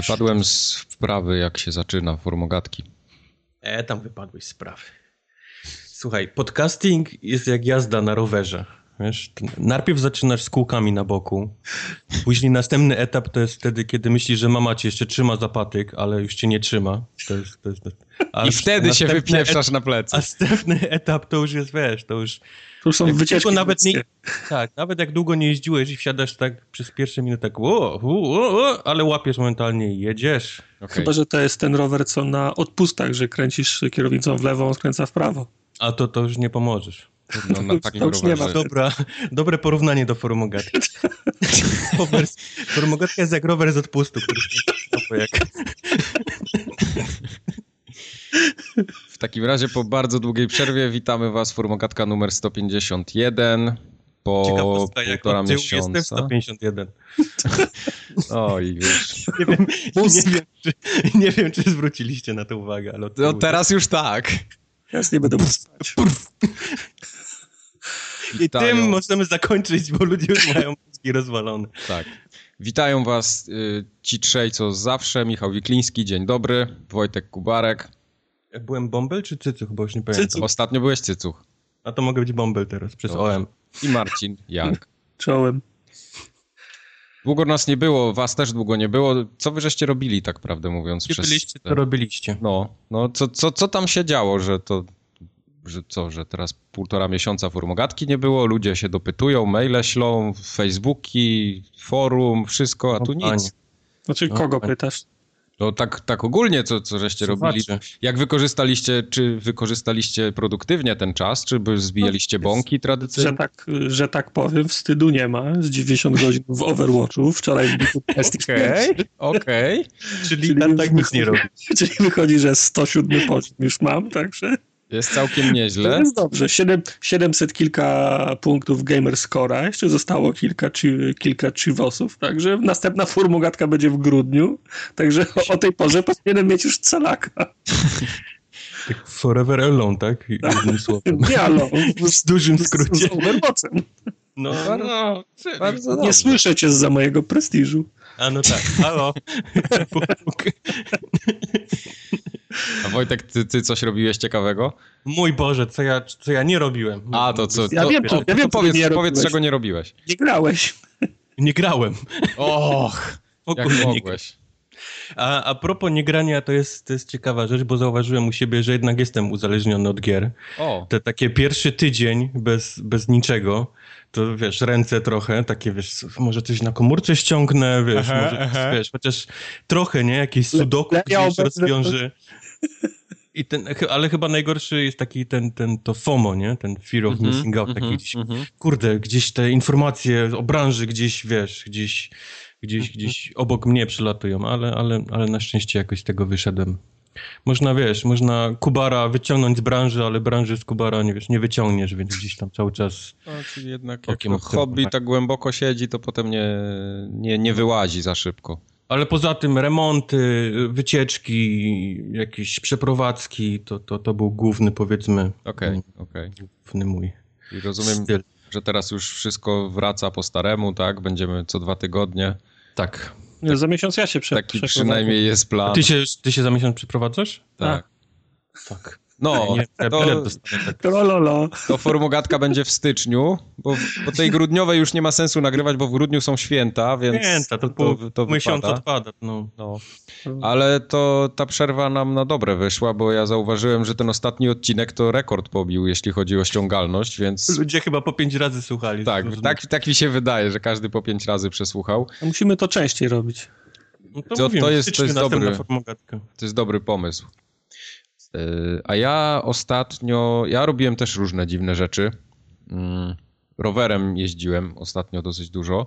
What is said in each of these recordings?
Wypadłem z wprawy, jak się zaczyna formogatki. E, tam wypadłeś z sprawy. Słuchaj, podcasting jest jak jazda na rowerze. Wiesz, najpierw zaczynasz z kółkami na boku, później następny etap to jest wtedy, kiedy myślisz, że mama cię jeszcze trzyma za patyk, ale już cię nie trzyma. To jest, to jest, I wtedy się wypieprzasz na plecy. Następny etap to już jest, wiesz, to już... To są wycieczki. Nawet nie, tak, nawet jak długo nie jeździłeś i wsiadasz tak przez pierwsze minuty tak wo, wo, wo, ale łapiesz momentalnie i jedziesz. Okay. Chyba, że to jest ten rower, co na odpustach, że kręcisz kierownicą w lewo, on skręca w prawo. A to, to już nie pomożesz. No, na takim to nie ma. Dobra, dobre porównanie do forumogatki. forumogatka jest jak rower z odpustu, który jak... W takim razie po bardzo długiej przerwie witamy was Formogatka numer 151 po półtora miesiąca. Jestem 151. Oj, już. Nie wiem, nie, wiem, czy, nie wiem, czy zwróciliście na to uwagę, ale... No teraz już tak. Teraz nie będę mógł spać. I tym możemy zakończyć, bo ludzie już mają mózgi rozwalone. Tak. Witają was y, ci trzej, co zawsze. Michał Wikliński, dzień dobry. Wojtek Kubarek. Byłem Bąbel czy Cycuch, bo już nie pamiętam. Cycuch. Ostatnio byłeś Cycuch. A to mogę być Bąbel teraz, przez Dobrze. OM. I Marcin Jank. Czołem. Długo nas nie było, was też długo nie było. Co wy żeście robili, tak prawdę mówiąc? Gdzie przez... byliście, to robiliście. No, no co, co, co tam się działo, że to że co, że teraz półtora miesiąca formogatki nie było, ludzie się dopytują, maile ślą, Facebooki, forum, wszystko, a tu no, nic. Znaczy, no, kogo pytasz? No tak, tak ogólnie, co, co żeście co robili. Jak wykorzystaliście, czy wykorzystaliście produktywnie ten czas, czy zbijaliście no, bąki tradycyjnie? Że tak, że tak powiem, wstydu nie ma. Z 90 godzin w Overwatchu, wczoraj Okej, okej. Czyli, czyli tak, tak nic nie robi. Czyli wychodzi, że 107 poziom już mam, także... Jest całkiem nieźle. To jest dobrze. 7, 700 kilka punktów gamer scora. Jeszcze zostało kilka, czy, kilka chivosów. Także następna formugatka będzie w grudniu. Także o, o tej porze powinienem mieć już calaka. Tak forever alone, tak? Jednym słowem. Nie alone. W dużym skrócie. Z, z Overwatchem. No, no, bardzo Nie słyszę cię za mojego prestiżu. A no tak, halo. A Wojtek, ty, ty coś robiłeś ciekawego? Mój Boże, co ja, co ja nie robiłem. A, to co? Ja to, wiem, to, ja wiem, powiedz, nie powiedz czego nie robiłeś. Nie grałeś. Nie grałem. Och, jak mogłeś. A, a propos niegrania, to jest, to jest ciekawa rzecz, bo zauważyłem u siebie, że jednak jestem uzależniony od gier. O. Te takie pierwszy tydzień bez, bez niczego, to wiesz, ręce trochę, takie wiesz, może coś na komórce ściągnę, wiesz, aha, może, aha. wiesz, chociaż trochę, nie, jakieś sudoku Le, gdzieś rozwiąże. I ten, ale chyba najgorszy jest taki ten, ten to FOMO, nie? Ten fear of -hmm, missing out, taki mm -hmm, gdzieś, mm -hmm. kurde, gdzieś te informacje o branży gdzieś, wiesz, gdzieś, gdzieś, mhm. gdzieś obok mnie przylatują, ale, ale, ale na szczęście jakoś z tego wyszedłem. Można, wiesz, można Kubara wyciągnąć z branży, ale branży z Kubara, nie wiesz, nie wyciągniesz, więc gdzieś tam cały czas... No, czyli jednak jak hobby tak głęboko siedzi, to potem nie, nie, nie wyłazi za szybko. Ale poza tym remonty, wycieczki, jakieś przeprowadzki, to, to, to był główny, powiedzmy, okay, okay. główny mój I rozumiem, styl. że teraz już wszystko wraca po staremu, tak? Będziemy co dwa tygodnie. Tak. Nie, za miesiąc ja się prze, Taki przynajmniej jest plan. A ty się, ty się za miesiąc przeprowadzasz? Tak. Tak. No, to, to, to formogatka będzie w styczniu, bo, bo tej grudniowej już nie ma sensu nagrywać, bo w grudniu są święta, więc święta, to, to, to miesiąc odpada. No. no. Ale to ta przerwa nam na dobre wyszła, bo ja zauważyłem, że ten ostatni odcinek to rekord pobił, jeśli chodzi o ściągalność, więc... Ludzie chyba po pięć razy słuchali. Tak, tak, tak mi się wydaje, że każdy po pięć razy przesłuchał. Musimy to częściej robić. No to, to, mówię, to, jest, to, jest dobry, to jest dobry pomysł. Y, a ja ostatnio, ja robiłem też różne dziwne rzeczy. Mm, rowerem jeździłem ostatnio dosyć dużo.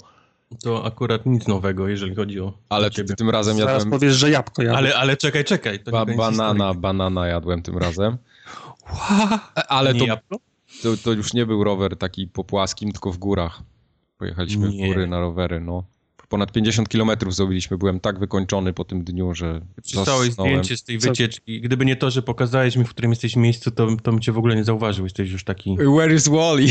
To akurat nic nowego, jeżeli chodzi o. Ale ciebie. tym razem Zaraz jadłem. powiesz, że jabłko jadłem. Ale, ale czekaj, czekaj. ba banana, banana jadłem tym razem. Ale to, to, to, już nie był rower taki po płaskim, tylko w górach. Pojechaliśmy nie. w góry na rowery, no. Ponad 50 kilometrów zrobiliśmy. Byłem tak wykończony po tym dniu, że Przystałeś zdjęcie z tej wycieczki. Gdyby nie to, że pokazałeś mi, w którym jesteś miejscu, to, to bym cię w ogóle nie zauważył. Jesteś już taki... Where is Wally?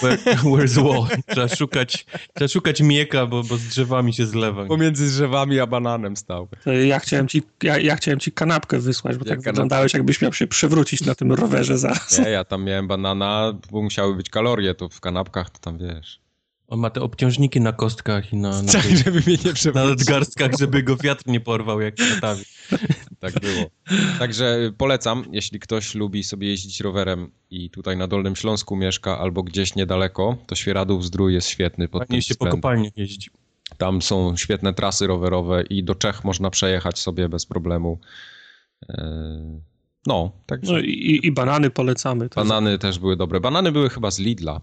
Where, where's Wally? Trzeba szukać, trzeba szukać mieka, bo, bo z drzewami się zlewa. Pomiędzy drzewami a bananem stał. Ja chciałem ci, ja, ja chciałem ci kanapkę wysłać, bo Jak tak kanapkę? wyglądałeś, jakbyś miał się przewrócić na tym rowerze zaraz. Nie, ja tam miałem banana, bo musiały być kalorie, to w kanapkach to tam wiesz... On ma te obciążniki na kostkach i na, na, tak, tej, żeby mnie nie na nadgarstkach, żeby go wiatr nie porwał jak katawi. tak było. Także polecam, jeśli ktoś lubi sobie jeździć rowerem i tutaj na Dolnym Śląsku mieszka albo gdzieś niedaleko, to Świeradów Zdrój jest świetny pod Fajnie się po kopalniach jeździ. Tam są świetne trasy rowerowe i do Czech można przejechać sobie bez problemu. E, no, także... No i, i banany polecamy. Banany też były dobre. Banany były chyba z Lidla.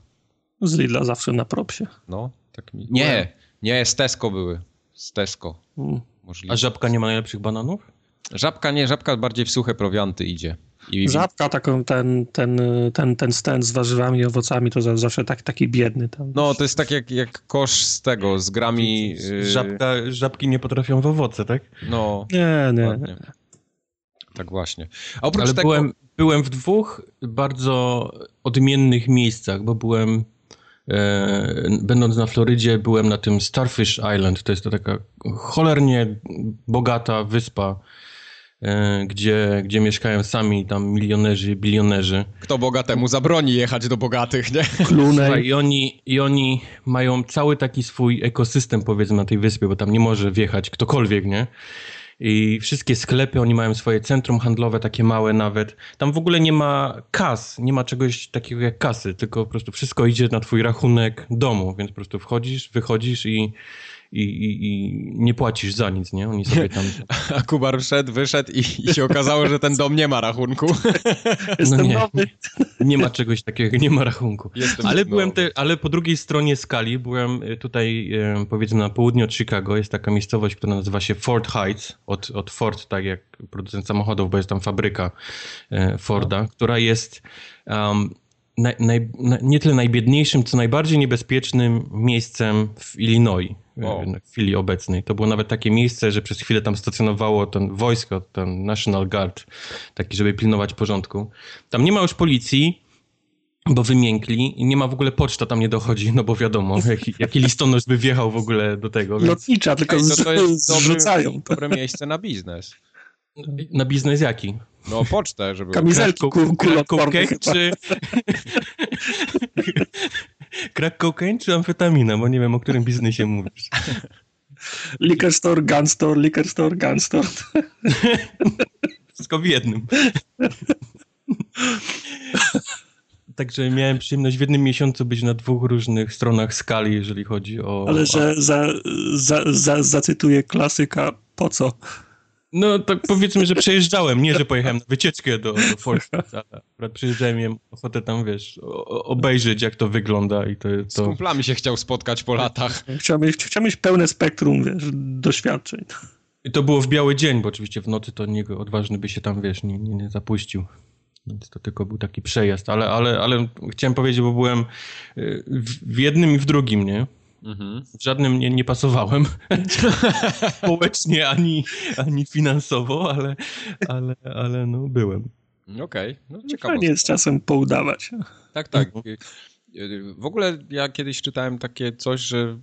Z Lidla zawsze na propsie. No, tak mi... Nie, nie, z Tesco były. Z Tesco. Hmm. A żabka nie ma najlepszych bananów? Żabka nie, żabka bardziej w suche prowianty idzie. I... Żabka, taką, ten, ten, ten, ten stand z warzywami i owocami to zawsze tak, taki biedny. Tam. No, to jest tak jak, jak kosz z tego, z grami... Y, żabka, żabki nie potrafią w owoce, tak? No. Nie, nie. nie. Tak właśnie. A oprócz Ale tego... byłem, byłem w dwóch bardzo odmiennych miejscach, bo byłem będąc na Florydzie, byłem na tym Starfish Island. To jest to taka cholernie bogata wyspa, e, gdzie, gdzie mieszkają sami tam milionerzy, bilionerzy. Kto bogatemu zabroni jechać do bogatych, nie? Słuchaj, i, oni, I oni mają cały taki swój ekosystem, powiedzmy, na tej wyspie, bo tam nie może wjechać ktokolwiek, nie? I wszystkie sklepy, oni mają swoje centrum handlowe, takie małe nawet. Tam w ogóle nie ma kas, nie ma czegoś takiego jak kasy, tylko po prostu wszystko idzie na twój rachunek domu, więc po prostu wchodzisz, wychodzisz i i, i, i, nie płacisz za nic, nie? Oni sobie tam... A Kubar wszedł, wyszedł i, i się okazało, że ten dom nie ma rachunku. Jestem no nie, nowy. Nie ma czegoś takiego, nie ma rachunku. ale byłem te, ale po drugiej stronie skali byłem y, tutaj, y, powiedzmy na południu od Chicago, jest taka miejscowość, która nazywa się Fort Heights, od, od Ford, tak jak producent samochodów, bo jest tam fabryka y, Forda, no. która jest... Um, naj, naj, nie tyle najbiedniejszym, co najbardziej niebezpiecznym miejscem w Illinois wow. w chwili obecnej. To było nawet takie miejsce, że przez chwilę tam stacjonowało ten wojsko, ten National Guard, taki, żeby pilnować porządku. Tam nie ma już policji, bo wymiękli i nie ma w ogóle poczta tam nie dochodzi, no bo wiadomo, jaki, jaki listonosz by wjechał w ogóle do tego. Więc... Lotnicza, tylko Ej, to, to jest zrzucają. Dobre, dobre miejsce na biznes. Na biznes jaki? No pocztę, żeby... Kamizelki kuloodporne czy... Crack cocaine czy amfetamina? Bo nie wiem, o którym biznesie mówisz. Liquor store, gun store, liquor store, gun store. Wszystko w jednym. Także miałem przyjemność w jednym miesiącu być na dwóch różnych stronach skali, jeżeli chodzi o... Ale że za, za, za, zacytuję klasyka, po co? No tak powiedzmy, że przejeżdżałem, nie, że pojechałem na wycieczkę do, do ale przyjeżdżałem, miałem ochotę tam, wiesz, obejrzeć jak to wygląda i to... to... Z kumplami się chciał spotkać po latach. Chciałem mieć, chciałem mieć pełne spektrum, wiesz, doświadczeń. I to było w biały dzień, bo oczywiście w nocy to niego odważny by się tam, wiesz, nie, nie, nie zapuścił. Więc to tylko był taki przejazd, ale, ale, ale chciałem powiedzieć, bo byłem y, w jednym i w drugim, nie? Mhm. W żadnym nie, nie pasowałem społecznie ani, ani finansowo, ale, ale, ale no byłem. Okej, okay. no ciekawe. Fajnie jest czasem poudawać. Tak, tak. Mhm. W ogóle ja kiedyś czytałem takie coś, że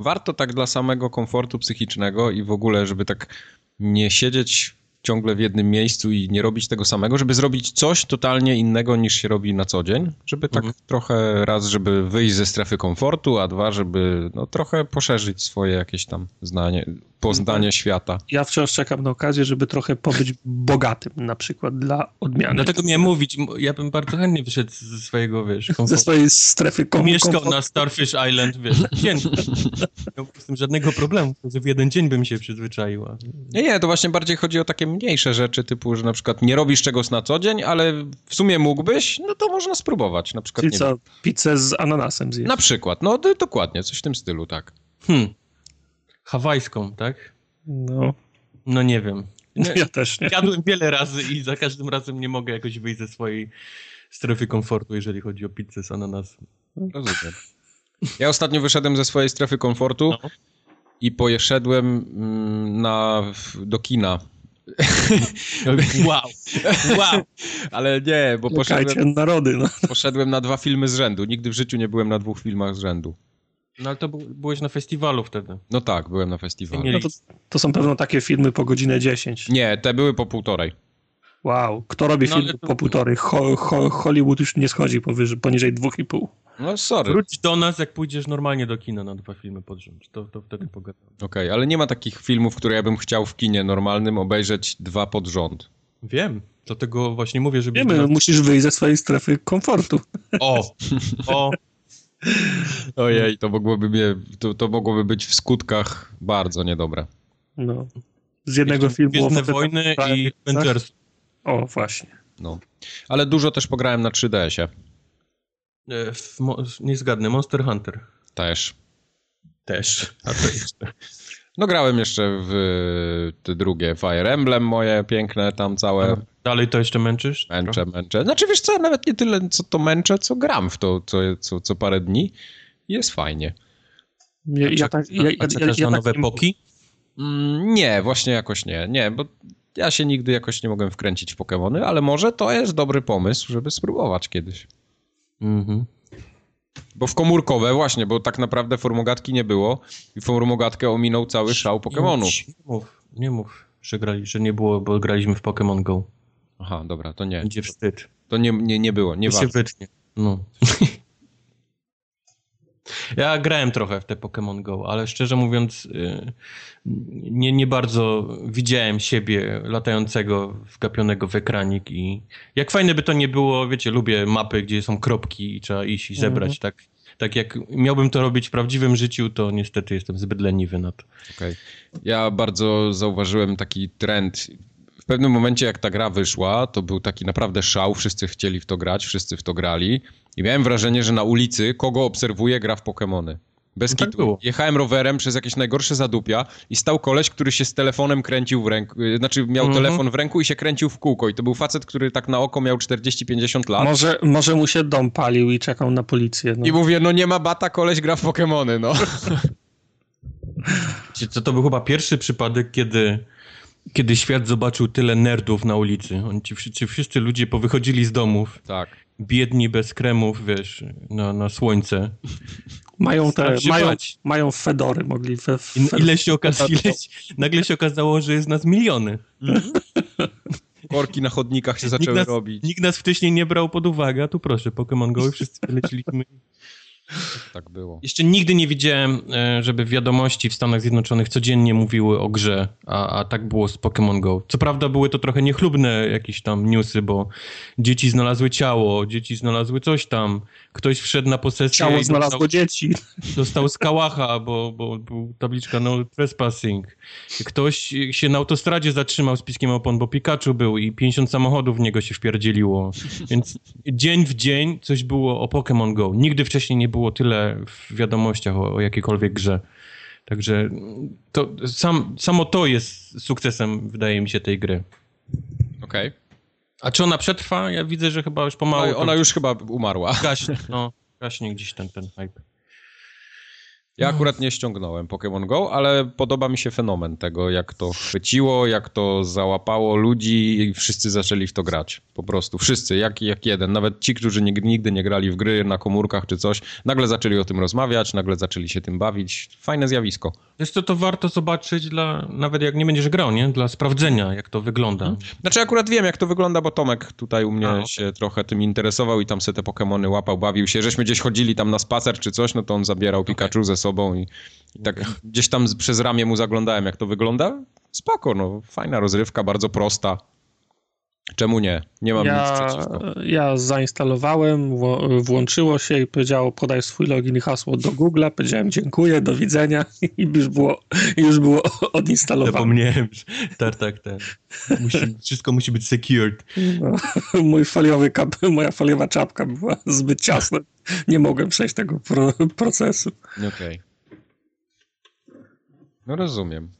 warto tak dla samego komfortu psychicznego i w ogóle, żeby tak nie siedzieć ciągle w jednym miejscu i nie robić tego samego, żeby zrobić coś totalnie innego niż się robi na co dzień, żeby tak mhm. trochę raz, żeby wyjść ze strefy komfortu, a dwa, żeby no, trochę poszerzyć swoje jakieś tam zdanie, poznanie tak. świata. Ja wciąż czekam na okazję, żeby trochę pobyć bogatym na przykład dla odmiany. Dlatego miałem mówić, ja bym bardzo chętnie wyszedł ze swojego, wiesz, komfortu. Ze swojej strefy komfortu. Mieszkał na Starfish Island, wiesz, dzień. Nie miał żadnego problemu, w jeden dzień bym się przyzwyczaiła. Nie, nie, to właśnie bardziej chodzi o takie mniejsze rzeczy, typu, że na przykład nie robisz czegoś na co dzień, ale w sumie mógłbyś, no to można spróbować. Na przykład, Czyli co, pizzę z ananasem zjeść? Na przykład, no dokładnie, coś w tym stylu, tak. Hmm. Hawajską, tak? No. No nie wiem. ja też nie. Jadłem wiele razy i za każdym razem nie mogę jakoś wyjść ze swojej strefy komfortu, jeżeli chodzi o pizzę z ananasem. Rozumiem. Ja ostatnio wyszedłem ze swojej strefy komfortu no. i poszedłem mm, na, do kina. wow, wow. Ale nie, bo poszedłem, narody, no. poszedłem na dwa filmy z rzędu. Nigdy w życiu nie byłem na dwóch filmach z rzędu. No ale to byłeś na festiwalu wtedy. No tak, byłem na festiwalu. No to, to są pewno takie filmy po godzinę 10. Nie, te były po półtorej. Wow, kto robi no, film to... po półtorej? Ho, ho, Hollywood już nie schodzi powyżej, poniżej dwóch i pół. No sorry. Wróć do nas, jak pójdziesz normalnie do kina na dwa filmy pod rząd. To, to wtedy pogadam. Okej, okay, ale nie ma takich filmów, które ja bym chciał w kinie normalnym obejrzeć dwa pod rząd. Wiem, dlatego właśnie mówię, że... Wiemy, musisz wyjść ze swojej strefy komfortu. O, o. Ojej, to mogłoby, mnie, to, to mogłoby być w skutkach bardzo niedobre. No. Z jednego Jeszcze filmu... Gwiezdne Wojny i Avengers. O, właśnie. No. Ale dużo też pograłem na 3DS-ie. E, w, nie zgadnę, Monster Hunter. Też. Też. A to jeszcze. No grałem jeszcze w te drugie Fire Emblem moje piękne tam całe. A, dalej to jeszcze męczysz? Męczę, trochę? męczę. Znaczy wiesz co, nawet nie tyle co to męczę, co gram w to co, co, co parę dni. Jest fajnie. Ja, ja, tak, ja, ja, ja, ja, ja nowe poki? Mm, nie, właśnie jakoś nie. Nie, bo ja się nigdy jakoś nie mogłem wkręcić w Pokémony, ale może to jest dobry pomysł, żeby spróbować kiedyś. Mhm. Bo w komórkowe właśnie, bo tak naprawdę formogatki nie było i formogatkę ominął cały szał Pokémonów. Nie mów, nie mów, że, grali, że nie było, bo graliśmy w Pokémon Go. Aha, dobra, to nie. Będzie wstyd. To nie, nie, nie było, nie to się wytnie. No. Ja grałem trochę w te Pokémon Go, ale szczerze mówiąc y, nie, nie bardzo widziałem siebie latającego, wgapionego w ekranik i jak fajne by to nie było, wiecie, lubię mapy, gdzie są kropki i trzeba iść i zebrać, mhm. tak tak jak miałbym to robić w prawdziwym życiu, to niestety jestem zbyt leniwy na to. Okay. Ja bardzo zauważyłem taki trend. W pewnym momencie, jak ta gra wyszła, to był taki naprawdę szał, wszyscy chcieli w to grać, wszyscy w to grali. I miałem wrażenie, że na ulicy kogo obserwuję gra w Pokémony. Bez no tak kitu. Jechałem rowerem przez jakieś najgorsze zadupia i stał koleś, który się z telefonem kręcił w ręku, y, znaczy miał mhm. telefon w ręku i się kręcił w kółko i to był facet, który tak na oko miał 40-50 lat. Może, może mu się dom palił i czekał na policję. No. I mówię, no nie ma bata, koleś gra w Pokémony, no. Co to był chyba pierwszy przypadek, kiedy kiedy świat zobaczył tyle nerdów na ulicy. Oni ci, ci wszyscy ludzie powychodzili z domów. Tak. Biedni, bez kremów, wiesz, na, na słońce. Mają te, mają, mają fedory, mogli fe, ile się okazało, ile, nagle się okazało, że jest nas miliony. Korki na chodnikach się zaczęły nikt nas, robić. Nikt nas wcześniej nie brał pod uwagę, a tu proszę, Pokémon Go i wszyscy leciliśmy tak było. Jeszcze nigdy nie widziałem, e, żeby wiadomości w Stanach Zjednoczonych codziennie mówiły o grze, a, a tak było z Pokémon Go. Co prawda były to trochę niechlubne jakieś tam newsy, bo dzieci znalazły ciało, dzieci znalazły coś tam, ktoś wszedł na posesję Ciało znalazło dostał, dzieci. Dostał z kałacha, bo, bo był tabliczka no trespassing. Ktoś się na autostradzie zatrzymał z piskiem opon, bo Pikachu był i 50 samochodów w niego się wpierdzieliło. Więc dzień w dzień coś było o Pokémon Go. Nigdy wcześniej nie było było tyle w wiadomościach o, o jakiejkolwiek grze. Także to sam, samo to jest sukcesem, wydaje mi się, tej gry. Okej. Okay. A czy ona przetrwa? Ja widzę, że chyba już pomału... No, ona już chyba umarła. Gaśnie, no, gaśnie gdzieś ten, ten hype. Ja akurat nie ściągnąłem Pokémon Go, ale podoba mi się fenomen tego, jak to chwyciło, jak to załapało ludzi i wszyscy zaczęli w to grać. Po prostu wszyscy, jak, jak jeden. Nawet ci, którzy nigdy nie grali w gry na komórkach czy coś, nagle zaczęli o tym rozmawiać, nagle zaczęli się tym bawić. Fajne zjawisko. Jest to, to warto zobaczyć, dla, nawet jak nie będziesz grał, nie? Dla sprawdzenia, jak to wygląda. Hmm. Znaczy akurat wiem, jak to wygląda, bo Tomek tutaj u mnie A, okay. się trochę tym interesował i tam se te Pokémony łapał, bawił się. Żeśmy gdzieś chodzili tam na spacer czy coś, no to on zabierał okay. Pikachu ze sobą i, i tak okay. gdzieś tam przez ramię mu zaglądałem, jak to wygląda. Spoko, no, fajna rozrywka, bardzo prosta. Czemu nie? Nie mam ja, nic przeciwko. Ja zainstalowałem, włączyło się i powiedziało podaj swój login i hasło do Google'a. Powiedziałem dziękuję, do widzenia i już było, już było odinstalowane. Zapomniałem, że tak, tak, tak. Musi, wszystko musi być secured. No, mój foliowy kap, moja foliowa czapka była zbyt ciasna. Nie mogłem przejść tego pro, procesu. Okej. Okay. No rozumiem.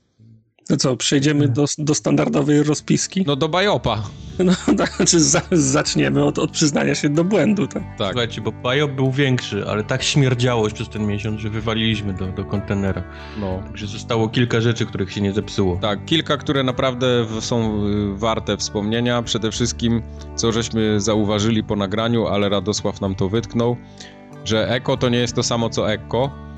No co, przejdziemy do, do standardowej rozpiski? No do Bajopa. No tak, znaczy za, zaczniemy od, od przyznania się do błędu, tak? tak. Słuchajcie, bo Bajop był większy, ale tak śmierdziało przez ten miesiąc, że wywaliliśmy do, do kontenera. No. Także zostało kilka rzeczy, których się nie zepsuło. Tak, kilka, które naprawdę są y, warte wspomnienia. Przede wszystkim, co żeśmy zauważyli po nagraniu, ale Radosław nam to wytknął, że Eko to nie jest to samo co Eko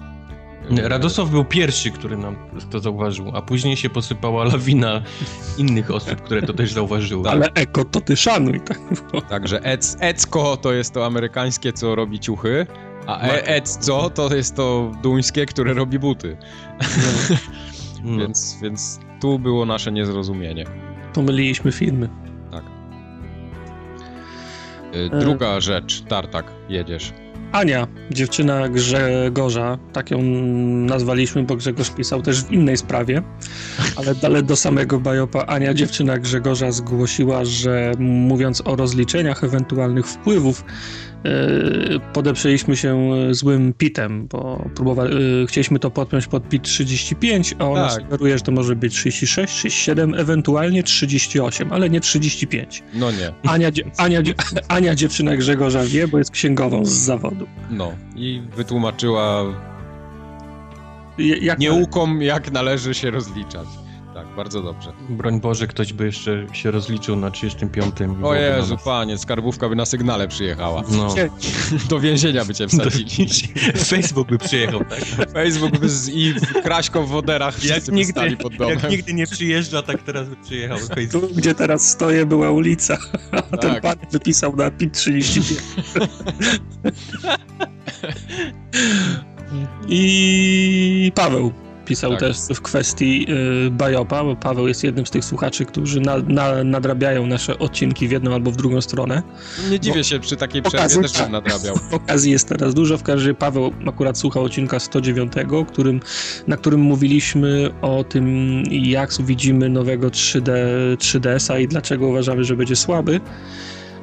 Radosław był pierwszy, który nam to zauważył, a później się posypała lawina innych osób, które to też zauważyły. Ale eko to ty szanuj. Tak? Także ec, ecko to jest to amerykańskie, co robi ciuchy, a e, ecco to jest to duńskie, które robi buty. No. no. więc, więc tu było nasze niezrozumienie. Pomyliliśmy filmy. Tak. Y, druga rzecz, Tartak, jedziesz. Ania, dziewczyna Grzegorza, tak ją nazwaliśmy, bo Grzegorz pisał też w innej sprawie, ale dalej do samego Bajopa Ania, dziewczyna Grzegorza zgłosiła, że mówiąc o rozliczeniach ewentualnych wpływów podeprzeliśmy się złym pitem, bo próbowali, e, chcieliśmy to podpiąć pod pit 35, a ona tak. sugeruje, że to może być 36, 37, ewentualnie 38, ale nie 35. No nie. Ania, Ania, Ania dziewczyna Grzegorza wie, bo jest księgową z zawodu. No i wytłumaczyła jak nieukom, jak należy się rozliczać. Bardzo dobrze. Broń Boże, ktoś by jeszcze się rozliczył na 35. O Jezu, panie, skarbówka by na sygnale przyjechała. No. Do więzienia by cię wsadzili. Facebook by przyjechał, tak? Facebook by z, i Kraśką w woderach jak nigdy, pod domem. Jak nigdy nie przyjeżdża, tak teraz by przyjechał Facebook. Tu, gdzie teraz stoję, była ulica, a tak. ten pan wypisał na PIT 35. I Paweł pisał tak. też w kwestii y, Bajopa, bo Paweł jest jednym z tych słuchaczy, którzy na, na, nadrabiają nasze odcinki w jedną albo w drugą stronę. Nie dziwię bo się, przy takiej przerwie też bym nadrabiał. Okazji jest teraz dużo, w każdym razie Paweł akurat słuchał odcinka 109, którym, na którym mówiliśmy o tym, jak widzimy nowego 3D, 3DS-a i dlaczego uważamy, że będzie słaby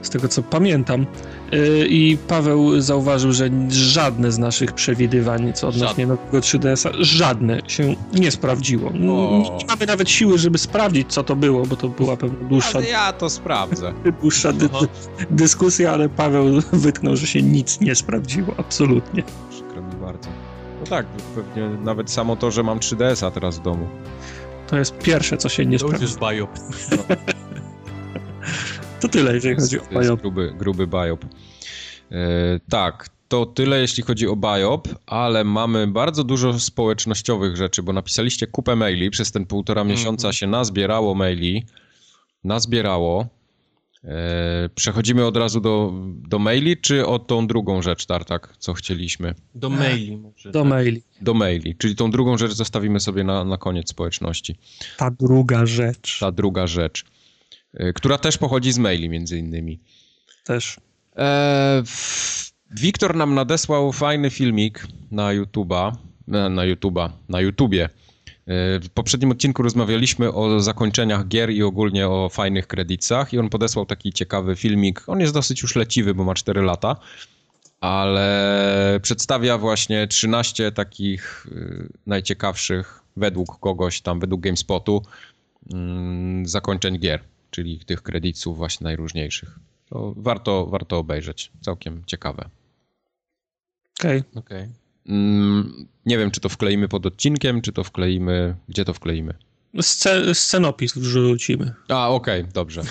z tego co pamiętam. Y, I Paweł zauważył, że żadne z naszych przewidywań co odnośnie nowego 3DS-a, żadne się nie sprawdziło. Nie mamy nawet siły, żeby sprawdzić, co to było, bo to była pewna dłuższa... Ale ja to sprawdzę. Dłuższa dy dyskusja, ale Paweł wytknął, że się nic nie sprawdziło, absolutnie. Przykro mi bardzo. No tak, pewnie nawet samo to, że mam 3DS-a teraz w domu. To jest pierwsze, co się nie sprawdziło. To już jest No. To tyle, jeżeli chodzi o Biop. Gruby, gruby Biop. E, tak, to tyle, jeśli chodzi o Biop, ale mamy bardzo dużo społecznościowych rzeczy, bo napisaliście kupę maili, przez ten półtora mm -hmm. miesiąca się nazbierało maili, nazbierało. E, przechodzimy od razu do, do maili, czy o tą drugą rzecz, Tartak, co chcieliśmy? Do maili. Może, do tak. maili. Do maili, czyli tą drugą rzecz zostawimy sobie na, na koniec społeczności. Ta druga rzecz. Ta druga rzecz. E, która też pochodzi z maili między innymi. Też. E, Wiktor nam nadesłał fajny filmik na YouTube'a, na YouTube'a, na YouTubie. E, w poprzednim odcinku rozmawialiśmy o zakończeniach gier i ogólnie o fajnych kredytach i on podesłał taki ciekawy filmik. On jest dosyć już leciwy, bo ma 4 lata, ale przedstawia właśnie 13 takich najciekawszych według kogoś tam, według GameSpotu mm, zakończeń gier czyli tych kredytów właśnie najróżniejszych. To warto, warto obejrzeć. Całkiem ciekawe. Okej. Okay. okay. Mm, nie wiem, czy to wkleimy pod odcinkiem, czy to wkleimy... Gdzie to wkleimy? Sce scenopis wrzucimy. A, okej, okay, dobrze.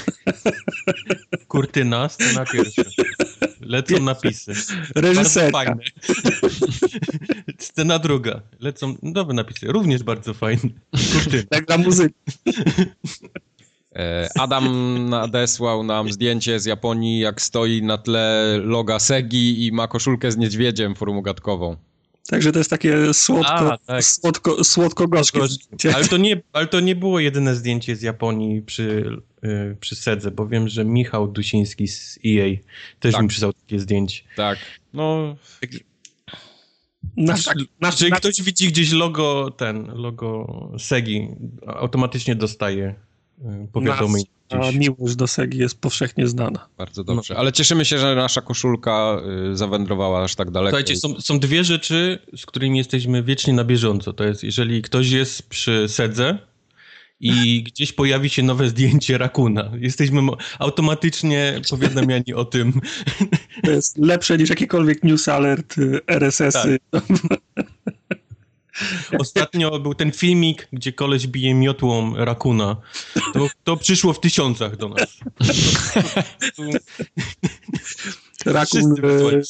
Kurtyna, scena pierwsza. Lecą napisy. Reżyserka. Scena druga. Lecą nowe napisy. Również bardzo fajne. Kurtyna. Jak dla muzyki. E, Adam nadesłał nam zdjęcie z Japonii, jak stoi na tle loga Segi i ma koszulkę z niedźwiedziem formogatkową. Także to jest takie słodko, A, tak. słodko, słodko-gorzkie ale to, nie, ale to nie było jedyne zdjęcie z Japonii przy, yy, przy Sedze, bo wiem, że Michał Dusiński z EA też tak. mi przysłał takie zdjęcie. Tak, no... Nasz, nasz, Jeżeli ktoś widzi gdzieś logo, ten, logo Segi, automatycznie dostaje powiadomień. A miłość do Segi jest powszechnie znana. Bardzo dobrze, no. ale cieszymy się, że nasza koszulka y, zawędrowała aż tak daleko. Słuchajcie, są, są dwie rzeczy, z którymi jesteśmy wiecznie na bieżąco. To jest, jeżeli ktoś jest przy Sedze i gdzieś pojawi się nowe zdjęcie Rakuna. Jesteśmy automatycznie powiadamiani o tym. To jest lepsze niż jakikolwiek news alert, y, RSS-y. Tak. Ostatnio był ten filmik, gdzie koleś bije miotłą Rakuna. To, to przyszło w tysiącach do nas. Rakun,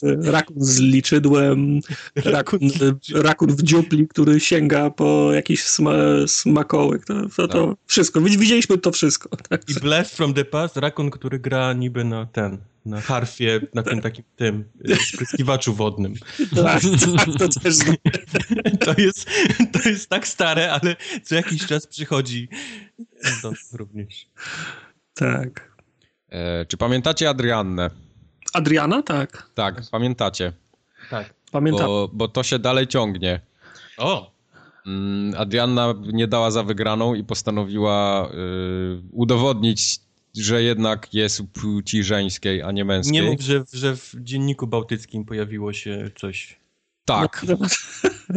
e, rakun z liczydłem, rakun, rakun w dziupli, który sięga po jakiś sma, smakołek. To, to, to tak. wszystko. Widzieliśmy to wszystko. Tak. I Blast from the Past, rakun, który gra niby na ten, na harfie, na tym takim tym e, spryskiwaczu wodnym. Tak, tak, to też to jest, to jest tak stare, ale co jakiś czas przychodzi do również. Tak. E, czy pamiętacie Adriannę? Adriana? Tak. Tak, pamiętacie. Tak. Pamiętam. Bo, bo to się dalej ciągnie. O! Mm, Adrianna nie dała za wygraną i postanowiła y, udowodnić, że jednak jest płci żeńskiej, a nie męskiej. Nie mów, że, że w Dzienniku Bałtyckim pojawiło się coś. Tak. No,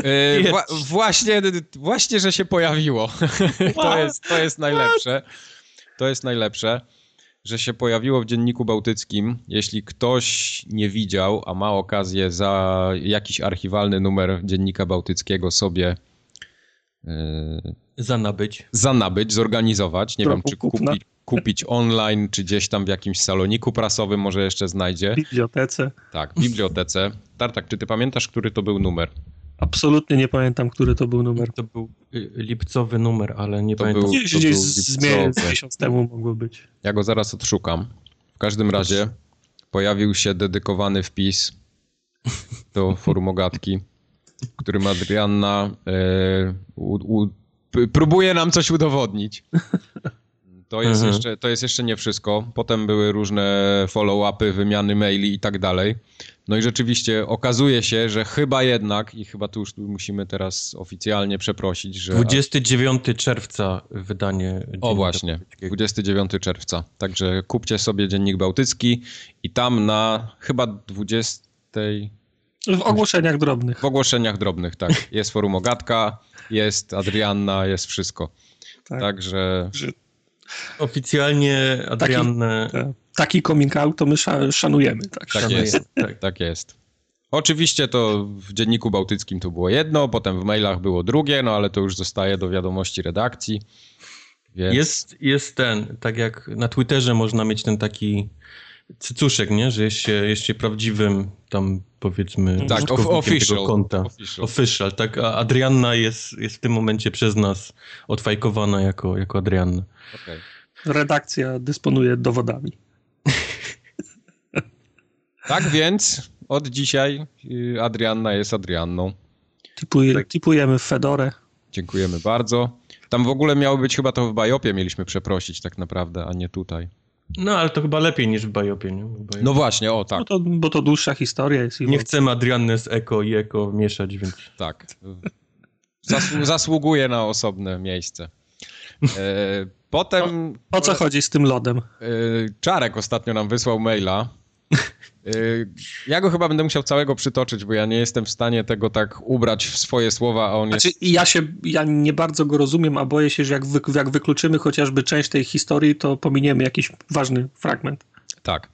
y, właśnie, właśnie, że się pojawiło. to, jest, to jest najlepsze. To jest najlepsze że się pojawiło w Dzienniku Bałtyckim. Jeśli ktoś nie widział, a ma okazję za jakiś archiwalny numer Dziennika Bałtyckiego sobie yy, zanabyć. zanabyć, zorganizować, nie wiem, czy kupi, kupić online, czy gdzieś tam w jakimś saloniku prasowym może jeszcze znajdzie. W bibliotece. Tak, w bibliotece. Tartak, czy ty pamiętasz, który to był numer? Absolutnie nie pamiętam, który to był numer. To był y, lipcowy numer, ale nie to pamiętam. Był, gdzieś gdzieś z miesiąc temu mogło być. Ja go zaraz odszukam. W każdym razie pojawił się dedykowany wpis do forum ogatki, w którym Adrianna e, u, u, próbuje nam coś udowodnić. To jest, mhm. jeszcze, to jest jeszcze nie wszystko. Potem były różne follow-upy, wymiany maili i tak dalej. No i rzeczywiście okazuje się, że chyba jednak, i chyba tu już musimy teraz oficjalnie przeprosić, że... 29 czerwca wydanie. O właśnie, 29 czerwca. Także kupcie sobie Dziennik Bałtycki i tam na chyba 20... W ogłoszeniach drobnych. W ogłoszeniach drobnych, tak. Jest forum Ogatka, jest Adrianna, jest wszystko. Tak. Także... Oficjalnie Adriannę... Taki, tak taki coming out to my szanujemy. Tak, tak szanujemy. jest. Tak. tak jest. Oczywiście to w Dzienniku Bałtyckim to było jedno, potem w mailach było drugie, no ale to już zostaje do wiadomości redakcji. Więc... Jest, jest ten, tak jak na Twitterze można mieć ten taki cycuszek, nie? Że jest się, jest się prawdziwym tam powiedzmy tak, official. tego konta. Official. official. tak. A Adrianna jest, jest w tym momencie przez nas odfajkowana jako, jako Adrianna. Okay. Redakcja dysponuje dowodami. Tak więc od dzisiaj y, Adrianna jest Adrianną. Tipuje, tak. Tipujemy w Fedorę. Dziękujemy bardzo. Tam w ogóle miało być chyba to w Bajopie mieliśmy przeprosić tak naprawdę, a nie tutaj. No, ale to chyba lepiej niż w Bajopie, nie? Bajopie. No właśnie, o tak. Bo to, bo to dłuższa historia jest. Nie chcemy Adrianny z Eko i Eko mieszać, więc... Tak. Zasłu zasługuje na osobne miejsce. E, potem... O, o co chodzi z tym lodem? E, Czarek ostatnio nam wysłał maila ja go chyba będę musiał całego przytoczyć, bo ja nie jestem w stanie tego tak ubrać w swoje słowa, a on znaczy, jest... Ja się, ja nie bardzo go rozumiem, a boję się, że jak, wy, jak wykluczymy chociażby część tej historii, to pominiemy jakiś ważny fragment. Tak.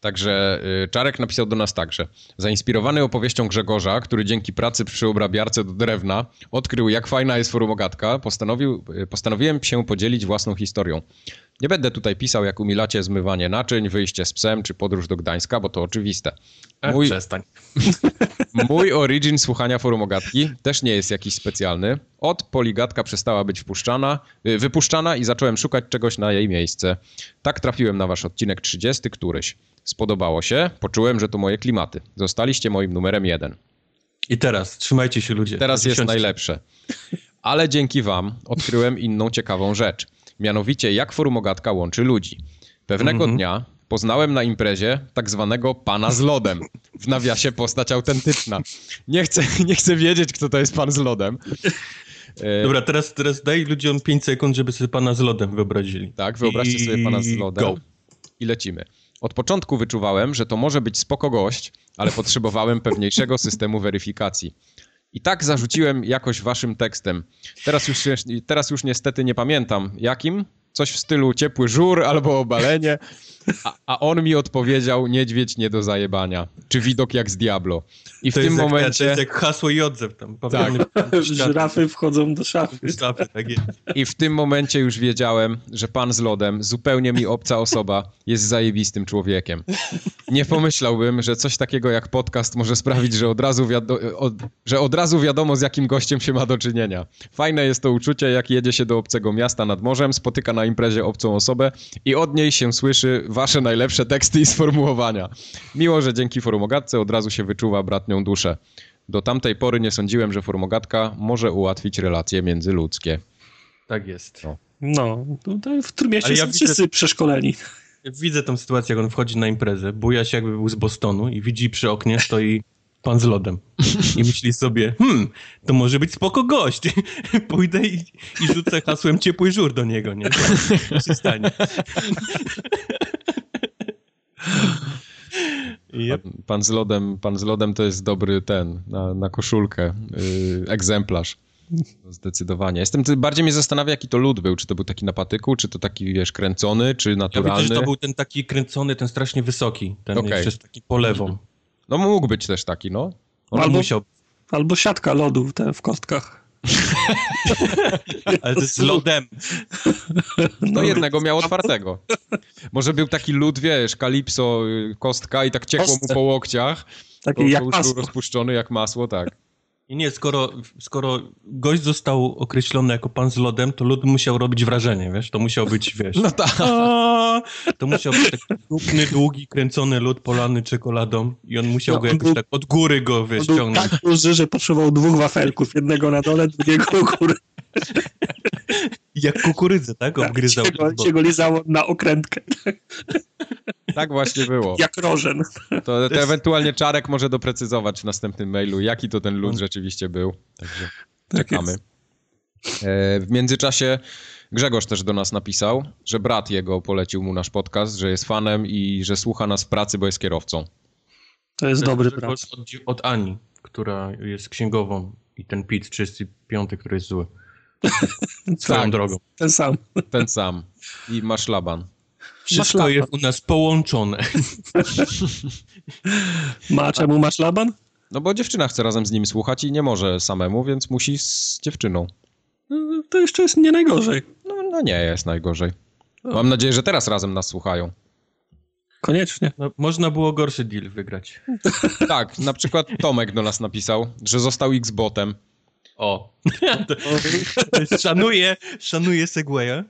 Także y, Czarek napisał do nas także. Zainspirowany opowieścią Grzegorza, który dzięki pracy przy obrabiarce do drewna odkrył, jak fajna jest forumogatka, postanowił, y, postanowiłem się podzielić własną historią. Nie będę tutaj pisał, jak umilacie zmywanie naczyń, wyjście z psem czy podróż do Gdańska, bo to oczywiste. E, mój, przestań. mój origin słuchania forumogatki też nie jest jakiś specjalny. Od poligatka przestała być wpuszczana, y, wypuszczana i zacząłem szukać czegoś na jej miejsce. Tak trafiłem na wasz odcinek 30 któryś. Spodobało się, poczułem, że to moje klimaty. Zostaliście moim numerem jeden. I teraz, trzymajcie się ludzie. Teraz jest najlepsze. Ale dzięki wam odkryłem inną ciekawą rzecz. Mianowicie, jak forumogatka łączy ludzi. Pewnego mm -hmm. dnia poznałem na imprezie tak zwanego pana z lodem. W nawiasie postać autentyczna. Nie chcę, nie chcę wiedzieć, kto to jest pan z lodem. E, Dobra, teraz, teraz daj ludziom 5 sekund, żeby sobie pana z lodem wyobrazili. Tak, wyobraźcie I... sobie pana z lodem. Go. I lecimy. Od początku wyczuwałem, że to może być spoko gość, ale potrzebowałem pewniejszego systemu weryfikacji. I tak zarzuciłem jakoś waszym tekstem. Teraz już, teraz już niestety nie pamiętam jakim. Coś w stylu ciepły żur albo obalenie. A, a, on mi odpowiedział niedźwiedź nie do zajebania. Czy widok jak z Diablo. I w to tym jest momencie... Jak, to jest jak hasło i odzew tam. Tak. Żyrafy wchodzą do szafy. szafy tak jest. I w tym momencie już wiedziałem, że pan z lodem, zupełnie mi obca osoba, jest zajebistym człowiekiem. Nie pomyślałbym, że coś takiego jak podcast może sprawić, że od razu, od, że od razu wiadomo, z jakim gościem się ma do czynienia. Fajne jest to uczucie, jak jedzie się do obcego miasta nad morzem, spotyka na imprezie obcą osobę i od niej się słyszy wasze najlepsze teksty i sformułowania. Miło, że dzięki Forumogatce od razu się wyczuwa bratnią duszę. Do tamtej pory nie sądziłem, że Forumogatka może ułatwić relacje międzyludzkie. Tak jest. No, no to w Trójmieście ja są widzę, wszyscy przeszkoleni. Widzę tą sytuację, jak on wchodzi na imprezę, buja się jakby był z Bostonu i widzi przy oknie stoi pan z lodem. I myśli sobie, hmm, to może być spoko gość. Pójdę i, i rzucę hasłem ciepły żur do niego, nie? Co się stanie? Yep. Pan, pan, z lodem, pan z lodem to jest dobry ten, na, na koszulkę, yy, egzemplarz. Zdecydowanie. Jestem, bardziej mnie zastanawia, jaki to lód był. Czy to był taki na patyku, czy to taki, wiesz, kręcony, czy naturalny? Ja widzę, że to był ten taki kręcony, ten strasznie wysoki. Ten okay. jeszcze taki polewą. No mógł być też taki, no. On albo, musiał... albo siatka lodu te w kostkach. Ale to jest lodem. No jednego miał otwartego. Może był taki lód, wiesz, kalipso, y, kostka i tak ciekło mu po łokciach. Taki jak masło. rozpuszczony jak masło, tak. I nie, skoro, skoro gość został określony jako pan z lodem, to lód musiał robić wrażenie, wiesz? To musiał być, wiesz... No tak. To musiał być taki długi, długi, kręcony lód polany czekoladą i on musiał no, go jakoś tak od góry go, wiesz, ciągnąć. tak duży, że potrzebował dwóch wafelków. Jednego na dole, drugiego u góry. Jak kukurydzę, tak? Obgryzał. Tak, się, go, się go lizało na okrętkę. Tak właśnie było. Jak rożen. To, to ewentualnie Czarek może doprecyzować w następnym mailu, jaki to ten lód rzeczywiście był. Także tak czekamy. E, w międzyczasie Grzegorz też do nas napisał, że brat jego polecił mu nasz podcast, że jest fanem i że słucha nas w pracy, bo jest kierowcą. To jest dobry brat. Od, od Ani, która jest księgową i ten PIT 35, który jest zły. Swoją tak, drogą. Ten sam. Ten sam. I masz laban. Wszystko masz jest u nas połączone. Ma, czemu masz laban? No bo dziewczyna chce razem z nim słuchać i nie może samemu, więc musi z dziewczyną. No, to jeszcze jest nie najgorzej. No, no nie jest najgorzej. Mam nadzieję, że teraz razem nas słuchają. Koniecznie. No, można było gorszy deal wygrać. tak, na przykład Tomek do nas napisał, że został X-botem. O, szanuję, szanuję Segwaya.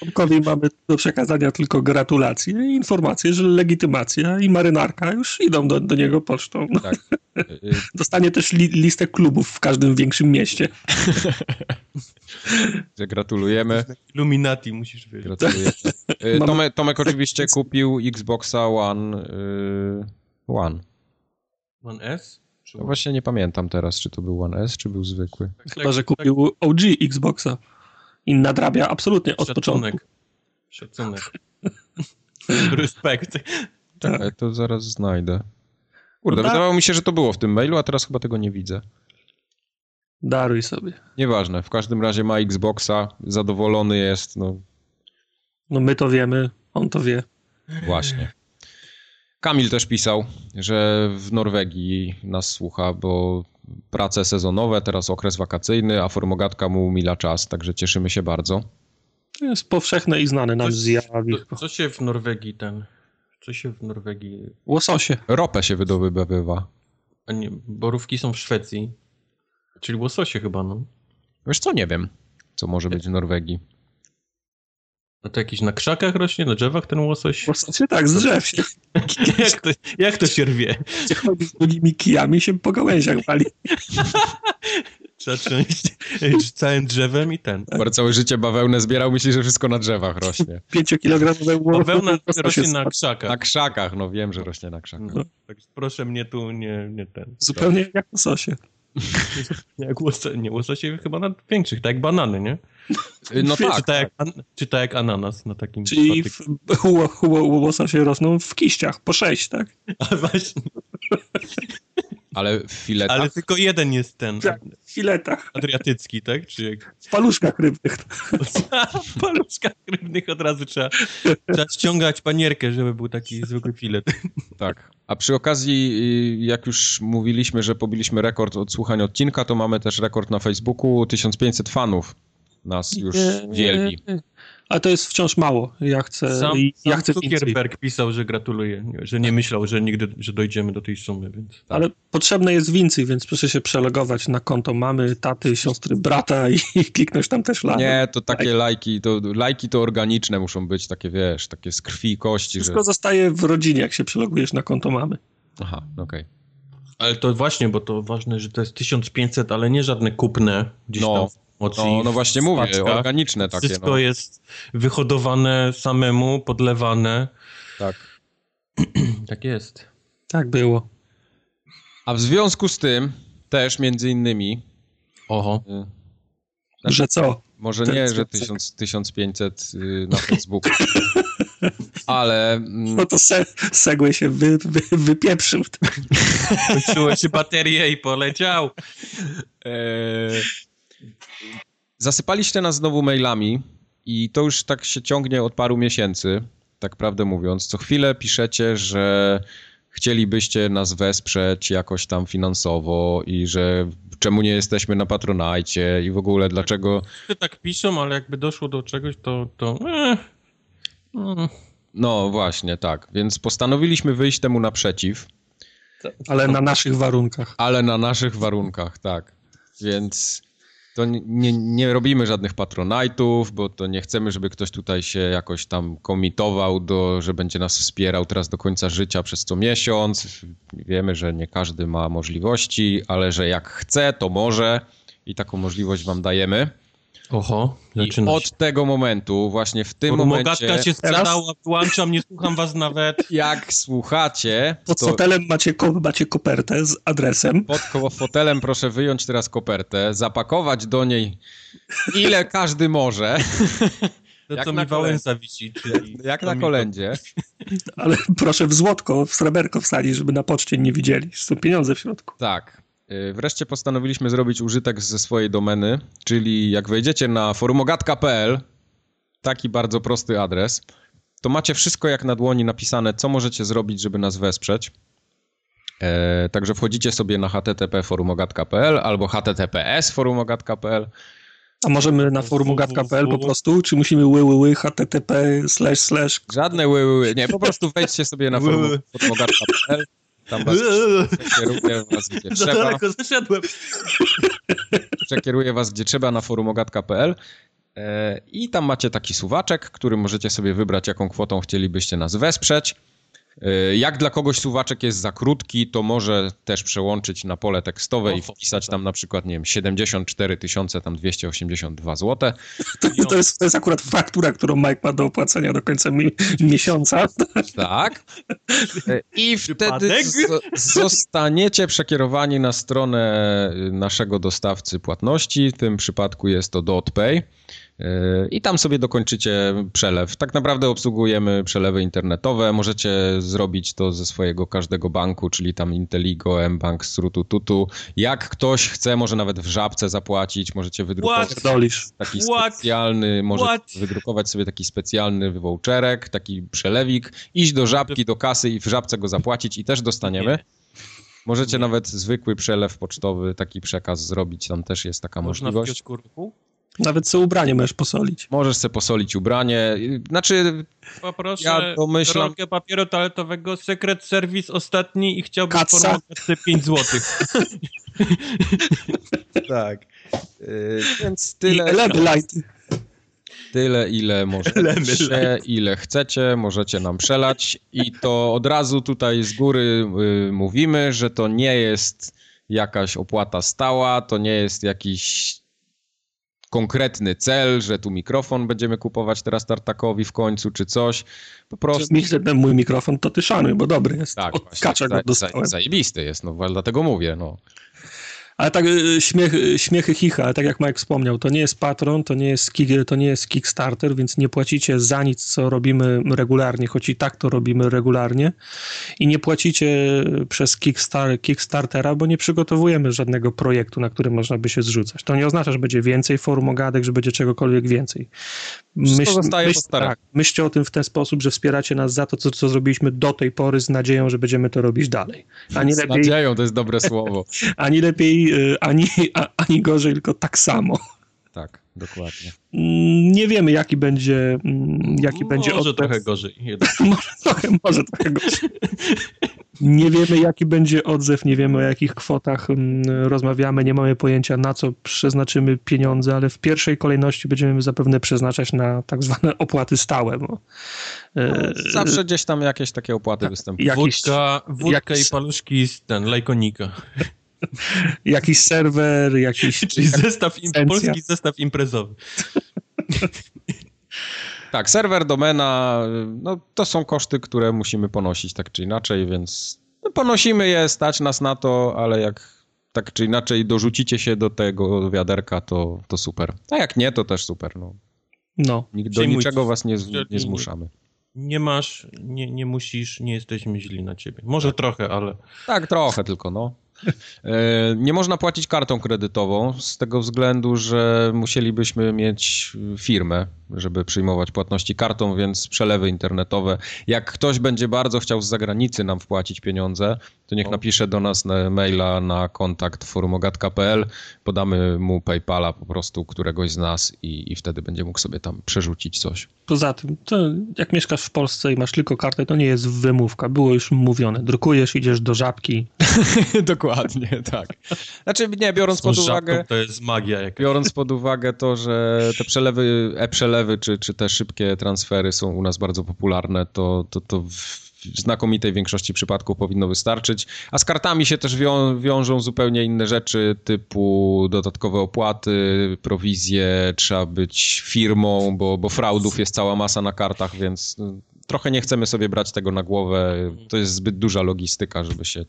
Tomkowi mamy do przekazania tylko gratulacje i informacje, że legitymacja i marynarka już idą do, do niego pocztą. Tak. Dostanie też li, listę klubów w każdym większym mieście. Gratulujemy. Illuminati musisz wiedzieć. Gratulujemy. Tomek, Tomek oczywiście kupił Xboxa One. Y, One. One S? No właśnie nie pamiętam teraz, czy to był One S, czy był zwykły. Tak, Chyba, że tak. kupił OG Xboxa i nadrabia absolutnie od Szacunek. początku. Szacunek. Respekt. Tak, to zaraz znajdę. Kurde, no wydawało mi się, że to było w tym mailu, a teraz chyba tego nie widzę. Daruj sobie. Nieważne, w każdym razie ma Xboxa, zadowolony jest, no. No my to wiemy, on to wie. Właśnie. Kamil też pisał, że w Norwegii nas słucha, bo prace sezonowe, teraz okres wakacyjny, a formogatka mu umila czas, także cieszymy się bardzo. To jest powszechne i znane nam zjawisko. Co się w Norwegii ten... Co się w Norwegii... Łososie. Ropę się wydobywa. A nie, borówki są w Szwecji. Czyli łososie chyba, no. Wiesz co, nie wiem, co może być w Norwegii. No to jakiś na krzakach rośnie, na drzewach ten łosoś? Łososie tak, z drzew się. jak, to, jak to się rwie? Chodzi z długimi kijami się po gałęziach wali. Trzeba część całym drzewem i ten. Bar całe życie bawełnę zbierał, myśli, że wszystko na drzewach rośnie. Pięciokilogramowe Bawełna rośnie na krzakach. Na krzakach, no wiem, że rośnie na krzakach. No. Tak, proszę mnie tu nie, nie ten. Zupełnie jak łososie. Jak łososie, nie, łososie chyba na większych, tak jak banany, nie? No tak. Czy tak, jak, czy tak jak ananas na takim Czyli łososie rosną w kiściach, po sześć, tak? A właśnie. Ale w filetach? Ale tylko jeden jest ten. Tak, w filetach. Adriatycki, tak? Czy jak... W paluszkach rybnych. w paluszkach rybnych od razu trzeba, trzeba ściągać panierkę, żeby był taki zwykły filet. Tak. A przy okazji, y, jak już mówiliśmy, że pobiliśmy rekord odsłuchania odcinka, to mamy też rekord na Facebooku. 1500 fanów nas już wielbi. Ale to jest wciąż mało. Ja chcę, sam, ja sam chcę Zuckerberg pisał, że gratuluje, że nie myślał, że nigdy że dojdziemy do tej sumy. Więc... Tak. Ale potrzebne jest więcej, więc proszę się przelogować na konto mamy, taty, siostry, brata i, i kliknąć tam też lajki. Nie, to takie lajki, to lajki to organiczne muszą być, takie wiesz, takie z krwi i kości. Wszystko że... zostaje w rodzinie, jak się przelogujesz na konto mamy. Aha, okej. Okay. Ale to właśnie, bo to ważne, że to jest 1500, ale nie żadne kupne gdzieś no. tam no, no właśnie mówię, organiczne takie. Wszystko no. jest wyhodowane samemu, podlewane. Tak. tak jest. Tak było. A w związku z tym też między innymi Oho. Znaczy, że co? Może nie, że 1000, 1500 na Facebooku. Ale. No to se, Segway się wy, wy, wypieprzył. Kończyły się baterie i poleciał. Eee, Zasypaliście nas znowu mailami i to już tak się ciągnie od paru miesięcy, tak prawdę mówiąc. Co chwilę piszecie, że chcielibyście nas wesprzeć jakoś tam finansowo i że czemu nie jesteśmy na Patronajcie i w ogóle dlaczego... Ty tak piszą, ale jakby doszło do czegoś, to... to... Eh. No właśnie, tak. Więc postanowiliśmy wyjść temu naprzeciw. Ale na naszych warunkach. Ale na naszych warunkach, tak. Więc to nie, nie robimy żadnych patronajtów, bo to nie chcemy, żeby ktoś tutaj się jakoś tam komitował, do, że będzie nas wspierał teraz do końca życia przez co miesiąc. Wiemy, że nie każdy ma możliwości, ale że jak chce, to może i taką możliwość wam dajemy. Oho, I od tego momentu, właśnie w tym Formogatka momencie... się sprzedała, włączam, nie słucham was nawet. Jak słuchacie... Pod to... fotelem macie, macie kopertę z adresem. Pod fotelem proszę wyjąć teraz kopertę, zapakować do niej ile każdy może. To jak co mi Wałęsa wisi. Czyli jak na kolędzie. Ale proszę w złotko, w sreberko wsadzić, żeby na poczcie nie widzieli. Są pieniądze w środku. Tak. Y, wreszcie postanowiliśmy zrobić użytek ze swojej domeny, czyli jak wejdziecie na forumogatka.pl, taki bardzo prosty adres, to macie wszystko jak na dłoni napisane, co możecie zrobić, żeby nas wesprzeć. E, także wchodzicie sobie na http forumogatka.pl albo https forumogatka.pl. A możemy na forumogatka.pl po prostu, czy musimy łyłyły http slash slash? Żadne łyłyły, nie, po prostu wejdźcie sobie na forumogatka.pl tam was przekieruje was gdzie Za trzeba. daleko zeszedłem. Przekieruje was gdzie trzeba na forumogatka.pl e, i tam macie taki suwaczek, który możecie sobie wybrać, jaką kwotą chcielibyście nas wesprzeć. E, jak dla kogoś suwaczek jest za krótki, to może też przełączyć na pole tekstowe i wpisać tam na przykład, nie wiem, 74 tysiące, tam 282 zł. To, to, jest, to jest akurat faktura, którą Mike ma do opłacenia do końca mi miesiąca. Tak. I wtedy zostaniecie przekierowani na stronę naszego dostawcy płatności. W tym przypadku jest to DotPay. I tam sobie dokończycie przelew. Tak naprawdę obsługujemy przelewy internetowe. Możecie zrobić to ze swojego każdego banku, czyli tam Inteligo, mBank, Srutu, Tutu. Jak ktoś chce, może nawet w żabce zapłacić, możecie wydrukować What? taki What? specjalny, możecie wydrukować sobie taki specjalny voucherek, taki przelewik, iść do żabki, do kasy i w żabce go zapłacić i też dostaniemy. Możecie nawet zwykły przelew pocztowy, taki przekaz zrobić, tam też jest taka Można możliwość. W nawet sobie ubranie możesz posolić. Możesz sobie posolić ubranie. Znaczy, Poproszę ja domyślam... rolkę papieru toaletowego, sekret serwis ostatni i chciałbym formować 5 złotych. tak. Yy, więc tyle... I Tyle, ile możecie, ile chcecie, możecie nam przelać i to od razu tutaj z góry y, mówimy, że to nie jest jakaś opłata stała, to nie jest jakiś konkretny cel, że tu mikrofon będziemy kupować teraz Tartakowi w końcu, czy coś. Po prostu... Myślę, ten mój mikrofon to ty szanuj, bo dobry jest. Tak, Od go dostałem. Zajebisty jest, no dlatego mówię, no. Ale tak y, śmiech, śmiechy chicha, tak jak Mike wspomniał, to nie jest patron, to nie jest, to nie jest Kickstarter, więc nie płacicie za nic, co robimy regularnie, choć i tak to robimy regularnie i nie płacicie przez Kickstar Kickstartera, bo nie przygotowujemy żadnego projektu, na który można by się zrzucać. To nie oznacza, że będzie więcej forum ogadek, że będzie czegokolwiek więcej. Myśl, myśl, tak, myślcie o tym w ten sposób, że wspieracie nas za to, co, co zrobiliśmy do tej pory z nadzieją, że będziemy to robić dalej. Ani z lepiej, nadzieją to jest dobre słowo. ani lepiej, y, ani, ani gorzej, tylko tak samo. Tak, dokładnie. Mm, nie wiemy, jaki będzie mm, jaki może będzie Może trochę gorzej. może, trochę, może trochę gorzej. Nie wiemy, jaki będzie odzew, nie wiemy o jakich kwotach mm, rozmawiamy, nie mamy pojęcia, na co przeznaczymy pieniądze, ale w pierwszej kolejności będziemy zapewne przeznaczać na tak zwane opłaty stałe. Bo, e, no, zawsze gdzieś tam jakieś takie opłaty tak, występują. Jakiś, wódka, wódka jakiś... i paluszki z ten, lajkonika. jakiś serwer, jakiś... Czyli zestaw, polski zestaw imprezowy. Tak, serwer, domena, no to są koszty, które musimy ponosić tak czy inaczej, więc no, ponosimy je, stać nas na to, ale jak tak czy inaczej dorzucicie się do tego wiaderka, to, to super. A jak nie, to też super. No. no. Do niczego was nie, nie zmuszamy. Nie masz, nie, nie musisz, nie jesteśmy źli na ciebie. Może tak. trochę, ale... Tak, trochę tylko, no. E, nie można płacić kartą kredytową z tego względu, że musielibyśmy mieć firmę, żeby przyjmować płatności kartą, więc przelewy internetowe. Jak ktoś będzie bardzo chciał z zagranicy nam wpłacić pieniądze, to niech napisze do nas na maila na kontakt forumogatka.pl, podamy mu PayPala po prostu któregoś z nas i, i wtedy będzie mógł sobie tam przerzucić coś. Poza tym, jak mieszkasz w Polsce i masz tylko kartę, to nie jest wymówka. Było już mówione. Drukujesz, idziesz do żabki. Dokładnie, tak. Znaczy, nie, biorąc pod uwagę... To jest magia jakaś. Biorąc pod uwagę to, że te przelewy, e-przelewy czy, czy te szybkie transfery są u nas bardzo popularne, to, to, to w znakomitej większości przypadków powinno wystarczyć. A z kartami się też wią wiążą zupełnie inne rzeczy, typu dodatkowe opłaty, prowizje, trzeba być firmą, bo, bo fraudów jest cała masa na kartach, więc no, trochę nie chcemy sobie brać tego na głowę. To jest zbyt duża logistyka, żeby się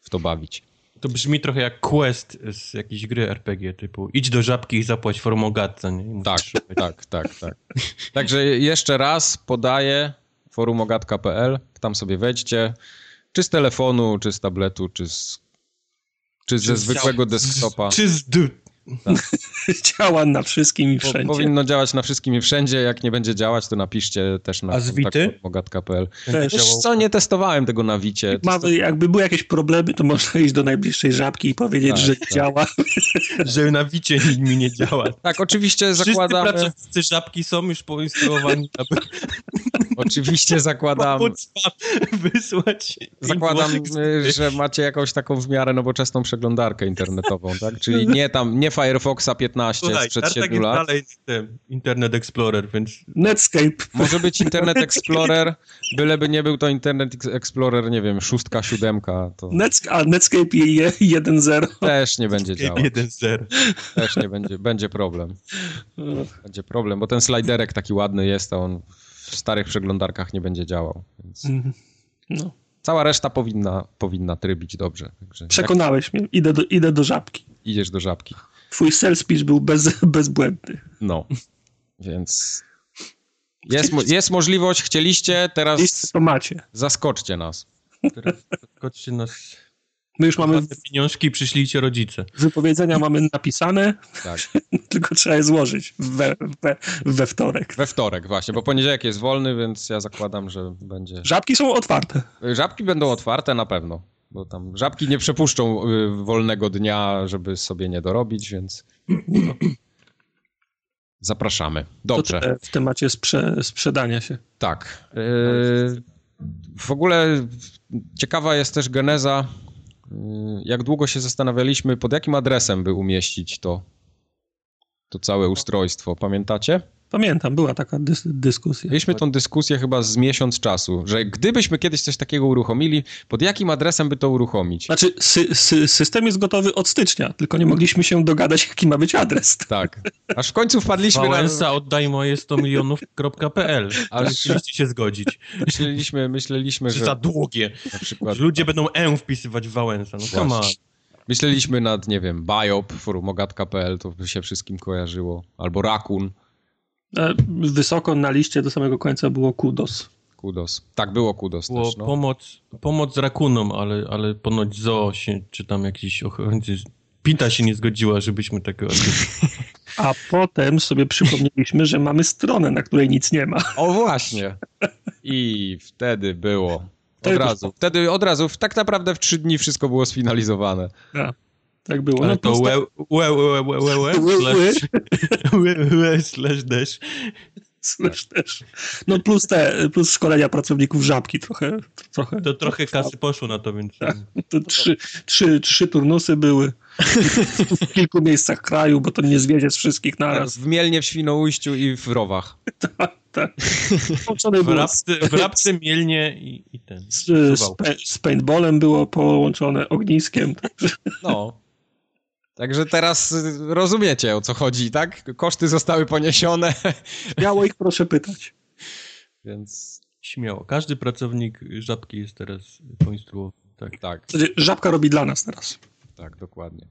w to bawić. To brzmi trochę jak quest z jakiejś gry RPG, typu idź do żabki i zapłać formogatce. Nie? Tak, tak, tak, tak. Także jeszcze raz podaję forumogatka.pl, tam sobie wejdźcie, czy z telefonu, czy z tabletu, czy z czy ze zwykłego desktopa. Czy z, tak. Działa na wszystkim i wszędzie. Po, powinno działać na wszystkim i wszędzie. Jak nie będzie działać, to napiszcie też na mogatka.pl. Wiesz co, nie testowałem tego na Wicie. Ma, jakby były jakieś problemy, to można iść do najbliższej żabki i powiedzieć, tak, że tak. działa. że na Wicie mi nie działa. Tak, oczywiście Wszyscy zakładamy... Wszyscy żabki są już poinstalowani, aby... Oczywiście zakładam... wysłać Zakładam, że macie jakąś taką w miarę nowoczesną przeglądarkę internetową, tak? Czyli nie tam, nie Firefoxa 15 Słuchaj, sprzed 7 lat. dalej Internet Explorer, więc... Netscape. Może być Internet Explorer, byleby nie był to Internet Explorer, nie wiem, szóstka, siódemka. To... Nets a Netscape 1.0. Też nie będzie działać. 1.0. Też nie będzie, będzie problem. Będzie problem, bo ten sliderek taki ładny jest, a on w starych przeglądarkach nie będzie działał. Więc... Mhm. No. Cała reszta powinna, powinna trybić dobrze. Także Przekonałeś jak... mnie, idę do, idę do żabki. Idziesz do żabki. Twój sales speech był bez, bezbłędny. No, więc jest, jest możliwość, chcieliście, teraz to macie. zaskoczcie nas. Zaskoczcie nas My już mamy... pieniążki, przyślijcie rodzice. Wypowiedzenia mamy napisane, tak. tylko trzeba je złożyć we, we, we wtorek. We wtorek, właśnie, bo poniedziałek jest wolny, więc ja zakładam, że będzie... Żabki są otwarte. Żabki będą otwarte na pewno, bo tam żabki nie przepuszczą y, wolnego dnia, żeby sobie nie dorobić, więc... Zapraszamy. Dobrze. W temacie sprze sprzedania się. Tak. Yy, w ogóle ciekawa jest też geneza Y, jak długo się zastanawialiśmy, pod jakim adresem by umieścić to, to całe ustrojstwo. Pamiętacie? Pamiętam, była taka dys dyskusja. Mieliśmy tą dyskusję chyba z miesiąc czasu, że gdybyśmy kiedyś coś takiego uruchomili, pod jakim adresem by to uruchomić? Znaczy, sy sy system jest gotowy od stycznia, tylko nie mogliśmy się dogadać, jaki ma być adres. Tak. Aż w końcu wpadliśmy Wałęsa, na... oddaj moje 100 milionów.pl. Aż musieliście się zgodzić. Myśleliśmy, myśleliśmy że... Za długie. Na przykład... Że ludzie będą E wpisywać w Wałęsa. No come on. Myśleliśmy nad, nie wiem, Biop, forumogatka.pl, to by się wszystkim kojarzyło, albo Rakun. E, wysoko na liście do samego końca było Kudos. Kudos. Tak, było Kudos było też, no. Pomoc, pomoc rakunom, ale, ale ponoć zoo się, czy tam jakiś ochronicy... Pita się nie zgodziła, żebyśmy tego... A potem sobie przypomnieliśmy, że mamy stronę, na której nic nie ma. O właśnie. I wtedy było. Od razu. Wtedy od razu, tak naprawdę w trzy dni wszystko było sfinalizowane. Ja. Tak było. Ale no to łe, łe, łe, łe, łe, łe, slash, dash. Slash dash. No plus te, plus szkolenia pracowników żabki trochę. trochę to trochę kasy poszło na to, więc... Tak. To trzy, trzy, trzy turnusy były w kilku miejscach kraju, bo to nie zwiezie z wszystkich naraz. W Mielnie, w Świnoujściu i w Rowach. tak, tak. W Rabce, w Rabce Mielnie i, i ten. Z, z, z paintballem było połączone ogniskiem. Także. No. Także teraz rozumiecie o co chodzi, tak? Koszty zostały poniesione. Śmiało ich proszę pytać. Więc. Śmiało. Każdy pracownik żabki jest teraz poinstruowany. Tak. tak. Żabka robi dla nas teraz. Tak, dokładnie.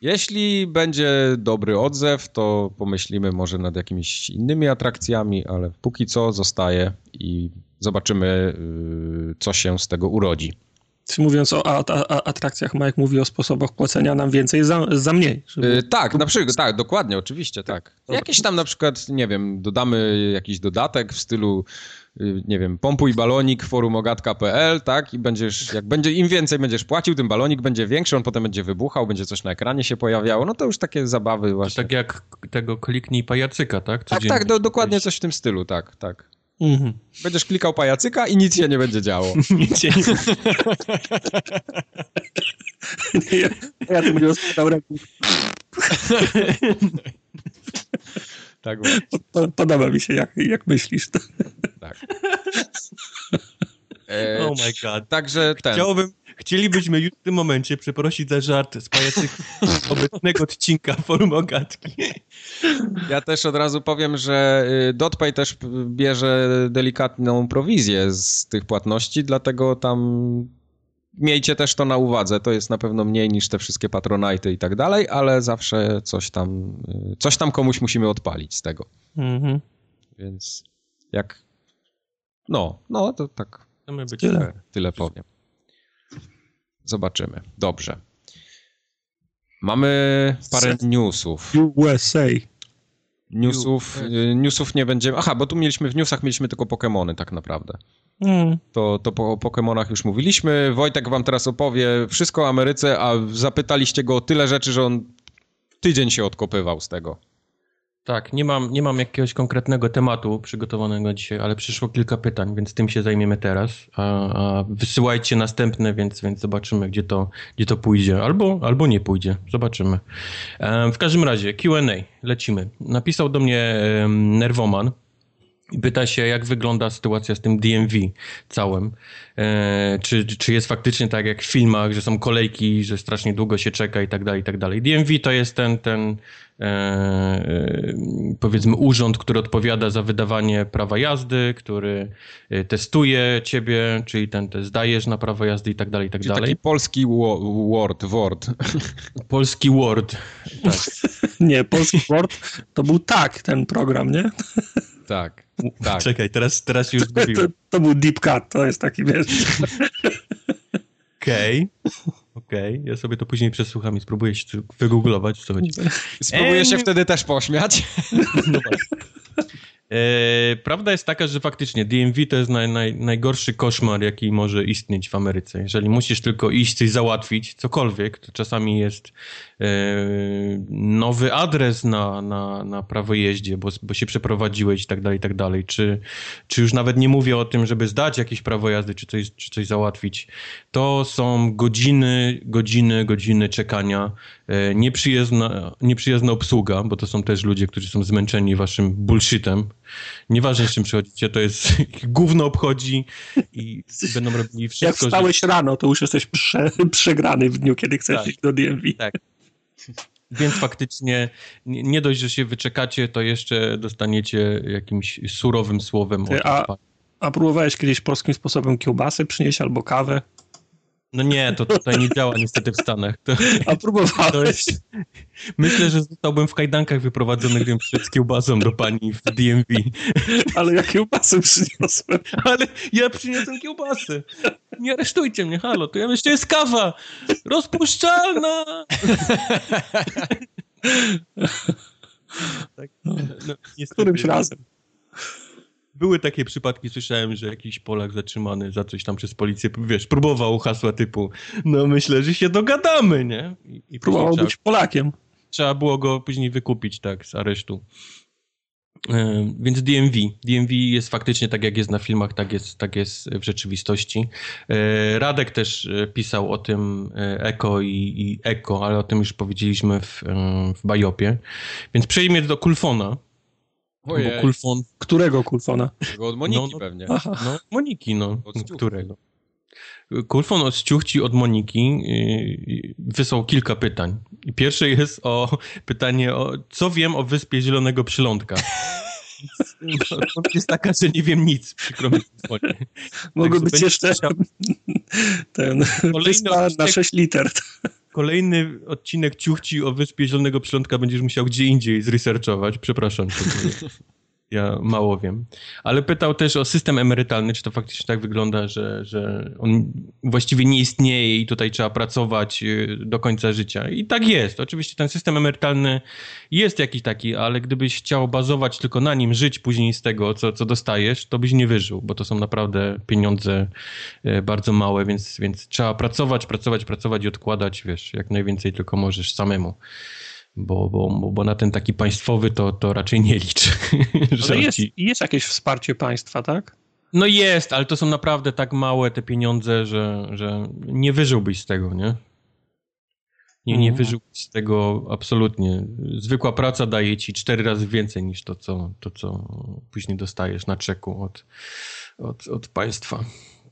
Jeśli będzie dobry odzew, to pomyślimy może nad jakimiś innymi atrakcjami, ale póki co zostaje i zobaczymy, yy, co się z tego urodzi. Mówiąc o atrakcjach, Mike mówi o sposobach płacenia nam więcej za, za mniej. Żeby... Yy, tak, na przykład, tak, dokładnie, oczywiście, tak. Dobra. Jakiś tam na przykład, nie wiem, dodamy jakiś dodatek w stylu yy, nie wiem, pompuj balonik forumogatka.pl, tak? I będziesz, jak będzie, im więcej będziesz płacił, tym balonik będzie większy, on potem będzie wybuchał, będzie coś na ekranie się pojawiało, no to już takie zabawy właśnie. To tak jak tego kliknij pajacyka, tak? Codziennie. Tak, tak, do, dokładnie coś w tym stylu, tak, tak. Mhm. Będziesz klikał pajacyka i nic się nie będzie działo. nic się nie ja, ja tu będę składał rękę. tak Podoba mi się, jak, jak myślisz. tak. E, oh my god. Także ten. Chciałbym, chcielibyśmy już w tym momencie przeprosić za żart z pajacyk obecnego odcinka Forum Ogatki. Ja też od razu powiem, że y, DotPay też bierze delikatną prowizję z tych płatności, dlatego tam miejcie też to na uwadze. To jest na pewno mniej niż te wszystkie patronajty i tak dalej, ale zawsze coś tam, y, coś tam komuś musimy odpalić z tego. Mhm. Więc jak... No, no to tak. Tyle, tyle powiem. Zobaczymy. Dobrze. Mamy parę newsów. USA. Newsów, y, newsów nie będziemy. Aha, bo tu mieliśmy w newsach mieliśmy tylko Pokémony tak naprawdę. Mm. To, to po Pokémonach już mówiliśmy. Wojtek wam teraz opowie wszystko o Ameryce, a zapytaliście go o tyle rzeczy, że on tydzień się odkopywał z tego. Tak, nie mam, nie mam jakiegoś konkretnego tematu przygotowanego dzisiaj, ale przyszło kilka pytań, więc tym się zajmiemy teraz. A, a wysyłajcie następne, więc, więc zobaczymy, gdzie to, gdzie to pójdzie. Albo, albo nie pójdzie. Zobaczymy. E, w każdym razie, QA, lecimy. Napisał do mnie e, Nerwoman pyta się, jak wygląda sytuacja z tym DMV całym. E, czy, czy jest faktycznie tak jak w filmach, że są kolejki, że strasznie długo się czeka i tak dalej, i tak dalej. DMV to jest ten, ten e, e, powiedzmy urząd, który odpowiada za wydawanie prawa jazdy, który e, testuje ciebie, czyli ten, te zdajesz na prawo jazdy i tak dalej, i tak czyli dalej. taki polski Word, Word. Polski Word, tak. nie, polski Word to był tak ten program, nie? tak. Tak. Czekaj, teraz, teraz już zgubiłem. To, to, był deep cut, to jest taki, wiesz... Okej, okay. okej. Okay. Ja sobie to później przesłucham i spróbuję się wygooglować, co chodzi. Spróbuję się wtedy też pośmiać. No E, prawda jest taka, że faktycznie DMV to jest naj, naj, najgorszy koszmar, jaki może istnieć w Ameryce. Jeżeli musisz tylko iść coś załatwić, cokolwiek, to czasami jest nowy adres na, na, na prawo jeździe, bo, bo się przeprowadziłeś i tak dalej, i tak dalej. Czy, czy już nawet nie mówię o tym, żeby zdać jakieś prawo jazdy, czy coś, czy coś załatwić. To są godziny, godziny, godziny czekania. E, nieprzyjazna, nieprzyjazna obsługa, bo to są też ludzie, którzy są zmęczeni waszym bullshitem, Nieważne, z czym przychodzicie, to jest gówno obchodzi i będą robili wszystko. Jak wstałeś że... rano, to już jesteś prze, przegrany w dniu, kiedy chcesz tak, iść do DMV. Tak. Więc faktycznie nie dość, że się wyczekacie, to jeszcze dostaniecie jakimś surowym słowem. Ty, a, a próbowałeś kiedyś polskim sposobem kiełbasy przynieść albo kawę? No nie, to tutaj nie działa niestety w Stanach. To, A próbowałeś? Jest, myślę, że zostałbym w kajdankach wyprowadzony, gdybym przyszedł z kiełbasą do pani w DMV. Ale ja kiełbasę przyniosłem. Ale ja przyniosłem kiełbasę. Nie aresztujcie mnie, halo, to ja myślę, jest kawa. Rozpuszczalna! tak, no, no, Którymś razem. Były takie przypadki, słyszałem, że jakiś Polak zatrzymany za coś tam przez policję, wiesz, próbował hasła typu, no myślę, że się dogadamy, nie? I, i próbował być Polakiem. Trzeba było go później wykupić, tak, z aresztu. E, więc DMV. DMV jest faktycznie tak, jak jest na filmach, tak jest, tak jest w rzeczywistości. E, Radek też e, pisał o tym Eko i, i Eko, ale o tym już powiedzieliśmy w, w Bajopie. Więc przejdźmy do Kulfona. Ojej. Kulfon... Którego kulfona? Tego od Moniki no, no, pewnie. Aha. No, Moniki, no. Którego? Kulfon od Ściuchci od Moniki wysłał kilka pytań. Pierwsze jest o pytanie o co wiem o wyspie Zielonego Przylądka. Odpowiedź jest taka, że nie wiem nic, przykro mi Mogło być jeszcze ten kolejny na 6 liter. Kolejny odcinek ciuchci o Wyspie Zielonego Przylądka będziesz musiał gdzie indziej zresearchować. Przepraszam. Ja mało wiem. Ale pytał też o system emerytalny, czy to faktycznie tak wygląda, że, że on właściwie nie istnieje i tutaj trzeba pracować y, do końca życia. I tak jest. Oczywiście ten system emerytalny jest jakiś taki, ale gdybyś chciał bazować tylko na nim, żyć później z tego, co, co dostajesz, to byś nie wyżył, bo to są naprawdę pieniądze y, bardzo małe, więc, więc trzeba pracować, pracować, pracować i odkładać, wiesz, jak najwięcej tylko możesz samemu bo, bo, bo na ten taki państwowy to, to raczej nie liczę. Ale jest, jest jakieś wsparcie państwa, tak? No jest, ale to są naprawdę tak małe te pieniądze, że, że nie wyżyłbyś z tego, nie? Nie, nie mhm. wyżyłbyś z tego absolutnie. Zwykła praca daje ci cztery razy więcej niż to, co, to, co później dostajesz na czeku od, od, od państwa.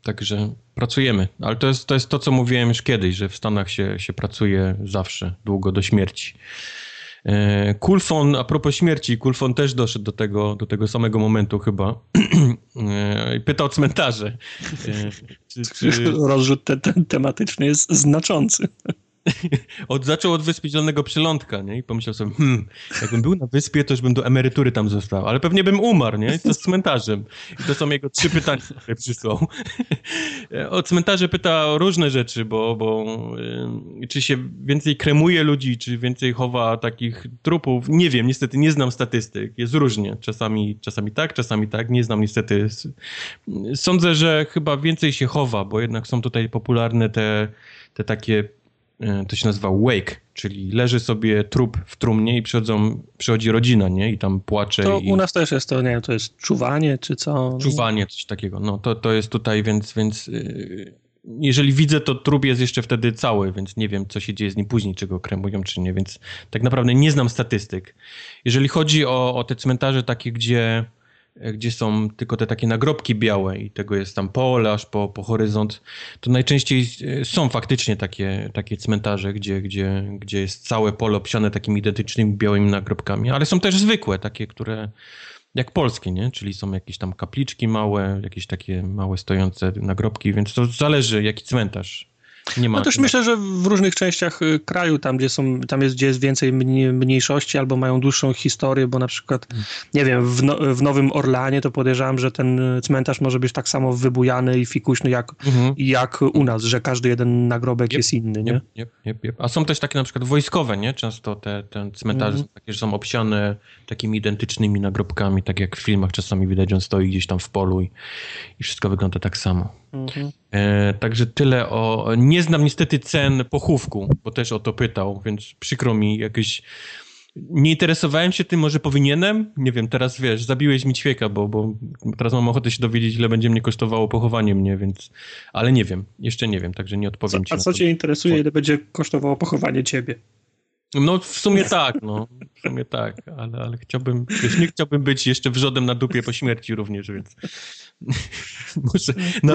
Także pracujemy, ale to jest, to jest to, co mówiłem już kiedyś, że w Stanach się, się pracuje zawsze, długo do śmierci. E, Kulfon, a propos śmierci, Kulfon też doszedł do tego, do tego samego momentu chyba e, i pytał cmentarze. E, czy, czy... Rozrzut te, te, tematyczny jest znaczący. od, zaczął od Wyspy Zielonego Przylądka, nie? I pomyślał sobie, hmm, jakbym był na wyspie, to już bym do emerytury tam został, ale pewnie bym umarł, nie? I to z cmentarzem. I to są jego trzy pytania, które przysłał. o cmentarze pyta o różne rzeczy, bo, bo y, czy się więcej kremuje ludzi, czy więcej chowa takich trupów, nie wiem, niestety nie znam statystyk, jest różnie, czasami, czasami tak, czasami tak, nie znam niestety. Sądzę, że chyba więcej się chowa, bo jednak są tutaj popularne te, te takie to się nazywa wake, czyli leży sobie trup w trumnie i przychodzą, przychodzi rodzina, nie? I tam płacze. To i... u nas też jest to, nie to jest czuwanie, czy co? Czuwanie, coś takiego. No to, to jest tutaj, więc, więc yy, jeżeli widzę, to trup jest jeszcze wtedy cały, więc nie wiem, co się dzieje z nim później, czy go kremują, czy nie, więc tak naprawdę nie znam statystyk. Jeżeli chodzi o, o te cmentarze takie, gdzie gdzie są tylko te takie nagrobki białe i tego jest tam pole aż po, po horyzont, to najczęściej e, są faktycznie takie, takie cmentarze, gdzie, gdzie, gdzie jest całe pole obsiane takimi identycznymi białymi nagrobkami, ale są też zwykłe, takie, które jak polskie, nie? Czyli są jakieś tam kapliczki małe, jakieś takie małe stojące nagrobki, więc to zależy jaki cmentarz nie ma, no też myślę, że w różnych częściach y, kraju, tam gdzie, są, tam jest, gdzie jest więcej mniejszości albo mają dłuższą historię, bo na przykład, hmm. nie wiem, w, no, w Nowym Orlanie to podejrzewam, że ten cmentarz może być tak samo wybujany i fikuśny jak, mhm. jak u nas, że każdy jeden nagrobek yep. jest inny, nie? Yep, yep, A są też takie na przykład wojskowe, nie? Często te, te cmentarze mhm. są takie, że są obsiane takimi identycznymi nagrobkami, tak jak w filmach czasami widać, on stoi gdzieś tam w polu i, i wszystko wygląda tak samo. Mhm. E, także tyle o. Nie znam niestety cen pochówku, bo też o to pytał, więc przykro mi jakieś. Nie interesowałem się tym, może powinienem? Nie wiem, teraz wiesz, zabiłeś mi ćwieka, bo, bo teraz mam ochotę się dowiedzieć, ile będzie mnie kosztowało pochowanie mnie, więc. Ale nie wiem, jeszcze nie wiem, także nie odpowiem co, ci. A co cię interesuje, ile będzie kosztowało pochowanie ciebie? No w sumie tak, no. W sumie tak, ale, ale chciałbym, wiesz, nie chciałbym być jeszcze wrzodem na dupie po śmierci również, więc może no,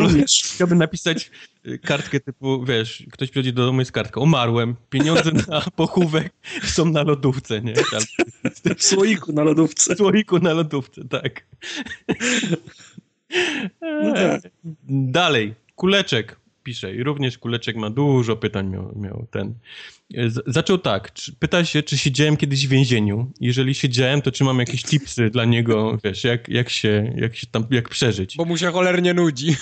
chciałbym napisać y, kartkę typu, wiesz, ktoś przychodzi do domu z kartką, umarłem, pieniądze na pochówek są na lodówce, nie? W słoiku na lodówce. W słoiku na lodówce, tak. No tak. Dalej, kuleczek. Pisze. I również Kuleczek ma dużo pytań miał, miał ten. Z, zaczął tak, czy, pyta się, czy siedziałem kiedyś w więzieniu. Jeżeli siedziałem, to czy mam jakieś tipsy dla niego, wiesz, jak, jak się, jak się tam, jak przeżyć. Bo mu się cholernie nudzi.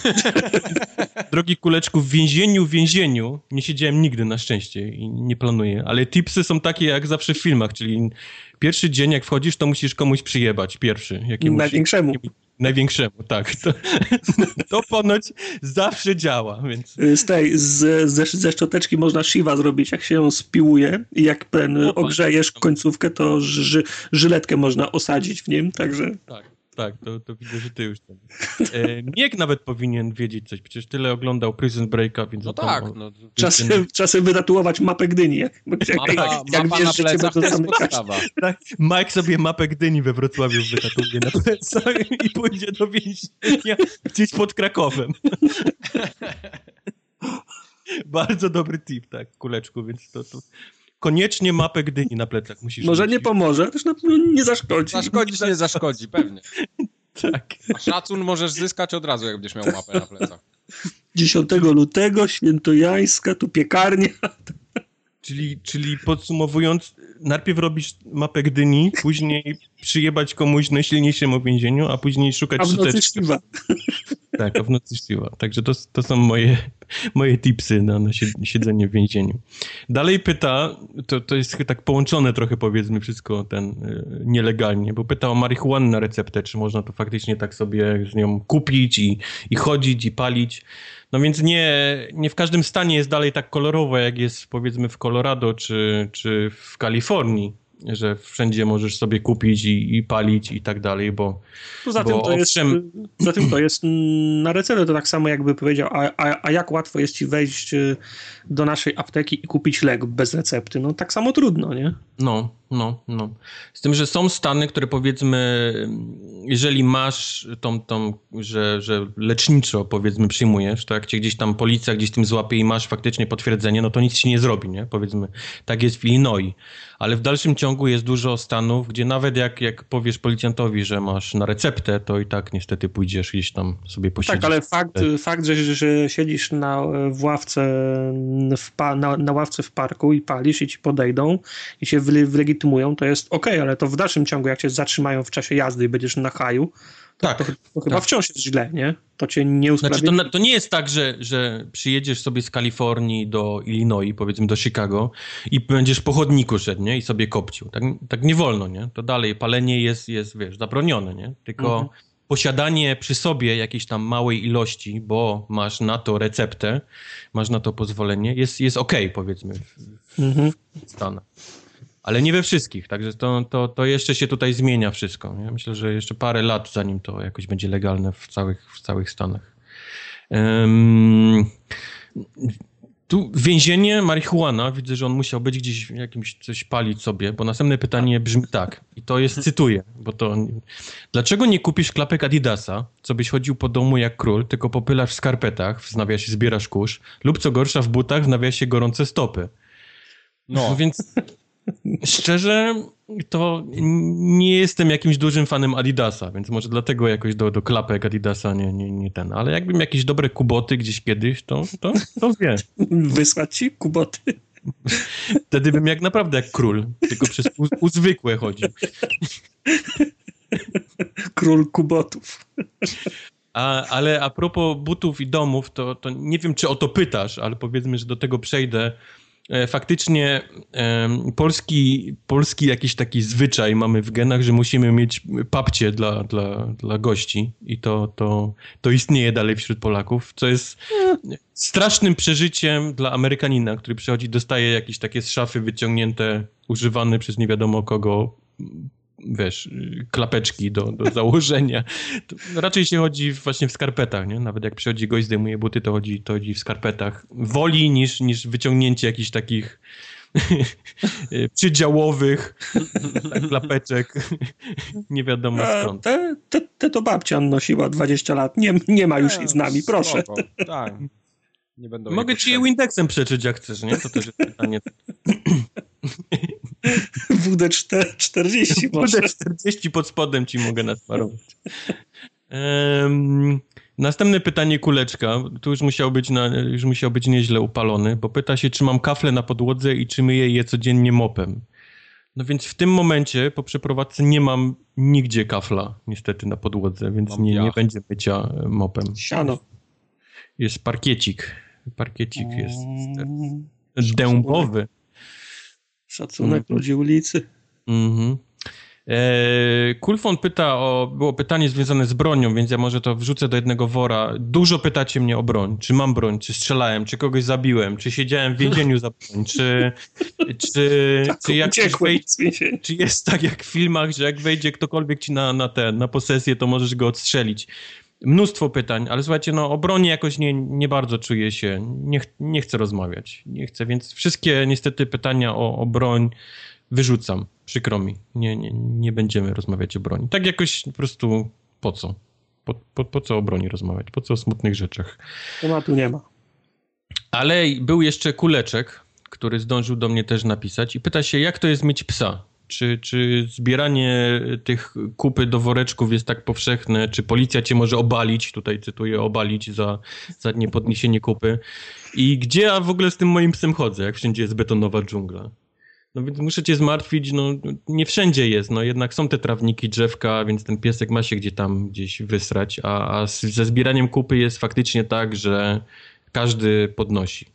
Drogi Kuleczku, w więzieniu, w więzieniu nie siedziałem nigdy na szczęście i nie planuję, ale tipsy są takie jak zawsze w filmach, czyli pierwszy dzień jak wchodzisz, to musisz komuś przyjebać, pierwszy. Największemu. Największemu, tak. To, to ponoć zawsze działa, więc... Z tej, z, ze, ze szczoteczki można Shiva zrobić, jak się ją spiłuje i jak ten ogrzejesz końcówkę, to ży, żyletkę można osadzić w nim, także... Tak. Tak, to, to widzę, że ty już tam. E, Miek nawet powinien wiedzieć coś, przecież tyle oglądał Prison Breaka, więc... No tak, no. Czasem, ten... czasem wytatuować mapę Gdyni, jak, jak, mapa, jak, jak mapa wiesz, że cię będą zamykać. Tak, Mike sobie mapę Gdyni we Wrocławiu wytatuje na plecach i pójdzie do więzienia gdzieś pod Krakowem. Bardzo dobry tip, tak, kuleczku, więc to... to koniecznie mapę Gdyni na plecach musisz Może nie pomoże, też na pewno nie zaszkodzi. Zaszkodzi czy nie zaszkodzi, pewnie. tak. A szacun możesz zyskać od razu, jak będziesz miał mapę na plecach. 10 lutego, Świętojańska, tu piekarnia. Czyli, czyli podsumowując, najpierw robisz mapę Gdyni, później przyjebać komuś najsilniejszym w więzieniu, a później szukać a w nocy sztywa. Tak, a w nocy sztywa. Także to, to są moje, moje tipsy na, na siedzenie w więzieniu. Dalej pyta, to, to jest tak połączone trochę powiedzmy wszystko ten y, nielegalnie, bo pyta o marihuanę na receptę, czy można to faktycznie tak sobie z nią kupić i, i chodzić i palić. No więc nie, nie w każdym stanie jest dalej tak kolorowo, jak jest powiedzmy w Colorado czy, czy w Kalifornii, że wszędzie możesz sobie kupić i, i palić i tak dalej, bo Poza tym, to owszem... jest, poza tym to jest na receptę to tak samo jakby powiedział, a, a, a jak łatwo jest ci wejść y, do naszej apteki i kupić lek bez recepty? No tak samo trudno, nie? No, no, no. Z tym, że są stany, które powiedzmy, jeżeli masz tą, tą że, że leczniczo powiedzmy przyjmujesz, to jak cię gdzieś tam policja gdzieś tym złapie i masz faktycznie potwierdzenie, no to nic ci nie zrobi, nie? Powiedzmy, tak jest w Illinois. Ale w dalszym ciągu jest dużo stanów, gdzie nawet jak, jak powiesz policjantowi, że masz na receptę, to i tak niestety pójdziesz gdzieś tam sobie posiedzieć. Tak, ale fakt, fakt że, że siedzisz na, w ławce w, na, na ławce w parku i palisz i ci podejdą i się to jest ok, ale to w dalszym ciągu, jak cię zatrzymają w czasie jazdy i będziesz na haju, to, tak, to, to chyba tak. wciąż jest źle, nie? To cię nie usprawiedliwi. Znaczy, to, to, nie jest tak, że, że przyjedziesz sobie z Kalifornii do Illinois, powiedzmy do Chicago i będziesz po chodniku szedł, nie? I sobie kopcił. Tak, tak nie wolno, nie? To dalej palenie jest, jest wiesz, zabronione, nie? Tylko mhm. posiadanie przy sobie jakiejś tam małej ilości, bo masz na to receptę, masz na to pozwolenie, jest, jest okej, okay, powiedzmy, w, w, mhm. w Stanach ale nie we wszystkich, także to, to, to jeszcze się tutaj zmienia wszystko. Ja myślę, że jeszcze parę lat, zanim to jakoś będzie legalne w całych, w całych Stanach. Um, tu więzienie, marihuana, widzę, że on musiał być gdzieś jakimś coś palić sobie, bo następne pytanie brzmi tak, i to jest, cytuję, bo to... Dlaczego nie kupisz klapek Adidasa, co byś chodził po domu jak król, tylko popylasz w skarpetach, w nawiasie zbierasz kurz, lub co gorsza w butach, w nawiasie gorące stopy? No, no więc Szczerze, to nie jestem jakimś dużym fanem Adidasa, więc może dlatego jakoś do, do klapek Adidasa nie, nie, nie ten. Ale jakbym jakieś dobre kuboty gdzieś kiedyś, to, to, to wie. Wysłać ci kuboty? Wtedy bym jak naprawdę jak król, tylko przez uzwykłe chodził. Król kubotów. A, ale a propos butów i domów, to, to nie wiem, czy o to pytasz, ale powiedzmy, że do tego przejdę. E, faktycznie polski, polski jakiś taki zwyczaj mamy w genach, że musimy mieć papcie dla, dla, dla gości i to, to, to istnieje dalej wśród Polaków, co jest strasznym przeżyciem dla Amerykanina, który przychodzi, dostaje jakieś takie z szafy wyciągnięte, używane przez nie wiadomo kogo wiesz, klapeczki do, do założenia. To raczej się chodzi właśnie w skarpetach, nie? Nawet jak przychodzi gość, zdejmuje buty, to chodzi, to chodzi w skarpetach. Woli niż, niż wyciągnięcie jakichś takich przydziałowych klapeczek. nie wiadomo skąd. Te, te, te, to babcia nosiła 20 lat. Nie, nie ma już jej z nami, proszę. Tak. Nie będą Mogę ci je Windexem przeczyć, jak chcesz, nie? To też jest pytanie. WD-40 WD-40 pod spodem ci mogę nasmarować. Um, Następne pytanie kuleczka. Tu już musiał, być na, już musiał być nieźle upalony, bo pyta się, czy mam kafle na podłodze i czy myję je codziennie mopem. No więc w tym momencie po przeprowadzce nie mam nigdzie kafla niestety na podłodze, więc nie, nie będzie mycia mopem. Siano. Jest parkiecik. Parkiecik jest dębowy. Szacunek ludzi ulicy. Mhm. E, Kulfon pyta o, było pytanie związane z bronią, więc ja może to wrzucę do jednego wora. Dużo pytacie mnie o broń. Czy mam broń, czy strzelałem, czy kogoś zabiłem, czy siedziałem w więzieniu za broń, czy, czy, tak, czy, jak wejdzie, czy jest tak jak w filmach, że jak wejdzie ktokolwiek ci na, na, ten, na posesję, to możesz go odstrzelić. Mnóstwo pytań, ale słuchajcie, no o broni jakoś nie, nie bardzo czuję się, nie, nie chcę rozmawiać, nie chcę, więc wszystkie niestety pytania o, o broń wyrzucam. Przykro mi. Nie, nie, nie będziemy rozmawiać o broni. Tak jakoś po prostu po co? Po, po, po co o broni rozmawiać? Po co o smutnych rzeczach? Tematu nie ma. Ale był jeszcze kuleczek, który zdążył do mnie też napisać i pyta się, jak to jest mieć psa? Czy, czy zbieranie tych kupy do woreczków jest tak powszechne? Czy policja cię może obalić? Tutaj cytuję, obalić za, za niepodniesienie kupy. I gdzie ja w ogóle z tym moim psem chodzę, jak wszędzie jest betonowa dżungla? No więc muszę cię zmartwić, no nie wszędzie jest, no jednak są te trawniki, drzewka, więc ten piesek ma się gdzie tam gdzieś wysrać, a, a ze zbieraniem kupy jest faktycznie tak, że każdy podnosi.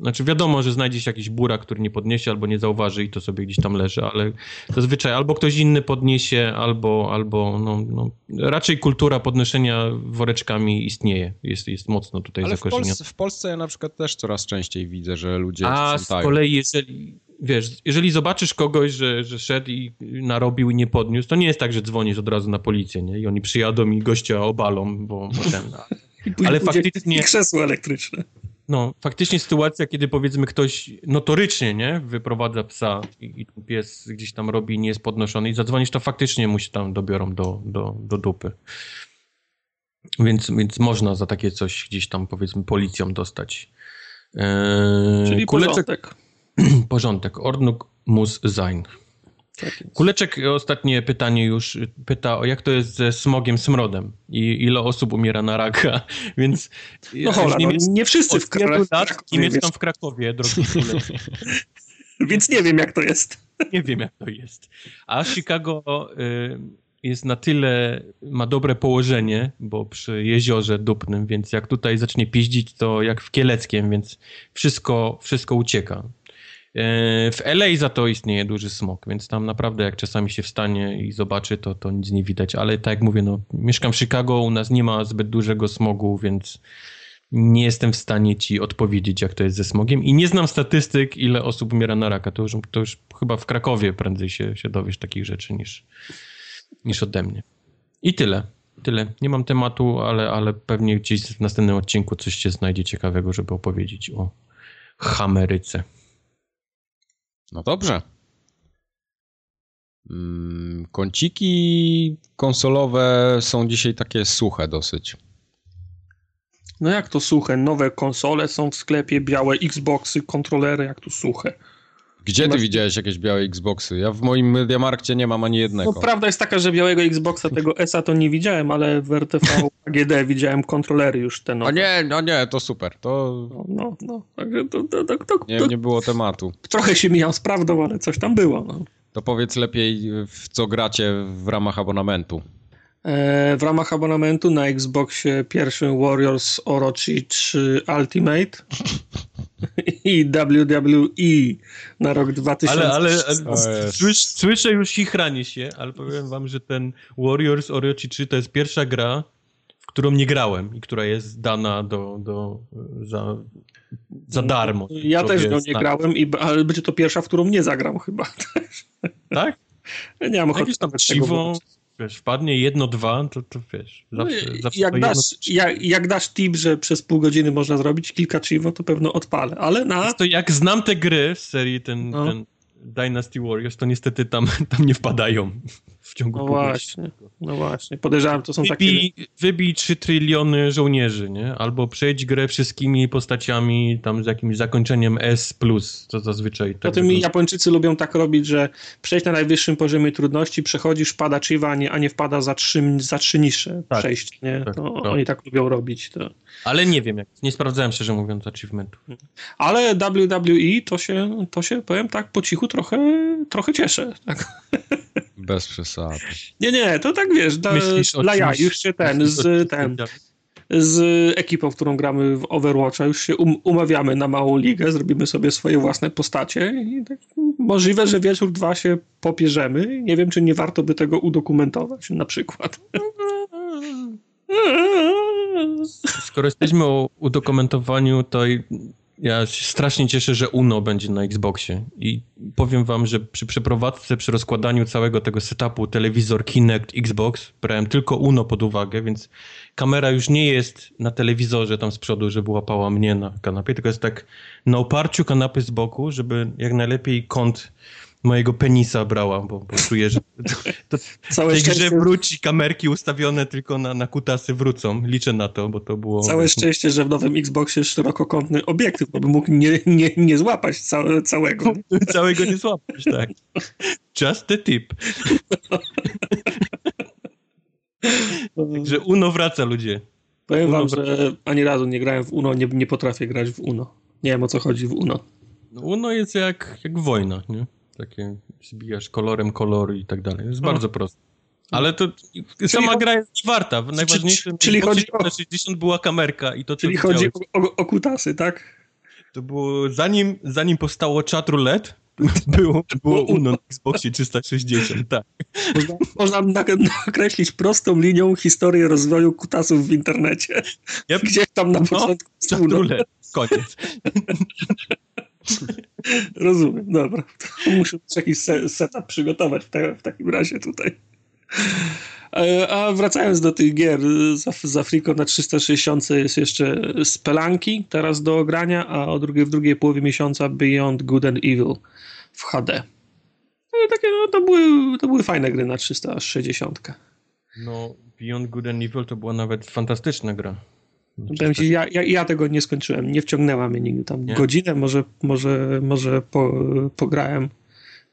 Znaczy wiadomo, że znajdzie się jakiś bura, który nie podniesie albo nie zauważy i to sobie gdzieś tam leży, ale zazwyczaj albo ktoś inny podniesie, albo, albo no, no, raczej kultura podnoszenia woreczkami istnieje, jest, jest mocno tutaj ale zakorzeniona. W Polsce, w Polsce ja na przykład też coraz częściej widzę, że ludzie A z kolei jeżeli, wiesz, jeżeli zobaczysz kogoś, że, że szedł i narobił i nie podniósł, to nie jest tak, że dzwonisz od razu na policję, nie? I oni przyjadą i gościa obalą, bo, bo ten... Ale faktycznie... krzesło elektryczne. No, faktycznie sytuacja, kiedy powiedzmy ktoś notorycznie, nie, wyprowadza psa i, i pies gdzieś tam robi nie jest podnoszony i zadzwonisz, to faktycznie mu się tam dobiorą do, do, do dupy. Więc, więc można za takie coś gdzieś tam powiedzmy policją dostać. Eee, Czyli kuleczek, porządek. porządek. Ordnung muss sein. Tak Kuleczek ostatnie pytanie już pyta o jak to jest ze smogiem, smrodem i ile osób umiera na raka, więc... No hola, no, nie wszyscy w Krakowie. mieszkam w Krakowie, drogi więc nie wiem jak to jest. Nie wiem jak to jest. A Chicago jest na tyle, ma dobre położenie, bo przy jeziorze Dupnym, więc jak tutaj zacznie piździć, to jak w Kieleckiem, więc wszystko, wszystko ucieka. E, w LA za to istnieje duży smog, więc tam naprawdę jak czasami się wstanie i zobaczy, to, to nic nie widać. Ale tak jak mówię, no, mieszkam w Chicago, u nas nie ma zbyt dużego smogu, więc nie jestem w stanie ci odpowiedzieć, jak to jest ze smogiem. I nie znam statystyk, ile osób umiera na raka. To już, to już chyba w Krakowie prędzej się, się dowiesz takich rzeczy niż, niż ode mnie. I tyle. Tyle. Nie mam tematu, ale, ale pewnie gdzieś w następnym odcinku coś się znajdzie ciekawego, żeby opowiedzieć o Hameryce. No dobrze. Mm, kąciki konsolowe są dzisiaj takie suche dosyć. No jak to suche? Nowe konsole są w sklepie, białe Xboxy, kontrolery, jak to suche. Gdzie ty widziałeś jakieś białe Xboxy? Ja w moim Mediamarkcie nie mam ani jednego. No prawda jest taka, że białego Xboxa, tego ESA to nie widziałem, ale w RTV AGD widziałem kontrolery już te nowe. O nie, no nie, to super. To... No, no, no. Także to, to, to, to, nie, nie było tematu. Trochę się mijał z prawdą, ale coś tam było. No. To powiedz lepiej, w co gracie w ramach abonamentu. E, w ramach abonamentu na Xboxie pierwszym Warriors Orochi 3 Ultimate i WWE na rok 2000. Ale, ale, ale słysz, słyszę już chichranie się, ale powiem wam, że ten Warriors Orochi 3 to jest pierwsza gra, w którą nie grałem i która jest dana do, do, za, za darmo. Ja też go nie grałem, i, ale będzie to pierwsza, w którą nie zagram chyba. Tak? Nie mam ochoty tam ciwo, wiesz, wpadnie jedno, dwa, to, to wiesz, zawsze, no, zawsze jak, dasz, jedno... jak, jak, dasz tip, że przez pół godziny można zrobić kilka chivo, to pewno odpalę, ale na... To jak znam te gry z serii ten, no. ten Dynasty Warriors, to niestety tam, tam nie wpadają. W ciągu No właśnie, no właśnie. Podejrzewam, to są wybij, takie... Wybij 3 tryliony żołnierzy, nie? Albo przejdź grę wszystkimi postaciami tam z jakimś zakończeniem S+, to zazwyczaj tak Potem Japończycy lubią tak robić, że przejść na najwyższym poziomie trudności, przechodzisz, wpada chiwa, a nie, a nie wpada za trzy, za trzy niższe tak, przejść, nie? Tak, to tak. Oni tak lubią robić. To. Ale nie wiem, jak, nie sprawdzałem szczerze mówiąc achievementów. Ale WWE to się, to się powiem tak po cichu trochę, trochę cieszę. Tak. Bez przesady. Nie, nie, to tak wiesz, dla, Myślisz dla ja, już się ten, z ten, z ekipą, w którą gramy w Overwatcha, już się um, umawiamy na małą ligę, zrobimy sobie swoje własne postacie i tak, możliwe, że wieczór dwa się popierzemy. Nie wiem, czy nie warto by tego udokumentować na przykład. Skoro jesteśmy o udokumentowaniu, to ja się strasznie cieszę, że Uno będzie na Xboxie. I powiem wam, że przy przeprowadzce, przy rozkładaniu całego tego setupu telewizor, Kinect, Xbox brałem tylko Uno pod uwagę, więc kamera już nie jest na telewizorze tam z przodu, żeby łapała mnie na kanapie, tylko jest tak na oparciu kanapy z boku, żeby jak najlepiej kąt mojego penisa brała, bo, bo czuję, że to, to Całe tej szczęście... grze wróci, kamerki ustawione tylko na, na kutasy wrócą. Liczę na to, bo to było... Całe szczęście, że w nowym Xboxie jest szerokokątny obiektyw, bo by mógł nie, nie, nie złapać całe, całego. całego nie złapać, tak. Just the tip. Także Uno wraca, ludzie. Powiem Uno wam, wraca. że ani razu nie grałem w Uno, nie, nie potrafię grać w Uno. Nie wiem, o co chodzi w Uno. No, Uno jest jak, jak wojna, nie? Takie zbijasz kolorem kolory i tak dalej. Jest no. bardzo proste. Ale to czyli sama gra jest warta. Najważniejsze, czyli chodzi o... 60 była kamerka i to Czyli chodzi o, o, o, kutasy, tak? To było zanim, zanim powstało chat roulette, było, było Uno na Xboxie 360, tak. Można, można nakreślić prostą linią historię rozwoju kutasów w internecie. Yep. Gdzieś tam na no, początku. No, roulette, koniec. Rozumiem, dobra. To muszę jakiś setup przygotować w, te, w takim razie tutaj. E, a wracając do tych gier, z Afriko na 360 jest jeszcze Spelanki teraz do ogrania, a o drugiej, w drugiej połowie miesiąca Beyond Good and Evil w HD. No, takie, no, to, były, to były fajne gry na 360. No, Beyond Good and Evil to była nawet fantastyczna gra. Powiem ci, ja, ja, ja, tego nie skończyłem, nie wciągnęła mnie nigdy. Tam nie? godzinę może, może, może po, pograłem.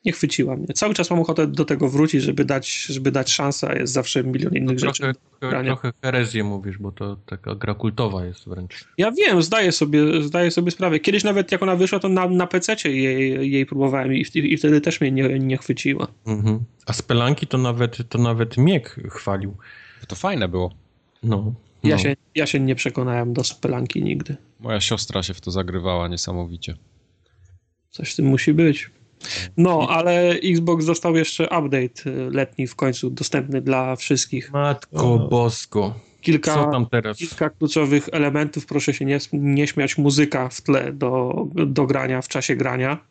Nie chwyciła mnie. Cały czas mam ochotę do tego wrócić, żeby dać, żeby dać szansę, a jest zawsze milion innych trochę, rzeczy. Trochę, trochę herezję mówisz, bo to taka gra kultowa jest wręcz. Ja wiem, zdaję sobie, zdaję sobie sprawę. Kiedyś nawet jak ona wyszła, to na, na PC jej, jej próbowałem i, i, wtedy też mnie nie, nie chwyciła. Mhm. A Spelanki to nawet, to nawet Miek chwalił. To fajne było. No. Ja, no. się, ja się nie przekonałem do spelanki nigdy. Moja siostra się w to zagrywała niesamowicie. Coś w tym musi być. No, ale Xbox dostał jeszcze update y, letni w końcu dostępny dla wszystkich. Matko bosko. Kilka, Co tam teraz? kilka kluczowych elementów, proszę się nie, nie śmiać, muzyka w tle do, do grania w czasie grania.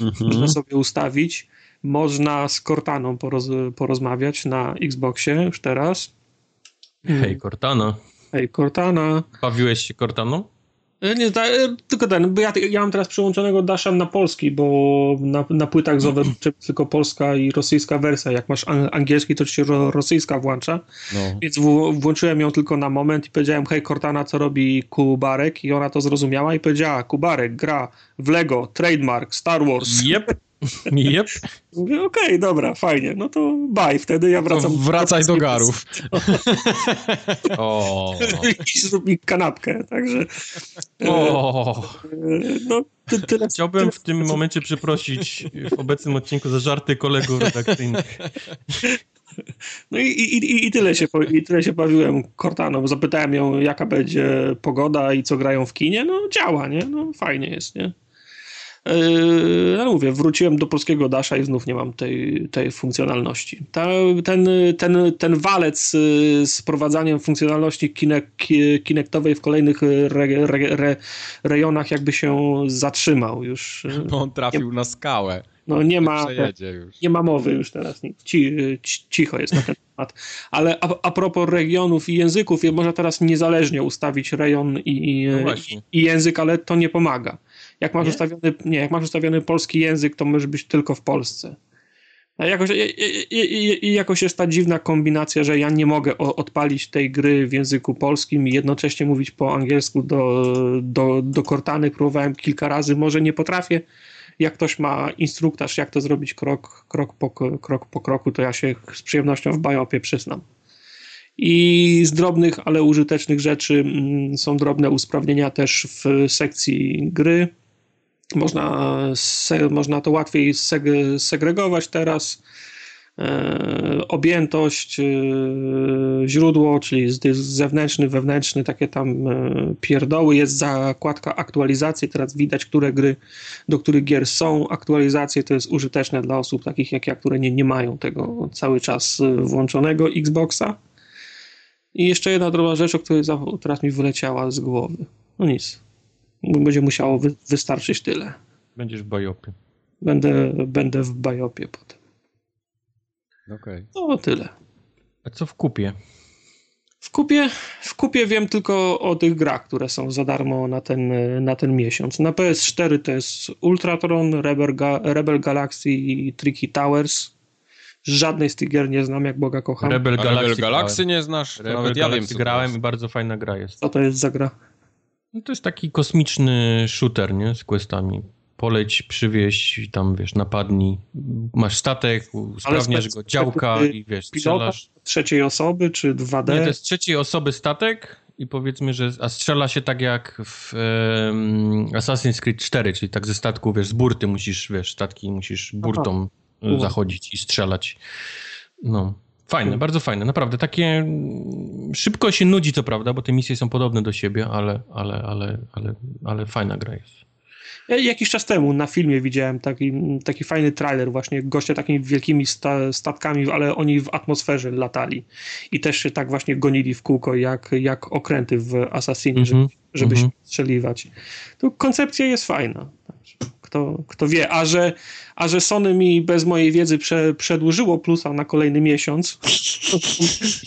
Mhm. Można sobie ustawić. Można z Cortaną poroz, porozmawiać na Xboxie już teraz. Hej Cortana. Hej Cortana. Bawiłeś się Cortaną? E, nie, e, tylko ten, bo ja, ja mam teraz przyłączonego Dasha na polski, bo na, na płytach z Overwatch tylko polska i rosyjska wersja. Jak masz angielski, to ci się ro, rosyjska włącza. No. Więc w, włączyłem ją tylko na moment i powiedziałem, hej Cortana, co robi Kubarek? I ona to zrozumiała i powiedziała, Kubarek gra w Lego, Trademark, Star Wars. Yep. Yep. Mówię, okej, okay, dobra, fajnie, no to bye, wtedy ja wracam. To wracaj do garów. o. I zrób mi kanapkę, także... O. No, ty, tyle, Chciałbym tyle... w tym momencie przeprosić w obecnym odcinku za żarty kolegów redakcyjnych. No i, i, i, tyle się, i tyle się bawiłem Cortaną. Zapytałem ją, jaka będzie pogoda i co grają w kinie. No działa, nie? No fajnie jest, nie? Yy, no mówię, wróciłem do polskiego Dasha i znów nie mam tej, tej funkcjonalności. Ta, ten, ten, ten walec yy, z wprowadzaniem funkcjonalności kinektowej w kolejnych re, re, re, rejonach jakby się zatrzymał już. Bo on trafił nie, na skałę. No nie ma, nie ma mowy już teraz, Ci, cicho jest na ten temat. Ale a, a propos regionów i języków, można teraz niezależnie ustawić rejon i, no i, i język, ale to nie pomaga jak masz, nie? ustawiony, nie, jak masz ustawiony polski język, to może być tylko w Polsce. Jakoś, i, i, i, jakoś jest ta dziwna kombinacja, że ja nie mogę odpalić tej gry w języku polskim i jednocześnie mówić po angielsku do, do, do Cortany. Próbowałem kilka razy, może nie potrafię. Jak ktoś ma instruktaż, jak to zrobić krok, krok, po, krok po kroku, to ja się z przyjemnością w Bajopie przyznam. I z drobnych, ale użytecznych rzeczy mm, są drobne usprawnienia też w sekcji gry można, można to łatwiej seg segregować teraz. E, objętość, e, źródło, czyli zewnętrzny, wewnętrzny, takie tam e, pierdoły. Jest zakładka aktualizacji. Teraz widać, które gry, do których gier są aktualizacje. To jest użyteczne dla osób takich jak ja, które nie, nie mają tego cały czas włączonego Xboxa. I jeszcze jedna drobna rzecz, o której teraz mi wyleciała z głowy. No nic. Będzie musiało wy wystarczyć tyle. Będziesz w bajopie. Będę, będę w bajopie potem. Okej. Okay. No tyle. A co w kupie? W kupie, w kupie wiem tylko o tych grach, które są za darmo na ten, na ten miesiąc. Na PS4 to jest Ultratron, Rebel, Ga Rebel Galaxy i Tricky Towers. Żadnej z tych gier nie znam, jak Boga kocham. Rebel Galaxy, Rebel Galaxy nie znasz? Rebel Nawet Galaxy ja wiem, grałem i bardzo fajna gra jest. Co to jest za gra? No to jest taki kosmiczny shooter, nie? Z questami. Poleć, przywieź, tam wiesz, napadnij. Masz statek, usprawniasz go, działka i wiesz, strzelasz. trzeciej osoby czy 2D? Nie, to jest trzeciej osoby statek i powiedzmy, że a strzela się tak jak w um, Assassin's Creed 4, czyli tak ze statku, wiesz, z burty musisz, wiesz, statki musisz burtą Aha. zachodzić i strzelać. No. Fajne, hmm. bardzo fajne, naprawdę. Takie mm, szybko się nudzi, co prawda, bo te misje są podobne do siebie, ale, ale, ale, ale, ale fajna gra jest. Ja jakiś czas temu na filmie widziałem taki, taki fajny trailer, właśnie goście takimi wielkimi sta, statkami, ale oni w atmosferze latali i też się tak właśnie gonili w kółko, jak, jak okręty w Assassinie, mm -hmm. żeby, żeby mm -hmm. się strzeliwać. To koncepcja jest fajna. Kto, kto wie, a że a że Sony mi bez mojej wiedzy prze, przedłużyło plusa na kolejny miesiąc, to,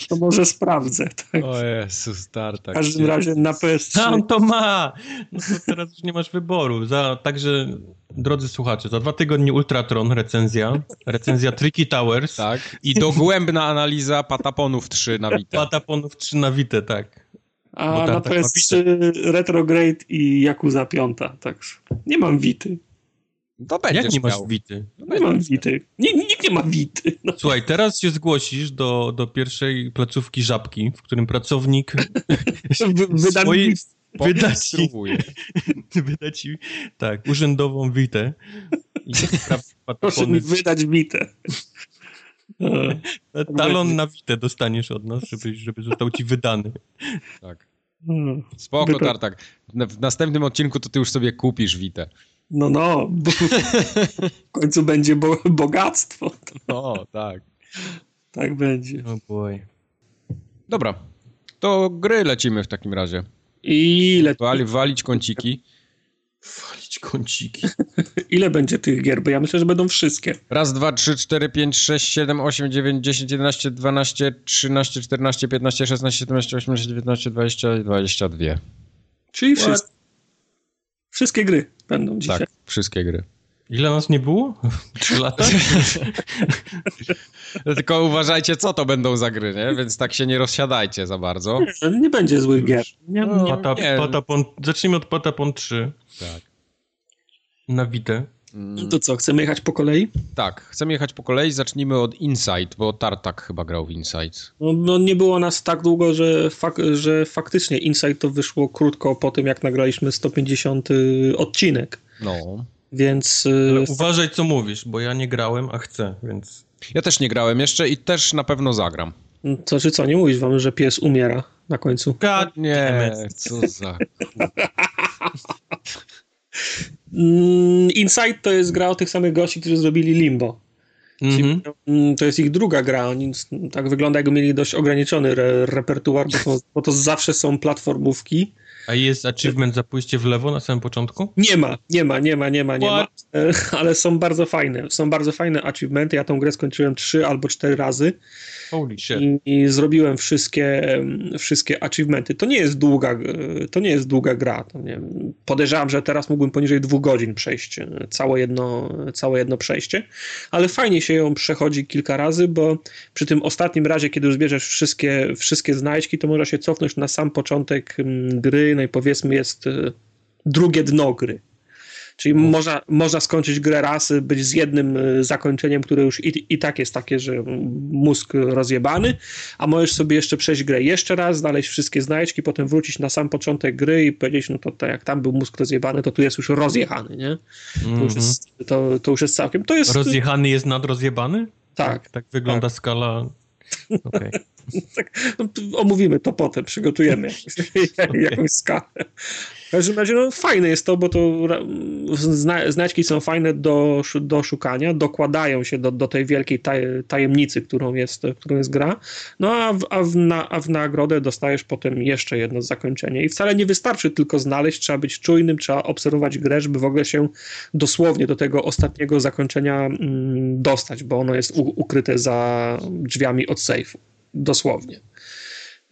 to może sprawdzę. Tak? O Jezus, tartak. W każdym razie na PS3. Tam to ma! No to teraz już nie masz wyboru. Za, także, drodzy słuchacze, za dwa tygodnie Ultratron recenzja, recenzja Tricky Towers. Tak. I dogłębna analiza Pataponów 3 na Vita. Pataponów 3 na Vita, tak. A na PS3 Retrograde i Yakuza 5, także nie mam Wity. To będziesz Jak nie masz wity? No nie mam wity. nikt nie ma wity. No. Słuchaj, teraz się zgłosisz do, do pierwszej placówki Żabki, w którym pracownik wyda, swoi, wyda, ci, wyda ci tak, urzędową witę. I Proszę mi wydać witę. Talon na witę dostaniesz od nas, żeby, żeby został ci wydany. Tak. Hmm. Spoko, Tartak. W następnym odcinku to ty już sobie kupisz witę. No, no, bo w końcu będzie bo bogactwo. No, tak. Tak będzie. Oh boy. Dobra, to gry lecimy w takim razie. I lecimy. Wali, walić kąciki. Walić kąciki. Ile będzie tych gier? Bo ja myślę, że będą wszystkie. Raz, dwa, trzy, cztery, pięć, sześć, siedem, osiem, dziewięć, dziesięć, jedenaście, dwanaście, trzynaście, czternaście, piętnaście, szesnaście, siedemnaście, osiemnaście, dziewiętnaście, dwadzieścia, dwadzieścia dwie. Czyli wszystkie. Wszystkie gry będą dzisiaj. Tak, wszystkie gry. Ile nas nie było? Trzy lata? Tylko uważajcie, co to będą za gry, nie? Więc tak się nie rozsiadajcie za bardzo. Nie, nie będzie złych gier. Nie, no, Patap, nie. Patapon, zacznijmy od Patapon 3. Tak. Na Witę. Mm. To co, chcemy jechać po kolei? Tak, chcemy jechać po kolei. Zacznijmy od Insight, bo Tartak chyba grał w Insight. No, no nie było nas tak długo, że, fak że faktycznie Insight to wyszło krótko po tym, jak nagraliśmy 150 odcinek. No. Więc... Ale uważaj, co mówisz, bo ja nie grałem, a chcę, więc... Ja też nie grałem jeszcze i też na pewno zagram. To czy co, nie mówisz wam, że pies umiera na końcu? God, nie, co za... Mm, Inside to jest gra o tych samych gości, którzy zrobili Limbo. Mm -hmm. To jest ich druga gra. Oni tak wygląda, jakby mieli dość ograniczony re repertuar, bo to, bo to zawsze są platformówki. A jest achievement za pójście w lewo na samym początku? Nie ma, nie ma, nie ma, nie ma, nie What? ma. Ale są bardzo fajne. Są bardzo fajne achievementy. Ja tą grę skończyłem trzy albo cztery razy. I, I, zrobiłem wszystkie, wszystkie achievementy. To nie jest długa, to nie jest długa gra. To nie, podejrzewam, że teraz mógłbym poniżej dwóch godzin przejść całe jedno, całe jedno przejście, ale fajnie się ją przechodzi kilka razy, bo przy tym ostatnim razie, kiedy już zbierzesz wszystkie, wszystkie znajdźki, to można się cofnąć na sam początek gry, no i powiedzmy jest e, drugie dno gry. Czyli można, można skończyć grę raz, być z jednym e, zakończeniem, które już i, i tak jest takie, że mózg rozjebany, a możesz sobie jeszcze przejść grę jeszcze raz, znaleźć wszystkie znajdźki, potem wrócić na sam początek gry i powiedzieć, no to, to jak tam był mózg rozjebany, to tu jest już rozjechany, nie? To, już, mhm. jest, to, to już jest całkiem... To jest... Rozjechany jest nadrozjebany? Tak. Tak, tak wygląda tak. skala... Okay. tak, no, omówimy to potem, przygotujemy jakąś, skalę. W każdym razie no, fajne jest to, bo to zna, znaczki są fajne do, do szukania, dokładają się do, do tej wielkiej taj, tajemnicy, którą jest, którą jest gra, no a w, a, w na, a w nagrodę dostajesz potem jeszcze jedno zakończenie. I wcale nie wystarczy tylko znaleźć, trzeba być czujnym, trzeba obserwować grę, żeby w ogóle się dosłownie do tego ostatniego zakończenia mm, dostać, bo ono jest u, ukryte za drzwiami od sejfu dosłownie.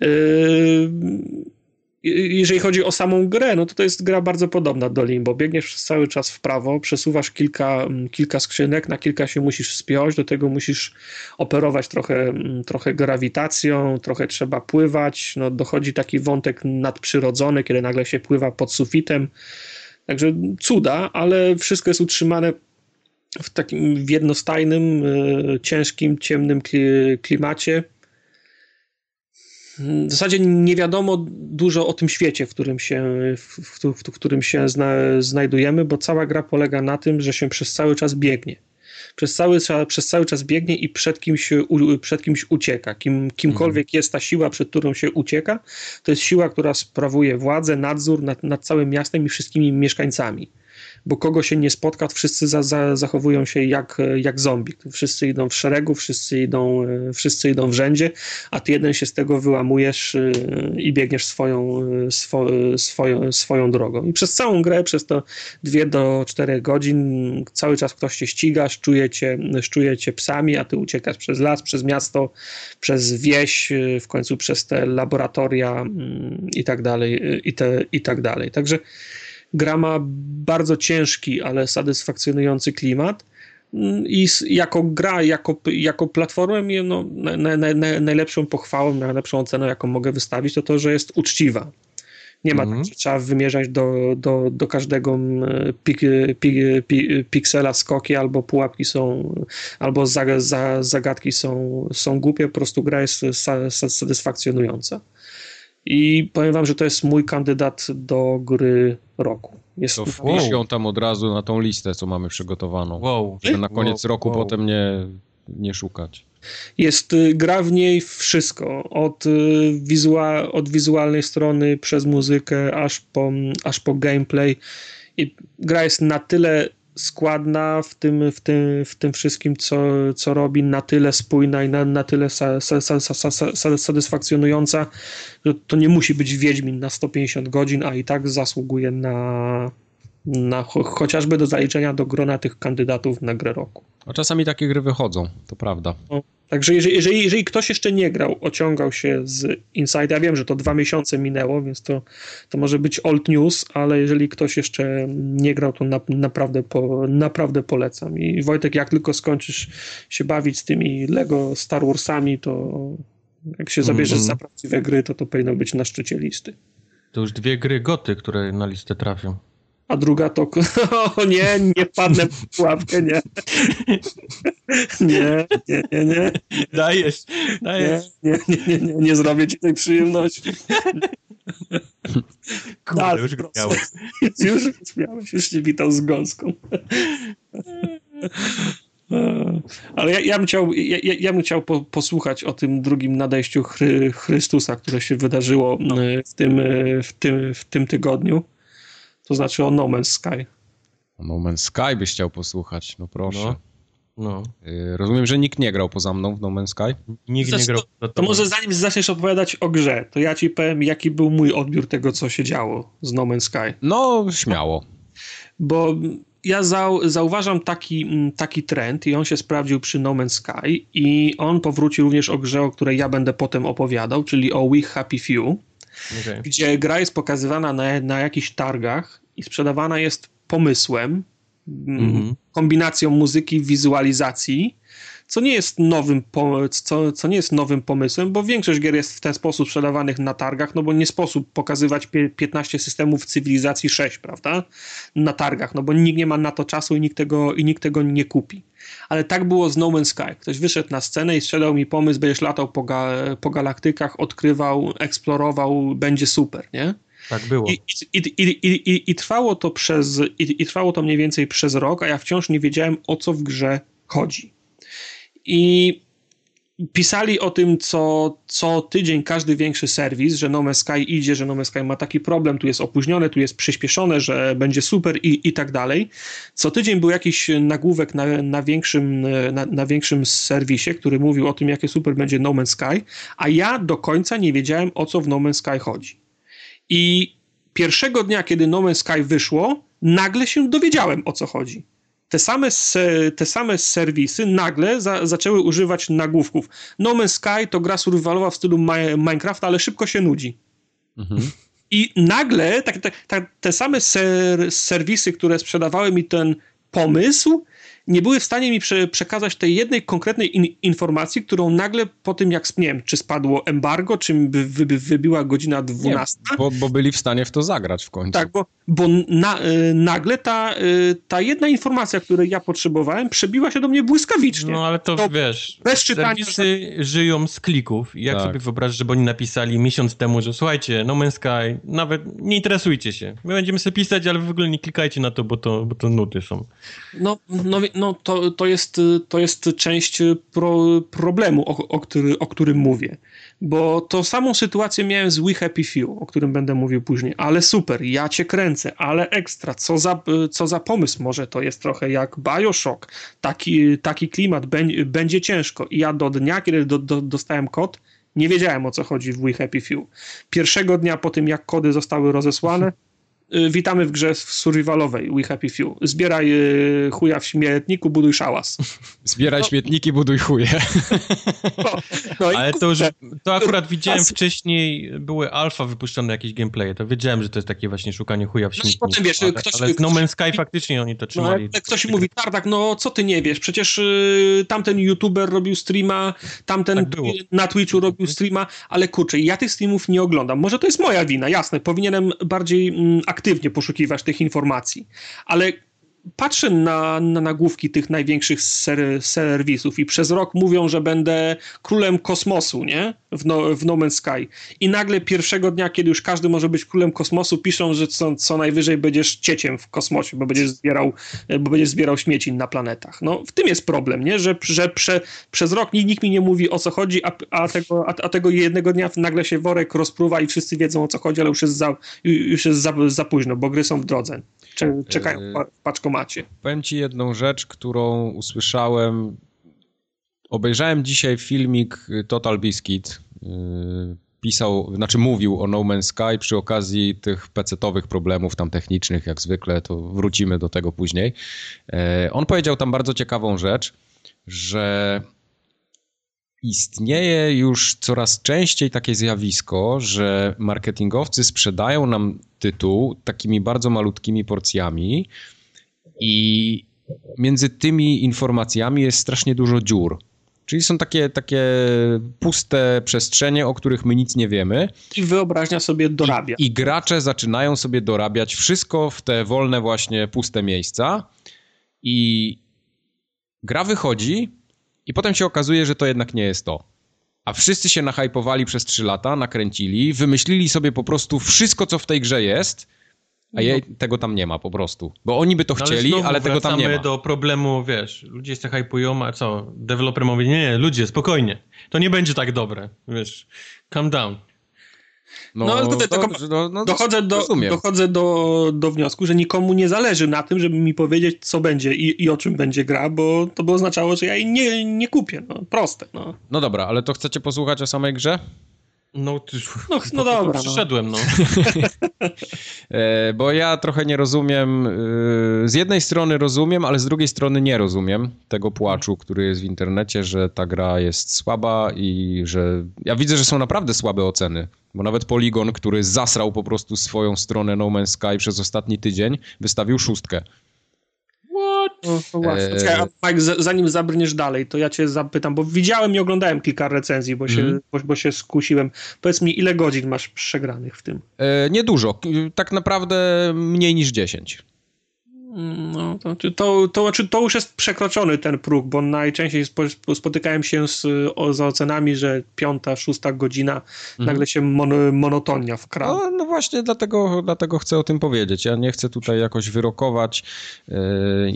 Yy, jeżeli chodzi o samą grę, no to to jest gra bardzo podobna do Limbo. Biegniesz cały czas w prawo, przesuwasz kilka, mm, kilka skrzynek, na kilka się musisz spiąć, do tego musisz operować trochę, mm, trochę grawitacją, trochę trzeba pływać. No, dochodzi taki wątek nadprzyrodzony, kiedy nagle się pływa pod sufitem. Także cuda, ale wszystko jest utrzymane w takim jednostajnym, yy, ciężkim, ciemnym klimacie w zasadzie nie wiadomo dużo o tym świecie, w którym się, w, w, w którym się zna, znajdujemy, bo cała gra polega na tym, że się przez cały czas biegnie. Przez cały, przez cały czas biegnie i przed kimś, przed kimś ucieka. Kim, kimkolwiek mhm. jest ta siła, przed którą się ucieka, to jest siła, która sprawuje władzę, nadzór nad, nad całym miastem i wszystkimi mieszkańcami bo kogo się nie spotka, wszyscy za, za, zachowują się jak, jak zombie. Wszyscy idą w szeregu, wszyscy idą, wszyscy idą w rzędzie, a ty jeden się z tego wyłamujesz y, i biegniesz swoją, swo, swoją, swoją drogą. I przez całą grę, przez to 2 do 4 godzin, cały czas ktoś cię ścigasz, czuje cię, cię psami, a ty uciekasz przez las, przez miasto, przez wieś, w końcu przez te laboratoria mm, i tak dalej, i, te, i tak dalej. Także Gra ma bardzo ciężki, ale satysfakcjonujący klimat. I jako gra, jako, jako platformę, no, na, na, na, najlepszą pochwałą, najlepszą oceną, jaką mogę wystawić, to to, że jest uczciwa. Nie ma mm tak, że trzeba wymierzać do, do, do każdego pik, pik, pik, piksela skoki, albo pułapki są, albo zagadki są, są głupie, po prostu gra jest satysfakcjonująca. I powiem wam, że to jest mój kandydat do gry roku. Jest to wpisz ją tam od razu na tą listę, co mamy przygotowaną. Wow. Żeby na koniec wow. roku wow. potem nie, nie szukać. Jest, y, gra w niej wszystko, od, y, wizua, od wizualnej strony, przez muzykę, aż po, aż po gameplay. I gra jest na tyle składna w tym, w tym, w tym wszystkim, co, co robi, na tyle spójna i na, na tyle sa, sa, sa, satysfakcjonująca, że to nie musi być Wiedźmin na 150 godzin, a i tak zasługuje na, na chociażby do zaliczenia do grona tych kandydatów na grę roku. A czasami takie gry wychodzą, to prawda. No, także jeżeli, jeżeli, jeżeli ktoś jeszcze nie grał, ociągał się z Inside, ja wiem, że to dwa miesiące minęło, więc to, to może być old news, ale jeżeli ktoś jeszcze nie grał, to na, naprawdę, po, naprawdę polecam. I Wojtek, jak tylko skończysz się bawić z tymi Lego Star Warsami, to jak się zabierzesz mm -hmm. za prawdziwe gry, to to powinno być na szczycie listy. To już dwie gry goty, które na listę trafią a druga to o nie, nie wpadnę w pułapkę, nie. Nie, nie, nie, nie. Dajesz, dajesz. Nie, nie, nie, nie, nie zrobię ci tej przyjemności. Kurde, już miałeś. Już miałeś, już się witał z gąską. Ale ja, ja, bym chciał, ja, ja bym chciał po, posłuchać o tym drugim nadejściu Chry, Chrystusa, które się wydarzyło no. w, tym, w, tym, w tym tygodniu to znaczy o No Man's Sky. O No Man's Sky byś chciał posłuchać, no proszę. No. No. Y, rozumiem, że nikt nie grał poza mną w No Man's Sky? Nikt Zresztą, nie grał. To, to może zanim zaczniesz opowiadać o grze, to ja ci powiem, jaki był mój odbiór tego, co się działo z No Man's Sky. No, śmiało. Bo ja zau zauważam taki, mm, taki trend i on się sprawdził przy No Man's Sky i on powróci również o grze, o której ja będę potem opowiadał, czyli o We Happy Few, okay. gdzie gra jest pokazywana na, na jakichś targach i sprzedawana jest pomysłem, mm -hmm. kombinacją muzyki, wizualizacji, co nie jest nowym, co, co nie jest nowym pomysłem, bo większość gier jest w ten sposób sprzedawanych na targach, no bo nie sposób pokazywać 15 systemów cywilizacji 6, prawda? Na targach, no bo nikt nie ma na to czasu i nikt tego, i nikt tego nie kupi. Ale tak było z No Man's Sky. Ktoś wyszedł na scenę i sprzedał mi pomysł, będziesz latał po, ga, po galaktykach, odkrywał, eksplorował, będzie super, nie? Tak było. I, i, i, i, trwało to przez, i trwało to mniej więcej przez rok, a ja wciąż nie wiedziałem o co w grze chodzi. I pisali o tym co, co tydzień każdy większy serwis, że No Man's Sky idzie, że No Man's Sky ma taki problem, tu jest opóźnione, tu jest przyspieszone, że będzie super i, i tak dalej. Co tydzień był jakiś nagłówek na, na, większym, na, na większym serwisie, który mówił o tym, jakie super będzie No Man's Sky, a ja do końca nie wiedziałem, o co w No Man's Sky chodzi. I pierwszego dnia, kiedy No Man's Sky wyszło, nagle się dowiedziałem, o co chodzi te same, te same serwisy nagle za, zaczęły używać nagłówków. No Man's Sky to gra survivalowa w stylu Minecraft, ale szybko się nudzi. Mhm. I nagle tak, tak, tak, te same ser, serwisy, które sprzedawały mi ten pomysł, nie były w stanie mi prze, przekazać tej jednej konkretnej in, informacji, którą nagle po tym, jak nie wiem, czy spadło embargo, czy wy, wy, wybiła godzina 12. Nie, bo, bo, byli w stanie w to zagrać w końcu. Tak, bo, bo na, y, nagle ta, y, ta jedna informacja, której ja potrzebowałem, przebiła się do mnie błyskawicznie. No ale to, to wiesz, bez czytania. Żyją z klików. Jak tak. sobie wyobrażasz, żeby oni napisali miesiąc temu, że słuchajcie, No Man's Sky, nawet nie interesujcie się. My będziemy sobie pisać, ale w ogóle nie klikajcie na to, bo to, bo to nuty są. No, no, no to, to, jest, to jest część pro, problemu, o, o, który, o którym mówię. Bo tą samą sytuację miałem z We Happy Few, o którym będę mówił później. Ale super, ja cię kręcę, ale ekstra, co za, co za pomysł. Może to jest trochę jak Bioshock. Taki, taki klimat, będzie, będzie ciężko. I ja do dnia, kiedy do, do, dostałem kod, nie wiedziałem o co chodzi w We Happy Few. Pierwszego dnia po tym, jak kody zostały rozesłane, Y, witamy w grze survivalowej We Happy Few. Zbieraj y, chuja w śmietniku, buduj szałas. Zbieraj no. śmietniki, buduj chuje. No, no Ale to już, to akurat widziałem wcześniej, były alfa wypuszczone jakieś gameplaye, to wiedziałem, że to jest takie właśnie szukanie chuja w no śmietniku. No potem wiesz, ale, ktoś, ale No Man's Sky faktycznie oni to trzymali. No, ktoś mówi, Tardak, no co ty nie wiesz, przecież y, tamten youtuber robił streama, tamten tak na Twitchu robił streama, ale kurczę, ja tych streamów nie oglądam. Może to jest moja wina, jasne, powinienem bardziej mm, aktywnie aktywnie poszukiwać tych informacji, ale patrzę na, na nagłówki tych największych ser, serwisów i przez rok mówią, że będę królem kosmosu, nie? W no, w no Man's Sky. I nagle pierwszego dnia, kiedy już każdy może być królem kosmosu, piszą, że co, co najwyżej będziesz cieciem w kosmosie, bo będziesz zbierał, bo będziesz zbierał śmieci na planetach. No, w tym jest problem, nie? Że, że prze, przez rok nikt, nikt mi nie mówi o co chodzi, a, a, tego, a, a tego jednego dnia nagle się worek rozpruwa i wszyscy wiedzą o co chodzi, ale już jest za, już jest za, za późno, bo gry są w drodze. Czekają w paczkomacie. Powiem ci jedną rzecz, którą usłyszałem. Obejrzałem dzisiaj filmik Total Biscuit. Y, pisał, znaczy mówił o No Man's Sky przy okazji tych pecetowych problemów tam technicznych, jak zwykle, to wrócimy do tego później. E, on powiedział tam bardzo ciekawą rzecz, że istnieje już coraz częściej takie zjawisko, że marketingowcy sprzedają nam tytuł takimi bardzo malutkimi porcjami i między tymi informacjami jest strasznie dużo dziur. Czyli są takie, takie puste przestrzenie, o których my nic nie wiemy. I wyobraźnia sobie dorabia. I, I, gracze zaczynają sobie dorabiać wszystko w te wolne właśnie puste miejsca. I gra wychodzi, i potem się okazuje, że to jednak nie jest to. A wszyscy się nahypowali przez 3 lata, nakręcili, wymyślili sobie po prostu wszystko, co w tej grze jest, a no. jej, tego tam nie ma po prostu. Bo oni by to no, chcieli, ale, ale tego tam nie ma. do problemu, wiesz, ludzie się hypują, a co? Deweloper mówi, nie, nie, ludzie, spokojnie. To nie będzie tak dobre, wiesz, calm down. No, no, ale to, no, no, dochodzę, do, dochodzę do, do wniosku, że nikomu nie zależy na tym, żeby mi powiedzieć, co będzie i, i o czym będzie gra, bo to by oznaczało, że ja jej nie, nie kupię. No, proste. No. no dobra, ale to chcecie posłuchać o samej grze? No, ty, no, no dobra. No. Przyszedłem, no. e, bo ja trochę nie rozumiem. E, z jednej strony rozumiem, ale z drugiej strony nie rozumiem tego płaczu, który jest w internecie, że ta gra jest słaba i że. Ja widzę, że są naprawdę słabe oceny. Bo nawet Polygon, który zasrał po prostu swoją stronę No Man's Sky przez ostatni tydzień, wystawił szóstkę. No, no właśnie. E... Mike, zanim zabrniesz dalej, to ja cię zapytam, bo widziałem i oglądałem kilka recenzji, bo, się, mm. bo, bo, się skusiłem. Powiedz mi, ile godzin masz przegranych w tym? E, niedużo. Tak naprawdę mniej niż 10. No, to, to, to, znaczy, to już jest przekroczony ten próg, bo najczęściej spotykałem się z, o, z ocenami, że piąta, szósta godzina mhm. nagle się mon, monotonia wkra. No, no właśnie dlatego, dlatego chcę o tym powiedzieć. Ja nie chcę tutaj jakoś wyrokować i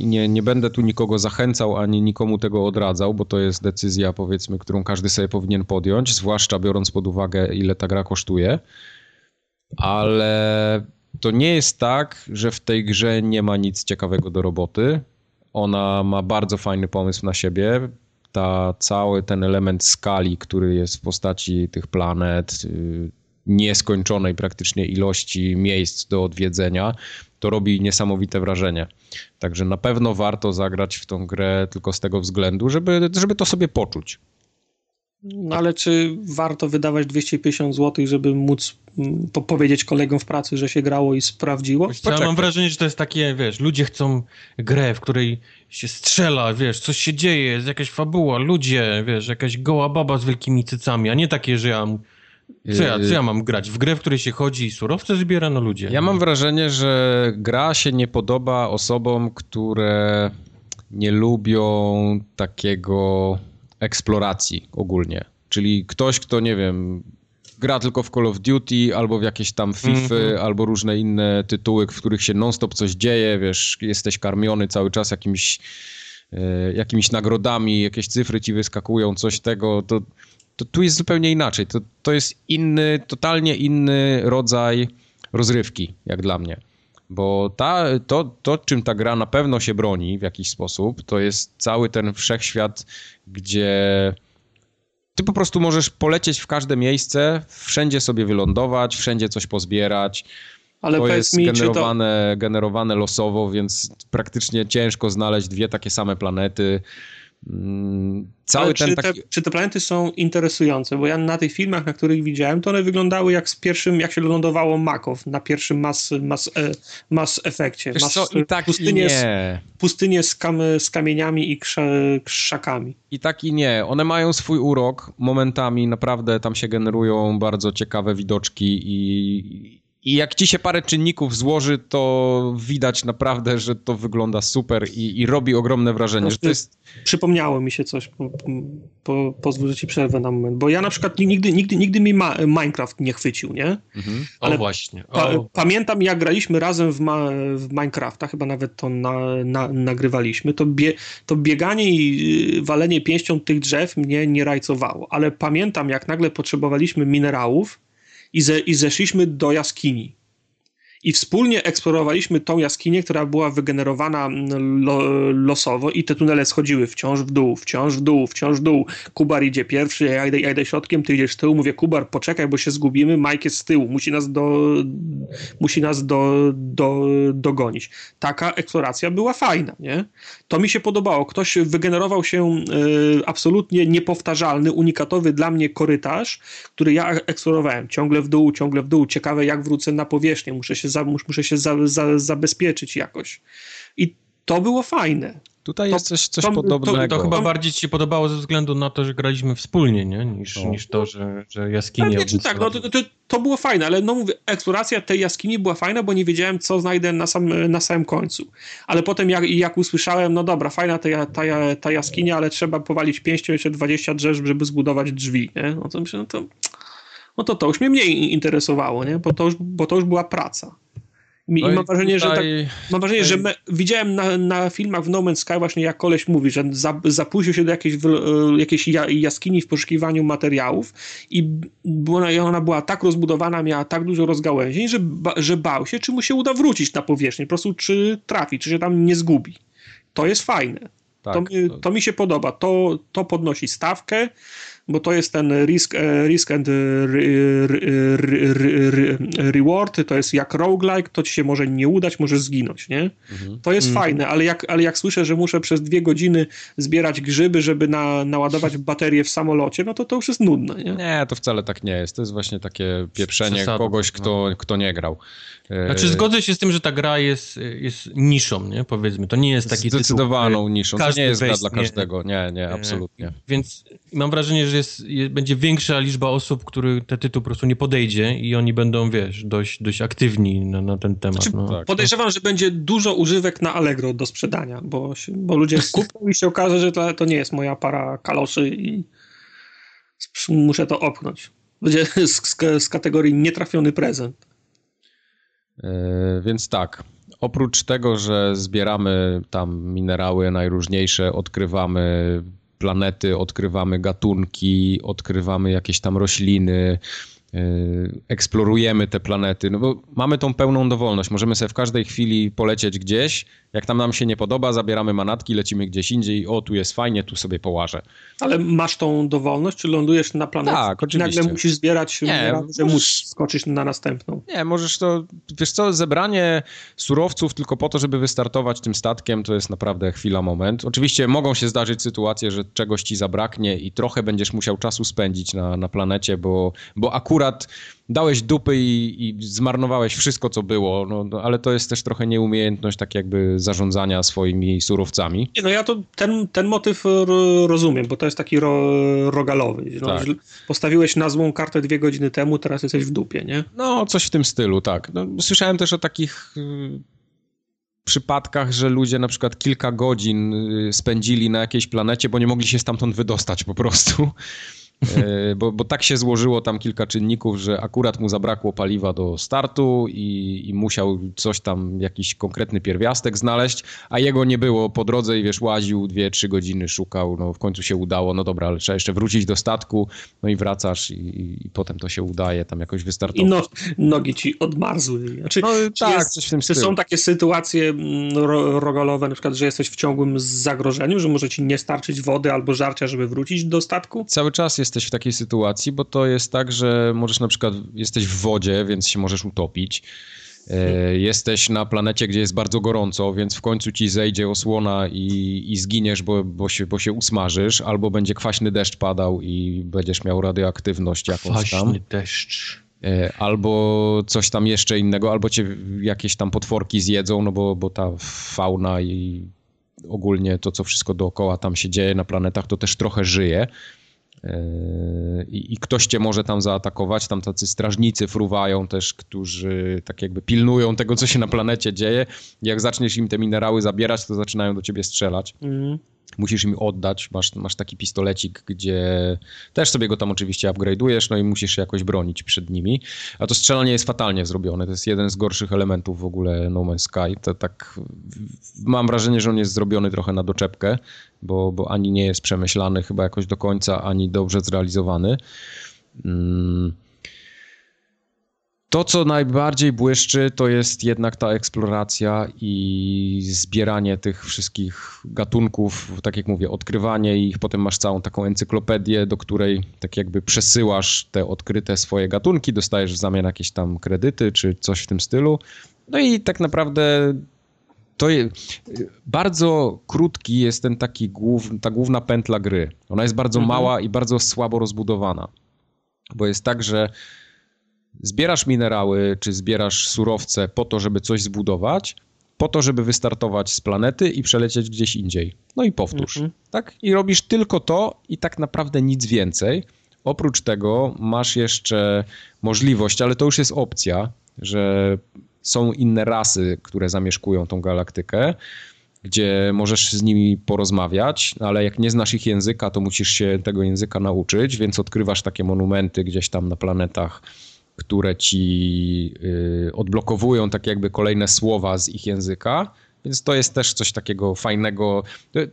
yy, nie, nie będę tu nikogo zachęcał, ani nikomu tego odradzał, bo to jest decyzja powiedzmy, którą każdy sobie powinien podjąć, zwłaszcza biorąc pod uwagę ile ta gra kosztuje. Ale to nie jest tak, że w tej grze nie ma nic ciekawego do roboty. Ona ma bardzo fajny pomysł na siebie. Ta, cały ten element skali, który jest w postaci tych planet, y, nieskończonej praktycznie ilości miejsc do odwiedzenia, to robi niesamowite wrażenie. Także na pewno warto zagrać w tą grę tylko z tego względu, żeby, żeby to sobie poczuć. No ale czy warto wydawać 250 zł, żeby móc mm, powiedzieć kolegom w pracy, że się grało i sprawdziło? ja mam wrażenie, że to jest takie, wiesz, ludzie chcą grę, w której się strzela, wiesz, coś się dzieje, jest jakaś fabuła, ludzie, wiesz, jakaś goła baba z wielkimi cycami, a nie takie, że ja co ja, co ja mam grać? W grę, w której się chodzi i surowce zbiera? No ludzie. Ja mam wrażenie, że gra się nie podoba osobom, które nie lubią takiego eksploracji ogólnie. Czyli ktoś, kto, nie wiem, gra tylko w Call of Duty albo w jakieś tam FIFA, mm -hmm. albo różne inne tytuły, w których się non-stop coś dzieje, wiesz, jesteś karmiony cały czas jakimiś, e, jakimiś nagrodami, jakieś cyfry ci wyskakują, coś tego, to, to tu jest zupełnie inaczej. To, to jest inny, totalnie inny rodzaj rozrywki, jak dla mnie. Bo ta, to, to, czym ta gra na pewno się broni w jakiś sposób, to jest cały ten wszechświat, gdzie ty po prostu możesz polecieć w każde miejsce, wszędzie sobie wylądować, wszędzie coś pozbierać. Ale to jest mi, generowane, to... generowane losowo, więc praktycznie ciężko znaleźć dwie takie same planety. Mm, cały ten czy, taki... te, czy te planety są interesujące? Bo ja na tych filmach, na których widziałem, to one wyglądały jak z pierwszym, jak się lądowało Makow na pierwszym mas, mas, mas efekcie. Mas, co, i tak pustynię, i nie. Pustynię z, kam, z kamieniami i krzakami. I tak i nie. One mają swój urok. Momentami naprawdę tam się generują bardzo ciekawe widoczki i, i jak ci się parę czynników złoży, to widać naprawdę, że to wygląda super i, i robi ogromne wrażenie. Że to jest... Przypomniało mi się coś, po, po, pozwól, że ci przerwę na moment, bo ja na przykład nigdy, nigdy, nigdy mi ma, Minecraft nie chwycił, nie? Mhm. Ale o właśnie. O. Pa, pamiętam jak graliśmy razem w, ma, w Minecrafta, chyba nawet to na, na, nagrywaliśmy, to, bie, to bieganie i y, walenie pięścią tych drzew mnie nie rajcowało, ale pamiętam jak nagle potrzebowaliśmy minerałów, i, ze, i zeszliśmy do jaskini i wspólnie eksplorowaliśmy tą jaskinię, która była wygenerowana mm, lo, losowo i te tunele schodziły wciąż w dół, wciąż w dół, wciąż w dół. Kubar idzie pierwszy, ja idę, ja idę środkiem, ty idziesz z tyłu. Mówię, Kubar, poczekaj, bo się zgubimy, Mike jest z tyłu, musi nas, do, musi nas do, do, dogonić. Taka eksploracja była fajna, nie? To mi się podobało. Ktoś wygenerował się y, absolutnie niepowtarzalny, unikatowy dla mnie korytarz, który ja eksplorowałem. Ciągle w dół, ciągle w dół. Ciekawe, jak wrócę na powierzchnię. Muszę się za, muszę się za, za, zabezpieczyć jakoś. I to było fajne. Tutaj to, jest coś, coś to, podobnego. To, to, chyba bardziej ci się podobało ze względu na to, że graliśmy wspólnie, nie? Niż, no. niż to, że, że jaskinie... czy tak, no, to, to, to, było fajne, ale no mówię, eksploracja tej jaskini była fajna, bo nie wiedziałem, co znajdę na, sam, na samym końcu. Ale potem jak, jak usłyszałem, no dobra, fajna ta, ta, ta jaskinia, ale trzeba powalić pięścią jeszcze 20 drzew, żeby zbudować drzwi, nie? No to myślę, no to, no to to już mnie mniej interesowało, nie? Bo to już, bo to już była praca. I no mam wrażenie, tutaj... że tak, mam wrażenie, że me, widziałem na, na filmach w No Man's Sky właśnie jak koleś mówi, że za, zapuścił się do jakiejś, e, jakiejś jaskini w poszukiwaniu materiałów i była, ona była tak rozbudowana, miała tak dużo rozgałęzień, że, że bał się, czy mu się uda wrócić na powierzchnię, po prostu czy trafi, czy się tam nie zgubi. To jest fajne. Tak, to, mi, to mi się podoba. To, to podnosi stawkę bo to jest ten risk, e, risk and reward, to jest jak roguelike, to ci się może nie udać, może zginąć, nie? Mhm. To jest mhm. fajne, ale jak, ale jak słyszę, że muszę przez dwie godziny zbierać grzyby, żeby na, naładować baterię w samolocie, no to to już jest nudne, nie? Nie, to wcale tak nie jest. To jest właśnie takie pieprzenie kogoś, kto, no. kto nie grał. Znaczy zgodzę się z tym, że ta gra jest, jest niszą, nie? Powiedzmy. To nie jest taki Zdecydowaną tytuł, niszą. To nie jest gra dla każdego. Nie, nie, absolutnie. Więc mam wrażenie, że jest, będzie większa liczba osób, który te tytuł po prostu nie podejdzie i oni będą, wiesz, dość, dość aktywni na, na ten temat. Znaczy, no. tak. Podejrzewam, że będzie dużo używek na Allegro do sprzedania, bo, bo ludzie kupią i się okaże, że to, to nie jest moja para kaloszy i muszę to opchnąć. Będzie z, z, z kategorii nietrafiony prezent. E, więc tak, oprócz tego, że zbieramy tam minerały najróżniejsze, odkrywamy planety, odkrywamy gatunki, odkrywamy jakieś tam rośliny, eksplorujemy te planety, no bo mamy tą pełną dowolność. Możemy sobie w każdej chwili polecieć gdzieś, jak tam nam się nie podoba, zabieramy manatki, lecimy gdzieś indziej, o tu jest fajnie, tu sobie połażę. Ale masz tą dowolność, czy lądujesz na planecie? Tak, oczywiście. Nagle musisz zbierać, nie, że musisz skoczyć na następną. Nie, możesz to, wiesz co, zebranie surowców tylko po to, żeby wystartować tym statkiem, to jest naprawdę chwila, moment. Oczywiście mogą się zdarzyć sytuacje, że czegoś ci zabraknie i trochę będziesz musiał czasu spędzić na, na planecie, bo, bo akurat akurat dałeś dupy i, i zmarnowałeś wszystko, co było, no, no, ale to jest też trochę nieumiejętność tak jakby zarządzania swoimi surowcami. Nie, no ja to ten, ten motyw rozumiem, bo to jest taki ro, rogalowy. No, tak. Postawiłeś na złą kartę dwie godziny temu, teraz jesteś w dupie, nie? No, coś w tym stylu, tak. No, słyszałem też o takich y, przypadkach, że ludzie na przykład kilka godzin y, spędzili na jakiejś planecie, bo nie mogli się stamtąd wydostać po prostu. E, bo, bo tak się złożyło tam kilka czynników, że akurat mu zabrakło paliwa do startu i, i, musiał coś tam, jakiś konkretny pierwiastek znaleźć, a jego nie było po drodze i wiesz, łaził dwie, trzy godziny, szukał, no w końcu się udało, no dobra, ale trzeba jeszcze wrócić do statku, no i wracasz i, i potem to się udaje tam jakoś wystartować. I no, nogi ci odmarzły. Znaczy, no tak, jest, coś w tym Czy są takie sytuacje mm, rogalowe, na przykład, że jesteś w ciągłym zagrożeniu, że może ci nie starczyć wody albo żarcia, żeby wrócić do statku? Cały czas jest jesteś w takiej sytuacji, bo to jest tak, że możesz na przykład, jesteś w wodzie, więc się możesz utopić. E, jesteś na planecie, gdzie jest bardzo gorąco, więc w końcu ci zejdzie osłona i, i zginiesz, bo, bo, się, bo się usmażysz, albo będzie kwaśny deszcz padał i będziesz miał radioaktywność jakąś kwaśny tam. Kwaśny deszcz. E, albo coś tam jeszcze innego, albo cię jakieś tam potworki zjedzą, no bo, bo ta fauna i ogólnie to, co wszystko dookoła tam się dzieje na planetach, to też trochę żyje. Yy, I, I, ktoś cię może tam zaatakować, tam tacy strażnicy fruwają też, którzy tak jakby pilnują tego, co się na planecie dzieje. Jak zaczniesz im te minerały zabierać, to zaczynają do ciebie strzelać. Mm musisz im oddać, masz, masz taki pistolecik, gdzie też sobie go tam oczywiście upgrade'ujesz, no i musisz jakoś bronić przed nimi, a to strzelanie jest fatalnie zrobione, to jest jeden z gorszych elementów w ogóle No Man's Sky, to tak mam wrażenie, że on jest zrobiony trochę na doczepkę, bo, bo ani nie jest przemyślany chyba jakoś do końca, ani dobrze zrealizowany. Hmm. To, co najbardziej błyszczy, to jest jednak ta eksploracja i zbieranie tych wszystkich gatunków, tak jak mówię, odkrywanie ich, potem masz całą taką encyklopedię, do której tak jakby przesyłasz te odkryte swoje gatunki, dostajesz w zamian jakieś tam kredyty czy coś w tym stylu. No i tak naprawdę to jest, bardzo krótki jest ten taki głów, ta główna pętla gry. Ona jest bardzo mhm. mała i bardzo słabo rozbudowana. Bo jest tak, że zbierasz minerały czy zbierasz surowce po to, żeby coś zbudować, po to, żeby wystartować z planety i przelecieć gdzieś indziej. No i powtórz, mhm. tak? I robisz tylko to i tak naprawdę nic więcej. Oprócz tego masz jeszcze możliwość, ale to już jest opcja, że są inne rasy, które zamieszkują tą galaktykę, gdzie możesz z nimi porozmawiać, ale jak nie znasz ich języka, to musisz się tego języka nauczyć, więc odkrywasz takie monumenty gdzieś tam na planetach które ci y, odblokowują tak jakby kolejne słowa z ich języka. Więc to jest też coś takiego fajnego.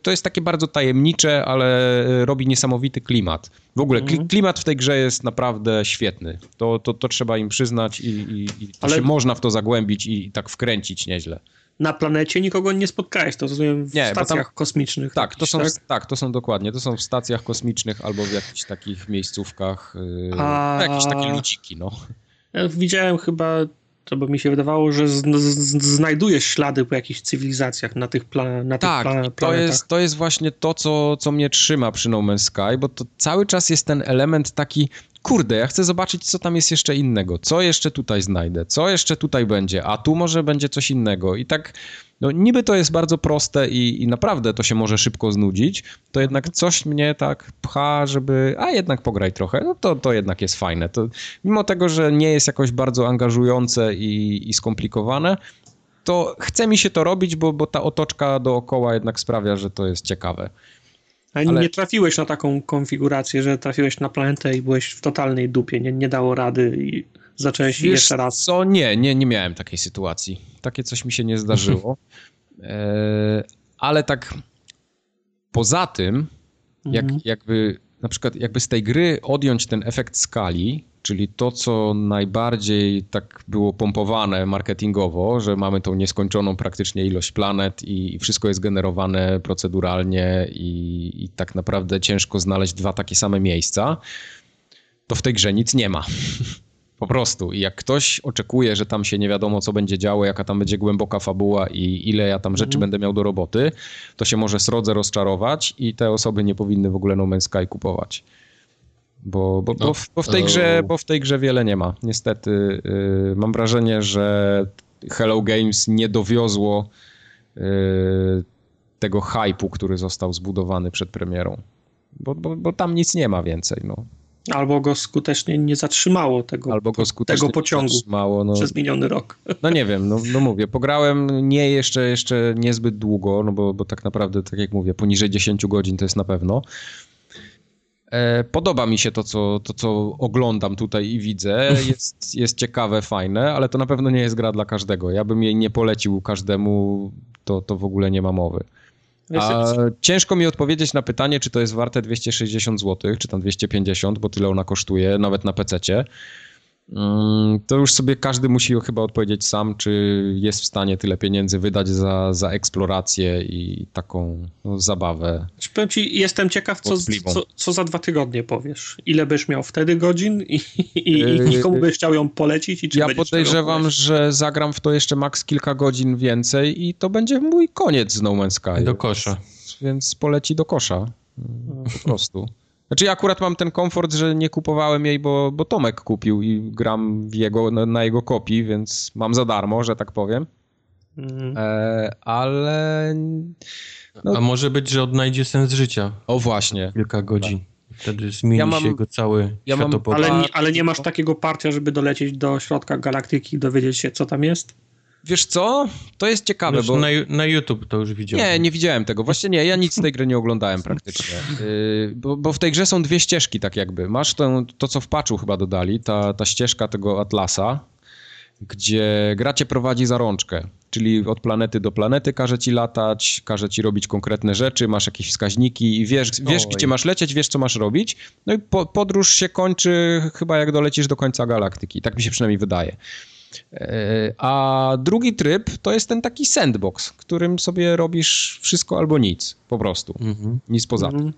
To jest takie bardzo tajemnicze, ale y, robi niesamowity klimat. W ogóle mhm. klimat w tej grze jest naprawdę świetny. To, to, to trzeba im przyznać i, i, i ale... się można w to zagłębić i, i tak wkręcić nieźle na planecie nikogo nie spotkałeś, to rozumiem w nie, stacjach tam, kosmicznych. Tak, to są, tak? tak? to są dokładnie, to są w stacjach kosmicznych albo w jakichś takich miejscówkach, yy, A... jakieś takie ludziki, no. Ja widziałem chyba, to by mi się wydawało, że z, z, znajdujesz ślady po jakichś cywilizacjach na tych, pla, na tak, tych planetach. to jest, to jest właśnie to, co, co mnie trzyma przy No Man's Sky, bo to cały czas jest ten element taki kurde, ja chcę zobaczyć, co tam jest jeszcze innego, co jeszcze tutaj znajdę, co jeszcze tutaj będzie, a tu może będzie coś innego. I tak, no niby to jest bardzo proste i, i naprawdę to się może szybko znudzić, to jednak coś mnie tak pcha, żeby, a jednak pograj trochę, no to, to jednak jest fajne. To, mimo tego, że nie jest jakoś bardzo angażujące i, i skomplikowane, to chce mi się to robić, bo, bo ta otoczka dookoła jednak sprawia, że to jest ciekawe. Ale, ale, nie trafiłeś na taką konfigurację, że trafiłeś na planetę i byłeś w totalnej dupie, nie, nie dało rady i zacząłeś Wiesz jeszcze raz. Co? Nie, nie, nie miałem takiej sytuacji. Takie coś mi się nie zdarzyło. e, ale tak poza tym, jak, mhm. jakby na przykład jakby z tej gry odjąć ten efekt skali, czyli to, co najbardziej tak było pompowane marketingowo, że mamy tą nieskończoną praktycznie ilość planet i, wszystko jest generowane proceduralnie i, i tak naprawdę ciężko znaleźć dwa takie same miejsca, to w tej grze nic nie ma. Po prostu. I jak ktoś oczekuje, że tam się nie wiadomo, co będzie działo, jaka tam będzie głęboka fabuła i ile ja tam rzeczy mhm. będę miał do roboty, to się może srodze rozczarować i te osoby nie powinny w ogóle No Man's Sky kupować. Bo, bo, bo, w, bo, w tej grze, bo w tej grze wiele nie ma. Niestety yy, mam wrażenie, że Hello Games nie dowiozło yy, tego hypu, który został zbudowany przed premierą. Bo, bo, bo tam nic nie ma więcej. No. Albo go skutecznie nie zatrzymało tego, Albo go skutecznie tego pociągu no, przez miniony rok. No nie wiem, no, no mówię, pograłem nie jeszcze, jeszcze niezbyt długo, no bo, bo tak naprawdę, tak jak mówię, poniżej 10 godzin to jest na pewno. E, podoba mi się to co, to, co oglądam tutaj i widzę. Jest, jest ciekawe, fajne, ale to na pewno nie jest gra dla każdego. Ja bym jej nie polecił każdemu, to, to w ogóle nie ma mowy. A ciężko mi odpowiedzieć na pytanie, czy to jest warte 260 zł, czy tam 250, bo tyle ona kosztuje, nawet na PC-cie. Mm, to już sobie każdy musi chyba odpowiedzieć sam, czy jest w stanie tyle pieniędzy wydać za, za eksplorację i taką no, zabawę. Powiem ci, jestem ciekaw, co, co, co, za dwa tygodnie powiesz. Ile byś miał wtedy godzin i, i, i komu byś chciał ją polecić? I czy ja podejrzewam, że zagram w to jeszcze maks kilka godzin więcej i to będzie mój koniec z No Man's Sky. Do kosza. Więc poleci do kosza. Po prostu. Znaczy ja akurat mam ten komfort, że nie kupowałem jej, bo, bo Tomek kupił i gram w jego, na, na jego kopii, więc mam za darmo, że tak powiem. Mhm. E, ale... No... A może być, że odnajdzie sens życia. O właśnie. Kilka godzin. Wtedy zmieni ja mam, się jego cały ja mam, ale, nie, ale nie masz takiego parcia, żeby dolecieć do środka galaktyki i dowiedzieć się, co tam jest? Wiesz co? To jest ciekawe, Wiesz, bo... Na, na YouTube to już widziałem. Nie, nie widziałem tego. Właśnie nie, ja nic z tej gry nie oglądałem praktycznie. Yy, bo, bo, w tej grze są dwie ścieżki tak jakby. Masz to, to co w patchu chyba dodali, ta, ta ścieżka tego Atlasa, gdzie gra cię prowadzi za rączkę. Czyli od planety do planety każe ci latać, każe ci robić konkretne rzeczy, masz jakieś wskaźniki i wiesz, wiesz gdzie masz lecieć, wiesz, co masz robić. No i po, podróż się kończy chyba jak dolecisz do końca galaktyki. Tak mi się przynajmniej wydaje. E, a drugi tryb to jest ten taki sandbox, którym sobie robisz wszystko albo nic, po prostu. Mhm. Nic poza tym. Mhm.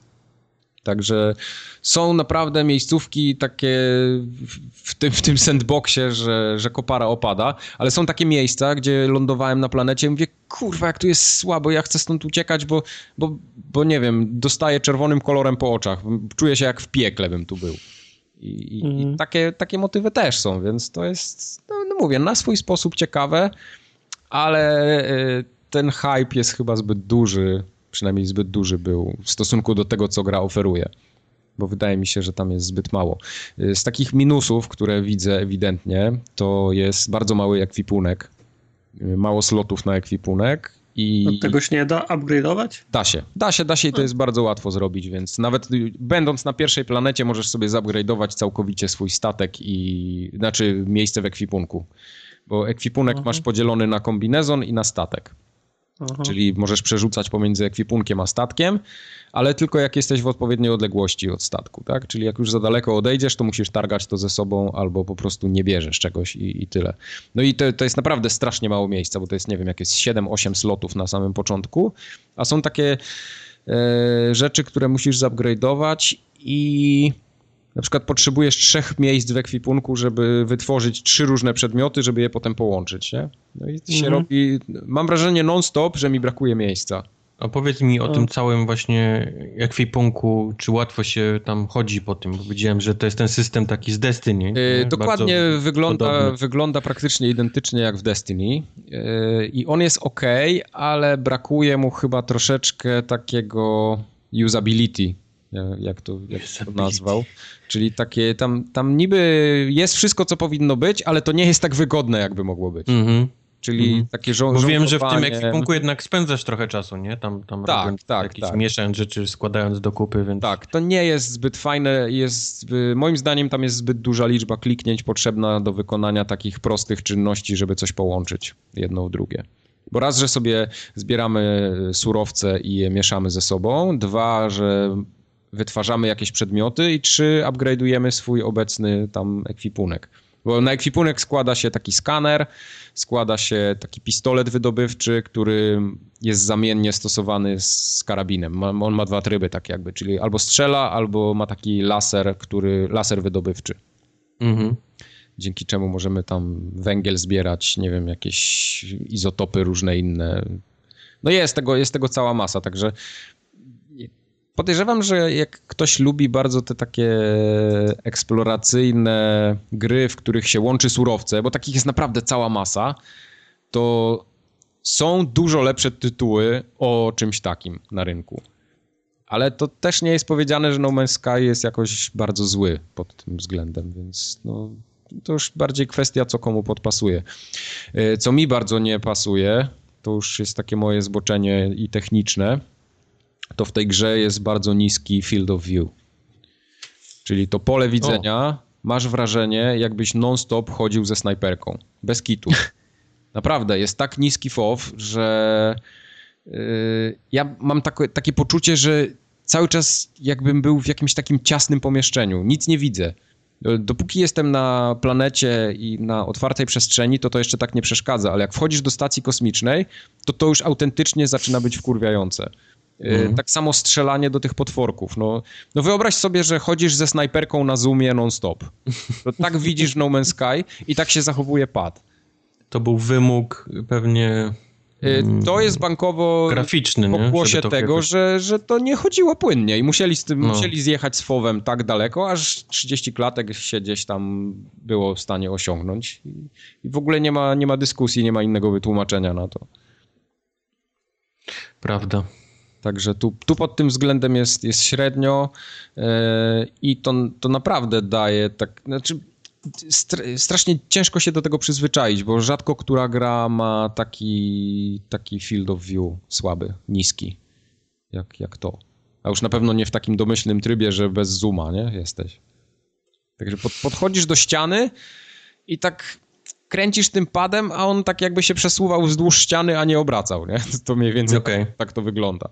Także są naprawdę miejscówki takie w tym, w tym sandboxie, że, że kopara opada, ale są takie miejsca, gdzie lądowałem na planecie i mówię, kurwa, jak tu jest słabo, ja chcę stąd uciekać, bo, bo, bo nie wiem, dostaję czerwonym kolorem po oczach. Czuję się jak w piekle bym tu był. I, i mhm. takie, takie motywy też są, więc to jest, no, no mówię, na swój sposób ciekawe, ale y, ten hype jest chyba zbyt duży, przynajmniej zbyt duży był w stosunku do tego, co gra oferuje. Bo wydaje mi się, że tam jest zbyt mało. Y, z takich minusów, które widzę ewidentnie, to jest bardzo mały ekwipunek, y, mało slotów na ekwipunek I... Od tego się nie da upgrade'ować? Da się, da się, da się i to jest bardzo łatwo zrobić, więc nawet będąc na pierwszej planecie możesz sobie zupgrade'ować całkowicie swój statek i, znaczy miejsce w ekwipunku, bo ekwipunek Aha. masz podzielony na kombinezon i na statek. Aha. Czyli możesz przerzucać pomiędzy ekwipunkiem a statkiem, ale tylko jak jesteś w odpowiedniej odległości od statku, tak? Czyli jak już za daleko odejdziesz, to musisz targać to ze sobą albo po prostu nie bierzesz czegoś i, i tyle. No i to, to jest naprawdę strasznie mało miejsca, bo to jest, nie wiem, jakieś 7-8 slotów na samym początku, a są takie e, rzeczy, które musisz zupgrade'ować i na przykład potrzebujesz trzech miejsc w ekwipunku, żeby wytworzyć trzy różne przedmioty, żeby je potem połączyć, nie? No i się mhm. robi, mam wrażenie non-stop, że mi brakuje miejsca. A powiedz mi o tym całym właśnie ekwipunku, czy łatwo się tam chodzi po tym, bo widziałem, że to jest ten system taki z Destiny. Yy, dokładnie wygląda, wygląda praktycznie identycznie jak w Destiny yy, i on jest ok, ale brakuje mu chyba troszeczkę takiego usability, jak to, jak to nazwał. Czyli takie, tam, tam niby jest wszystko, co powinno być, ale to nie jest tak wygodne, jakby mogło być. Mhm. Czyli mhm. takie żo- Bo wiem, że w tym ekwipunku jednak spędzasz trochę czasu, nie? Tam, tam tak, robiąc tak, jakieś tak. mieszając rzeczy, składając do kupy, więc... Tak, to nie jest zbyt fajne, jest, moim zdaniem tam jest zbyt duża liczba kliknięć potrzebna do wykonania takich prostych czynności, żeby coś połączyć jedno w drugie. Bo raz, że sobie zbieramy surowce i je mieszamy ze sobą, dwa, że wytwarzamy jakieś przedmioty i trzy, upgrade'ujemy swój obecny tam ekwipunek. Bo na ekwipunek składa się taki skaner, składa się taki pistolet wydobywczy, który jest zamiennie stosowany z karabinem. On ma dwa tryby tak jakby, czyli albo strzela, albo ma taki laser, który, laser wydobywczy. Mhm. Dzięki czemu możemy tam węgiel zbierać, nie wiem, jakieś izotopy różne inne. No jest tego, jest tego cała masa, także Podejrzewam, że jak ktoś lubi bardzo te takie eksploracyjne gry, w których się łączy surowce, bo takich jest naprawdę cała masa, to są dużo lepsze tytuły o czymś takim na rynku. Ale to też nie jest powiedziane, że No Man's Sky jest jakoś bardzo zły pod tym względem, więc no, to już bardziej kwestia, co komu podpasuje. E, co mi bardzo nie pasuje, to już jest takie moje zboczenie i techniczne, to w tej grze jest bardzo niski field of view. Czyli to pole widzenia, o. masz wrażenie, jakbyś non-stop chodził ze snajperką. Bez kitu. Naprawdę, jest tak niski FOV, że yy, ja mam takie, takie poczucie, że cały czas jakbym był w jakimś takim ciasnym pomieszczeniu. Nic nie widzę. Dopóki jestem na planecie i na otwartej przestrzeni, to to jeszcze tak nie przeszkadza, ale jak wchodzisz do stacji kosmicznej, to to już autentycznie zaczyna być wkurwiające. Mm. Tak samo strzelanie do tych potworków. No, no wyobraź sobie, że chodzisz ze snajperką na zoomie non-stop. To tak widzisz No Man's Sky i tak się zachowuje pad. To był wymóg pewnie... Y, to jest bankowo graficzny, nie? pokłosie tego, jakoś... że, że to nie chodziło płynnie i musieli, z tym, no. musieli zjechać z fowem tak daleko, aż 30 klatek się gdzieś tam było w stanie osiągnąć. I w ogóle nie ma, nie ma dyskusji, nie ma innego wytłumaczenia na to. Prawda. Także tu, tu pod tym względem jest, jest średnio yy, i to, to naprawdę daje tak, znaczy strasznie ciężko się do tego przyzwyczaić, bo rzadko która gra ma taki, taki field of view słaby, niski, jak, jak to. A już na pewno nie w takim domyślnym trybie, że bez zooma, nie? Jesteś. Także pod, podchodzisz do ściany i tak kręcisz tym padem, a on tak jakby się przesuwał wzdłuż ściany, a nie obracał, nie? To mniej więcej okay. tak, tak to wygląda.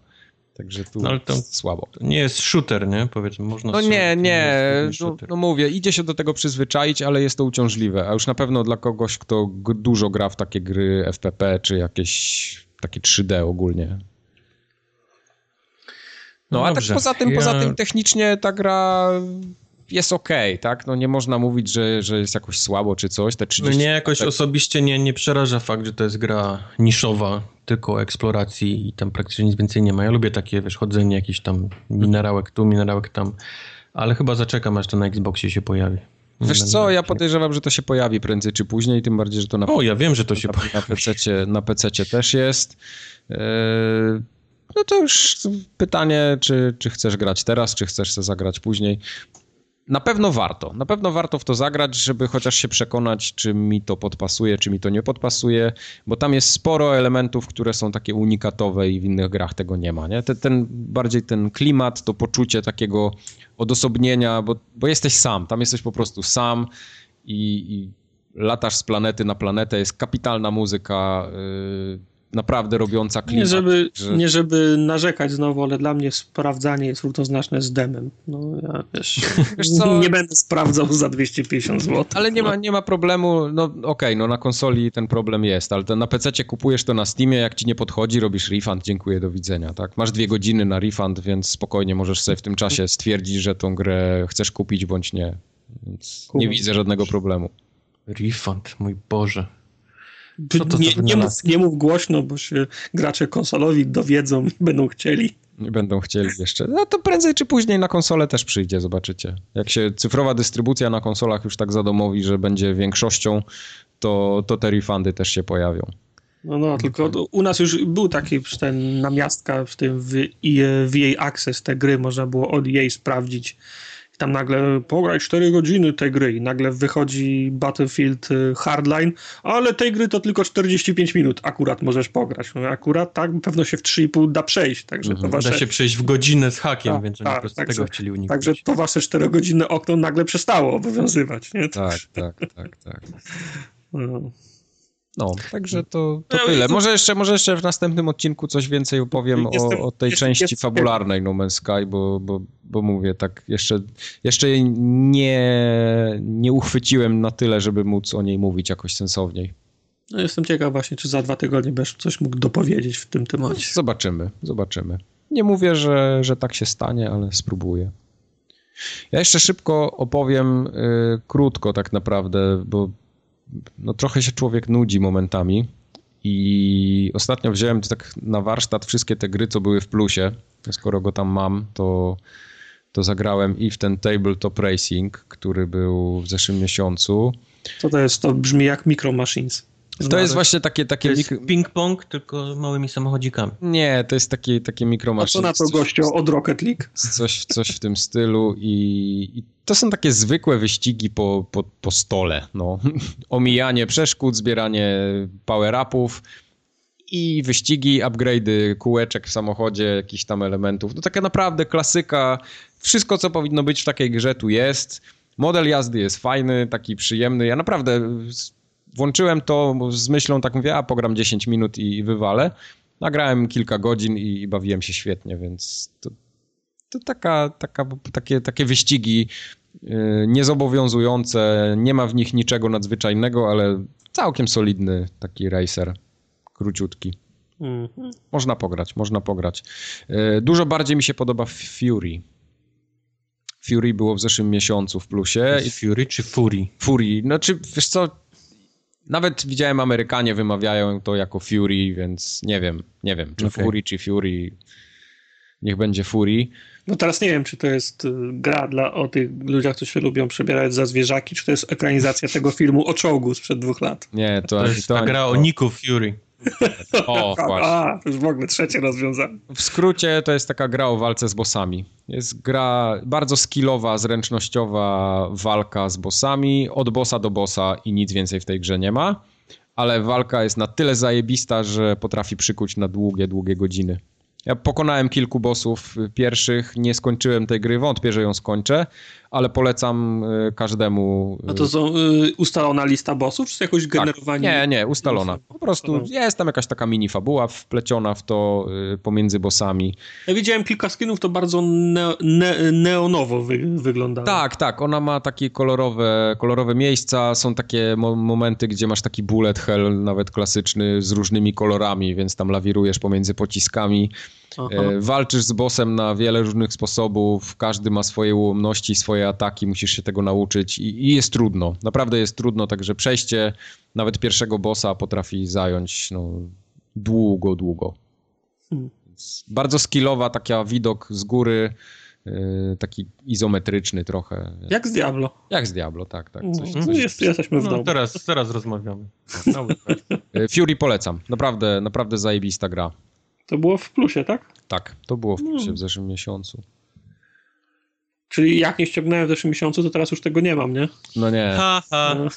Także tu no, ale to słabo. To nie jest shooter, nie? Powiedzmy, można No nie, nie. No, no, mówię, idzie się do tego przyzwyczaić, ale jest to uciążliwe. A już na pewno dla kogoś, kto dużo gra w takie gry FPP, czy jakieś takie 3D ogólnie. No, no a tak poza tym, ja... poza tym technicznie ta gra jest ok, tak? No nie można mówić, że, że jest jakoś słabo czy coś. Te 30 Mnie jakoś tak... osobiście nie, nie przeraża fakt, że to jest gra niszowa, tylko eksploracji i tam praktycznie nic więcej nie ma. Ja lubię takie, wiesz, chodzenie, jakiś tam minerałek tu, minerałek tam, ale chyba zaczekam, aż to na Xboxie się pojawi. Wiesz co, ja podejrzewam, że to się pojawi prędzej czy później, tym bardziej, że to na... O, ja wiem, że to się na, pojawi. Na PC, na też jest. Eee, no to już pytanie, czy, czy chcesz grać teraz, czy chcesz zagrać później. Na pewno warto. Na pewno warto w to zagrać, żeby chociaż się przekonać, czy mi to podpasuje, czy mi to nie podpasuje, bo tam jest sporo elementów, które są takie unikatowe i w innych grach tego nie ma. Nie? Ten, ten bardziej ten klimat, to poczucie takiego odosobnienia, bo, bo jesteś sam, tam jesteś po prostu sam i, i latasz z planety na planetę, jest kapitalna muzyka. Yy, naprawdę robiąca klimat. Nie żeby, że... nie żeby narzekać znowu, ale dla mnie sprawdzanie jest równoznaczne z demem. No ja wiesz, wiesz co? nie będę sprawdzał za 250 zł. Ale nie ma, nie ma problemu, no okej, okay, no na konsoli ten problem jest, ale na PC kupujesz to na Steamie, jak ci nie podchodzi, robisz refund, dziękuję, do widzenia, tak? Masz dwie godziny na refund, więc spokojnie możesz sobie w tym czasie stwierdzić, że tą grę chcesz kupić bądź nie. Więc nie widzę żadnego problemu. Refund, mój Boże. Nie, nie, mów, nie mów głośno, bo się gracze konsolowi dowiedzą i będą chcieli. Nie będą chcieli jeszcze. No to prędzej czy później na konsolę też przyjdzie, zobaczycie. Jak się cyfrowa dystrybucja na konsolach już tak zadomowi, że będzie większością, to, to te refundy też się pojawią. No, no, tylko u nas już był taki ten namiastka w tym w EA Access, te gry można było od jej sprawdzić i tam nagle pograj 4 godziny tej gry i nagle wychodzi Battlefield y, Hardline, ale tej gry to tylko 45 minut akurat możesz pograć. No, akurat tak, pewno się w 3,5 da przejść. Także mhm. to wasze... Da się przejść w godzinę z hakiem, tak, więc oni tak, po prostu także, tego chcieli uniknąć. Także to wasze 4-godzinne okno nagle przestało obowiązywać. Nie? Tak, tak, tak, tak. No. No, także to, to no, tyle. Może jeszcze, może jeszcze w następnym odcinku coś więcej opowiem jestem, o, o, tej części jest, fabularnej No Man's Sky, bo, bo, bo mówię tak, jeszcze, jeszcze nie, nie uchwyciłem na tyle, żeby móc o niej mówić jakoś sensowniej. No, jestem ciekaw właśnie, czy za dwa tygodnie będziesz coś mógł dopowiedzieć w tym temacie. Zobaczymy, zobaczymy. Nie mówię, że, że tak się stanie, ale spróbuję. Ja jeszcze szybko opowiem y, krótko tak naprawdę, bo no trochę się człowiek nudzi momentami i ostatnio wziąłem tak na warsztat wszystkie te gry, co były w plusie. Skoro go tam mam, to, to zagrałem i w ten Tabletop Racing, który był w zeszłym miesiącu. Co to jest? To brzmi jak Micro Machines. To jest właśnie takie... takie to jest ping-pong, tylko małymi samochodzikami. Nie, to jest takie, takie mikro A co na to gościu od Rocket League? Coś, coś w tym stylu i, i to są takie zwykłe wyścigi po, po, po stole. No. Omijanie przeszkód, zbieranie power-upów i wyścigi, upgrade'y kółeczek w samochodzie, jakichś tam elementów. To taka naprawdę klasyka. Wszystko, co powinno być w takiej grze, tu jest. Model jazdy jest fajny, taki przyjemny. Ja naprawdę włączyłem to z myślą, tak mówię, a pogram 10 minut i wywalę. Nagrałem kilka godzin i bawiłem się świetnie, więc to, to taka, taka, takie, takie wyścigi yy, niezobowiązujące, nie ma w nich niczego nadzwyczajnego, ale całkiem solidny taki racer, króciutki. Mm -hmm. Można pograć, można pograć. Yy, dużo bardziej mi się podoba Fury. Fury było w zeszłym miesiącu w plusie. Fury czy Fury? Fury. Znaczy, wiesz co, nawet widziałem Amerykanie wymawiają to jako Fury, więc nie wiem, nie wiem, czy okay. Fury, czy Fury. Niech będzie Fury. No teraz nie wiem, czy to jest y, gra dla o tych ludziach, którzy się lubią przebierać za zwierzaki, czy to jest ekranizacja tego filmu o czołgu sprzed dwóch lat. Nie, to, to jest to, ta gra o Niku Fury. O, właśnie. A, to już w ogóle trzecie rozwiązanie. W skrócie to jest taka gra o walce z bossami. Jest gra bardzo skillowa, zręcznościowa walka z bossami, od bossa do bossa i nic więcej w tej grze nie ma. Ale walka jest na tyle zajebista, że potrafi przykuć na długie, długie godziny. Ja pokonałem kilku bossów pierwszych, nie skończyłem tej gry, wątpię, że ją skończę, ale polecam y, każdemu. A to są y, ustalona lista bossów, czy jakoś generowanie? Tak. Nie, nie, ustalona. Po prostu jest tam jakaś taka mini fabuła wpleciona w to y, pomiędzy bossami. Ja widziałem kilka skinów, to bardzo ne ne neonowo wy wygląda. Tak, tak, ona ma takie kolorowe, kolorowe miejsca, są takie mo momenty, gdzie masz taki bullet hell, nawet klasyczny, z różnymi kolorami, więc tam lawirujesz pomiędzy pociskami. Aha. E, walczysz z bossem na wiele różnych sposobów, każdy ma swoje ułomności, swoje ataki, musisz się tego nauczyć i, i jest trudno. Naprawdę jest trudno, także przejście nawet pierwszego bossa potrafi zająć no, długo, długo. Hmm. Bardzo skillowa, taka widok z góry, yy, taki izometryczny trochę. Jak z Diablo. Jak z Diablo, tak, tak. Coś, no, coś... Jest, jesteśmy w no, domu. Teraz, teraz rozmawiamy. E, Fury polecam. Naprawdę, naprawdę zajebista gra. To było w plusie, tak? Tak, to było w plusie w zeszłym miesiącu. Czyli jak nie ściągnąłem w zeszłym miesiącu, to teraz już tego nie mam, nie? No nie. Ha, ha. No.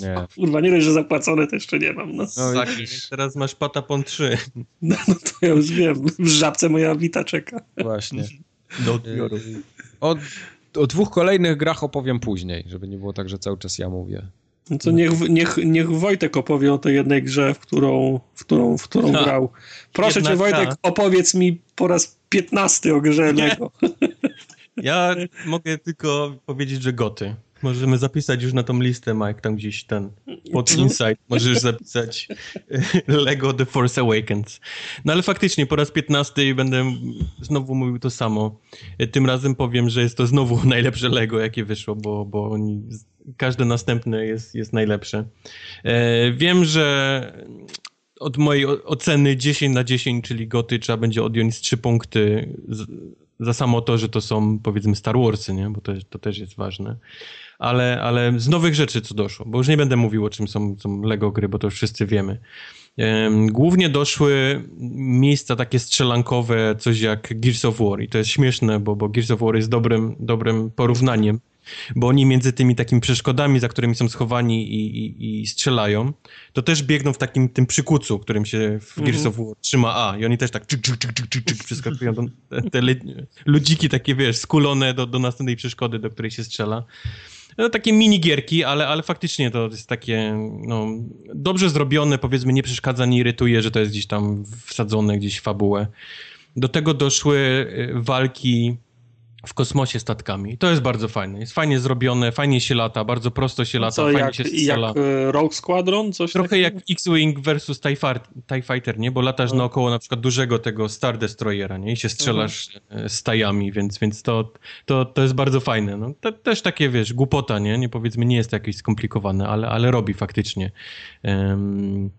nie. Kurwa, nie dość, że zapłacone, to jeszcze nie mam. No, no tak, teraz masz Patapon 3. No, no to ja już wiem. W żabce moja wita czeka. Właśnie. Do odbioru. O, o dwóch kolejnych grach opowiem później, żeby nie było tak, że cały czas ja mówię. No to niech, niech, niech Wojtek opowie o tej jednej grze, w którą, w którą, w którą grał. Proszę cię, Wojtek, opowiedz mi po raz piętnasty o grze Lego. Ja mogę tylko powiedzieć, że goty. Możemy zapisać już na tą listę, Mike, tam gdzieś ten pod. Insight. Możesz zapisać Lego The Force Awakens. No ale faktycznie po raz 15 będę znowu mówił to samo. Tym razem powiem, że jest to znowu najlepsze Lego, jakie wyszło, bo, bo oni, każde następne jest, jest najlepsze. Wiem, że od mojej oceny 10 na 10, czyli goty, trzeba będzie odjąć 3 punkty za samo to, że to są powiedzmy Star Warsy, nie? bo to, to też jest ważne. Ale, ale z nowych rzeczy co doszło, bo już nie będę mówił o czym są, są Lego gry, bo to już wszyscy wiemy. Głównie doszły miejsca takie strzelankowe, coś jak Gears of War i to jest śmieszne, bo, bo Gears of War jest dobrym, dobrym porównaniem bo oni między tymi takimi przeszkodami, za którymi są schowani i, i, i strzelają, to też biegną w takim tym przykucu, którym się w Gears mm -hmm. of War trzyma A i oni też tak czyk, czyk, czyk, czyk, czyk, czyk przeskakują do, te, te ludziki takie, wiesz, skulone do, do następnej przeszkody, do której się strzela. No, takie minigierki, ale, ale faktycznie to jest takie no, dobrze zrobione, powiedzmy, nie przeszkadza, nie irytuje, że to jest gdzieś tam wsadzone gdzieś w fabułę. Do tego doszły y, walki w kosmosie statkami. To jest bardzo fajne. Jest fajnie zrobione, fajnie się lata, bardzo prosto się lata, co, fajnie jak, się strzela. Jak e, Rogue Squadron? Coś Trochę takiego? jak X-Wing versus TIE, TIE, Fighter, nie? Bo latasz no. naokoło na przykład dużego tego Star Destroyera, nie? I się strzelasz mhm. stajami, więc, więc to, to, to jest bardzo fajne. No, też takie, wiesz, głupota, nie? Nie powiedzmy, nie jest to jakieś skomplikowane, ale, ale robi faktycznie. Um,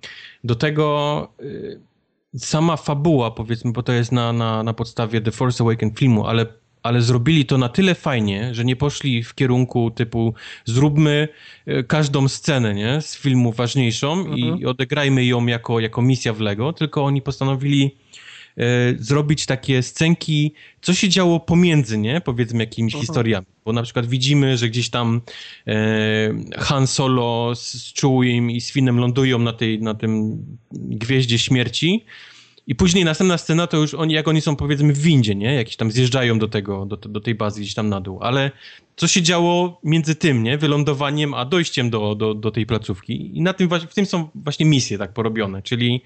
do tego... Y, sama fabuła, powiedzmy, bo to jest na, na, na podstawie The Force Awakens filmu, ale ale zrobili to na tyle fajnie, że nie poszli w kierunku typu zróbmy e, każdą scenę nie, z filmu ważniejszą mhm. i odegrajmy ją jako, jako misja w Lego, tylko oni postanowili e, zrobić takie scenki, co się działo pomiędzy, nie, powiedzmy jakimiś mhm. historiami, bo na przykład widzimy, że gdzieś tam e, Han Solo z, z Chewiem i z Finem lądują na tej, na tym Gwieździe Śmierci, i później następna scena to już oni, jak oni są powiedzmy w windzie, nie? Jakieś tam zjeżdżają do tego, do, do tej bazy gdzieś tam na dół. Ale co się działo między tym, nie? Wylądowaniem, a dojściem do, do, do tej placówki. I na tym, w tym są właśnie misje tak porobione. Czyli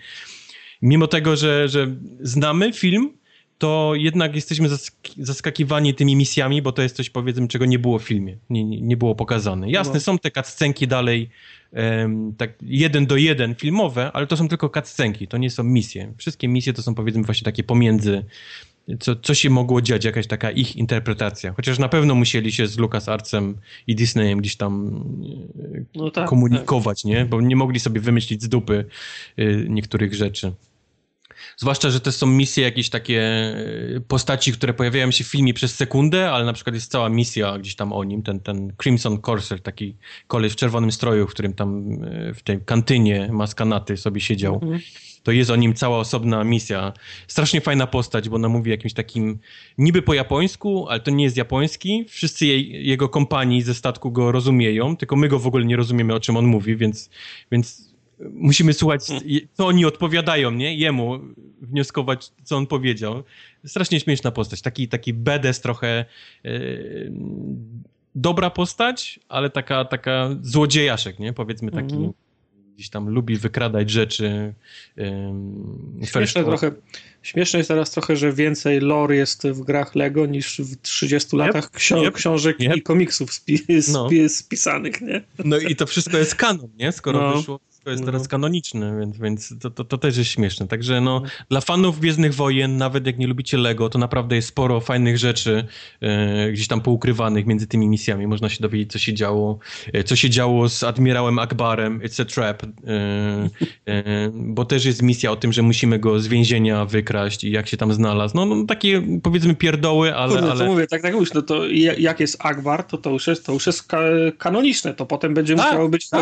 mimo tego, że, że znamy film, to jednak jesteśmy zaskakiwani tymi misjami, bo to jest coś, powiedzmy, czego nie było w filmie, nie, nie było pokazane. Jasne, no. są te cutscenki dalej, um, tak jeden do jeden filmowe, ale to są tylko cutscenki, to nie są misje. Wszystkie misje to są, powiedzmy, właśnie takie pomiędzy, co, co się mogło dziać, jakaś taka ich interpretacja. Chociaż na pewno musieli się z Lucas Artsem i Disneyem gdzieś tam no tak, komunikować, tak. nie? Bo nie mogli sobie wymyślić z dupy y, niektórych rzeczy. Zwłaszcza, że to są misje jakieś takie e, postaci, które pojawiają się w filmie przez sekundę, ale na przykład jest cała misja gdzieś tam o nim, ten, ten Crimson Corsair, taki koleś w czerwonym stroju, w którym tam e, w tej kantynie maskanaty sobie siedział. Mhm. To jest o nim cała osobna misja. Strasznie fajna postać, bo ona mówi jakimś takim niby po japońsku, ale to nie jest japoński. Wszyscy jej, jego kompanii ze statku go rozumieją, tylko my go w ogóle nie rozumiemy, o czym on mówi, więc, więc musimy słuchać, co oni odpowiadają, nie? Jemu wnioskować, co on powiedział. Strasznie śmieszna postać. Taki, taki bedes trochę yy, dobra postać, ale taka, taka złodziejaszek, nie? Powiedzmy taki mm -hmm. gdzieś tam lubi wykradać rzeczy. Yy, śmieszne, trochę, śmieszne jest teraz trochę, że więcej lore jest w grach Lego niż w 30 latach ksio yep. książek yep. i komiksów spi no. spisanych, nie? No i to wszystko jest kanon, nie? Skoro no. wyszło to jest teraz mhm. kanoniczne, więc, więc to, to, to, też jest śmieszne. Także no, dla fanów Gwiezdnych Wojen, nawet jak nie lubicie Lego, to naprawdę jest sporo fajnych rzeczy e, gdzieś tam poukrywanych między tymi misjami. Można się dowiedzieć, co się działo, e, co się działo z admirałem Akbarem, It's a Trap, e, e, bo też jest misja o tym, że musimy go z więzienia wykraść i jak się tam znalazł. No, no takie powiedzmy pierdoły, ale... Kurde, ale... mówię, tak, tak mówisz, no to jak jest Akbar, to to już jest, to już jest kanoniczne, to potem będzie tak, musiało być tak,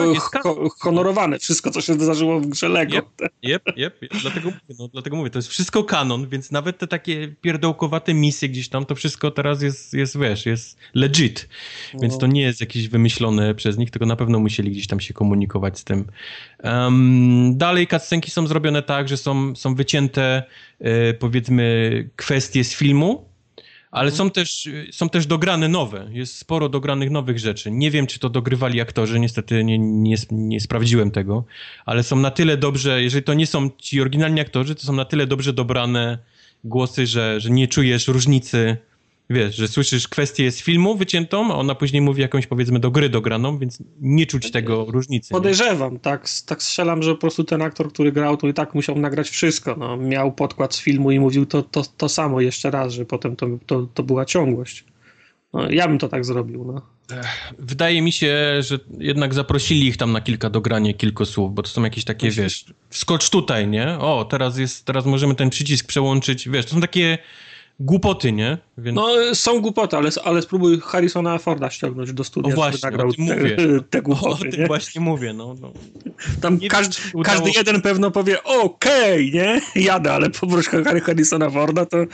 honorowane. Wszystko wszystko, co się zdarzyło w grze Lego. Yep, yep, yep. Dlatego, mówię, no, dlatego mówię, to jest wszystko kanon, więc nawet te takie pierdołkowate misje gdzieś tam, to wszystko teraz jest, jest wiesz, jest legit. Więc to no. nie jest jakieś wymyślone przez nich, tylko na pewno musieli gdzieś tam się komunikować z tym. Um, dalej cutscenki są zrobione tak, że są, są wycięte e, powiedzmy kwestie z filmu, ale mhm. są też, są też dograne nowe. Jest sporo dogranych nowych rzeczy. Nie wiem, czy to dogrywali aktorzy, niestety nie, nie, nie sprawdziłem tego, ale są na tyle dobrze, jeżeli to nie są ci oryginalni aktorzy, to są na tyle dobrze dobrane głosy, że, że nie czujesz różnicy wiesz, że słyszysz kwestię z filmu wyciętą, a ona później mówi jakąś powiedzmy do gry dograną, więc nie czuć tego różnicy. Podejrzewam, tak, tak strzelam, że po prostu ten aktor, który grał, to i tak musiał nagrać wszystko. No, miał podkład z filmu i mówił to, to, to samo jeszcze raz, że potem to, to, to była ciągłość. No, ja bym to tak zrobił. No. Wydaje mi się, że jednak zaprosili ich tam na kilka dogranie kilku słów, bo to są jakieś takie, wiesz, wskocz tutaj, nie? O, teraz jest, teraz możemy ten przycisk przełączyć, wiesz, to są takie głupoty, nie? Więc... No, są głupoty, ale, ale spróbuj Harrisona Forda ściągnąć do studia, o właśnie, nagrał te, mówię. te głupoty. O tym nie? właśnie mówię, no. no. Tam każdy, wiem, każdy jeden pewno powie, okej, okay, nie? Jadę, ale poproś Harrisona Forda, to...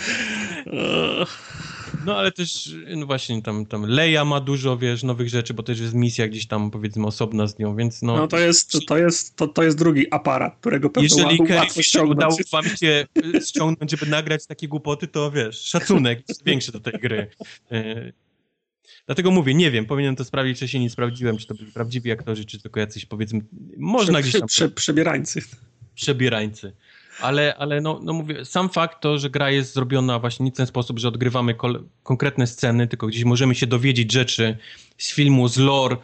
No ale też, no właśnie, tam, tam Leia ma dużo, wiesz, nowych rzeczy, bo też jest misja gdzieś tam, powiedzmy, osobna z nią, więc no... No to jest, to jest, to, to jest drugi aparat, którego pewnie Jeżeli łatwo ściągnąć. udało wam się y, ściągnąć, żeby nagrać takie głupoty, to wiesz, szacunek jest większy do tej gry. Y, dlatego mówię, nie wiem, powinienem to sprawdzić wcześniej, nie sprawdziłem, czy to byli prawdziwi aktorzy, czy tylko jacyś, powiedzmy, można prze, gdzieś tam... Prze, przebierańcy. Przebierańcy ale, ale no, no mówię, sam fakt to, że gra jest zrobiona właśnie nie w ten sposób, że odgrywamy konkretne sceny, tylko gdzieś możemy się dowiedzieć rzeczy z filmu, z lore,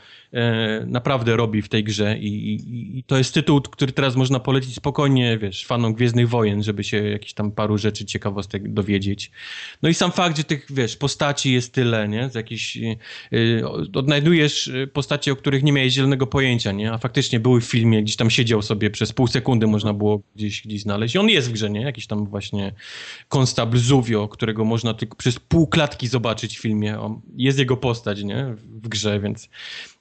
naprawdę robi w tej grze I, i, i, to jest tytuł, który teraz można polecić spokojnie, wiesz, fanom Gwiezdnych Wojen, żeby się jakieś tam paru rzeczy ciekawostek dowiedzieć. No i sam fakt, że tych, wiesz, postaci jest tyle, nie, z jakichś, yy, odnajdujesz postacie, o których nie miałeś zielonego pojęcia, nie, a faktycznie były w filmie, gdzieś tam siedział sobie przez pół sekundy, można było gdzieś, gdzieś znaleźć. I on jest w grze, nie, jakiś tam właśnie konstabl Zuvio, którego można tylko przez pół klatki zobaczyć w filmie, on, jest jego postać, nie, w grze, więc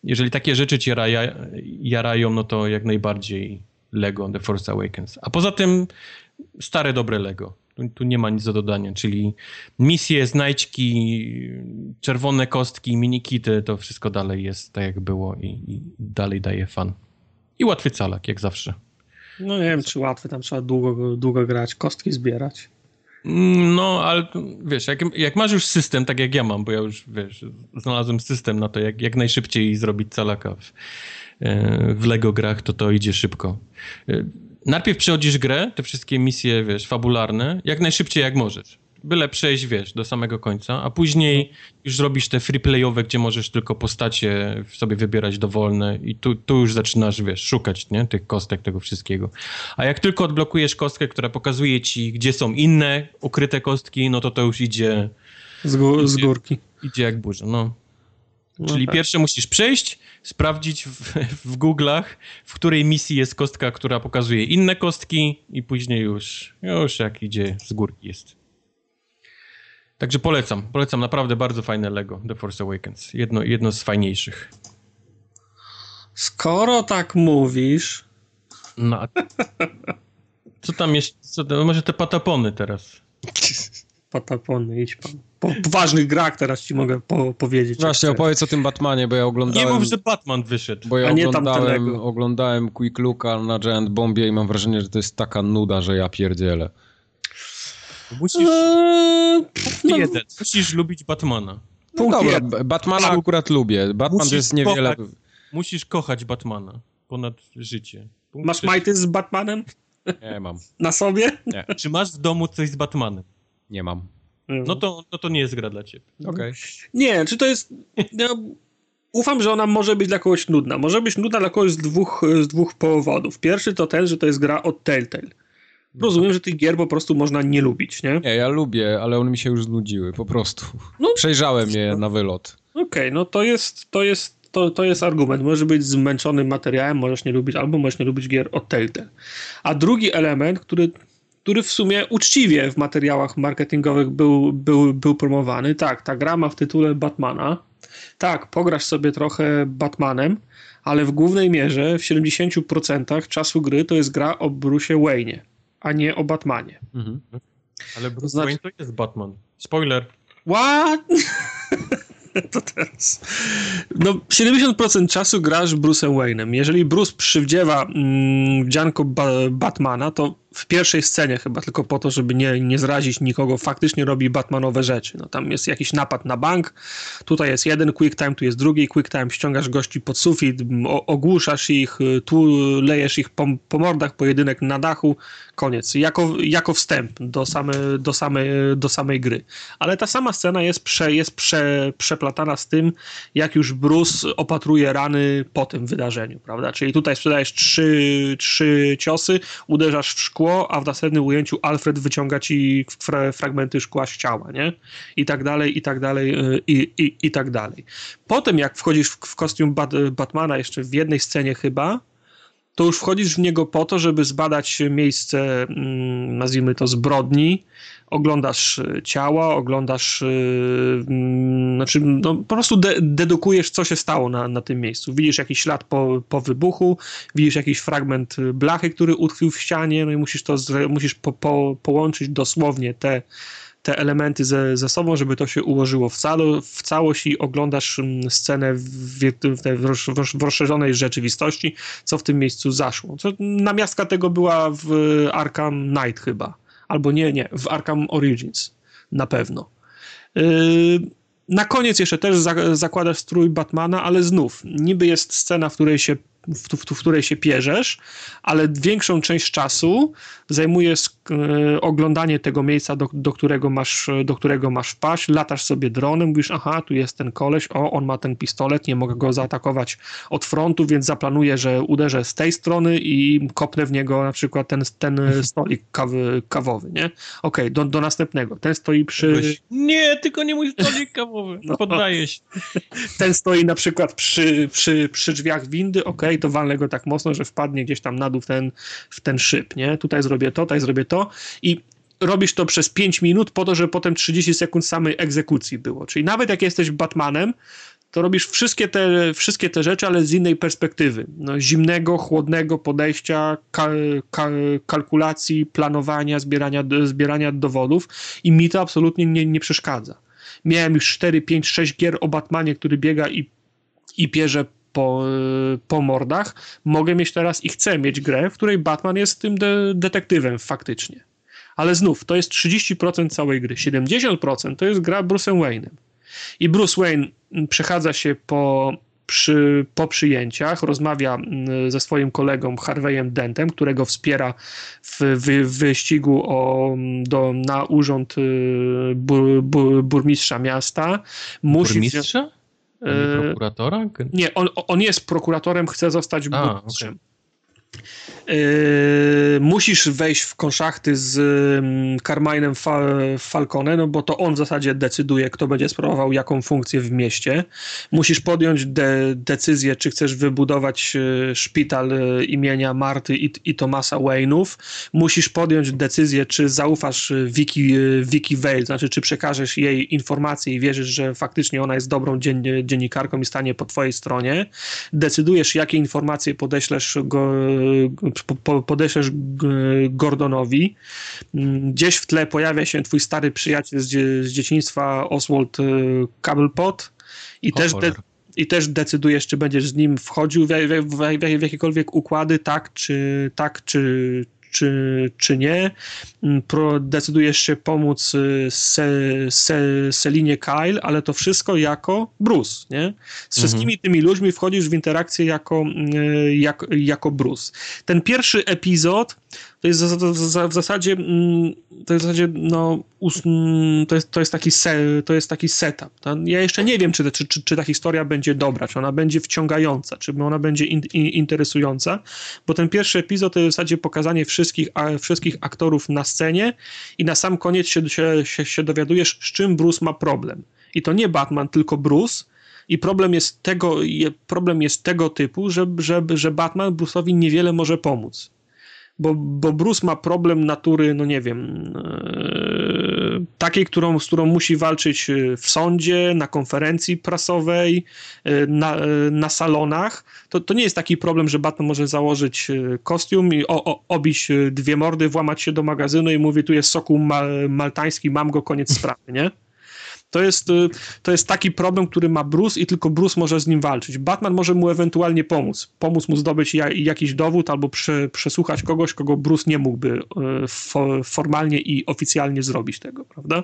jeżeli takie rzeczy raja, jarają, no to jak najbardziej Lego The Force Awakens. A poza tym stare, dobre Lego. Tu, tu, nie ma nic do dodania, czyli misje, znajdźki, czerwone kostki, minikity, to wszystko dalej jest tak jak było i, i dalej daje fan. I łatwy calak, jak zawsze. No nie wiem, czy łatwy, tam trzeba długo, długo grać, kostki zbierać. No, ale wiesz, jak, jak, masz już system, tak jak ja mam, bo ja już, wiesz, znalazłem system na to, jak, jak najszybciej zrobić calaka w, e, w Lego grach, to to idzie szybko. E, najpierw przechodzisz grę, te wszystkie misje, wiesz, fabularne, jak najszybciej jak możesz byle przejść, wiesz, do samego końca, a później już robisz te freeplayowe, gdzie możesz tylko postacie sobie wybierać dowolne i tu, tu już zaczynasz, wiesz, szukać, nie, tych kostek, tego wszystkiego. A jak tylko odblokujesz kostkę, która pokazuje ci, gdzie są inne ukryte kostki, no to to już idzie... Z, gór, z górki. Idzie, idzie jak burza, no. No Czyli tak. pierwsze musisz przejść, sprawdzić w, w Google'ach, w której misji jest kostka, która pokazuje inne kostki i później już, już jak idzie z górki jest. Także polecam, polecam naprawdę bardzo fajne Lego The Force Awakens. Jedno, jedno z fajniejszych. Skoro tak mówisz... No, co tam jest, co, może te patapony teraz? Patapony, idź pan. Po ważnych grach teraz ci mogę po, powiedzieć. Właśnie, opowiedz o tym Batmanie, bo ja oglądałem... Nie mów, że Batman wyszedł. Bo ja oglądałem, oglądałem Quick Looka na Giant Bombie i mam wrażenie, że to jest taka nuda, że ja pierdzielę. Musisz. Eee, no, jeden. Musisz lubić Batmana. No dobra, Batmana akurat lubię. Batman musisz to jest niewiele. Kochać, musisz kochać Batmana ponad życie. Punkt masz majty z Batmanem? Nie mam. Na sobie? Nie. Czy masz w domu coś z Batmanem? Nie mam. No to, no to nie jest gra dla ciebie. Okay. Nie, czy to jest. No, ufam, że ona może być dla kogoś nudna. Może być nudna dla kogoś z dwóch, z dwóch powodów. Pierwszy to ten, że to jest gra od Telltale. Rozumiem, że tych gier po prostu można nie lubić, nie? Nie, ja lubię, ale one mi się już znudziły, po prostu. No, Przejrzałem je na wylot. Okej, okay, no to jest, to jest, to, to jest argument. Możesz być zmęczonym materiałem, możesz nie lubić, albo możesz nie lubić gier od Telltale. A drugi element, który, który w sumie uczciwie w materiałach marketingowych był, był, był promowany, tak, ta gra ma w tytule Batmana, Tak, pograsz sobie trochę Batmanem, ale w głównej mierze w 70% czasu gry to jest gra o Bruce Wayne, a nie o Batmanie. Mhm. Ale Bruce znaczy... Wayne to jest Batman. Spoiler. What? to teraz. No, 70% czasu grasz Bruce'em Wayne'em. Jeżeli Bruce przywdziewa mm, wdzianko ba Batmana, to w pierwszej scenie chyba tylko po to, żeby nie, nie zrazić nikogo, faktycznie robi Batmanowe rzeczy. No, tam jest jakiś napad na bank, tutaj jest jeden quick time, tu jest drugi quick time, ściągasz gości pod sufit, ogłuszasz ich, tu lejesz ich po, po mordach, pojedynek na dachu, koniec. Jako, jako wstęp do, same, do, samej, do samej gry. Ale ta sama scena jest, prze, jest prze, przeplatana z tym, jak już Bruce opatruje rany po tym wydarzeniu, prawda? Czyli tutaj sprzedajesz trzy, trzy ciosy, uderzasz w szkło, szkło, a w następnym ujęciu Alfred wyciąga ci fra fragmenty szkła z ciała, nie? I tak dalej, i tak dalej, y, i, i, i tak dalej. Potem jak wchodzisz w, w kostium Bat Batmana jeszcze w jednej scenie chyba, to już wchodzisz w niego po to, żeby zbadać miejsce, mm, nazwijmy to, zbrodni, oglądasz e, ciała, oglądasz, yy, znaczy no, po prostu de dedukujesz, co się stało na, na tym miejscu. Widzisz jakiś ślad po, po wybuchu, widzisz jakiś fragment blachy, który utkwił w ścianie, no i musisz to, musisz po, po, połączyć dosłownie te te elementy ze, ze sobą, żeby to się ułożyło w, calo, w całość i oglądasz scenę w, w, w, rozszerzonej rzeczywistości, co w tym miejscu zaszło. Co, namiastka tego była w Arkham Knight chyba albo nie, nie, w Arkham Origins na pewno. Yy, na koniec jeszcze też zakładasz strój Batmana, ale znów, niby jest scena, w której się w, w, w, której się pierzesz, ale większą część czasu zajmuje e, oglądanie tego miejsca, do, do, którego masz, do którego masz wpaść, latasz sobie dronem, mówisz, aha, tu jest ten koleś, o, on ma ten pistolet, nie mogę go zaatakować od frontu, więc zaplanuję, że uderzę z tej strony i kopnę w niego na przykład ten, ten stolik kawy, kawowy, nie? Okej, okay, do, do następnego. Ten stoi przy... Nie, tylko nie mój stolik kawowy, no. poddaję się. Ten stoi na przykład przy, przy, przy drzwiach windy, okej, okay, to walnę go tak mocno, że wpadnie gdzieś tam na dół w ten, w ten szyb, nie? Tutaj zrobię to, tutaj zrobię to i robisz to przez 5 minut po to, żeby potem 30 sekund samej egzekucji było. Czyli nawet jak jesteś Batmanem, to robisz wszystkie te, wszystkie te rzeczy, ale z innej perspektywy. No, zimnego, chłodnego podejścia, kalkulacji, planowania, zbierania, zbierania dowodów i mi to absolutnie nie, nie przeszkadza. Miałem już 4, 5, 6 gier o Batmanie, który biega i, i pierze po, po mordach, mogę mieć teraz i chcę mieć grę, w której Batman jest tym de detektywem faktycznie. Ale znów, to jest 30% całej gry. 70% to jest gra Bruce'em Wayne'em. I Bruce Wayne przechadza się po, przy, po przyjęciach, rozmawia mm, ze swoim kolegą Harveyem Dentem, którego wspiera w, w wyścigu o, do, na urząd y, bur, bur, burmistrza miasta. Musi burmistrza? Nie prokuratora? Nie, on, on jest prokuratorem, chce zostać burmistrzem. Okay. Yy, musisz wejść w konszachty z Carminem Fa Falcone, no bo to on w zasadzie decyduje, kto będzie sprawował jaką funkcję w mieście. Musisz podjąć de decyzję, czy chcesz wybudować yy, szpital yy, imienia Marty i, i Tomasa Wayne'ów. Musisz podjąć decyzję, czy zaufasz Vicky, Vicky Vale, znaczy czy przekażesz jej informacje i wierzysz, że faktycznie ona jest dobrą dzien dziennikarką i stanie po twojej stronie. Decydujesz, jakie informacje podeślesz go podeślesz Gordonowi. Gdzieś w tle pojawia się twój stary przyjaciel z, z dzieciństwa Oswald e, Cobblepot i też, de, i też decydujesz, czy będziesz z nim wchodził w, w, w, w jakiekolwiek układy, tak czy, tak, czy, czy, czy nie. Mm, pro, decydujesz się pomóc y, se, se, Selinie Kyle, ale to wszystko jako Bruce, nie? Z wszystkimi mhm. tymi ludźmi wchodzisz w interakcję jako, y, jak, jako Bruce. Ten pierwszy epizod to jest w zasadzie, mm, to jest w zasadzie, no, mm, to jest, to jest, taki, se, to jest taki setup. Ja jeszcze nie wiem, czy, czy, czy, czy ta historia będzie dobra, czy ona będzie wciągająca, czy ona będzie in, in, interesująca, bo ten pierwszy epizod to jest w zasadzie pokazanie wszystkich, wszystkich aktorów na scenie i na sam koniec się, się, się, się dowiadujesz, z czym Bruce ma problem. I to nie Batman, tylko Bruce, i problem jest tego, problem jest tego typu, że, że, że Batman Bruce'owi niewiele może pomóc bo, bo Bruce ma problem natury, no nie wiem, e, takiej, którą, z którą musi walczyć w sądzie, na konferencji prasowej, na, na salonach, to, to nie jest taki problem, że Batman może założyć kostium i o, o, obić dwie mordy, włamać się do magazynu i mówi, tu jest soku mal, maltański, mam go, koniec sprawy, nie? To jest, y, to jest taki problem, który ma Bruce i tylko Bruce może z nim walczyć. Batman może mu ewentualnie pomóc. Pomóc mu zdobyć jakiś dowód albo prze, przesłuchać kogoś, kogo Bruce nie mógłby y, formalnie i oficjalnie zrobić tego, prawda?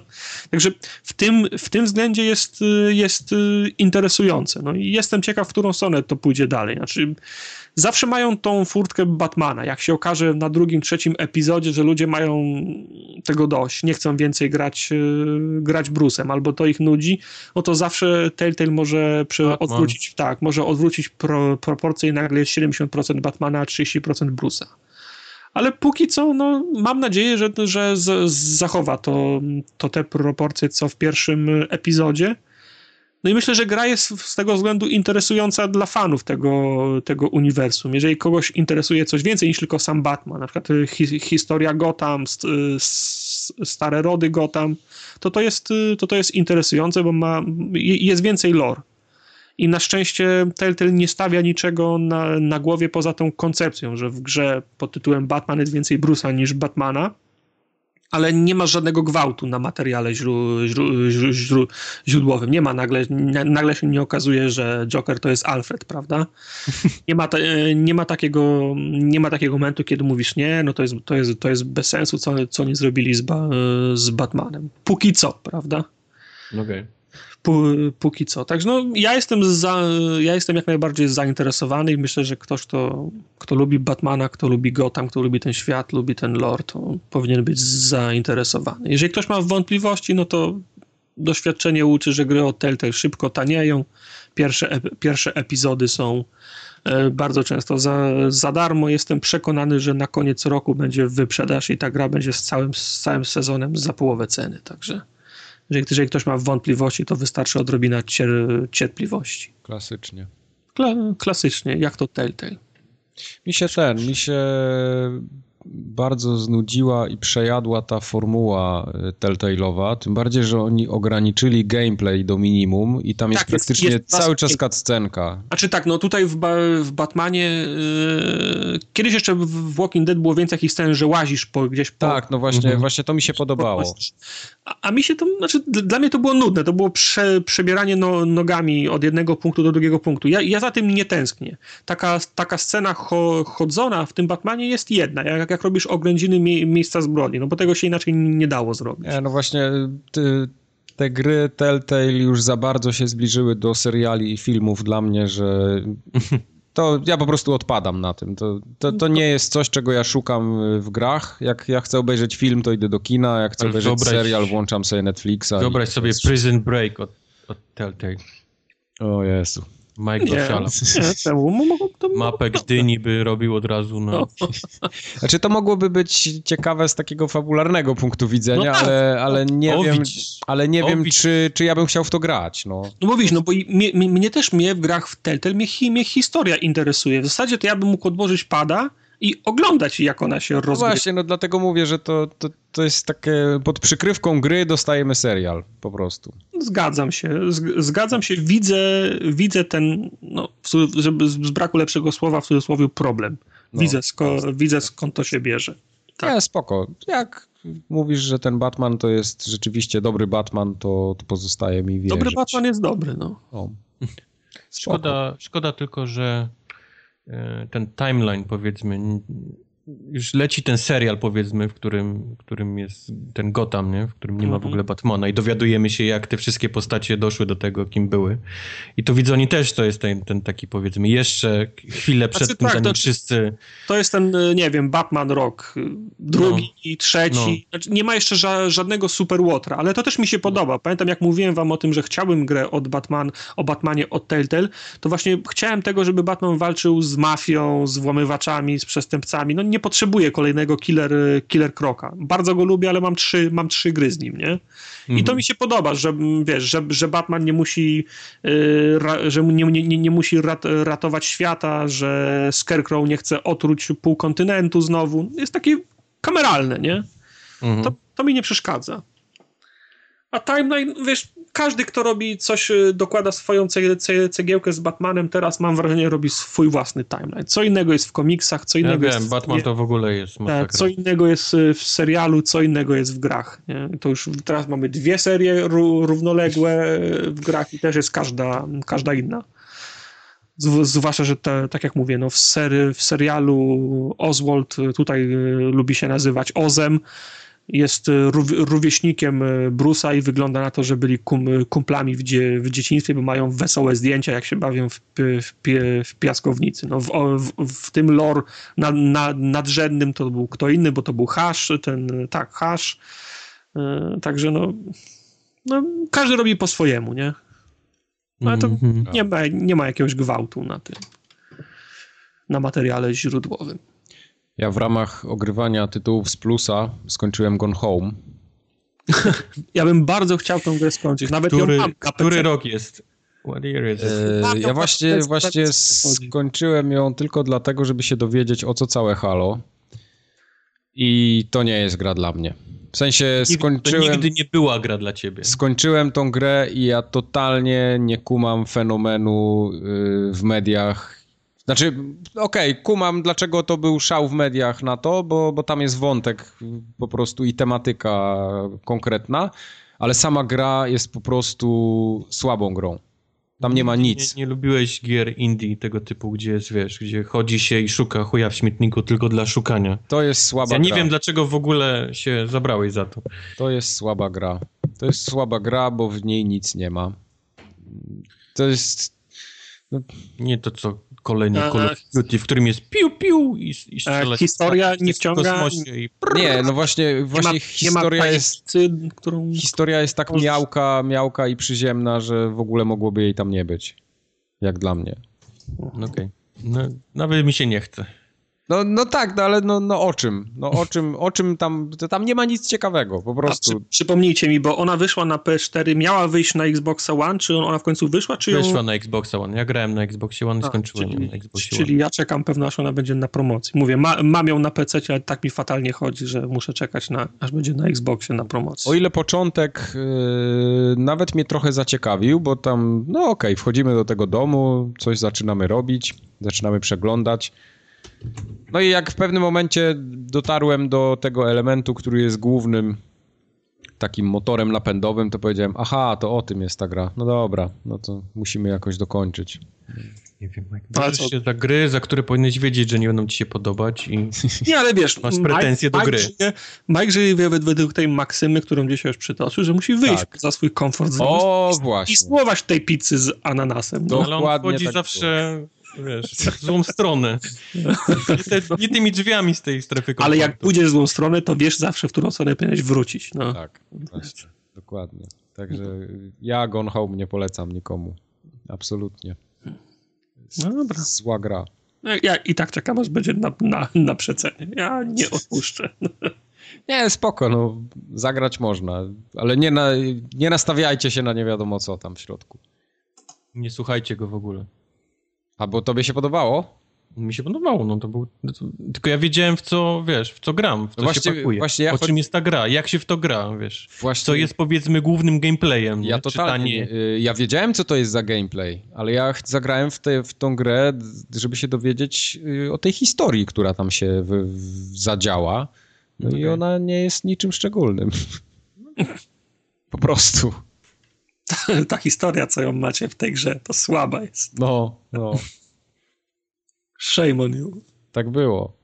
Także w tym, w tym względzie jest, y, jest interesujące. No i jestem ciekaw, w którą stronę to pójdzie dalej. Znaczy, zawsze mają tą furtkę Batmana. Jak się okaże na drugim, trzecim epizodzie, że ludzie mają tego dość, nie chcą więcej grać, grać Bruce'em, albo to ich nudzi, no to zawsze Telltale może odwrócić, tak, może odwrócić pro, proporcje i nagle jest 70% Batmana, a 30% Bruce'a. Ale póki co, no, mam nadzieję, że, że z, zachowa to, to te proporcje, co w pierwszym epizodzie. No i myślę, że gra jest z tego względu interesująca dla fanów tego, tego uniwersum. Jeżeli kogoś interesuje coś więcej niż tylko sam Batman, na przykład hi, historia Gotham, st, stare rody Gotham, to to jest, to to jest interesujące, bo ma, jest więcej lore. I na szczęście Telltale nie stawia niczego na, na głowie poza tą koncepcją, że w grze pod tytułem Batman jest więcej Bruce'a niż Batmana, ale nie ma żadnego gwałtu na materiale źró, źró, źró, źródłowym. Nie ma nagle, nagle się nie okazuje, że Joker to jest Alfred, prawda? Nie ma, te, nie ma, takiego, nie ma takiego momentu, kiedy mówisz, nie, no to jest, to jest, to jest bez sensu, co, co nie zrobili z, ba, z Batmanem. Póki co, prawda? Okej. Okay póki co. Także no, ja jestem, za, ja jestem jak najbardziej zainteresowany i myślę, że ktoś, kto, kto lubi Batmana, kto lubi Gotham, kto lubi ten świat, lubi ten lore, to powinien być zainteresowany. Jeżeli ktoś ma wątpliwości, no to doświadczenie uczy, że gry od Telltale szybko tanieją. Pierwsze, pierwsze epizody są e, bardzo często za, za darmo. Jestem przekonany, że na koniec roku będzie wyprzedaż i ta gra będzie z całym, z całym sezonem za połowę ceny. Także że jeżeli ktoś ma wątpliwości, to wystarczy odrobina cierpliwości. Klasycznie. Kla klasycznie, jak to Telltale. Mi się ten, mi się bardzo znudziła i przejadła ta formuła y, Telltale'owa, tym bardziej, że oni ograniczyli gameplay do minimum i tam tak, jest praktycznie jest, jest cały czas cutscenka. Znaczy tak, no tutaj w, ba w Batmanie yy, kiedyś jeszcze w Walking Dead było więcej takich scen, że łazisz po, gdzieś po... Tak, no właśnie, mhm. właśnie to mi się podobało. A, a, mi się to, znaczy dla mnie to było nudne, to było prze, przebieranie no, nogami od jednego punktu do drugiego punktu. Ja, ja za tym nie tęsknię. Taka, taka scena cho, chodzona w tym Batmanie jest jedna. Jak jak robisz oględziny mie miejsca zbrodni, no bo tego się inaczej nie dało zrobić. Nie, no właśnie ty, te gry Telltale już za bardzo się zbliżyły do seriali i filmów dla mnie, że to ja po prostu odpadam na tym. To, to, to nie jest coś, czego ja szukam w grach. Jak ja chcę obejrzeć film, to idę do kina, jak chcę Ale obejrzeć wyobraź, serial, włączam sobie Netflixa. Wyobraź sobie Prison Break od, od Telltale. O Jezu. Mike nie, Mapę Gdyni by robił od razu na... No. Znaczy to mogłoby być ciekawe z takiego fabularnego punktu widzenia, no tak. ale, ale nie o, wiem, ale nie o, wiem czy, czy ja bym chciał w to grać. No, no mówisz, no bo mnie, mnie też mnie w grach w Telltale mnie, mnie historia interesuje. W zasadzie to ja bym mógł odłożyć pada i oglądać, jak ona się rozgrywa. No właśnie, no dlatego mówię, że to, to, to jest takie, pod przykrywką gry dostajemy serial, po prostu. Zgadzam się, zgadzam się, widzę, widzę ten, no, żeby z braku lepszego słowa, w cudzysłowie problem. No, widzę, sko, widzę skąd to się bierze. Tak. Nie, spoko. Jak mówisz, że ten Batman to jest rzeczywiście dobry Batman, to, to pozostaje mi wierzyć. Dobry Batman jest dobry, no. O. Szkoda, szkoda tylko, że ten timeline, powiedzmy, już leci ten serial, powiedzmy, w którym, w którym jest ten Gotham, nie? w którym nie ma w mhm. ogóle Batmana i dowiadujemy się, jak te wszystkie postacie doszły do tego, kim były. I tu widzą oni też to jest ten, ten taki, powiedzmy, jeszcze chwilę przed znaczy, tym, tak, zanim to, wszyscy... To jest ten, e, nie wiem, Batman Rock, e, drugi no, i trzeci. No. Znaczy, nie ma jeszcze ża żadnego Super Łotra, ale to też mi się podoba. Pamiętam, jak mówiłem wam o tym, że chciałbym grę od Batman, o Batmanie od Telltale, to właśnie chciałem tego, żeby Batman walczył z mafią, z włamywaczami, z przestępcami. No nie potrzebuję kolejnego killer, killer kroka. Bardzo go lubię, ale mam trzy, mam trzy gry z nim, nie? I mhm. to mi się podoba, że wiesz, że, że Batman nie musi, yy, ra, że nie, nie, nie musi rat, ratować świata, że Scarecrow nie chce otruć pół kontynentu znowu. Jest takie kameralne, nie? Mhm. To, to mi nie przeszkadza. A timeline, wiesz, każdy, kto robi coś, y, dokłada swoją cegiełkę z Batmanem, teraz mam wrażenie, robi swój własny timeline. Co innego jest w komiksach, co innego ja wiem, jest... Batman to w ogóle jest tak, masakra. Co innego jest y, w serialu, co innego jest w grach. Nie? To już teraz mamy dwie serie równoległe y, w grach i też jest każda, każda inna. Zwłaszcza, że te, tak jak mówię, no w, sery, w serialu Oswald tutaj lubi się nazywać Ozem, jest e, rówieśnikiem e, Brusa i wygląda na to, że byli kum, kumplami w, dzie, w, dzieciństwie, bo mają wesołe zdjęcia, jak się bawią w, w, w piaskownicy. No, w, tym lore na, na, nadrzędnym to był kto inny, bo to był Hash, ten, tak, Hash. E, także no, no, każdy robi po swojemu, nie? No, ale to -hmm. nie, ma, nie ma jakiegoś gwałtu na tym, na materiale źródłowym. Ja w ramach ogrywania tytułów z plusa skończyłem Gone Home. ja bym bardzo chciał tę grę skończyć. Nawet który, ją mam który rok jest? What year is it? Eee, ja właśnie, właśnie skończyłem ją tylko dlatego, żeby się dowiedzieć o co całe Halo. I to nie jest gra dla mnie. W sensie skończyłem... To nigdy nie była gra dla ciebie. Skończyłem tą grę i ja totalnie nie kumam fenomenu y, w mediach znaczy, okej, okay, kumam, dlaczego to był szał w mediach na to, bo, bo tam jest wątek po prostu i tematyka konkretna, ale sama gra jest po prostu słabą grą. Tam nie ma nic. Nie, nie, lubiłeś gier indie tego typu, gdzie jest, wiesz, gdzie chodzi się i szuka chuja w śmietniku tylko dla szukania. To jest słaba ja gra. Ja nie wiem, dlaczego w ogóle się zabrałeś za to. To jest słaba gra. To jest słaba gra, bo w niej nic nie ma. To jest... No, nie to, co kolejny Call of Duty, w którym jest piu piu i, i strzelać. Historia nie wciąga... I... Nie, no właśnie, właśnie nie ma, historia nie jest... Którą... Historia jest tak miałka, miałka i przyziemna, że w ogóle mogłoby jej tam nie być. Jak dla mnie. Okej. Okay. No, nawet mi się nie chce. No, no tak, no ale no, no o czym? No o czym, o czym tam, tam nie ma nic ciekawego, po prostu. Przy, przypomnijcie mi, bo ona wyszła na PS4, miała wyjść na Xbox One, czy ona w końcu wyszła, czy Wyszła ją... na Xbox One, ja grałem na Xbox One i skończyłem czyli, na Xbox One. Czyli ja czekam pewno, aż ona będzie na promocji. Mówię, ma, mam ją na PC, ale tak mi fatalnie chodzi, że muszę czekać na, aż będzie na Xboxie na promocji. O ile początek yy, nawet mnie trochę zaciekawił, bo tam, no okej, okay, wchodzimy do tego domu, coś zaczynamy robić, zaczynamy przeglądać, no i jak w pewnym momencie dotarłem do tego elementu, który jest głównym takim motorem napędowym, to powiedziałem, aha, to o tym jest ta gra. No dobra, no to musimy jakoś dokończyć. Nie wiem, jak się za gry, za które powinieneś wiedzieć, że nie będą ci się podobać i nie, ale wiesz, masz pretensje Mike, do gry. Mike Mike żyje według tej maksymy, którą dzisiaj już przytoczył, że musi wyjść tak. za swój komfort o, i, właśnie. i spróbować tej pizzy z ananasem. No. Ale on wchodzi tak zawsze... Było wiesz, w złą stronę. Nie, te, nie, tymi drzwiami z tej strefy komfortu. Ale jak pójdziesz w złą stronę, to wiesz zawsze, w którą stronę powinieneś wrócić. No. Tak, właśnie, dokładnie. Także ja Gone Home nie polecam nikomu. Absolutnie. No dobra. Zła gra. No, ja i tak czekam, aż będzie na, na, na przecenie. Ja nie odpuszczę. Nie, spoko, no, zagrać można, ale nie, na, nie nastawiajcie się na nie wiadomo co tam w środku. Nie słuchajcie go w ogóle. A bo tobie się podobało? Mi się podobało, no to był... To, tylko ja wiedziałem w co, wiesz, w co gram, w co właśnie, się pakuje. Właśnie ja o czym jest ta gra, jak się w to gra, wiesz. Właśnie... Co jest powiedzmy głównym gameplayem. Ja nie? totalnie, Czytanie... Y, ja wiedziałem co to jest za gameplay, ale ja zagrałem w, te, w tą grę, żeby się dowiedzieć y, o tej historii, która tam się w, w, zadziała. No okay. i ona nie jest niczym szczególnym. po prostu ta, ta, historia, co ją macie w tej grze, to słaba jest. No, no. Shame on you. Tak było.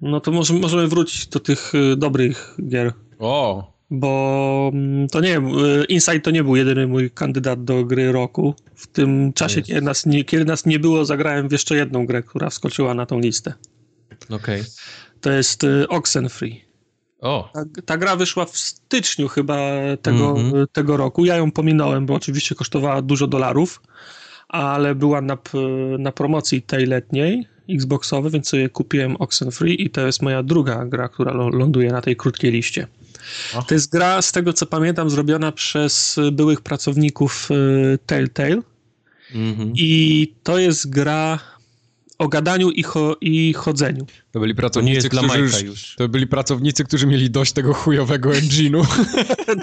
No to może, możemy wrócić do tych y, dobrych gier. O! Bo mm, to nie y, Inside to nie był jedyny mój kandydat do gry roku. W tym czasie, kiedy nas, nie, kiedy nas nie było, zagrałem w jeszcze jedną grę, która wskoczyła na tą listę. Okej. Okay. To jest y, Oxenfree. O. Ta, ta, gra wyszła w styczniu chyba tego, mm -hmm. tego roku. Ja ją pominąłem, bo oczywiście kosztowała dużo dolarów, ale była na, na promocji tej letniej Xboxowej, więc sobie kupiłem Oxenfree i to jest moja druga gra, która ląduje na tej krótkiej liście. To jest gra, z tego co pamiętam, zrobiona przez byłych pracowników y, Telltale. Mm -hmm. I to jest gra o gadaniu i, cho i chodzeniu. To byli pracownicy, to którzy już, już, To byli pracownicy, którzy mieli dość tego chujowego engine'u.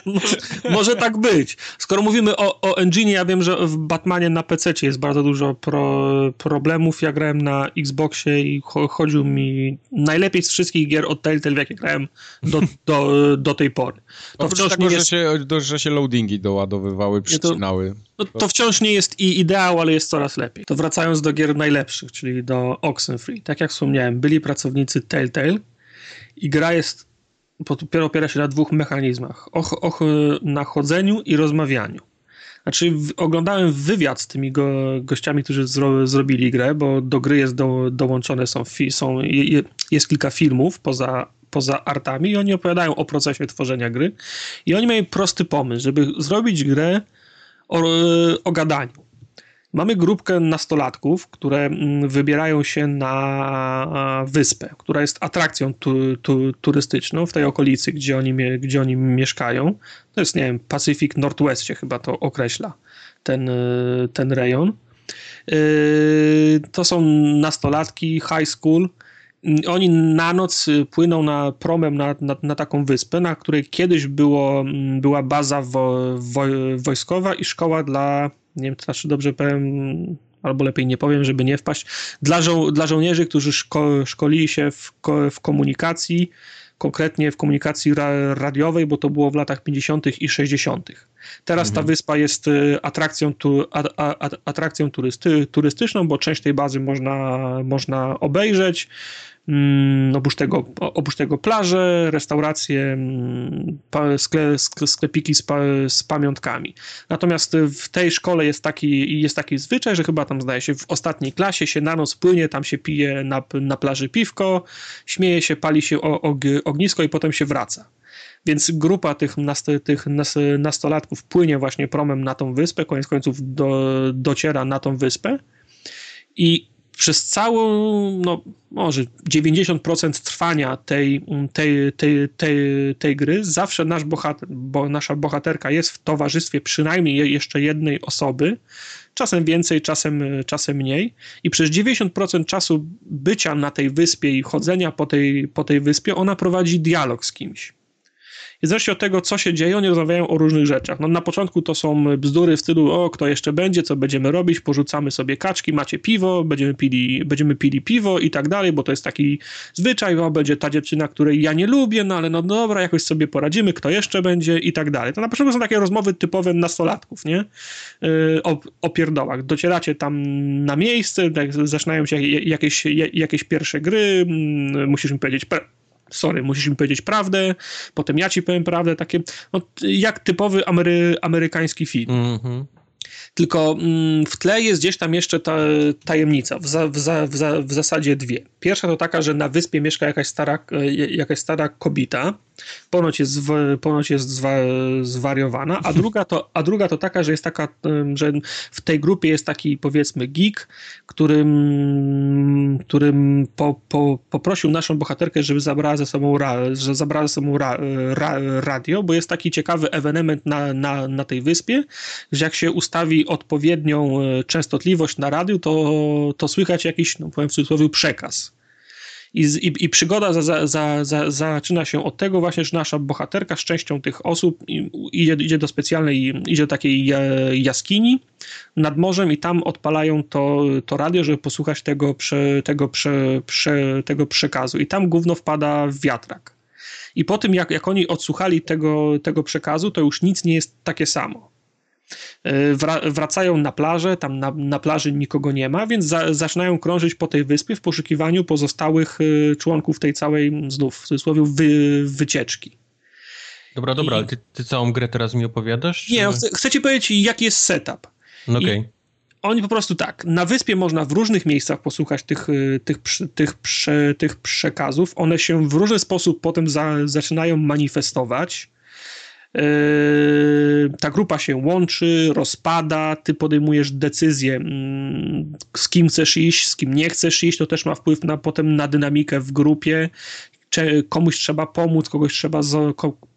może, może, tak być. Skoro mówimy o, o engine'ie, ja wiem, że w Batmanie na PC jest bardzo dużo pro, problemów. Ja grałem na Xboxie i cho chodził mi najlepiej z wszystkich gier od Telltale, w jakie grałem do, do, do tej pory. To Oprócz wciąż tego, nie jest... że, się, że się loadingi doładowywały, przycinały. To, no, to wciąż nie jest i ideał, ale jest coraz lepiej. To wracając do gier najlepszych, czyli do Oxenfree. Tak jak wspomniałem, byli pracownicy Telltale i gra jest, dopiero opiera się na dwóch mechanizmach. Och, och, na chodzeniu i rozmawianiu. Znaczy, oglądałem wywiad z tymi go, gościami, którzy zro, zrobili grę, bo do gry jest do, dołączone są, fi, są je, jest kilka filmów poza, poza artami i oni opowiadają o procesie tworzenia gry. I oni mieli prosty pomysł, żeby zrobić grę o, o gadaniu. Mamy grupkę nastolatków, które mm, wybierają się na wyspę, która jest atrakcją tu, tu, turystyczną w tej okolicy, gdzie oni, gdzie oni mieszkają. To jest, nie wiem, Pacific Northwest się chyba to określa, ten, ten rejon. Yy, to są nastolatki, high school. Oni na noc płyną na promem na, na, na taką wyspę, na której kiedyś było, była baza wo, wo, wojskowa i szkoła dla nie wiem, to znaczy dobrze powiem, albo lepiej nie powiem, żeby nie wpaść, dla, żo dla żołnierzy, którzy szko szkolili się w, ko w komunikacji, konkretnie w komunikacji ra radiowej, bo to było w latach 50. i 60. Teraz mhm. ta wyspa jest y, atrakcją, tu, a, a, atrakcją turysty, turystyczną, bo część tej bazy można, można obejrzeć. Mm, oprócz tego, oprócz tego plaże, restauracje, mm, skle, sklepiki z, z, pamiątkami. Natomiast w tej szkole jest taki, jest taki zwyczaj, że chyba tam zdaje się w ostatniej klasie się na noc płynie, tam się pije na, na plaży piwko, śmieje się, pali się ognisko i potem się wraca. Więc grupa tych, tych nastolatków płynie właśnie promem na tą wyspę, koniec końców do, dociera na tą wyspę i przez całą, no może 90% trwania tej, tej, tej, tej, tej gry zawsze nasz bohater, bo nasza bohaterka jest w towarzystwie przynajmniej jeszcze jednej osoby, czasem więcej, czasem, czasem mniej i przez 90% czasu bycia na tej wyspie i chodzenia po tej, po tej wyspie ona prowadzi dialog z kimś. Zresztą od tego, co się dzieje, oni rozmawiają o różnych rzeczach. No, na początku to są bzdury w stylu, o, kto jeszcze będzie, co będziemy robić, porzucamy sobie kaczki, macie piwo, będziemy pili, będziemy pili piwo i tak dalej, bo to jest taki zwyczaj, o, będzie ta dziewczyna, której ja nie lubię, no ale no dobra, jakoś sobie poradzimy, kto jeszcze będzie i tak dalej. To na początku są takie rozmowy typowe nastolatków, nie? Yy, o, o pierdołach. Docieracie tam na miejsce, tak, zaczynają się jakieś, jakieś pierwsze gry, mm, musisz mi powiedzieć sorry, musisz mi powiedzieć prawdę, potem ja ci powiem prawdę, takie, no, jak typowy amery, amerykański film. Mm -hmm. Tylko mm, w tle jest gdzieś tam jeszcze ta tajemnica, w, za, w, za, w, za, w zasadzie dwie. Pierwsza to taka, że na wyspie mieszka jakaś stara, e, jakaś stara kobita, ponoć jest, ponoć jest zwa, zwariowana, a druga, to, a druga to taka, że jest taka, że w tej grupie jest taki powiedzmy geek, którym, którym po, po, poprosił naszą bohaterkę, żeby zabrała ze sobą, ra, że zabrała ze sobą ra, ra, radio, bo jest taki ciekawy ewenement na, na, na tej wyspie, że jak się ustawi odpowiednią e, częstotliwość na radiu, to, to słychać jakiś, no powiem w cudzysłowie, przekaz. I, i, i przygoda za, za, za, zaczyna się od tego właśnie, że nasza bohaterka z częścią tych osób idzie, idzie do specjalnej, idzie do takiej jaskini nad morzem i tam odpalają to, to radio, żeby posłuchać tego, prze, tego, prze, prze, tego przekazu. I tam gówno wpada w wiatrak. I po tym, jak, jak oni odsłuchali tego, tego przekazu, to już nic nie jest takie samo. E, wracają na plażę, tam na, na plaży nikogo nie ma, więc za, zaczynają krążyć po tej wyspie w poszukiwaniu pozostałych e, członków tej całej, znów w cudzysłowie, wy, wycieczki. Dobra, dobra, ale ty, ty, całą grę teraz mi opowiadasz? Nie, no, chcę, chcę ci powiedzieć, jaki jest setup. No okej. Okay. Oni po prostu tak, na wyspie można w różnych miejscach posłuchać tych, e, tych, tych, tych przekazów. One się w różny sposób potem za, zaczynają manifestować. Yy, ta grupa się łączy, rozpada, ty podejmujesz decyzję, mm, z kim chcesz iść, z kim nie chcesz iść, to też ma wpływ na, potem na dynamikę w grupie. Komuś trzeba pomóc, kogoś trzeba,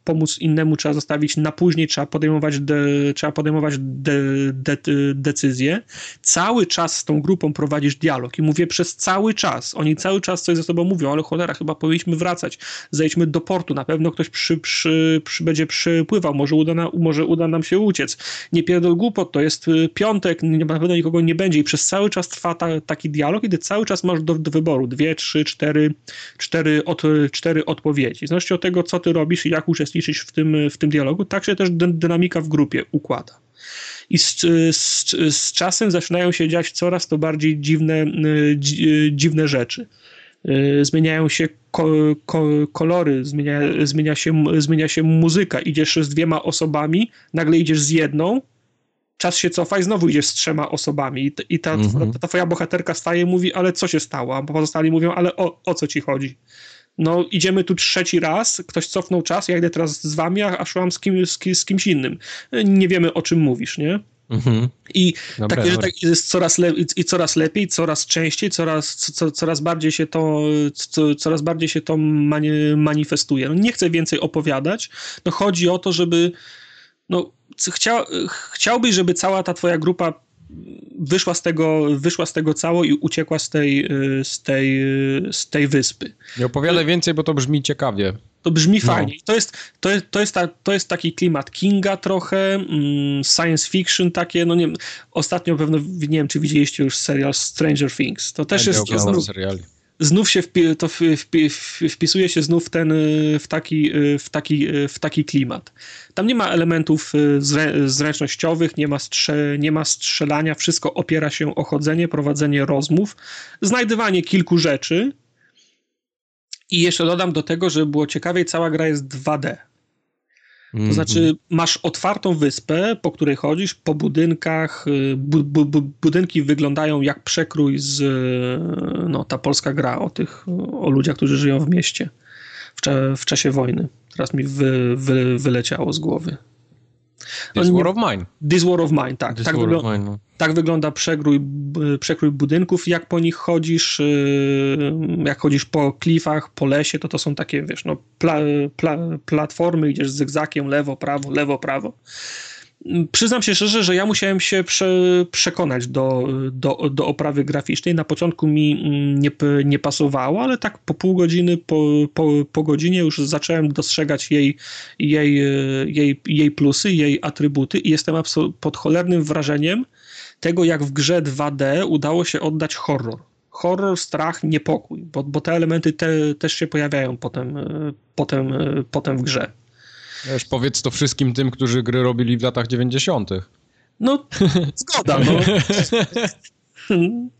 pomóc innemu trzeba zostawić na później, trzeba podejmować, de, trzeba podejmować de, de, decyzje. Cały czas z tą grupą prowadzisz dialog i mówię przez cały czas. Oni cały czas coś ze sobą mówią, ale cholera, chyba powinniśmy wracać. Zejdźmy do portu, na pewno ktoś przy, przy, przy będzie przypływał, może uda, na, może uda nam się uciec. Nie pierdol głupot, to jest y, piątek, na pewno nikogo nie będzie i przez cały czas trwa ta, taki dialog i ty cały czas masz do, do wyboru dwie, trzy, cztery, cztery, od, cztery odpowiedzi. Zależności od tego, co ty robisz i jak uczestniczysz w tym, w tym dialogu, tak się też dynamika w grupie układa. I z, z, z czasem zaczynają się dziać coraz to bardziej dziwne, dziwne rzeczy. Zmieniają się ko, ko, kolory, zmienia, zmienia, się, zmienia się muzyka. Idziesz z dwiema osobami, nagle idziesz z jedną, czas się cofa i znowu idziesz z trzema osobami. I, i ta, mhm. ta, ta twoja bohaterka staje i mówi, ale co się stało? A pozostali mówią, ale o, o co ci chodzi? No idziemy tu trzeci raz, ktoś cofnął czas, ja idę teraz z wami, a szłam z, kim, z, z kimś innym. Nie wiemy, o czym mówisz, nie? Mhm. I Dobre, takie, że tak jest coraz, le- i coraz lepiej, coraz częściej, coraz, co, coraz bardziej się to, co, coraz bardziej się to mani- manifestuje. No nie chcę więcej opowiadać. No chodzi o to, żeby no, chcia, chciałbyś, żeby cała ta twoja grupa wyszła z tego, wyszła z tego cało i uciekła z tej, y, z tej, y, z tej wyspy. Nie opowiadaj więcej, bo to brzmi ciekawie. To brzmi no. fajnie. To jest, to, jest, to, jest ta, to jest taki klimat Kinga trochę, mm, science fiction takie, no nie ostatnio pewno, nie wiem, czy widzieliście już serial Stranger Things. To też ja jest... Nie seriali znów się wpi, to wpi, wpisuje się znów ten, y, w, taki, y, w, taki, y, w taki klimat. Tam nie ma elementów zrę, zręcznościowych, nie ma, strze, nie ma strzelania, wszystko opiera się o chodzenie, prowadzenie rozmów, znajdywanie kilku rzeczy. I jeszcze dodam do tego, że było ciekawiej, cała gra jest 2D. To mm -hmm. znaczy, masz otwartą wyspę, po której chodzisz, po budynkach. Y, bu, bu, bu, budynki wyglądają jak przekrój z y, no, ta polska gra o tych, o ludziach, którzy żyją w mieście w, w czasie wojny. Teraz mi wy, wy, wyleciało z głowy. This War of Mine. This War of Mine, tak. tak, wygl mine, no. tak, wygląda przekrój, przekrój budynków. Jak po nich chodzisz, y, jak chodzisz po klifach, po lesie, to to są takie, wiesz, no, pla, pla, platformy, idziesz z zygzakiem, lewo, prawo, lewo, prawo. Przyznam się szczerze, że ja musiałem się prze, przekonać do, do, do oprawy graficznej. Na początku mi mm, nie, nie pasowało, ale tak po pół godziny, po, po, po godzinie już zacząłem dostrzegać jej, jej, jej, jej plusy, jej atrybuty i jestem pod cholernym wrażeniem tego, jak w grze 2D udało się oddać horror. Horror, strach, niepokój, bo, bo te elementy te, też się pojawiają potem, potem, potem w grze. Wiesz, powiedz to wszystkim tym, którzy gry robili w latach 90. No, zgoda, no.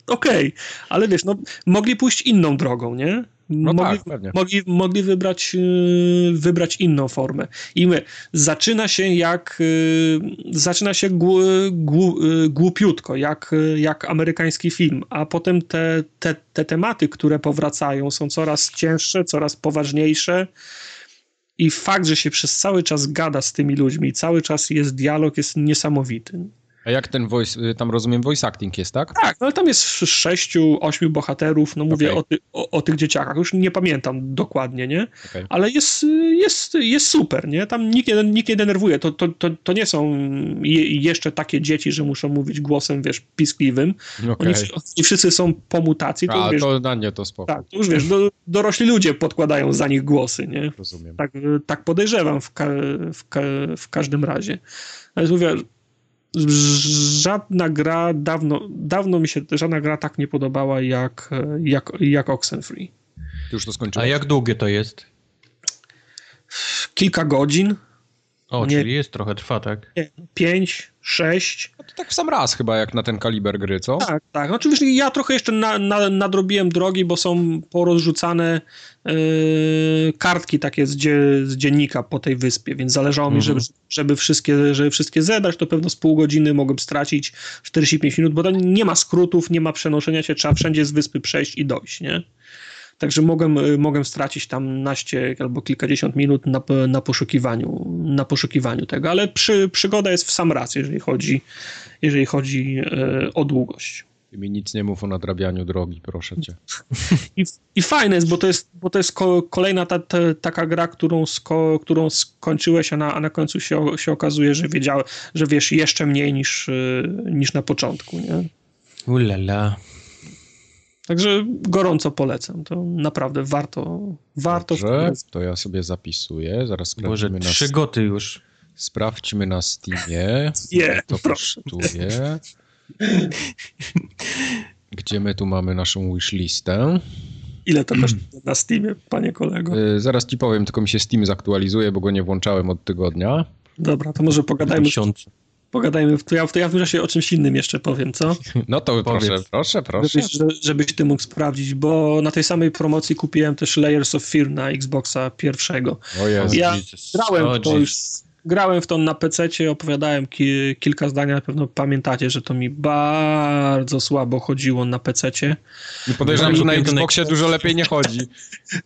Okej, okay. ale wiesz, no, mogli pójść inną drogą, nie? No mogli, tak, pewnie. Mogli, mogli wybrać, yy, wybrać inną formę. I my, zaczyna się jak, yy, zaczyna się yy, głupiutko, jak, jak amerykański film, a potem te, te, te tematy, które powracają, są coraz cięższe, coraz poważniejsze. I fakt, że się przez cały czas gada z tymi ludźmi, cały czas jest dialog, jest niesamowity. A jak ten voice, y, tam rozumiem voice acting jest, tak? Tak, no ale tam jest sześciu, ośmiu bohaterów, no mówię okay. o, ty, o, o, tych dzieciakach, już nie pamiętam dokładnie, nie? Okay. Ale jest, jest, jest super, nie? Tam nikt nie, nikt nie denerwuje, to, to, to, to nie są je, jeszcze takie dzieci, że muszą mówić głosem, wiesz, piskliwym. Okay. Oni, oni, wszyscy są po mutacji. To, A, wiesz, to na nie to spoko. Tak, to już wiesz, do, dorośli ludzie podkładają za nich głosy, nie? Rozumiem. Tak, tak podejrzewam w, ka, w, ka, w każdym razie. Ale mówię, żadna gra dawno, dawno mi się żadna gra tak nie podobała jak, jak, jak Oxenfree. Ty już to skończyłeś. A jak długie to jest? Kilka godzin. O, nie, czyli jest trochę trwa, tak? Nie, pięć, sześć. No to tak w sam raz chyba, jak na ten kaliber gry, co? Tak, tak. Oczywiście ja trochę jeszcze na, na, nadrobiłem drogi, bo są porozrzucane yy, kartki takie z, dzie, z, dziennika po tej wyspie, więc zależało mi, żeby, mhm. żeby, wszystkie, żeby wszystkie zebrać, to pewno z pół godziny mogłem stracić 45 minut, bo tam nie ma skrótów, nie ma przenoszenia się, trzeba wszędzie z wyspy przejść i dojść, nie? Także mogłem, y, mogłem stracić tam naście albo kilkadziesiąt minut na, na, poszukiwaniu, na poszukiwaniu tego, ale przy, przygoda jest w sam raz, jeżeli chodzi, jeżeli chodzi e, o długość. Ty mi nic nie mów o nadrabianiu drogi, proszę cię. I, i fajne jest, bo to jest, bo to jest kolejna ta, ta, taka gra, którą, sko, którą skończyłeś, a na, a na końcu się, się okazuje, że wiedział, że wiesz jeszcze mniej niż, niż na początku, nie? Ulala. Także gorąco polecam. To naprawdę warto. warto Dobrze, to ja sobie zapisuję. Zaraz sprawdzimy Boże, na... trzy goty już. Sprawdźmy na Steamie. Nie, to proszę. kosztuje. Gdzie my tu mamy naszą wishlistę? Ile to kosztuje na Steamie, panie kolego? Yy, zaraz ci powiem, tylko mi się Steam zaktualizuje, bo go nie włączałem od tygodnia. Dobra, to może pogadajmy. Miesiąc. Pogadajmy, to ja, to ja w czasie o czymś innym jeszcze powiem, co? No to Powiedz. proszę, proszę, proszę. Żebyś, żebyś ty mógł sprawdzić, bo na tej samej promocji kupiłem też Layers of Fear na Xboxa pierwszego. O Jezu. Ja grałem w to już grałem w to na PC, opowiadałem ki kilka zdań, na pewno pamiętacie, że to mi bardzo słabo chodziło na PC. I podejrzewam, że na Xboxie dużo lepiej nie chodzi.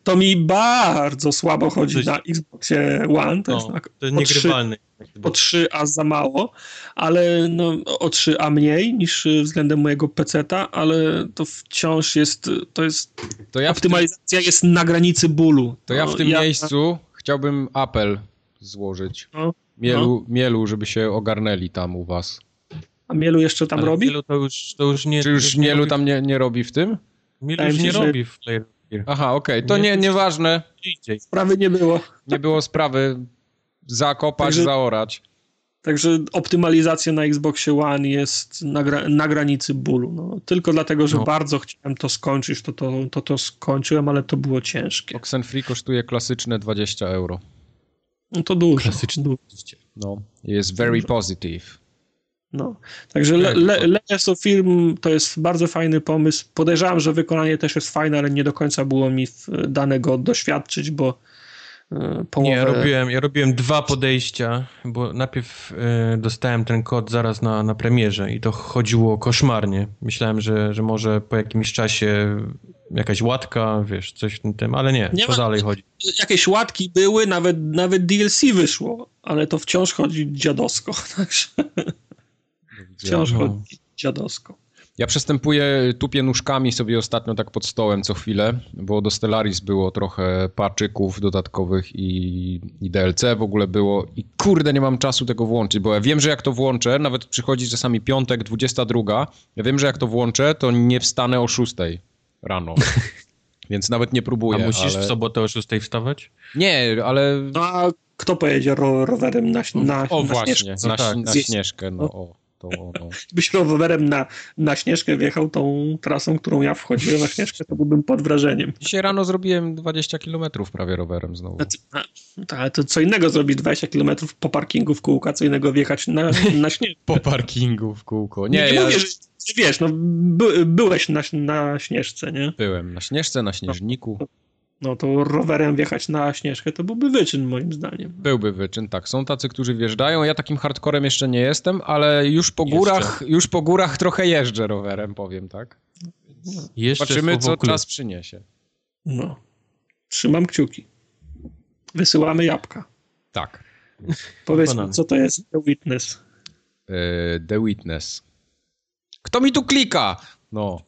To mi bardzo słabo chodzi na Xboxie One. To no, jest tak, to niegrywalny. O 3 a za mało, ale no, o 3 a mniej niż względem mojego PC-ta, ale to wciąż jest, to jest, to ja optymalizacja tym, jest na granicy bólu. To ja w no, tym ja... miejscu chciałbym apel złożyć. No, mielu, no. mielu, żeby się ogarnęli tam u was. A Mielu jeszcze tam Ale robi? Mielu to już, to już nie... Czy już Mielu robi... tam nie, nie robi w tym? Mielu już nie robi w Player Aha, okej, okay. to nie, nieważne. Sprawy nie było. Nie było sprawy. Zakopać, Także... zaorać. Także optymalizacja na Xboxie One jest na, gra, na granicy bólu. No, tylko dlatego, że no. bardzo chciałem to skończyć, to to, to to skończyłem, ale to było ciężkie. Oxenfree kosztuje klasyczne 20 euro. No to dużo. Klasyczny. No, jest very positive. No, także Le Le Layers of Film to jest bardzo fajny pomysł. Podejrzewam, że wykonanie też jest fajne, ale nie do końca było mi danego doświadczyć, bo Połowę... Nie, ja robiłem, ja robiłem dwa podejścia, bo najpierw y, dostałem ten kod zaraz na, na premierze i to chodziło koszmarnie. Myślałem, że, że może po jakimś czasie jakaś łatka, wiesz, coś w tym, tym ale nie, nie co ma, dalej chodzi? Jakieś łatki były, nawet, nawet DLC wyszło, ale to wciąż chodzi dziadowsko, także wciąż no. chodzi dziadowsko. Ja przestępuję, tupię nóżkami sobie ostatnio tak pod stołem co chwilę, bo do Stellaris było trochę paczyków dodatkowych i, i DLC w ogóle było i kurde nie mam czasu tego włączyć, bo ja wiem, że jak to włączę, nawet przychodzi czasami piątek, 22, ja wiem, że jak to włączę, to nie wstanę o 6 rano. Więc nawet nie próbuję. A musisz ale... w sobotę o 6 wstawać? Nie, ale... No a kto pojedzie ro rowerem na, na, o, na właśnie, śnieżkę? Na, tak. na śnieżkę, no, o. To, no. Gdybyś rowerem na, na Śnieżkę wjechał tą trasą, którą ja wchodziłem na Śnieżkę, to byłbym pod wrażeniem. Dzisiaj rano zrobiłem 20 km prawie rowerem znowu. Tak, to co innego zrobić 20 km po parkingu w kółka, co innego wjechać na, na Śnieżkę. po parkingu w kółko. Nie, nie, nie ja... mówię, że wiesz, no by, byłeś na, na Śnieżce, nie? Byłem na Śnieżce, na Śnieżniku. No, no to rowerem wjechać na Śnieżkę to byłby wyczyn moim zdaniem. Byłby wyczyn, tak. Są tacy, którzy wjeżdżają. Ja takim hardcorem jeszcze nie jestem, ale już po górach, już po górach trochę jeżdżę rowerem, powiem, tak? Jeszcze Zobaczymy, co czas przyniesie. No. Trzymam kciuki. Wysyłamy jabłka. Tak. Powiedz mi, co to jest The Witness? Yy, The Witness. Kto mi tu klika? No.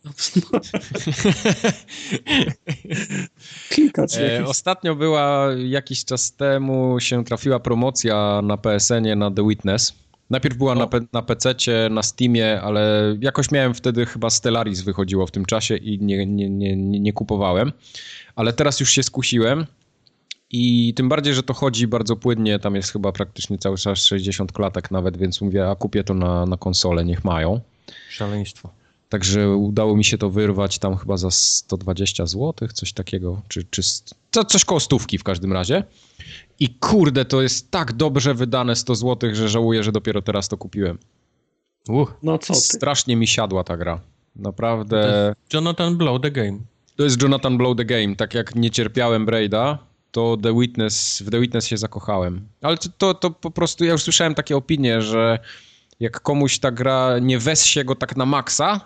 Klika e, Ostatnio była, jakiś czas temu się trafiła promocja na PSN-ie na The Witness. Najpierw była na, pe na PC, na Steamie, ale jakoś miałem wtedy chyba Stellaris wychodziło w tym czasie i nie, nie, nie, nie kupowałem. Ale teraz już się skusiłem i tym bardziej, że to chodzi bardzo płynnie, tam jest chyba praktycznie cały czas 60 klatek nawet, więc mówię, a kupię to na, na konsolę, niech mają. Szaleństwo. Także udało mi się to wyrwać tam chyba za 120 zł, coś takiego, czy, czy co, coś koło stówki w każdym razie. I kurde, to jest tak dobrze wydane 100 zł, że żałuję, że dopiero teraz to kupiłem. Uh, no co ty? Strasznie mi siadła ta gra. Naprawdę. Jonathan Blow the Game. To jest Jonathan Blow the Game. Tak jak nie cierpiałem Braida, to The Witness, w The Witness się zakochałem. Ale to, to, to po prostu, ja już słyszałem takie opinie, że jak komuś ta gra nie się go tak na maksa,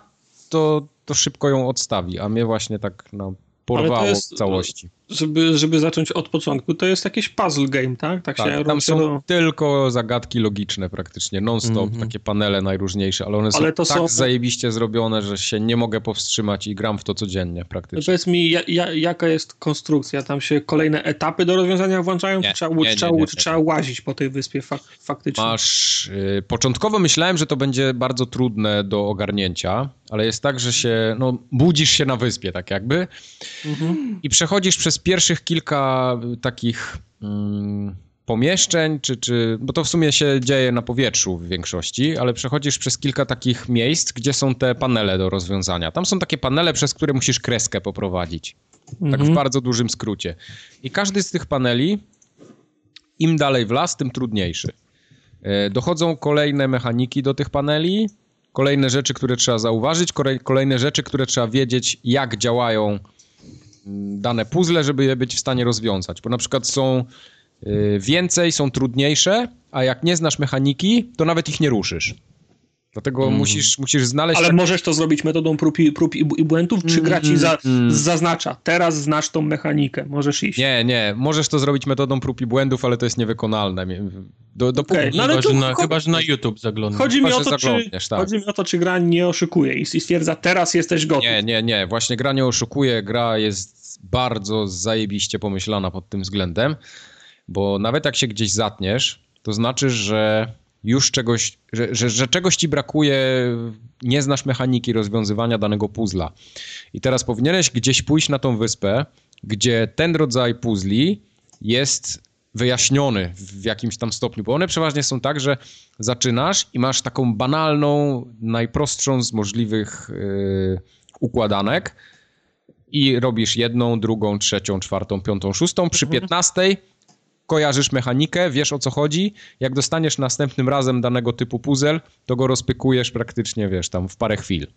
to, to szybko ją odstawi, a mnie właśnie tak no, porwało jest, w całości. Żeby, żeby zacząć od początku, to jest jakiś puzzle game, tak? Tak, tak się tam są do... tylko zagadki logiczne praktycznie, non-stop, mm -hmm. takie panele najróżniejsze, ale one są ale to tak są... zajebiście zrobione, że się nie mogę powstrzymać i gram w to codziennie praktycznie. Powiedz mi, ja, ja, jaka jest konstrukcja? Tam się kolejne etapy do rozwiązania włączają? Nie, czy trzeba, nie, nie, trzeba, trzeba łazić po tej wyspie fak faktycznie? Masz... Yy, początkowo myślałem, że to będzie bardzo trudne do ogarnięcia, ale jest tak, że się, no, budzisz się na wyspie, tak jakby, mhm. i przechodzisz przez pierwszych kilka takich mm, pomieszczeń, czy, czy, bo to w sumie się dzieje na powietrzu w większości, ale przechodzisz przez kilka takich miejsc, gdzie są te panele do rozwiązania. Tam są takie panele, przez które musisz kreskę poprowadzić. Mhm. Tak w mhm. bardzo dużym skrócie. I każdy z tych paneli, im dalej w las, tym trudniejszy. E, dochodzą kolejne mechaniki do tych paneli, kolejne rzeczy, które trzeba zauważyć, kolejne rzeczy, które trzeba wiedzieć, jak działają dane puzzle, żeby je być w stanie rozwiązać. Bo na przykład są y, więcej, są trudniejsze, a jak nie znasz mechaniki, to nawet ich nie ruszysz. Dlatego mm. musisz, musisz znaleźć... Ale możesz to zrobić metodą prób i, prób i błędów, czy gra ci za, mm. zaznacza, teraz znasz tą mechanikę, możesz iść. Nie, nie, możesz to zrobić metodą prób i błędów, ale to jest niewykonalne. Do, do okay. no, ale chyba, że na, chyba, że na YouTube zaglądasz. Chodzi mi, o to, czy, tak. chodzi mi o to, czy gra nie oszukuje i stwierdza, teraz jesteś gotów. Nie, nie, nie, właśnie gra nie oszukuje, gra jest bardzo zajebiście pomyślana pod tym względem, bo nawet jak się gdzieś zatniesz, to znaczy, że już czegoś, że, że, że, czegoś ci brakuje, nie znasz mechaniki rozwiązywania danego puzla. I teraz powinieneś gdzieś pójść na tą wyspę, gdzie ten rodzaj puzli jest wyjaśniony w jakimś tam stopniu, bo one przeważnie są tak, że zaczynasz i masz taką banalną, najprostszą z możliwych yy, układanek i robisz jedną, drugą, trzecią, czwartą, piątą, szóstą. Przy mhm. piętnastej kojarzysz mechanikę, wiesz o co chodzi. Jak dostaniesz następnym razem danego typu puzzle, to go rozpykujesz praktycznie, wiesz, tam w parę chwil.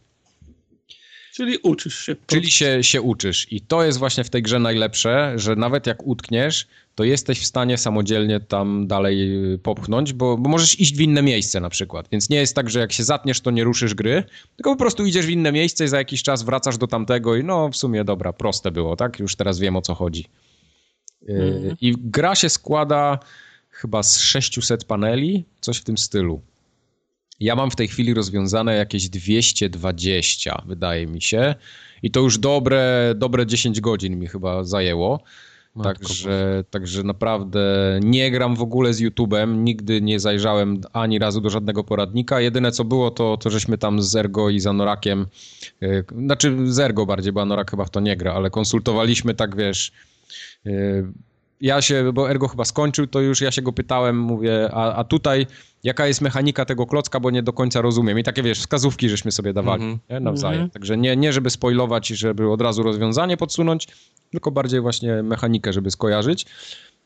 Czyli uczysz się. Czyli się, się uczysz. I to jest właśnie w tej grze najlepsze, że nawet jak utkniesz, to jesteś w stanie samodzielnie tam dalej y, popchnąć, bo, bo możesz iść w inne miejsce na przykład. Więc nie jest tak, że jak się zatniesz, to nie ruszysz gry, tylko po prostu idziesz w inne miejsce i za jakiś czas wracasz do tamtego i no w sumie dobra, proste było, tak? Już teraz wiem o co chodzi. Mhm. I gra się składa chyba z 600 paneli, coś w tym stylu. Ja mam w tej chwili rozwiązane jakieś 220, wydaje mi się. I to już dobre, dobre 10 godzin mi chyba zajęło. Także, także naprawdę nie gram w ogóle z YouTube'em, nigdy nie zajrzałem ani razu do żadnego poradnika. Jedyne co było, to, to żeśmy tam z Ergo i z Anorakiem, yy, znaczy z Ergo bardziej, bo Anorak chyba w to nie gra, ale konsultowaliśmy tak, wiesz, ja się, bo Ergo chyba skończył, to już ja się go pytałem, mówię, a, a tutaj jaka jest mechanika tego klocka, bo nie do końca rozumiem. I takie, wiesz, wskazówki żeśmy sobie dawali mm -hmm. nie? nawzajem. Mm -hmm. Także nie, nie żeby spoilować i żeby od razu rozwiązanie podsunąć, tylko bardziej właśnie mechanikę, żeby skojarzyć.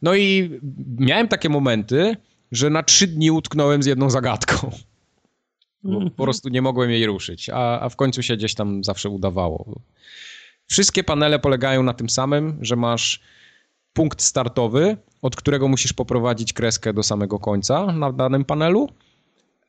No i miałem takie momenty, że na trzy dni utknąłem z jedną zagadką. Bo mm -hmm. po prostu nie mogłem jej ruszyć, a, a w końcu się gdzieś tam zawsze udawało. Wszystkie panele polegają na tym samym, że masz punkt startowy, od którego musisz poprowadzić kreskę do samego końca na danym panelu,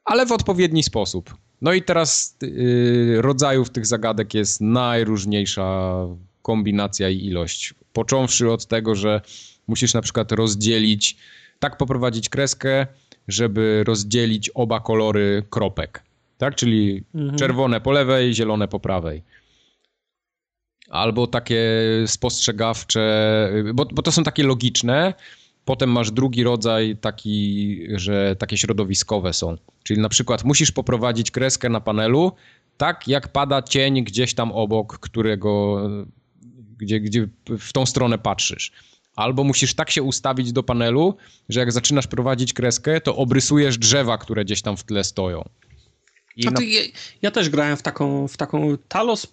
ale w odpowiedni sposób. No i teraz yy, rodzajów tych zagadek jest najróżniejsza kombinacja i ilość. Począwszy od tego, że musisz na przykład rozdzielić, tak poprowadzić kreskę, żeby rozdzielić oba kolory kropek. Tak? Czyli mhm. czerwone po lewej, zielone po prawej albo takie spostrzegawcze, bo, bo to są takie logiczne. Potem masz drugi rodzaj taki, że takie środowiskowe są. Czyli na przykład musisz poprowadzić kreskę na panelu tak, jak pada cień gdzieś tam obok, którego, gdzie, gdzie w tą stronę patrzysz. Albo musisz tak się ustawić do panelu, że jak zaczynasz prowadzić kreskę, to obrysujesz drzewa, które gdzieś tam w tle stoją. I na... ja, ja, też grałem w taką, w taką Talos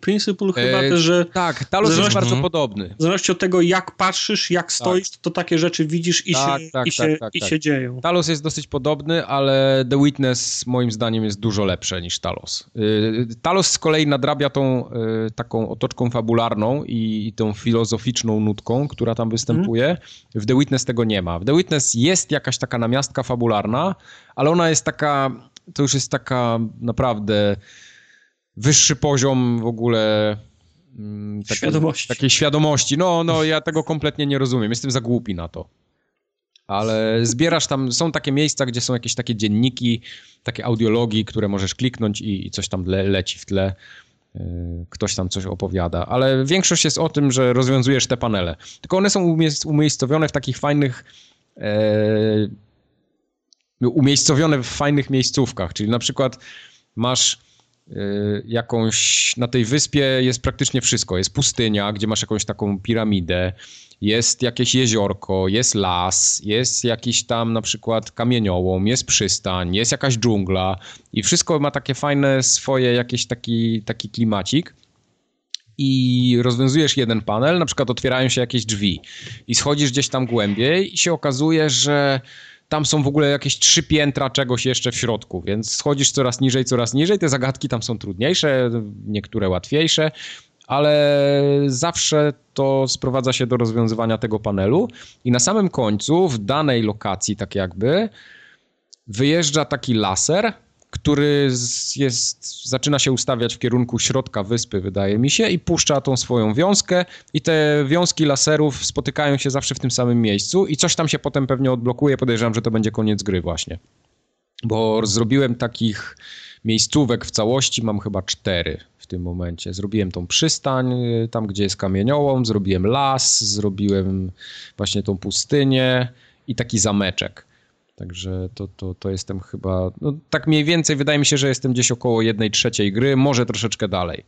Principle chyba e, też, że... Tak, Talos jest bardzo podobny. W zależności od tego, jak patrzysz, jak tak. stoisz, tak. to takie rzeczy widzisz i, tak, się, tak, i, się, tak, i tak. się dzieją. Talos jest dosyć podobny, ale The Witness moim zdaniem jest dużo lepsze niż Talos. Y, Talos z kolei nadrabia tą y, taką otoczką fabularną i, i tą filozoficzną nutką, która tam występuje. Hmm. W The Witness tego nie ma. W The Witness jest jakaś taka namiastka fabularna, ale ona jest taka to już jest taka naprawdę wyższy poziom w ogóle mm, takiej, świadomości. takiej świadomości. No, no, ja tego kompletnie nie rozumiem. Jestem za głupi na to. Ale zbierasz tam, są takie miejsca, gdzie są jakieś takie dzienniki, takie audiologii, które możesz kliknąć i, i coś tam le, leci w tle. Y, ktoś tam coś opowiada, ale większość jest o tym, że rozwiązujesz te panele. Tylko one są umiejscowione w takich fajnych e, umiejscowione w fajnych miejscówkach, czyli na przykład masz y, jakąś, na tej wyspie jest praktycznie wszystko. Jest pustynia, gdzie masz jakąś taką piramidę, jest jakieś jeziorko, jest las, jest jakiś tam na przykład kamieniołom, jest przystań, jest jakaś dżungla i wszystko ma takie fajne swoje jakieś taki, taki klimacik i rozwiązujesz jeden panel, na przykład otwierają się jakieś drzwi i schodzisz gdzieś tam głębiej i się okazuje, że tam są w ogóle jakieś trzy piętra czegoś jeszcze w środku, więc schodzisz coraz niżej, coraz niżej. Te zagadki tam są trudniejsze, niektóre łatwiejsze, ale zawsze to sprowadza się do rozwiązywania tego panelu i na samym końcu, w danej lokacji, tak jakby, wyjeżdża taki laser, który jest, zaczyna się ustawiać w kierunku środka wyspy, wydaje mi się, i puszcza tą swoją wiązkę i te wiązki laserów spotykają się zawsze w tym samym miejscu i coś tam się potem pewnie odblokuje, podejrzewam, że to będzie koniec gry właśnie. Bo zrobiłem takich miejscówek w całości, mam chyba cztery w tym momencie. Zrobiłem tą przystań, y, tam gdzie jest kamieniołom, zrobiłem las, zrobiłem właśnie tą pustynię i taki zameczek. Także to, to, to jestem chyba, no tak mniej więcej wydaje mi się, że jestem gdzieś około jednej trzeciej gry, może troszeczkę dalej.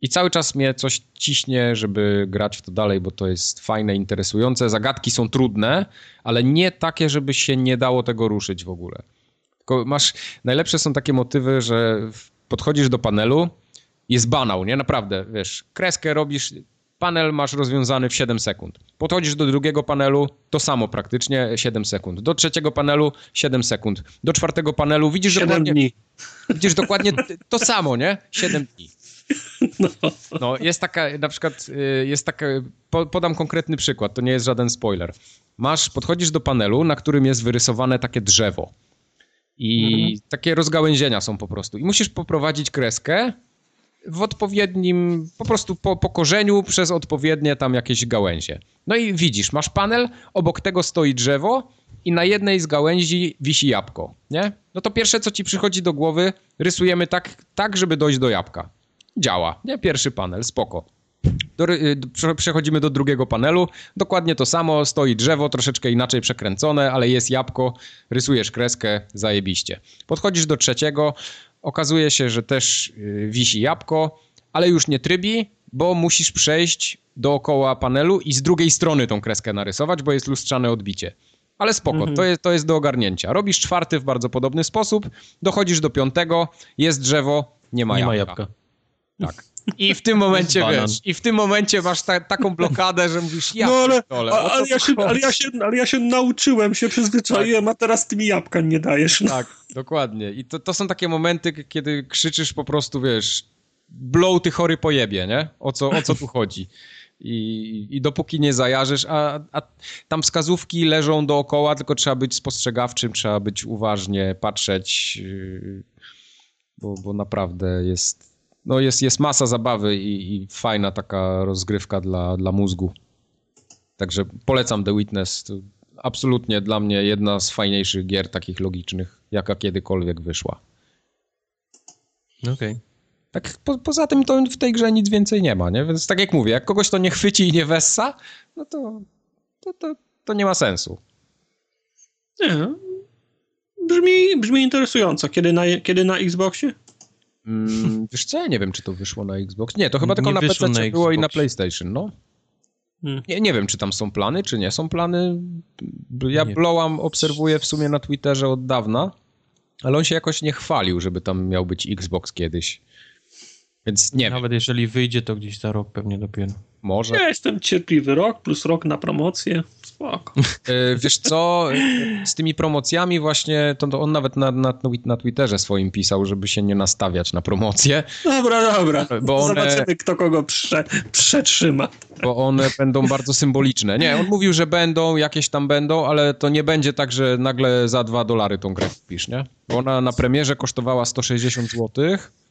I cały czas mnie coś ciśnie, żeby grać w to dalej, bo to jest fajne, interesujące. Zagadki są trudne, ale nie takie, żeby się nie dało tego ruszyć w ogóle. Tylko masz, najlepsze są takie motywy, że podchodzisz do panelu, jest banał, nie? Naprawdę, wiesz, kreskę robisz, panel masz rozwiązany w 7 sekund. Podchodzisz do drugiego panelu, to samo praktycznie 7 sekund. Do trzeciego panelu 7 sekund. Do czwartego panelu widzisz 7 dokładnie, dni. Widzisz dokładnie to samo, nie? 7 dni. No. no. jest taka, na przykład, y, jest taka, podam konkretny przykład, to nie jest żaden spoiler. Masz, podchodzisz do panelu, na którym jest wyrysowane takie drzewo. I mhm. takie rozgałęzienia są po prostu. I musisz poprowadzić kreskę w odpowiednim, po prostu po, po korzeniu przez odpowiednie tam jakieś gałęzie. No i widzisz, masz panel, obok tego stoi drzewo i na jednej z gałęzi wisi jabłko, nie? No to pierwsze, co ci przychodzi do głowy, rysujemy tak, tak żeby dojść do jabłka. Działa, nie? Pierwszy panel, spoko. Do, y, przechodzimy do drugiego panelu. Dokładnie to samo, stoi drzewo, troszeczkę inaczej przekręcone, ale jest jabłko, rysujesz kreskę, zajebiście. Podchodzisz do trzeciego, okazuje się, że też y, wisi jabłko, ale już nie trybi, bo musisz przejść dookoła panelu i z drugiej strony tą kreskę narysować, bo jest lustrzane odbicie. Ale spoko, mhm. to, jest, to jest do ogarnięcia. Robisz czwarty w bardzo podobny sposób, dochodzisz do piątego, jest drzewo, nie ma nie jabłka. Ma jabłka. Tak. I w tym momencie, wiesz, i w tym momencie masz ta, taką blokadę, że mówisz, ja no ale, dole, ale, ja się, ale, ja się, ale ja się nauczyłem, się przyzwyczaiłem, tak. a teraz ty mi jabłka nie dajesz. No. Tak, dokładnie. I to, to są takie momenty, kiedy krzyczysz po prostu, wiesz, blow ty chory pojebie, nie? O co, o co tu chodzi? I, I dopóki nie zajarzysz, a, a tam wskazówki leżą dookoła, tylko trzeba być spostrzegawczym, trzeba być uważnie, patrzeć, yy, bo, bo naprawdę jest no jest, jest masa zabawy i, i, fajna taka rozgrywka dla, dla mózgu. Także polecam The Witness. To absolutnie dla mnie jedna z fajniejszych gier takich logicznych, jaka kiedykolwiek wyszła. Okej. Okay. Tak, po, poza tym to w tej grze nic więcej nie ma, nie? Więc tak jak mówię, jak kogoś to nie chwyci i nie wessa, no to, to, to, to nie ma sensu. Nie, brzmi, brzmi interesująco. Kiedy na, kiedy na Xboxie? Mm, wiesz co, ja nie wiem, czy to wyszło na Xbox. Nie, to chyba tylko nie na PC na było i na PlayStation, no. Hmm. Nie, nie wiem, czy tam są plany, czy nie są plany. Ja nie. Blowam obserwuję w sumie na Twitterze od dawna, ale on się jakoś nie chwalił, żeby tam miał być Xbox kiedyś. Więc nie Nawet wiem. jeżeli wyjdzie, to gdzieś za rok pewnie dopiero. Może. Ja jestem cierpliwy rok plus rok na promocję. Spoko. E, wiesz co, z tymi promocjami właśnie, to, on nawet na, na, na Twitterze swoim pisał, żeby się nie nastawiać na promocję. Dobra, dobra. Bo one, Zobaczymy, kto kogo prze, przetrzyma. Bo one będą bardzo symboliczne. Nie, on mówił, że będą, jakieś tam będą, ale to nie będzie tak, że nagle za dwa dolary tą grę kupisz, nie? Bo ona na premierze kosztowała 160 zł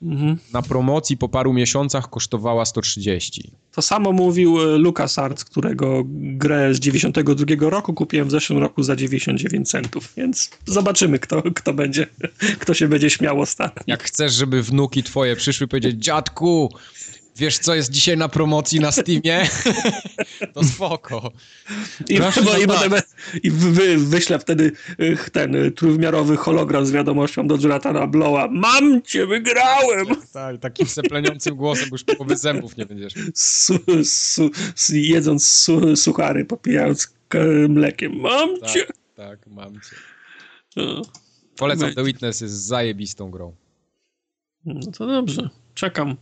mhm. na promocji po paru miesiącach kosztowała 130. To samo mówił e, LucasArts, którego grę z 92 roku kupiłem w zeszłym roku za 99 centów, więc zobaczymy, kto, kto będzie, kto się będzie śmiał ostatni. Jak chcesz, żeby wnuki twoje przyszły powiedzieć, dziadku, wiesz co jest dzisiaj na promocji na Steamie? to spoko. I, bo, i, potem, i wy, wyślę wtedy y, ten y, trójwymiarowy hologram z wiadomością do Jonathana Blowa. Mam cię, wygrałem! Tak, takim sepleniącym głosem, bo już połowy zębów nie będziesz. Su, su, su, jedząc su, suchary, popijając mlekiem. Mam tak, cię! Tak, mam cię. No. Polecam The Witness, jest zajebistą grą. No to dobrze, czekam.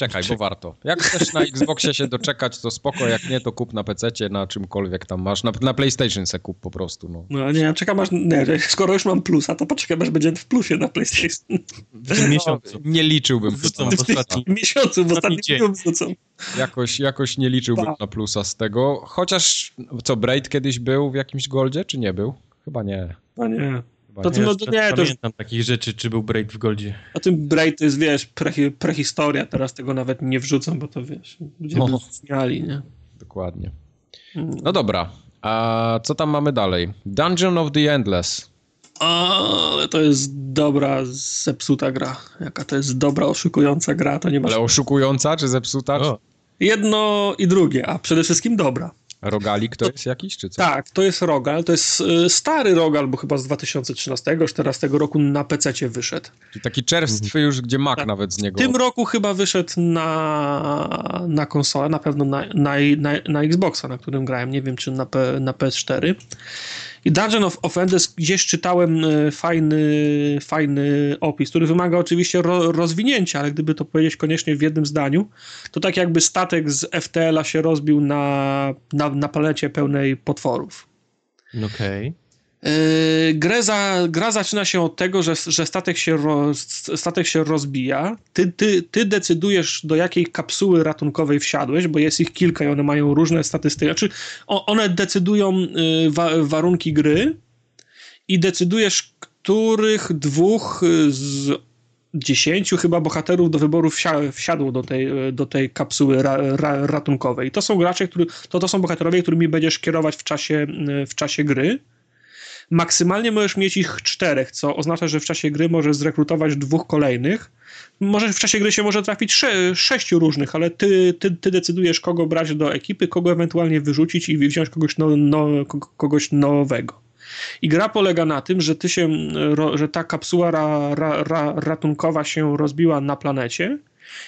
Czekaj, bo warto. Jak chcesz na Xboxie się doczekać, to spoko, jak nie, to kup na PC, na czymkolwiek tam masz. Na, na PlayStation se kup po prostu. No, no nie, ja czekam aż, nie, skoro już mam plusa, to poczekam aż będzie w plusie na PlayStation. W tym miesiącu. No, nie liczyłbym. Wrzucą w ostatnim miesiącu, w ostatnim dniu wrzucą. Jakoś, jakoś nie liczyłbym ba. na plusa z tego, chociaż, co, Braid kiedyś był w jakimś Goldzie, czy nie był? Chyba nie. No nie. To, to, no, to nie, to pamiętam takich rzeczy, czy był Braid w Goldzie. A tym Braid to jest, wiesz, pre, prehistoria, teraz tego nawet nie wrzucam, bo to, wiesz, ludzie no. by nie? Dokładnie. Mm. No dobra, a co tam mamy dalej? Dungeon of the Endless. Ale to jest dobra, zepsuta gra. Jaka to jest dobra, oszukująca gra, to nie ma... Ale oszukująca czy zepsuta? Czy... Jedno i drugie, a przede wszystkim dobra. Rogalik to, to jest jakiś, czy co? Tak, to jest Rogal, to jest y, stary Rogal, bo chyba z 2013-2014 roku na PC wyszedł. Czyli taki czerstwy mhm. już, gdzie Mac tak. nawet z niego... W tym roku chyba wyszedł na, na konsolę, na pewno na, na, na, na Xboxa, na którym grałem, nie wiem czy na, P, na PS4. I Dungeon of, of Endless gdzieś czytałem e, fajny, fajny opis, który wymaga oczywiście ro, rozwinięcia, ale gdyby to powiedzieć koniecznie w jednym zdaniu, to tak jakby statek z FTL-a się rozbił na, na, na palecie pełnej potworów. Okej. Okay. Yy, grę za, gra zaczyna się od tego, że, że statek, się roz, statek się rozbija. Ty, ty, ty decydujesz, do jakiej kapsuły ratunkowej wsiadłeś, bo jest ich kilka i one mają różne statystyki. Znaczy, one decydują yy, wa, warunki gry i decydujesz, których dwóch z dziesięciu chyba bohaterów do wyboru wsiadło do tej, do tej kapsuły ra, ra, ratunkowej. To są gracze, który, to, to są bohaterowie, którymi będziesz kierować w czasie, w czasie gry. Maksymalnie możesz mieć ich czterech, co oznacza, że w czasie gry możesz zrekrutować dwóch kolejnych. Może w czasie gry się może trafić sze sześciu różnych, ale ty, ty, ty decydujesz, kogo brać do ekipy, kogo ewentualnie wyrzucić i wziąć kogoś, no, no, kogoś nowego. I gra polega na tym, że ty się, że ta kapsuła ra, ra, ra, ratunkowa się rozbiła na planecie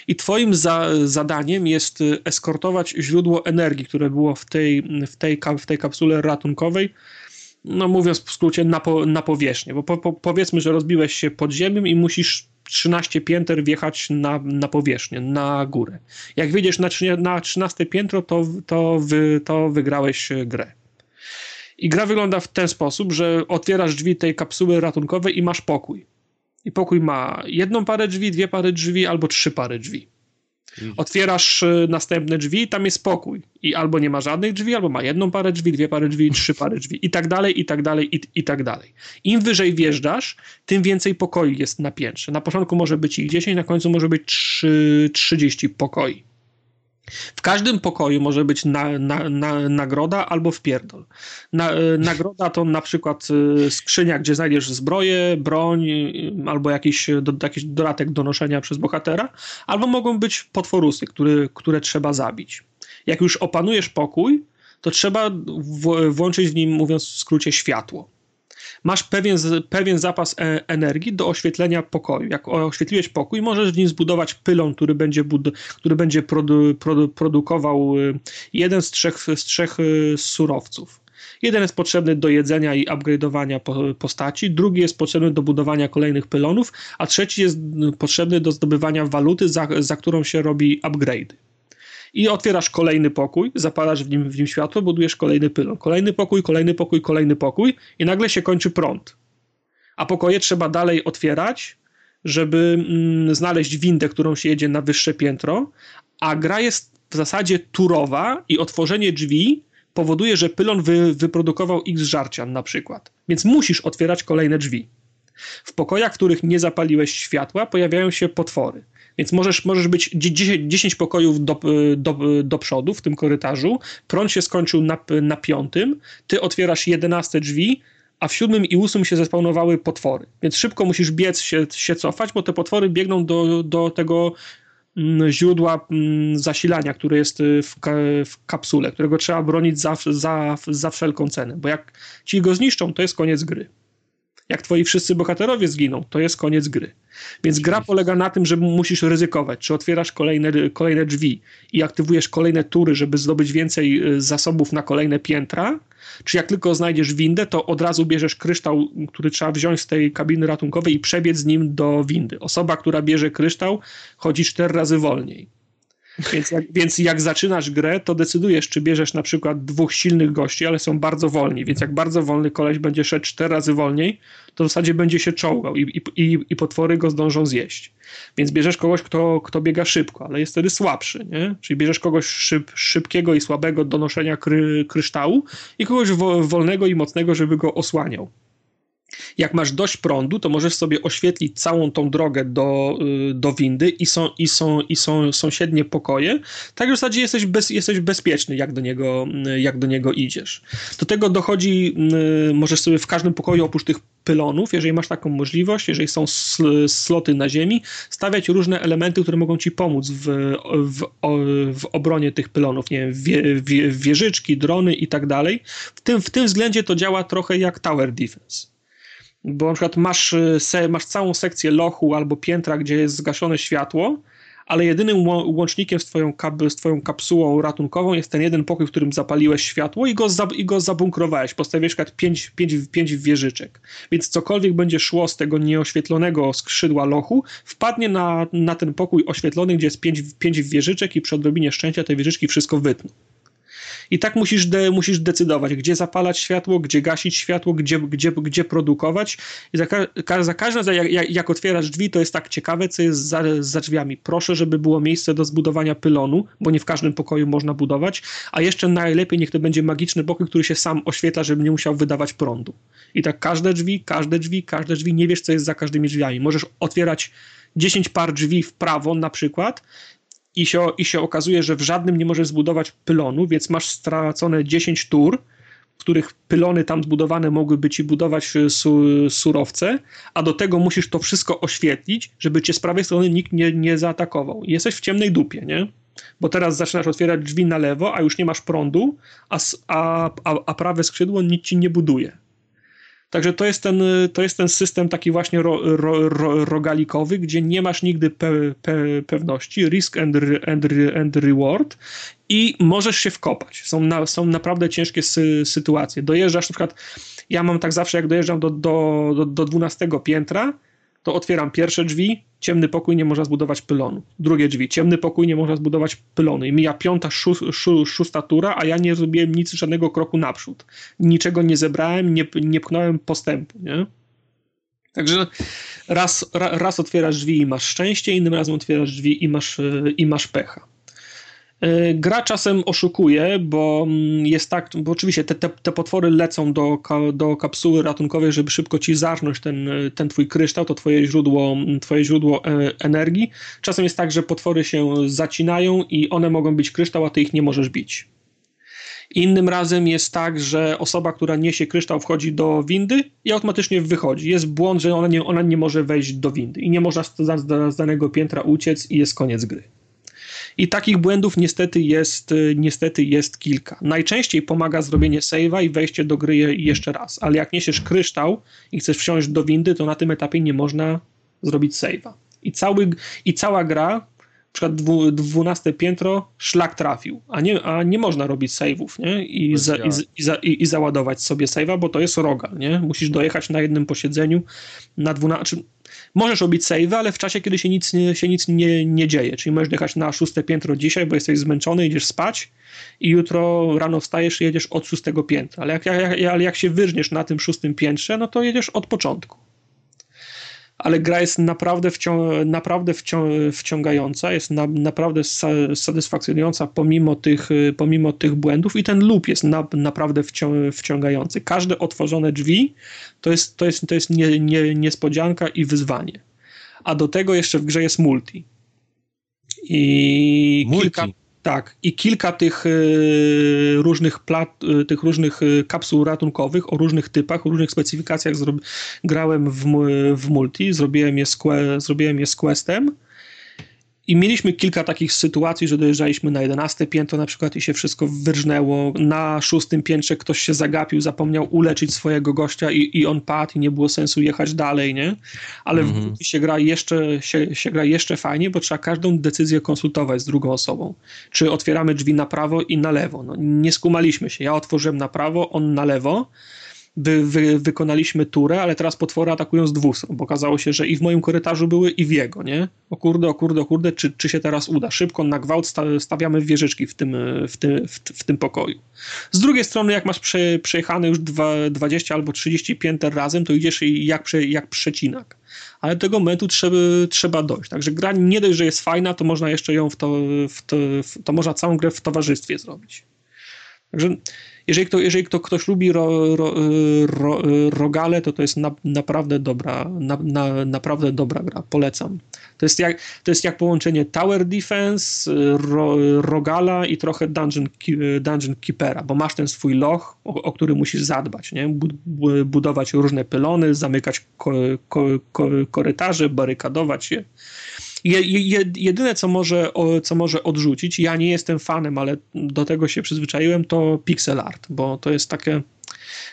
i twoim za, zadaniem jest eskortować źródło energii, które było w tej, w tej, w tej kapsule ratunkowej no mówiąc w skrócie, na, po, na powierzchnię, bo po, po, powiedzmy, że rozbiłeś się pod ziemią i musisz 13 pięter wjechać na, na powierzchnię, na górę. Jak wyjdziesz na, na 13 piętro, to, to, wy, to wygrałeś grę. I gra wygląda w ten sposób, że otwierasz drzwi tej kapsuły ratunkowej i masz pokój. I pokój ma jedną parę drzwi, dwie pary drzwi albo trzy pary drzwi. Otwierasz y, następne drzwi, tam jest spokój. I albo nie ma żadnych drzwi, albo ma jedną parę drzwi, dwie pary drzwi, trzy pary drzwi. I tak dalej, i tak dalej, i, i tak dalej. Im wyżej wjeżdżasz, tym więcej pokoi jest na piętrze. Na początku może być ich 10, na końcu może być 3, 30 pokoi. W każdym pokoju może być na, na, na, nagroda albo wpierdol. E, nagroda to na przykład e, skrzynia, gdzie znajdziesz zbroję, broń e, albo jakiś, do, jakiś dodatek do noszenia przez bohatera, albo mogą być potworusy, który, które trzeba zabić. Jak już opanujesz pokój, to trzeba w, włączyć w nim, mówiąc w skrócie, światło masz pewien, pewien zapas e energii do oświetlenia pokoju. Jak oświetliłeś pokój, możesz w nim zbudować pylon, który będzie, który będzie produ produ produkował y, jeden z trzech, z trzech y, surowców. Jeden jest potrzebny do jedzenia i upgrade'owania postaci, drugi jest potrzebny do budowania kolejnych pylonów, a trzeci jest y, potrzebny do zdobywania waluty, za, za którą się robi upgrade i otwierasz kolejny pokój, zapalasz w nim, w nim światło, budujesz kolejny pylon. Kolejny pokój, kolejny pokój, kolejny pokój i nagle się kończy prąd. A pokoje trzeba dalej otwierać, żeby mm, znaleźć windę, którą się jedzie na wyższe piętro, a gra jest w zasadzie turowa i otworzenie drzwi powoduje, że pylon wy, wyprodukował x żarcia na przykład. Więc musisz otwierać kolejne drzwi. W pokojach, w których nie zapaliłeś światła, pojawiają się potwory. Więc możesz, możesz być 10, 10 pokojów do, do, do przodu w tym korytarzu, prąd się skończył na, na piątym, ty otwierasz jedenaste drzwi, a w siódmym i ósmym się zespawnowały potwory. Więc szybko musisz biec się, się cofać, bo te potwory biegną do, do tego mm, źródła mm, zasilania, które jest y, w, w kapsule, którego trzeba bronić za, za, za wszelką cenę, bo jak ci go zniszczą, to jest koniec gry jak twoi wszyscy bohaterowie zginą, to jest koniec gry. Więc gra polega na tym, że musisz ryzykować, czy otwierasz kolejne, kolejne drzwi i aktywujesz kolejne tury, żeby zdobyć więcej y, zasobów na kolejne piętra, czy jak tylko znajdziesz windę, to od razu bierzesz kryształ, który trzeba wziąć z tej kabiny ratunkowej i przebiec z nim do windy. Osoba, która bierze kryształ, chodzi cztery razy wolniej. Więc jak, więc jak zaczynasz grę, to decydujesz, czy bierzesz na przykład dwóch silnych gości, ale są bardzo wolni, więc jak bardzo wolny koleś będzie szedł cztery razy wolniej, to w zasadzie będzie się czołgał i, i, i potwory go zdążą zjeść. Więc bierzesz kogoś, kto, kto biega szybko, ale jest wtedy słabszy, nie? Czyli bierzesz kogoś szyb, szybkiego i słabego do noszenia kry, kryształu i kogoś wo, wolnego i mocnego, żeby go osłaniał. Jak masz dość prądu, to możesz sobie oświetlić całą tą drogę do, y, do windy i są, i, są, i są sąsiednie pokoje, tak w zasadzie jesteś, bez, jesteś bezpieczny, jak do, niego, y, jak do niego idziesz. Do tego dochodzi, y, możesz sobie w każdym pokoju oprócz tych pylonów, jeżeli masz taką możliwość, jeżeli są sloty na ziemi, stawiać różne elementy, które mogą ci pomóc w, w, w obronie tych pylonów, nie wiem, wie, wie, wieżyczki, drony i tak dalej. W tym, w tym względzie to działa trochę jak tower defense bo na przykład masz, y, se, masz całą sekcję lochu albo piętra, gdzie jest zgaszone światło, ale jedynym łącznikiem z twoją, kap, z twoją kapsułą ratunkową jest ten jeden pokój, w którym zapaliłeś światło i go, za, i go zabunkrowałeś. Postawiłeś na pięć, pięć, pięć wieżyczek. Więc cokolwiek będzie szło z tego nieoświetlonego skrzydła lochu, wpadnie na, na ten pokój oświetlony, gdzie jest pięć, pięć wieżyczek i przy odrobinie szczęścia te wieżyczki wszystko wytną. I tak musisz, de, musisz decydować, gdzie zapalać światło, gdzie gasić światło, gdzie, gdzie, gdzie produkować. I za, za każdym razem, jak, jak, otwierasz drzwi, to jest tak ciekawe, co jest za, za drzwiami. Proszę, żeby było miejsce do zbudowania pylonu, bo nie w każdym pokoju można budować, a jeszcze najlepiej niech to będzie magiczny pokój, który się sam oświetla, żeby nie musiał wydawać prądu. I tak każde drzwi, każde drzwi, każde drzwi, nie wiesz, co jest za każdymi drzwiami. Możesz otwierać 10 par drzwi w prawo na przykład i się, i się okazuje, że w żadnym nie możesz zbudować pylonu, więc masz stracone 10 tur, w których pylony tam zbudowane mogłyby ci budować e, su, surowce, a do tego musisz to wszystko oświetlić, żeby cię z prawej strony nikt nie, nie zaatakował. I jesteś w ciemnej dupie, nie? Bo teraz zaczynasz otwierać drzwi na lewo, a już nie masz prądu, a, a, a, prawe skrzydło nic ci nie buduje. Także to jest ten, to jest ten system taki właśnie ro, ro, ro, rogalikowy, gdzie nie masz nigdy pe, pe, pewności, risk and, and, and reward i możesz się wkopać. Są, na, są naprawdę ciężkie sy, sytuacje. Dojeżdżasz na przykład, ja mam tak zawsze, jak dojeżdżam do, do, do, do 12 piętra, to otwieram pierwsze drzwi, ciemny pokój, nie można zbudować pylonu. Drugie drzwi, ciemny pokój, nie można zbudować pylonu. I mija piąta, szó, szó, szósta tura, a ja nie zrobiłem nic, żadnego kroku naprzód. Niczego nie zebrałem, nie, nie pchnąłem postępu, nie? Także raz, raz otwierasz drzwi i masz szczęście, innym razem otwierasz drzwi i masz, i masz pecha. E, gra czasem oszukuje, bo mm, jest tak, bo oczywiście te, te, te potwory lecą do, do kapsuły ratunkowej, żeby szybko ci zarznąć ten, ten twój kryształ, to twoje źródło, twoje źródło e, energii. Czasem jest tak, że potwory się zacinają i one mogą być kryształ, a ty ich nie możesz bić. Innym razem jest tak, że osoba, która niesie kryształ, wchodzi do windy i automatycznie wychodzi. Jest błąd, że ona nie, ona nie może wejść do windy i nie można z, z danego piętra uciec i jest koniec gry. I takich błędów niestety jest, y, niestety jest kilka. Najczęściej pomaga zrobienie save'a i wejście do gry jeszcze raz, ale jak niesiesz kryształ i chcesz wsiąść do windy, to na tym etapie nie można zrobić save'a. I, cały, I cała gra, na przykład dwunaste piętro, szlak trafił, a nie, a nie można robić save'ów nie? I, za, i, i, za, i, i, załadować sobie save'a, bo to jest rogal. Nie? Musisz dojechać na jednym posiedzeniu na 12, Możesz robić save, ale w czasie, kiedy się nic, nie, się nic nie, nie dzieje. Czyli możesz jechać na szóste piętro dzisiaj, bo jesteś zmęczony, idziesz spać i jutro rano wstajesz i jedziesz od szóstego piętra. Ale jak, jak, ale jak się wyrżniesz na tym szóstym piętrze, no to jedziesz od początku. Ale gra jest naprawdę, wcią naprawdę wcią wciągająca, jest na naprawdę satysfakcjonująca pomimo tych, pomimo tych błędów i ten loop jest na naprawdę wcią wciągający. Każde otworzone drzwi to jest, to jest, to jest nie, nie, niespodzianka i wyzwanie. A do tego jeszcze w grze jest multi. I multi. kilka tak, i kilka tych y, różnych plat, y, tych różnych y, kapsuł ratunkowych o różnych typach, o różnych specyfikacjach grałem w, w multi, zrobiłem je z, zrobiłem je z Questem i mieliśmy kilka takich sytuacji, że dojeżdżaliśmy na 11 piętro na przykład i się wszystko wyrżnęło. Na szóstym piętrze ktoś się zagapił, zapomniał uleczyć swojego gościa i, i on padł i nie było sensu jechać dalej, nie? Ale mm -hmm. w się gra, jeszcze, się, się gra jeszcze fajnie, bo trzeba każdą decyzję konsultować z drugą osobą. Czy otwieramy drzwi na prawo i na lewo. No, nie skumaliśmy się. Ja otworzyłem na prawo, on na lewo wy, wy, wykonaliśmy turę, ale teraz potwory atakują z dwóch stron, bo okazało się, że i w moim korytarzu były i w jego, nie? O kurde, o kurde, o kurde, czy, czy się teraz uda? Szybko na gwałt stawiamy wieżyczki w tym, w tym, w, w tym pokoju. Z drugiej strony, jak masz prze, przejechane już dwa, 20 albo 30 pięter razem, to idziesz jak, jak przecinak. Ale do tego momentu trzeba, trzeba dojść. Także gra nie dość, że jest fajna, to można jeszcze ją w to, w to, w, to można całą grę w towarzystwie zrobić. Także jeżeli, kto, jeżeli kto, ktoś lubi ro, ro, ro, rogale, to to jest na, naprawdę dobra, na, na, naprawdę dobra gra, polecam. To jest jak, to jest jak połączenie Tower Defense, ro, Rogala i trochę Dungeon, dungeon Keepera, bo masz ten swój loch, o, o który musisz zadbać, nie? budować różne pylony, zamykać ko, ko, ko, korytarze, barykadować je. Je, je, jedyne, co może, co może odrzucić, ja nie jestem fanem, ale do tego się przyzwyczaiłem, to pixel art, bo to jest takie.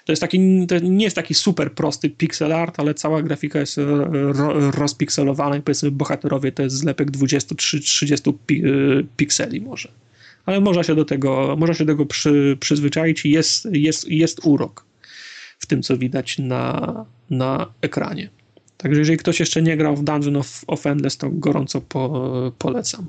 To jest taki, to nie jest taki super prosty pixel art, ale cała grafika jest ro, rozpikselowana i powiedzmy bohaterowie to jest zlepek 20-30 pi, pikseli może. Ale można się do tego, można się do tego przy, przyzwyczaić i jest, jest, jest urok w tym, co widać na, na ekranie. Także jeżeli ktoś jeszcze nie grał w Dungeon of, of Endless, to gorąco po, polecam.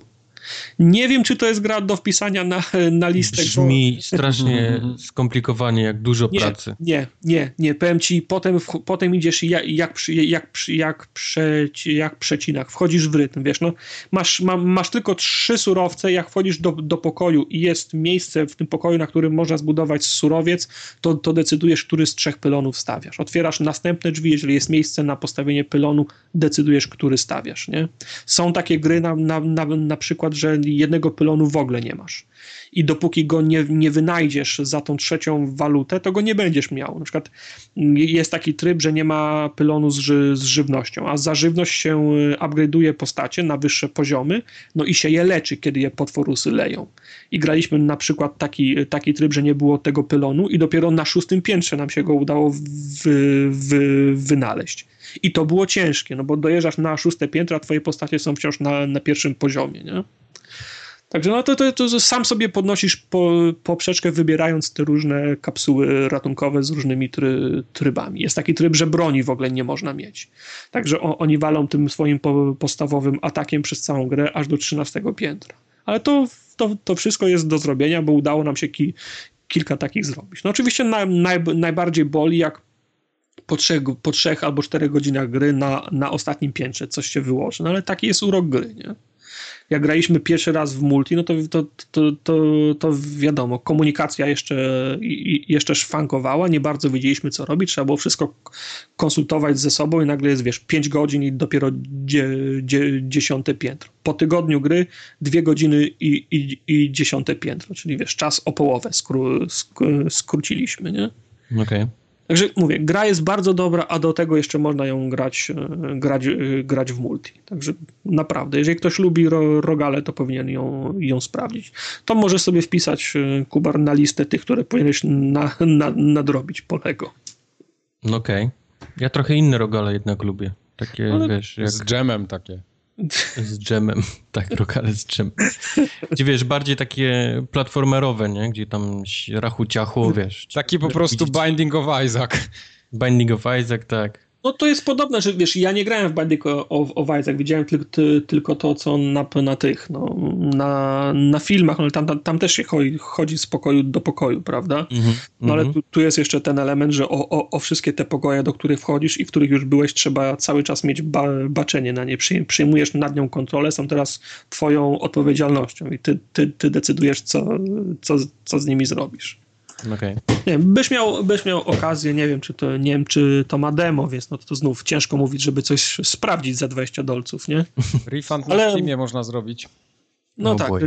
Nie wiem, czy to jest gra do wpisania na, na listę. Brzmi bo... strasznie skomplikowanie, jak dużo nie, pracy. Nie, nie, nie. Powiem ci, potem, potem idziesz jak, jak, jak, jak, prze, jak przecinak, wchodzisz w rytm, wiesz, no, masz, ma, masz tylko trzy surowce, jak wchodzisz do, do pokoju i jest miejsce w tym pokoju, na którym można zbudować surowiec, to, to decydujesz, który z trzech pylonów stawiasz. Otwierasz następne drzwi, jeżeli jest miejsce na postawienie pylonu, decydujesz, który stawiasz, nie? Są takie gry na, na, na, na przykład, że jednego pylonu w ogóle nie masz. I dopóki go nie, nie wynajdziesz za tą trzecią walutę, to go nie będziesz miał. Na przykład jest taki tryb, że nie ma pylonu z, z żywnością, a za żywność się y, upgrade'uje postacie na wyższe poziomy, no i się je leczy, kiedy je potworusy leją. I graliśmy na przykład taki, taki tryb, że nie było tego pylonu i dopiero na szóstym piętrze nam się go udało wy, wy, wynaleźć. I to było ciężkie, no bo dojeżdżasz na szóste piętro, a twoje postacie są wciąż na, na pierwszym poziomie, nie? Także no to, to, to sam sobie podnosisz po, poprzeczkę, wybierając te różne kapsuły ratunkowe z różnymi try, trybami. Jest taki tryb, że broni w ogóle nie można mieć. Także o, oni walą tym swoim po, podstawowym atakiem przez całą grę aż do 13 piętra. Ale to, to, to wszystko jest do zrobienia, bo udało nam się ki, kilka takich zrobić. No oczywiście na, naj, najbardziej boli, jak po trzech, po trzech albo czterech godzinach gry na, na ostatnim piętrze coś się wyłoży. No ale taki jest urok gry, nie? Jak graliśmy pierwszy raz w multi, no to, to, to, to, to wiadomo, komunikacja jeszcze, jeszcze szwankowała, nie bardzo wiedzieliśmy co robić, trzeba było wszystko konsultować ze sobą i nagle jest, wiesz, 5 godzin i dopiero dzie, dzie, dziesiąte piętro. Po tygodniu gry dwie godziny i, i, i dziesiąte piętro, czyli wiesz, czas o połowę skró, skróciliśmy, nie? Okej. Okay. Także mówię, gra jest bardzo dobra, a do tego jeszcze można ją grać, e, grać, e, grać w multi. Także naprawdę, jeżeli ktoś lubi ro, rogale, to powinien ją, ją sprawdzić. To może sobie wpisać e, Kubar na listę tych, które powinieneś na, na, nadrobić po Lego. No okej. Okay. Ja trochę inne rogale jednak lubię. Takie, Ale wiesz, jak... Z dżemem takie. Z dżemem, tak, rogale z dżemem. Gdzie wiesz, bardziej takie platformerowe, nie? Gdzie tam rachu ciachu, wiesz. Taki po prostu widzieć... Binding of Isaac. Binding of Isaac, tak. No to jest podobne, że wiesz, ja nie grałem w of, of Isaac, widziałem tylko, ty, tylko to, co na, na tych, no, na, na filmach, ale tam, tam, tam też się chodzi, chodzi z pokoju do pokoju, prawda? Mm -hmm, no ale tu, tu, jest jeszcze ten element, że o, o, o, wszystkie te pokoje, do których wchodzisz i w których już byłeś, trzeba cały czas mieć ba, baczenie na nie. Przyjmujesz nad nią kontrolę, są teraz twoją odpowiedzialnością i ty, ty, ty decydujesz, co, co, co z nimi zrobisz. Okay. Nie wiem, byś miał, byś miał okazję, nie wiem, czy to, nie wiem, czy to ma demo, więc no to, to znów ciężko mówić, żeby coś sprawdzić za 20 dolców, nie? Refund na Ale... Steamie można zrobić. No, no tak.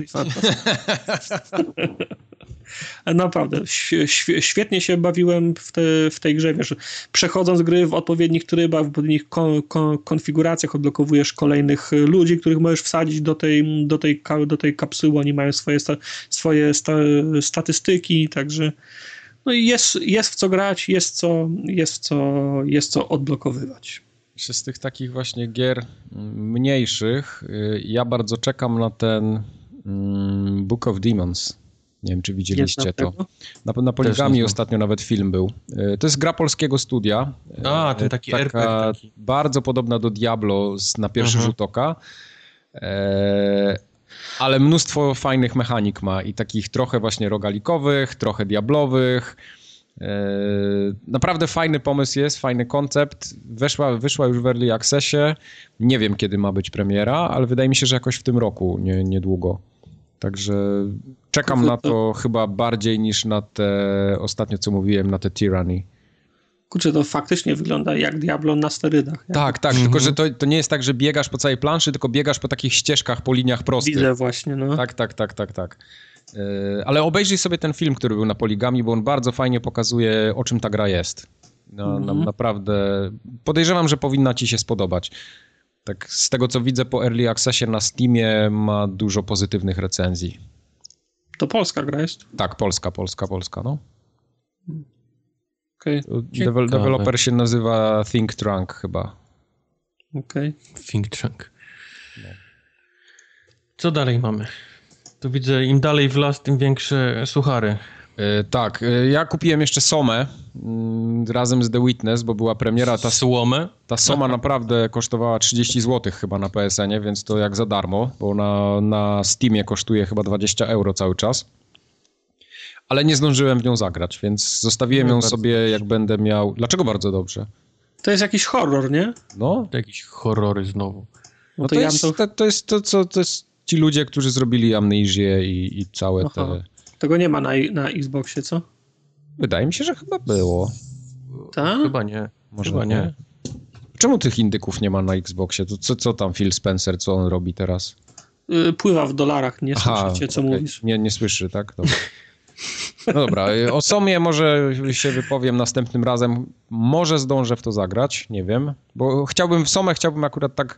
Naprawdę, świetnie się bawiłem w, te, w tej grze, wiesz, przechodząc gry w odpowiednich trybach, w odpowiednich kon, kon, konfiguracjach, odblokowujesz kolejnych ludzi, których możesz wsadzić do tej, do tej, do tej kapsuły, oni mają swoje, sta, swoje sta, statystyki, także no i jest, jest w co grać, jest co, jest co, jest co odblokowywać. Z tych takich właśnie gier mniejszych, y, ja bardzo czekam na ten mm, Book of Demons. Nie wiem, czy widzieliście to. Na, na Poligami ostatnio nawet film był. E, to jest gra polskiego studia. A, ten taki Taka taki. Bardzo podobna do Diablo na pierwszy mhm. rzut oka. E, ale mnóstwo fajnych mechanik ma i takich trochę właśnie rogalikowych, trochę diablowych. E, naprawdę fajny pomysł jest, fajny koncept. Weszła, wyszła już w Early Accessie. Nie wiem, kiedy ma być premiera, ale wydaje mi się, że jakoś w tym roku, nie, niedługo. Także czekam na to chyba bardziej niż na te ostatnio, co mówiłem, na te Tyranny. Kurczę, to faktycznie wygląda jak Diablo na sterydach. Tak, tak, tylko że to, to nie jest tak, że biegasz po całej planszy, tylko biegasz po takich ścieżkach, po liniach prostych. Widzę właśnie, no. Tak, tak, tak, tak, tak. E, ale obejrzyj sobie ten film, który był na Poligami, bo on bardzo fajnie pokazuje, o czym ta gra jest. No, mm -hmm. Naprawdę podejrzewam, że powinna ci się spodobać tak z tego co widzę po Early Accessie na Steamie ma dużo pozytywnych recenzji. To polska gra jest? Tak, polska, polska, polska, no. Okay. Devel developer się nazywa Think Trunk chyba. Okej. Okay. Think Trunk. No. Co dalej mamy? Tu widzę, im dalej w las, tym większe suchary. E, tak, e, ja kupiłem jeszcze Somę mm, razem z The Witness, bo była premiera. Ta Słomę? Ta Soma naprawdę kosztowała 30 zł chyba na PSN-ie, więc to jak za darmo, bo na, na Steamie kosztuje chyba 20 euro cały czas. Ale nie zdążyłem w nią zagrać, więc zostawiłem no, ją sobie jak będę miał... Dlaczego bardzo dobrze? To jest jakiś horror, nie? No. To jakieś horrory znowu. No, no to, to, jest, to... to, jest to, co... To jest ci ludzie, którzy zrobili Amnezję i, i całe Aha. te tego nie ma na, na Xboxie, co? Wydaje mi się, że chyba było. Tak? Chyba nie. Może chyba nie. nie. Czemu tych indyków nie ma na Xboxie? To co, co tam Phil Spencer, co on robi teraz? Yy, pływa w dolarach, nie Aha, słyszycie, co okay. mówisz. Nie, nie słyszy, tak? Dobra. No dobra, o Somie może się wypowiem następnym razem. Może zdążę w to zagrać, nie wiem, bo chciałbym w Somę, chciałbym akurat tak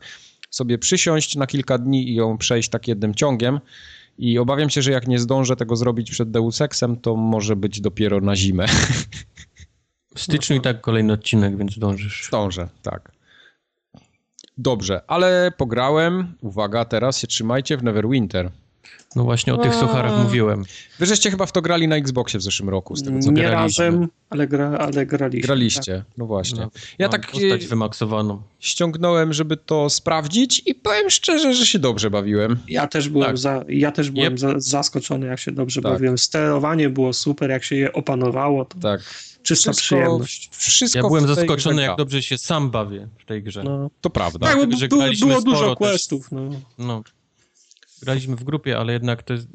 sobie przysiąść na kilka dni i ją przejść tak jednym ciągiem, i obawiam się, że jak nie zdążę tego zrobić przed Deus Exem, to może być dopiero na zimę. W styczniu i tak kolejny odcinek, więc zdążysz. Zdążę, tak. Dobrze, ale pograłem, uwaga, teraz się trzymajcie w Neverwinter. No właśnie o tych sucharach mówiłem. Wy żeście chyba w to grali na Xboxie w zeszłym roku, z tego co Nie razem, ale, gra, ale graliście. Graliście, tak. no właśnie. No, ja tak postać wymaksowaną. ściągnąłem, żeby to sprawdzić i powiem szczerze, że się dobrze bawiłem. Ja też byłem, tak. za, ja też byłem yep. za, zaskoczony, jak się dobrze tak. bawiłem. Sterowanie było super, jak się je opanowało. To... Tak czysta wszystko, przyjemność. Wszystko ja byłem zaskoczony, jak dobrze się sam bawię w tej grze. No. To prawda. Tak, bo, było, było dużo questów. No. no graliśmy w grupie, ale jednak to jest,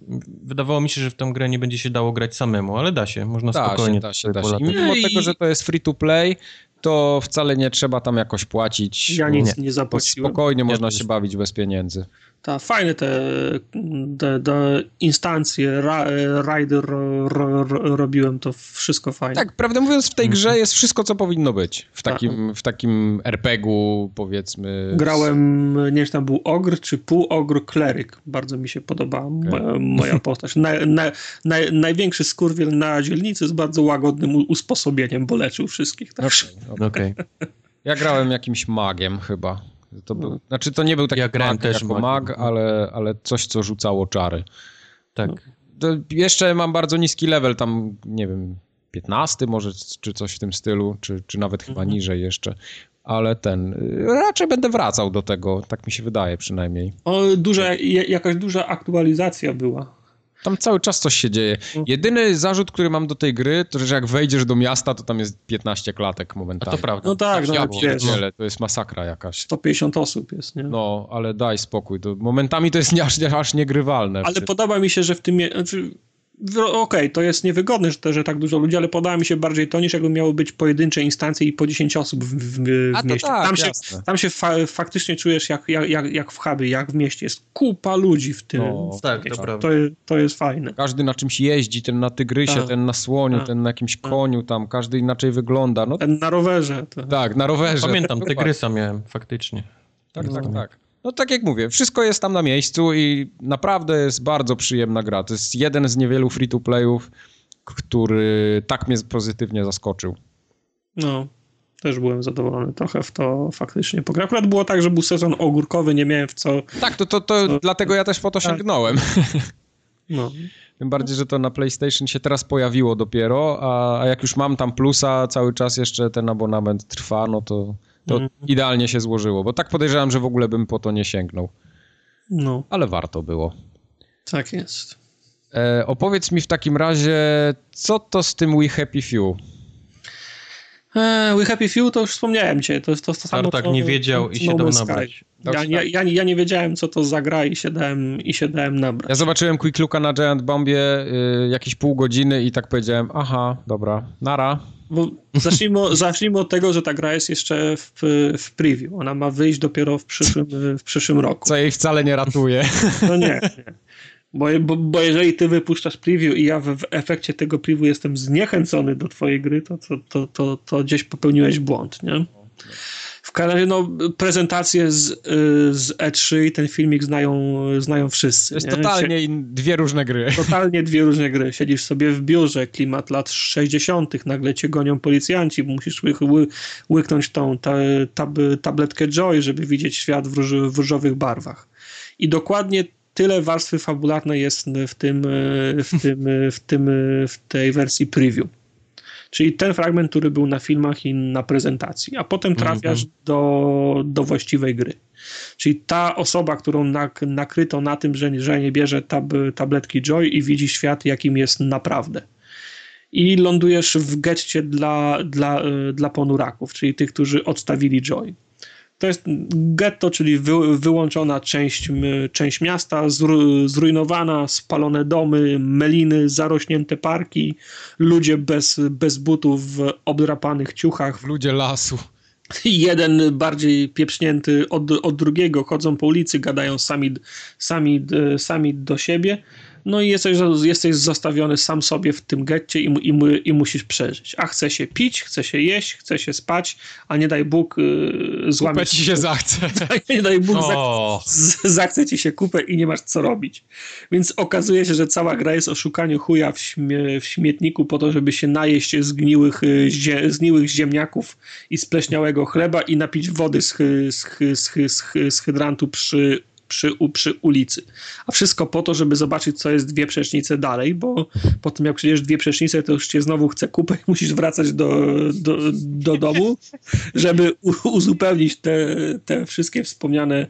wydawało mi się, że w tę grę nie będzie się dało grać samemu, ale da się, można da spokojnie. Się, da się, da się. I mimo I... tego, że to jest free to play, to wcale nie trzeba tam jakoś płacić. Ja nic nie, nie zapłaciłem. Spokojnie ja można się bawić bez pieniędzy. Ta, fajne te, te, te instancje, ra, rider ro, ro, ro, robiłem, to wszystko fajne. Tak, prawdę mówiąc w tej grze jest wszystko, co powinno być. W tak. takim, w takim RPG-u powiedzmy. Grałem, nie wiem, czy tam był ogr, czy półogr kleryk. Bardzo mi się podobała okay. moja, postać. Na, na, na, największy skurwiel na dzielnicy z bardzo łagodnym usposobieniem, bo leczył wszystkich. Tak? Okej. Okay, okay. Ja grałem jakimś magiem chyba. To był, no. Znaczy to nie był taki ja grałem mag też jako mag, ale, ale coś, co rzucało czary. Tak. No. jeszcze mam bardzo niski level, tam nie wiem, 15 może, czy coś w tym stylu, czy, czy nawet chyba mhm. niżej jeszcze. ale ten, raczej będę wracał do tego, tak mi się wydaje przynajmniej. O, duża, jakaś duża aktualizacja była. Tam cały czas coś się dzieje. Mhm. Jedyny zarzut, który mam do tej gry, to że jak wejdziesz do miasta, to tam jest 15 klatek momentalnie. A to prawda. No tak, no ja pierdzielę, to jest masakra jakaś. 150 osób jest, nie? No, ale daj spokój. To momentami to jest aż, aż niegrywalne. Ale podoba mi się, że w tym... Znaczy okej, okay, to jest niewygodne, że, że tak dużo ludzi, ale podoba mi się bardziej to, niż jakby miały być pojedyncze instancje i po 10 osób w, w, w mieście. Tak, tam, się, tam się fa faktycznie czujesz jak, jak, jak w hubie, jak w mieście. Jest kupa ludzi w tym. No, tak, to, to, to, jest fajne. Każdy na czymś jeździ, ten na tygrysie, tak. ten na słoniu, tak. ten na jakimś tak. koniu tam, każdy inaczej wygląda. No, ten na rowerze. To... Tak, na rowerze. Pamiętam, tygrysa miałem faktycznie. Tak, tak, tak. No tak jak mówię, wszystko jest tam na miejscu i naprawdę jest bardzo przyjemna gra. To jest jeden z niewielu free-to-playów, który tak mnie pozytywnie zaskoczył. No, też byłem zadowolony trochę w to faktycznie. Bo akurat było tak, że był sezon ogórkowy, nie miałem w co... Tak, to, to, to, dlatego ja też po to tak. sięgnąłem. No. Tym bardziej, że to na PlayStation się teraz pojawiło dopiero, a, a jak już mam tam plusa, cały czas jeszcze ten abonament trwa, no to to mm. idealnie się złożyło, bo tak podejrzewam, że w ogóle bym po to nie sięgnął. No. Ale warto było. Tak jest. E, opowiedz mi w takim razie, co to z tym We Happy Few? E, We Happy Few to już wspomniałem cię. To jest to, to samo, tak nie wiedział i się dał nabrać. Ja, ja, ja, ja, nie wiedziałem, co to za gra i się dałem, i się dałem nabrać. Ja zobaczyłem Quick Looka na Giant Bombie y, jakieś pół godziny i tak powiedziałem, aha, dobra, nara. Bo zacznijmy, zacznijmy od tego, że ta gra jest jeszcze w, w preview. Ona ma wyjść dopiero w przyszłym, w przyszłym roku. Co jej wcale nie ratuje. No nie, nie. Bo, bo, bo jeżeli ty wypuszczasz preview i ja w, w, efekcie tego preview jestem zniechęcony do twojej gry, to, to, to, to, to gdzieś popełniłeś błąd, nie? W każdym razie, no, prezentację z, y, z E3 i ten filmik znają, znają wszyscy. To jest nie? totalnie dwie różne gry. Totalnie dwie różne gry. Siedzisz sobie w biurze, klimat lat 60., nagle cię gonią policjanci, musisz ły, ły, łyknąć tą ta, tab, tabletkę Joy, żeby widzieć świat w, róż, w różowych barwach. I dokładnie tyle warstwy fabularnej jest w tym, w tym, w tym, w tej wersji preview. Czyli ten fragment, który był na filmach i na prezentacji, a potem trafiasz mm -hmm. do, do właściwej gry. Czyli ta osoba, którą nak nakryto na tym, że, że nie bierze tab tabletki Joy i widzi świat, jakim jest naprawdę. I lądujesz w getcie dla, dla, dla ponuraków, czyli tych, którzy odstawili Joy. To jest getto, czyli wy, wyłączona część, część miasta, zrujnowana, spalone domy, meliny, zarośnięte parki, ludzie bez, bez butów w obdrapanych ciuchach. Ludzie lasu. Jeden bardziej pieprznięty od, od drugiego, chodzą po ulicy, gadają sami, sami, sami do siebie no i jesteś, jesteś zostawiony sam sobie w tym getcie i, i, i musisz przeżyć. A chce się pić, chce się jeść, chce się spać, a nie daj Bóg yy, złamie ci się zachce. nie daj Bóg zachce, zachce ci się kupę i nie masz co robić. Więc okazuje się, że cała gra jest o szukaniu chuja w, śmie w śmietniku po to, żeby się najeść zgniłych, y, zie zgniłych ziemniaków i spleśniałego chleba i napić wody z, z, z, z, z hydrantu przy przy, przy ulicy. A wszystko po to, żeby zobaczyć, co jest dwie przecznice dalej, bo po tym jak przejdziesz dwie przecznice, to już cię znowu chce kupę i musisz wracać do, do, do domu, żeby uzupełnić te, te wszystkie wspomniane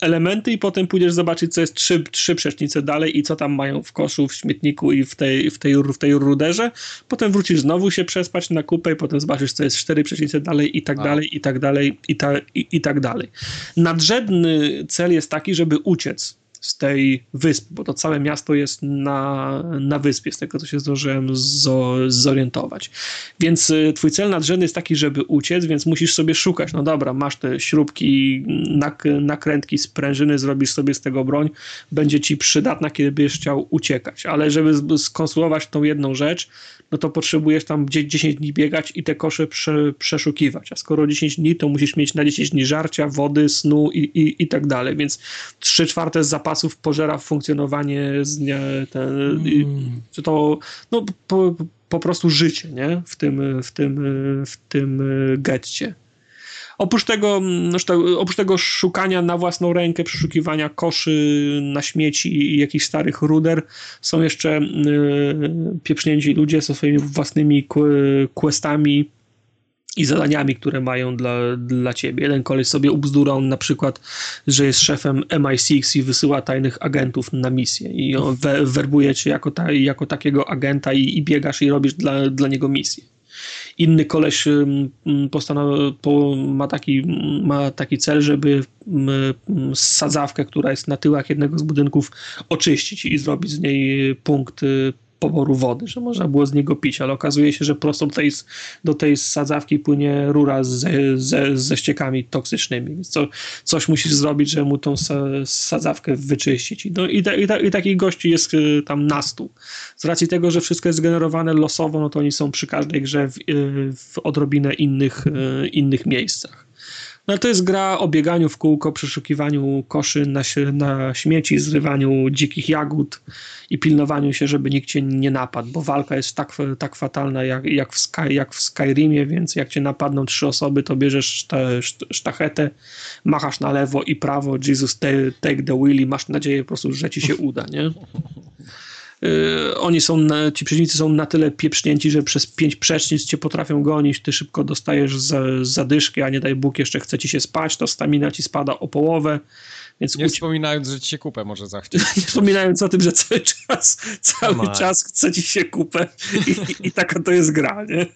elementy i potem pójdziesz zobaczyć, co jest trzy, trzy przecznice dalej i co tam mają w koszu, w śmietniku i w tej, w tej, w tej ruderze. Potem wrócisz znowu się przespać na kupę i potem zobaczysz, co jest cztery przecznice dalej i tak A. dalej, i tak dalej, i, ta, i, i tak dalej. Nadrzędny cel jest taki, żeby uciec z tej wyspy, bo to całe miasto jest na, na wyspie, z tego co się zdążyłem zo, zorientować. Więc y, twój cel nadrzędny jest taki, żeby uciec, więc musisz sobie szukać. No dobra, masz te śrubki, nak, nakrętki, sprężyny, zrobisz sobie z tego broń, będzie ci przydatna, kiedy będziesz chciał uciekać. Ale żeby skonstruować tą jedną rzecz, no to potrzebujesz tam gdzieś 10 dni biegać i te kosze prze, przeszukiwać. A skoro 10 dni, to musisz mieć na 10 dni żarcia, wody, snu i, i, i tak dalej. Więc 3 czwarte z zapasów pożera funkcjonowanie z dnia, ten, mm. czy to no, po, po prostu życie nie? W, tym, w, tym, w tym getcie. Oprócz tego, mm, oprócz tego szukania na własną rękę, przeszukiwania koszy na śmieci i jakichś starych ruder, są jeszcze yy, pieprznięci ludzie ze swoimi własnymi questami, i zadaniami, które mają dla, dla ciebie. Jeden koleś sobie ubzdurał na przykład, że jest szefem MI6 i wysyła tajnych agentów na misję i we, werbuje cię jako, ta, jako takiego agenta i, i biegasz i robisz dla, dla niego misję. Inny koleś postanowił, po, ma, taki, ma taki cel, żeby sadzawkę, która jest na tyłach jednego z budynków, oczyścić i zrobić z niej punkt poboru wody, że można było z niego pić, ale okazuje się, że prosto do tej, do tej sadzawki płynie rura ze, ze, ze ściekami toksycznymi, więc co, coś musisz zrobić, żeby mu tą sadzawkę wyczyścić. No i, ta, i, ta, i takich gości jest y, tam na stół. Z racji tego, że wszystko jest generowane losowo, no to oni są przy każdej grze w, y, w odrobinę innych, y, innych miejscach. No to jest gra o bieganiu w kółko, przeszukiwaniu koszy na, na śmieci, zrywaniu dzikich jagód i pilnowaniu się, żeby nikt cię nie napadł, bo walka jest tak, tak fatalna jak, jak, w Sky, jak w Skyrimie, więc jak cię napadną trzy osoby, to bierzesz sztachetę, machasz na lewo i prawo, Jesus take the wheel i masz nadzieję po prostu, że ci się uda, nie? Yy, oni są, na, ci przeciwnicy są na tyle pieprznięci, że przez pięć przecznic cię potrafią gonić, ty szybko dostajesz za, zadyszki, a nie daj Bóg jeszcze chce ci się spać, to stamina ci spada o połowę. Więc nie uci... wspominając, że ci się kupę może zachcieć. nie wspominając o tym, że cały czas, cały czas chce ci się kupę i, i, i, taka to jest gra, nie?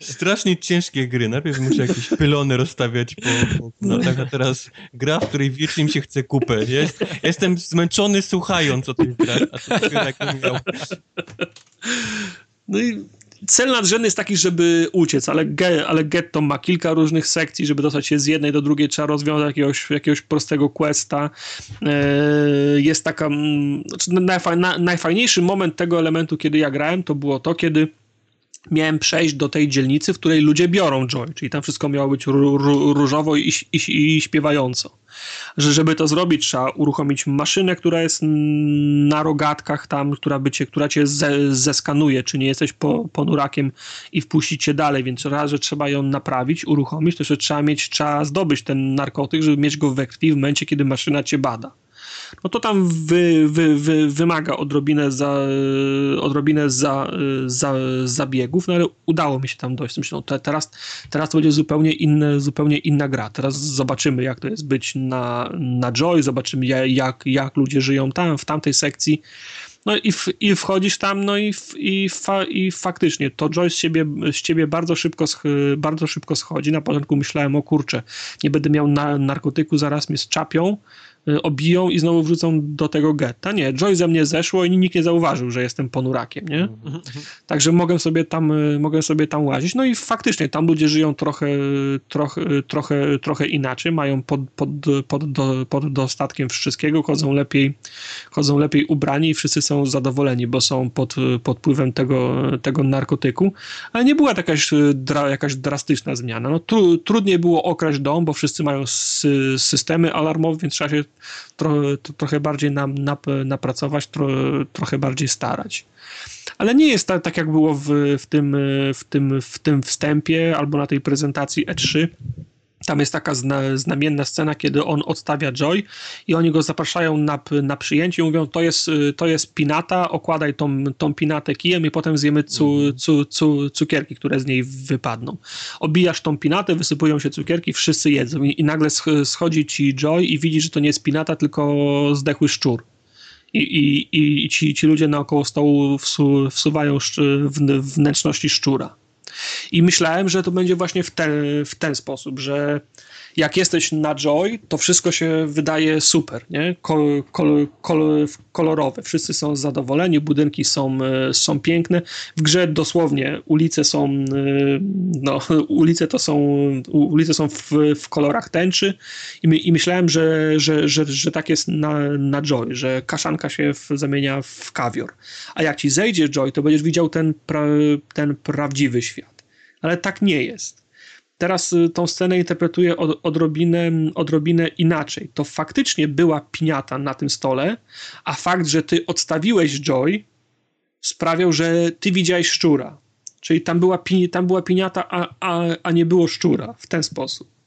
Strasznie ciężkie gry. Najpierw muszę jakieś pylony rozstawiać po, po no, tak, a teraz gra, w której wiecznie mi się chce kupę. Jest, jestem zmęczony słuchając o tych grach, a to gra, miał. No i cel nadrzędny jest taki, żeby uciec, ale, ge, ale getto ma kilka różnych sekcji, żeby dostać się z jednej do drugiej, trzeba rozwiązać jakiegoś, jakiegoś prostego questa. E, jest taka... Mm, znaczy najfajniejszy moment tego elementu, kiedy ja grałem, to było to, kiedy miałem przejść do tej dzielnicy, w której ludzie biorą joy, czyli tam wszystko miało być różowo i, i, i śpiewająco. Że żeby to zrobić, trzeba uruchomić maszynę, która jest na rogatkach tam, która, by cię, która cię ze, zeskanuje, czy nie jesteś po, ponurakiem i wpuścić cię dalej, więc raz, że trzeba ją naprawić, uruchomić, to jeszcze trzeba mieć, trzeba zdobyć ten narkotyk, żeby mieć go we krwi w momencie, kiedy maszyna cię bada no to tam wy, wy, wy, wymaga odrobinę, za, odrobinę za, za, zabiegów, no ale udało mi się tam dojść. Myślę, no te, teraz, teraz to będzie zupełnie, inne, zupełnie inna gra. Teraz zobaczymy, jak to jest być na, na Joy, zobaczymy, jak, jak ludzie żyją tam, w tamtej sekcji. No i, w, i wchodzisz tam, no i, w, i, fa, i faktycznie to Joy z ciebie, z ciebie bardzo, szybko, bardzo szybko schodzi. Na początku myślałem, o kurczę, nie będę miał na, narkotyku, zaraz mnie zczapią, Y, obiją i znowu wrzucą do tego getta. Nie, Joy ze mnie zeszło i nikt nie zauważył, że jestem ponurakiem, nie? Mhm. Także mogę sobie tam, y, mogę sobie tam łazić. No i faktycznie tam ludzie żyją trochę, trochę, trochę, trochę inaczej, mają pod, pod, pod, do, pod dostatkiem wszystkiego, chodzą lepiej, chodzą lepiej ubrani i wszyscy są zadowoleni, bo są pod, pod wpływem tego, tego narkotyku, ale nie była jakaś, dra, jakaś drastyczna zmiana. No, tru, trudniej było okraść dom, bo wszyscy mają sy, systemy alarmowe, więc trzeba się trochę, bardziej nam nap, napracować, tro, trochę bardziej starać. Ale nie jest tak, tak jak było w, w, tym, w, tym, w tym wstępie albo na tej prezentacji E3 tam jest taka zna, znamienna scena, kiedy on odstawia Joy i oni go zapraszają na, na przyjęcie i mówią, to jest, to jest pinata, okładaj tą, tą pinatę kijem i potem zjemy cu, mhm. cu, cu, cukierki, które z niej wypadną. Obijasz tą pinatę, wysypują się cukierki, wszyscy jedzą i, i nagle schodzi ci Joy i widzi, że to nie jest pinata, tylko zdechły szczur. I, i, i ci, ci ludzie naokoło stołu wsu, wsuwają wnętrzności szczura. I myślałem, że to będzie właśnie w ten, w ten sposób, że jak jesteś na Joy, to wszystko się wydaje super, nie? Kol, kol, kol, kolorowe. Wszyscy są zadowoleni, budynki są, e, są piękne. W grze dosłownie ulice są, e, no, ulice to są, ulice są w, w kolorach tęczy i, my, i myślałem, że, że, że, że tak jest na, na Joy, że kaszanka się w, zamienia w kawior. A jak ci zejdzie Joy, to będziesz widział ten, pra, ten prawdziwy świat. Ale tak nie jest teraz y, tą scenę interpretuję od, odrobinę, odrobinę inaczej. To faktycznie była piniata na tym stole, a fakt, że ty odstawiłeś Joy, sprawiał, że ty widziałeś szczura. Czyli tam była, tam była piniata, a, a, a nie było szczura w ten sposób.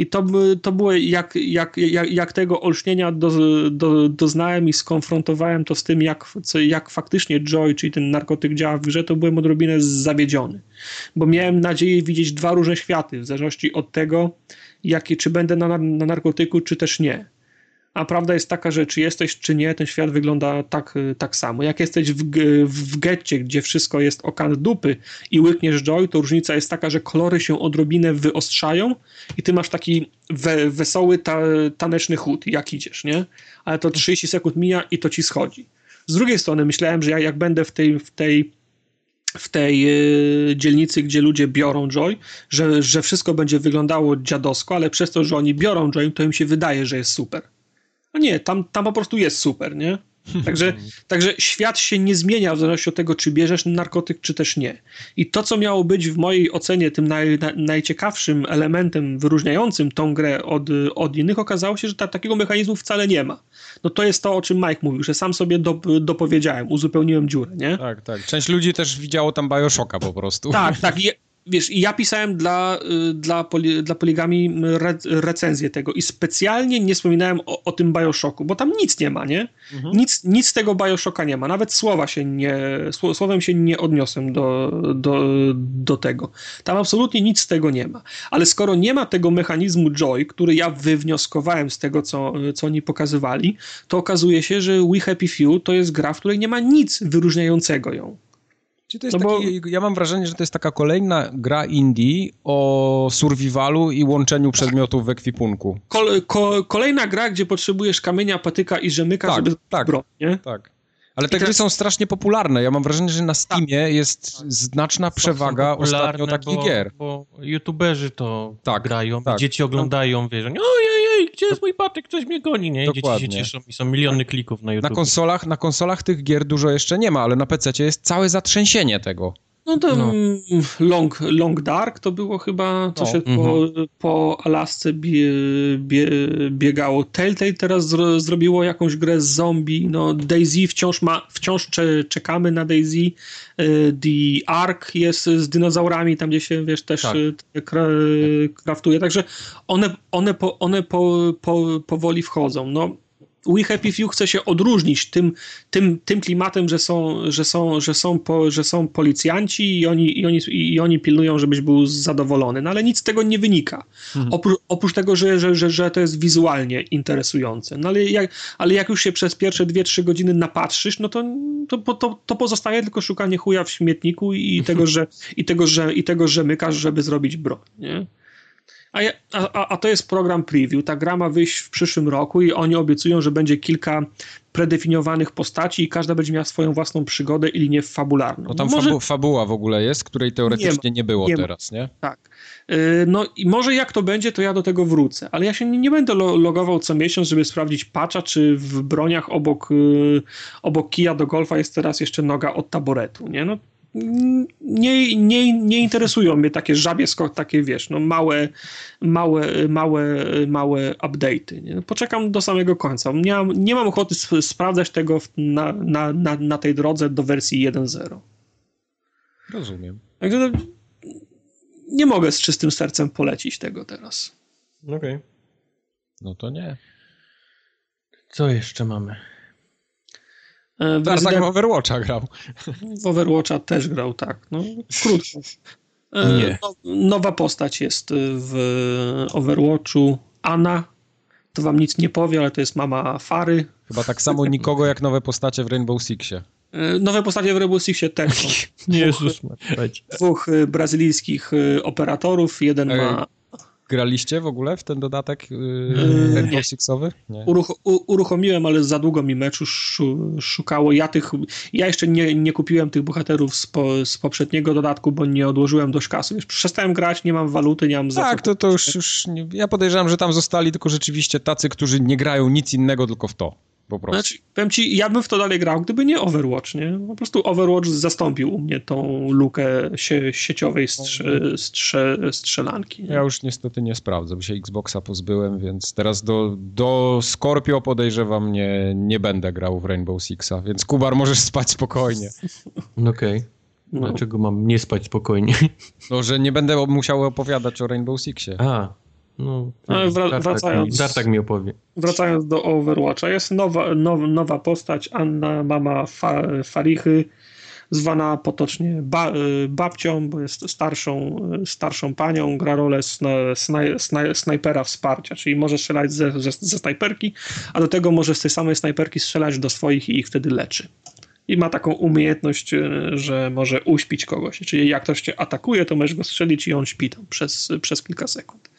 I to, to było, jak, jak, jak, jak tego olśnienia do, do, doznałem i skonfrontowałem to z tym, jak, co, jak faktycznie Joy, czyli ten narkotyk działa w grze, to byłem odrobinę zawiedziony. Bo miałem nadzieję widzieć dwa różne światy, w zależności od tego, jakie, czy będę na, na narkotyku, czy też nie. A prawda jest taka, że czy jesteś, czy nie, ten świat wygląda tak, tak samo. Jak jesteś w, w getcie, gdzie wszystko jest okan dupy i łykniesz joy, to różnica jest taka, że kolory się odrobinę wyostrzają i ty masz taki we, wesoły, ta, taneczny chód, jak idziesz, nie? Ale to 30 sekund mija i to ci schodzi. Z drugiej strony myślałem, że jak, jak będę w tej, w tej w tej y, dzielnicy, gdzie ludzie biorą Joy, że, że wszystko będzie wyglądało dziadowsko, ale przez to, że oni biorą Joy, to im się wydaje, że jest super. A nie, tam, tam po prostu jest super, nie? Także, także świat się nie zmienia w zależności od tego, czy bierzesz narkotyk, czy też nie. I to, co miało być w mojej ocenie tym naj, na, najciekawszym elementem wyróżniającym tą grę od, od innych, okazało się, że ta, takiego mechanizmu wcale nie ma. No to jest to, o czym Mike mówił, że sam sobie do, dopowiedziałem, uzupełniłem dziurę, nie? Tak, tak. Część ludzi też widziało tam Bioshocka po prostu. Tak, tak. Je, wiesz, ja pisałem dla, y, dla, poli, dla poligami re, recenzję tego i specjalnie nie wspominałem o, o tym Bioshocku, bo tam nic nie ma, nie? Mhm. Nic, nic z tego Bioshocka nie ma, nawet słowa się nie, słowem się nie odniosłem do, do, do tego. Tam absolutnie nic z tego nie ma. Ale skoro nie ma tego mechanizmu Joy, który ja wywnioskowałem z tego, co, co oni pokazywali, to okazuje się, że We Happy Few to jest gra, w której nie ma nic wyróżniającego ją. Czy to jest no taki, bo... Ja mam wrażenie, że to jest taka kolejna gra indie o survivalu i łączeniu przedmiotów w ekwipunku. Kol, ko, kolejna gra, gdzie potrzebujesz kamienia, patyka i rzemyka, tak, żeby tak, broń, nie? Tak. Ale te gry są strasznie popularne. Ja mam wrażenie, że na Steamie tak. jest znaczna przewaga ostatnio takich bo, gier. Bo youtuberzy to tak, grają, tak. dzieci oglądają, wiesz, ojej, gdzie jest mój patyk, ktoś mnie goni, nie? I Dokładnie. dzieci się cieszą i są miliony klików na YouTube. Na konsolach, na konsolach tych gier dużo jeszcze nie ma, ale na PC jest całe zatrzęsienie tego. No to no. Long, Long Dark to było chyba, co no. się po, mhm. po Alasce bie, bie, biegało. Telltale teraz zro, zrobiło jakąś grę z zombie. No Daisy wciąż ma, wciąż cze, czekamy na Daisy. E, The Ark jest z dinozaurami, tam gdzie się, wiesz, też tak. E, kra, kraftuje. Także one, one, po, one po, po, powoli wchodzą. No We Happy Few chce się odróżnić tym, tym, tym klimatem, że są, że, są, że, są po, że są policjanci i oni, i, oni, i oni pilnują, żebyś był zadowolony. No ale nic z tego nie wynika. Mhm. Oprócz, oprócz tego, że, że, że, że to jest wizualnie interesujące. No ale jak, ale jak już się przez pierwsze 2-3 godziny napatrzysz, no to, to, to, to pozostaje tylko szukanie chuja w śmietniku i tego, że, i tego, że, i tego, że mykasz, żeby zrobić broń. Nie? A, a, a, to jest program preview. Ta gra ma wyjść w przyszłym roku i oni obiecują, że będzie kilka predefiniowanych postaci i każda będzie miała swoją własną przygodę i linię fabularną. No tam może... fabu fabuła w ogóle jest, której teoretycznie nie, nie było nie teraz, nie? Tak. Y, no i może jak to będzie, to ja do tego wrócę, ale ja się nie, nie będę logował co miesiąc, żeby sprawdzić patcha, czy w broniach obok, y, obok kija do golfa jest teraz jeszcze noga od taboretu, nie? No nie, nie, nie interesują mnie takie żabie skok, takie wiesz, no małe, małe, małe, małe update'y. Nie? Poczekam do samego końca. Nie mam, nie mam ochoty sp sprawdzać tego na, na, na, na tej drodze do wersji 1.0. Rozumiem. Także no, nie mogę z czystym sercem polecić tego teraz. Okej. Okay. No to nie. Co jeszcze mamy? E, Tarzak w Overwatcha grał. W Overwatcha też grał, tak. No, krótko. E, Nie. No, nowa postać jest w Overwatchu. Anna. To wam nic nie powie, ale to jest mama Fary. Chyba tak samo nikogo jak nowe postacie w Rainbow Sixie. E, nowe postacie w Rainbow Sixie też są. Jezus, dwóch brazylijskich operatorów. Jeden ma Graliście w ogóle w ten dodatek yy, Rainbow Sixowy? Nie. Uruch uruchomiłem, ale za długo mi meczu szukało. Ja tych, ja jeszcze nie, nie kupiłem tych bohaterów z, po, z poprzedniego dodatku, bo nie odłożyłem dość kasy. Już przestałem grać, nie mam waluty, nie mam Tak, to, to już, już nie, ja podejrzewam, że tam zostali tylko rzeczywiście tacy, którzy nie grają nic innego, tylko w to po prostu. Znaczy, powiem ci, ja bym w to dalej grał, gdyby nie Overwatch, nie? Po prostu Overwatch zastąpił u mnie tą lukę sie sieciowej strze strze strzelanki. Nie? Ja już niestety nie sprawdzę, bo się Xboxa pozbyłem, więc teraz do, do Scorpio podejrzewam nie, nie będę grał w Rainbow Sixa, więc Kubar możesz spać spokojnie. Okej. Okay. No. Dlaczego mam nie spać spokojnie? No, że nie będę musiał opowiadać o Rainbow Sixie. A, No, no wra wracając, Dartak mi opowie. Wracając do Overwatcha, jest nowa, now, nowa postać, Anna, mama fa Farichy, zwana potocznie ba babcią, bo jest starszą, starszą panią, gra rolę snaj snaj snajpera wsparcia, czyli może strzelać ze, ze, ze snajperki, a do tego może z tej samej snajperki strzelać do swoich i ich wtedy leczy i ma taką umiejętność, e, że może uśpić kogoś. Czyli jak ktoś cię atakuje, to możesz go strzelić i on śpi tam przez, przez kilka sekund.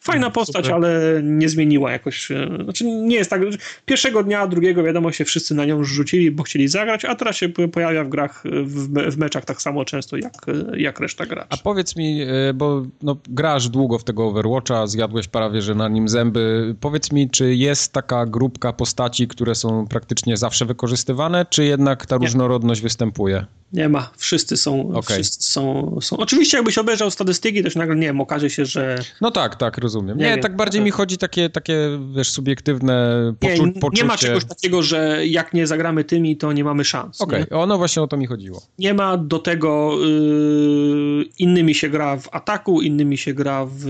Fajna no, postać, Super. ale nie zmieniła jakoś. E, znaczy nie jest tak. Pierwszego dnia, drugiego wiadomo się wszyscy na nią rzucili, bo chcieli zagrać, a teraz się pojawia w grach, w, w meczach tak samo często jak, jak reszta graczy. A powiedz mi, e, bo no, grasz długo w tego Overwatcha, zjadłeś prawie, że na nim zęby. Powiedz mi, czy jest taka grupka postaci, które są praktycznie zawsze wykorzystywane, czy jednak ta różnorodność występuje? Nie ma. Wszyscy są, okay. wszyscy są, są. Oczywiście jakbyś obejrzał statystyki, to się nagle, nie wiem, okaże się, że... No tak, tak, rozumiem. Nie, nie tak bardziej mi chodzi takie, takie wiesz, subiektywne poczu nie, poczucie. Nie ma czegoś takiego, że jak nie zagramy tymi, to nie mamy szans. Okej, okay. no właśnie o to mi chodziło. Nie ma do tego, yy, innymi się gra w ataku, innymi się gra w,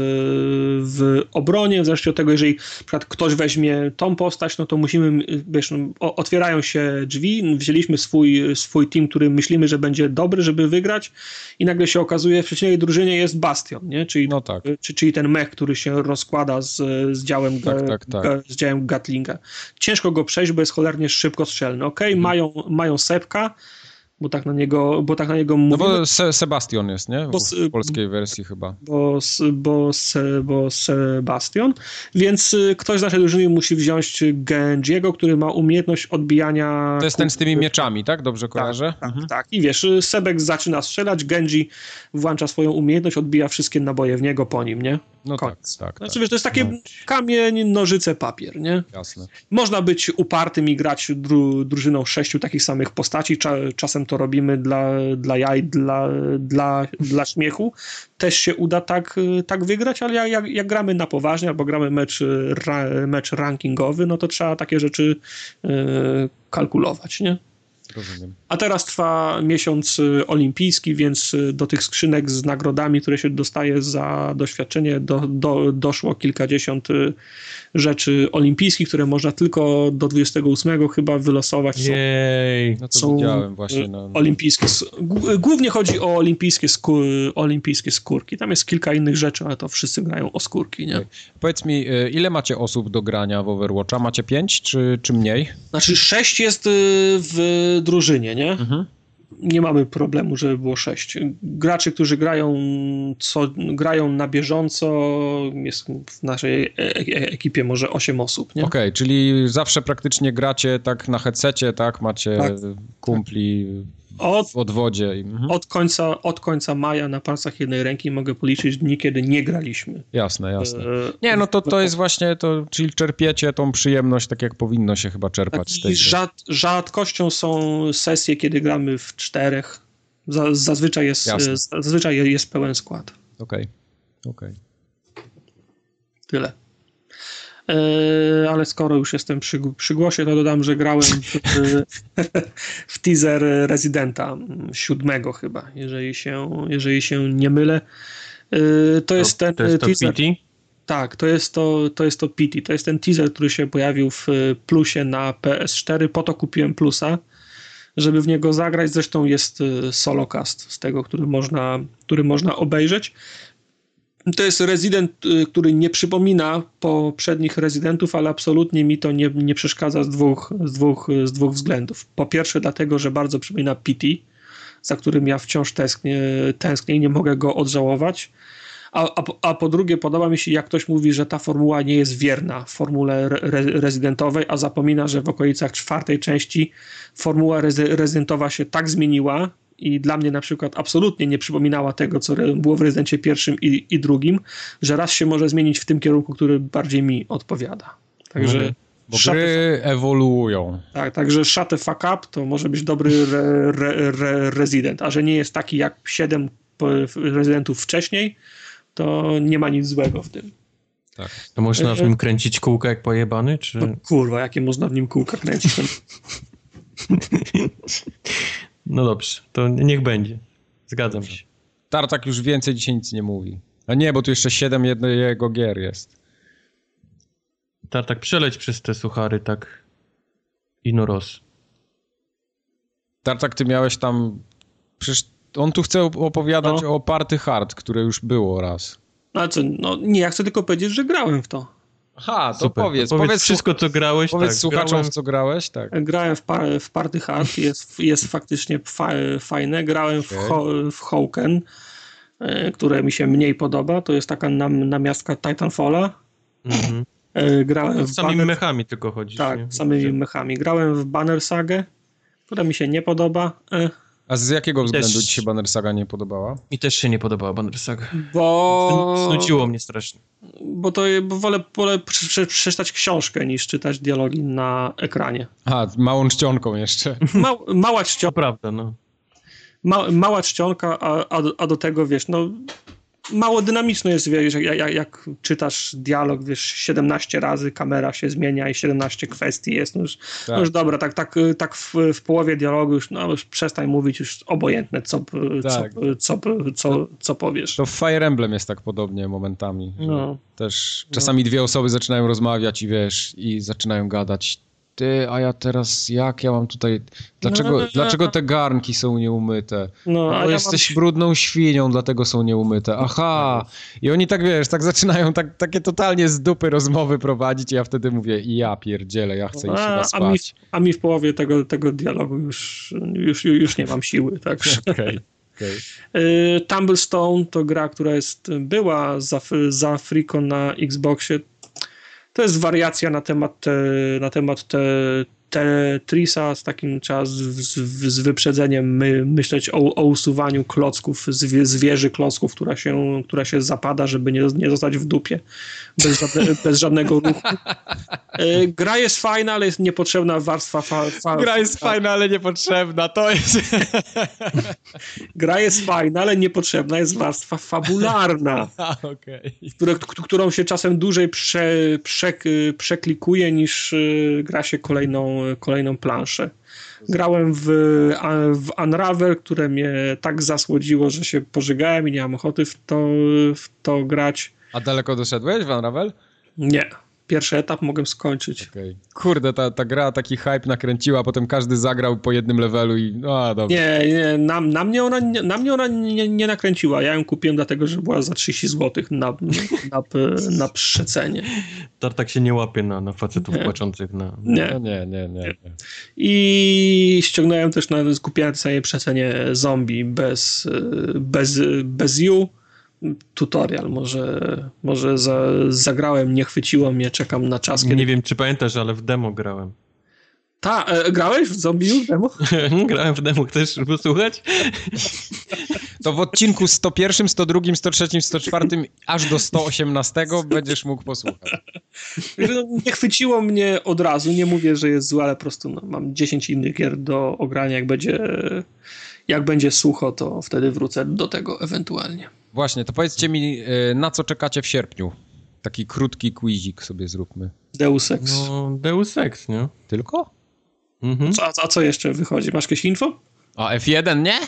w obronie, w zależności od tego, jeżeli na przykład ktoś weźmie tą postać, no to musimy, wiesz, no, otwierają się drzwi, wzięliśmy swój, swój team, który myślimy, że będzie dobry, żeby wygrać i nagle się okazuje, w przeciwnej drużynie jest Bastion, nie? Czyli, no tak. czyli ten mech, który się rozkłada z, z, działem, tak, tak, tak. z działem Gatlinga. Ciężko go przejść, bo jest cholernie szybko strzelny. Ok, mhm. mają, mają sepka, bo tak na niego, bo tak na niego mówimy. No bo Se Sebastian jest, nie? W, bo, w polskiej wersji chyba. Bo, bo, bo Sebastian, więc y, ktoś z naszej drużyny musi wziąć Genjiego, który ma umiejętność odbijania... To jest ten z tymi mieczami, tak? Dobrze tak, kojarzę? Tak, mhm. tak. I wiesz, Sebek zaczyna strzelać, Genji włącza swoją umiejętność, odbija wszystkie naboje w niego po nim, nie? No tak, tak. Znaczy, tak. wiesz, to jest takie no. kamień, nożyce, papier, nie? Jasne. Można być upartym i grać dru, drużyną sześciu takich samych postaci, Cza, czasem to robimy dla, dla jaj, dla, dla, dla śmiechu. Też się uda tak, tak wygrać, ale jak, jak, jak gramy na poważnie, albo gramy mecz, ra, mecz rankingowy, no to trzeba takie rzeczy yy, kalkulować, nie? Rozumiem. A teraz trwa miesiąc y, olimpijski, więc y, do tych skrzynek z nagrodami, które się dostaje za doświadczenie, do, do, doszło kilkadziesiąt y, rzeczy olimpijskich, które można tylko do 28 chyba wylosować. Jej, no to są widziałem właśnie. Na... Olimpijskie, głównie chodzi o olimpijskie, skór, olimpijskie skórki. Tam jest kilka innych rzeczy, ale to wszyscy grają o skórki, nie? Okay. Powiedz mi, ile macie osób do grania w Overwatcha? Macie pięć czy, czy mniej? Znaczy sześć jest w drużynie, nie? Mhm. Nie mamy problemu, żeby było sześć. Graczy, którzy grają, co, grają na bieżąco, jest w naszej e, e ekipie może osiem osób, nie? Okej, okay, czyli zawsze praktycznie gracie tak na headsetie, tak? Macie tak, kumpli od, w odwodzie. Mhm. Od, końca, od końca maja na palcach jednej ręki mogę policzyć dni, kiedy nie graliśmy. Jasne, jasne. E, nie, no to, to jest właśnie to, czyli czerpiecie tą przyjemność tak, jak powinno się chyba czerpać z tej rzad, Rzadkością są sesje, kiedy gramy w czterech. Zazwyczaj jest, zazwyczaj jest pełen skład. Okej, okay. okej. Okay. Tyle. E, ale skoro już jestem przy, przy głosie, to dodam, że grałem w, w teaser Residenta siódmego chyba, jeżeli się, jeżeli się nie mylę. E, to jest ten to jest to teaser. PT? Tak, to jest to, to jest to PT. To jest ten teaser, który się pojawił w plusie na PS4. Po to kupiłem plusa, żeby w niego zagrać. Zresztą jest e, solocast z tego, który można, który można obejrzeć. To jest rezydent, y, który nie przypomina poprzednich rezydentów, ale absolutnie mi to nie, nie przeszkadza z dwóch, z, dwóch, z dwóch względów. Po pierwsze, dlatego, że bardzo przypomina PT, za którym ja wciąż tęsknię, tęsknię i nie mogę go odżałować. A, a, a, po drugie, podoba mi się, jak ktoś mówi, że ta formuła nie jest wierna formule re, rezydentowej, a zapomina, że w okolicach czwartej części formuła rezydentowa się tak zmieniła, i dla mnie na przykład absolutnie nie przypominała tego, co było w rezydencie pierwszym i, i drugim, że raz się może zmienić w tym kierunku, który bardziej mi odpowiada. Także. Mhm. Bo gry ewoluują. Tak, także shut the fuck up to może być dobry re, re, re, rezydent, a że nie jest taki jak 7 rezydentów wcześniej, to nie ma nic złego w tym. Tak. To można w nim kręcić kółka jak pojebany, czy... No, kurwa, jakie można w nim kółka kręcić? No dobrze, to niech będzie. Zgadzam dobrze. się. Tartak już więcej dzisiaj nic nie mówi. A nie, bo tu jeszcze 7 jego gier jest. Tak, tak, przeleć przez te suchary, tak. Inoros. Tartak, ty miałeś tam... Przecież on tu chce opowiadać no. o Party Hard, które już było raz. Znaczy, no nie, ja chcę tylko powiedzieć, że grałem w to. Aha, to Super, powiedz, to powiedz, powiedz. wszystko, co grałeś. Powiedz tak, słuchaczom, grałem... w co grałeś. Tak. Grałem w, par, w Party Hard, jest, jest faktycznie fa, fajne. Grałem okay. w, Ho, w Hawken, e, które mi się mniej podoba. To jest taka nam, namiastka Titanfalla. Mhm. E, grałem z samymi Banner... mechami tylko chodzi. Tak, nie? samymi mechami. Grałem w Banner Sagę, która mi się nie podoba. E, a z jakiego względu też... ci się Banner Saga nie podobała? Mi też się nie podobała Banner Saga. Bo... Znudziło mnie strasznie. Bo to bo wolę, wolę przeczytać książkę niż czytać dialogi na ekranie. A, małą czcionką jeszcze. Ma, mała czcionka. prawda, no. Ma, mała czcionka, a, a, a do tego, wiesz, no mało dynamiczne jest, wiesz, jak, jak, jak, czytasz dialog, wiesz, 17 razy kamera się zmienia i 17 kwestii jest, no już, tak. no już dobra, tak, tak, tak w, w połowie dialogu już, no już przestań mówić, już obojętne, co, tak. co, co, co, co, powiesz. To w Fire Emblem jest tak podobnie momentami, no. też czasami no. dwie osoby zaczynają rozmawiać i wiesz, i zaczynają gadać ty, a ja teraz jak ja mam tutaj, dlaczego, no, dlaczego te garnki są nieumyte? No, a ja jesteś mam... brudną świnią, dlatego są nieumyte. Aha! I oni tak, wiesz, tak zaczynają tak, takie totalnie z dupy rozmowy prowadzić i ja wtedy mówię, i ja pierdzielę, ja chcę iść a, spać. A mi, a mi w połowie tego, tego dialogu już, już, już nie mam siły, tak? Okay. Okay. Tumblestone to gra, która jest, była za, za na Xboxie. To jest wariacja na temat, na temat te, Tetrisa z takim czas z, z, wyprzedzeniem my, myśleć o, o, usuwaniu klocków z, z wieży klocków, która się, która się zapada, żeby nie, nie zostać w dupie bez, żadne, bez żadnego ruchu. E, gra jest fajna, ale jest niepotrzebna warstwa. Fa, fa, Gra jest fa, fajna, ale niepotrzebna. To jest. Gra jest fajna, ale niepotrzebna jest warstwa fabularna, okay. które, którą się czasem dłużej prze, prze, przeklikuje niż e, gra się kolejną kolejną planszę. Grałem w, w Unravel, które mnie tak zasłodziło, że się pożygałem i nie mam ochoty w to, w to grać. A daleko doszedłeś w Unravel? Nie pierwszy etap mogłem skończyć. Okay. Kurde, ta, ta gra taki hype nakręciła, potem każdy zagrał po jednym levelu i no dobrze. Nie, nie na, na mnie ona, na mnie ona nie, nie, nakręciła. Ja ją kupiłem dlatego, że była za 30 zł na, na, na przecenie. Tartak się nie łapie na, na facetów nie. płaczących na... Nie. No nie, nie, nie, nie. I ściągnąłem też na, kupiłem sobie przecenie zombie bez, bez, bez you tutorial, może, może za, zagrałem, nie chwyciło mnie, czekam na czas. Kiedy... Nie wiem, czy pamiętasz, ale w demo grałem. Ta, e, grałeś w zombie w demo? grałem w demo, chcesz posłuchać? To w odcinku 101, 102, 103, 104 aż do 118 będziesz mógł posłuchać. No, nie chwyciło mnie od razu, nie mówię, że jest złe, ale po prostu no, mam 10 innych gier do ogrania, jak będzie, jak będzie sucho, to wtedy wrócę do tego ewentualnie. Właśnie, to powiedzcie mi, e, na co czekacie w sierpniu? Taki krótki quizik sobie zróbmy. Deus Ex. No, Deus Ex, nie? Tylko? Mhm. A, a co jeszcze wychodzi? Masz jakieś info? A F1, nie?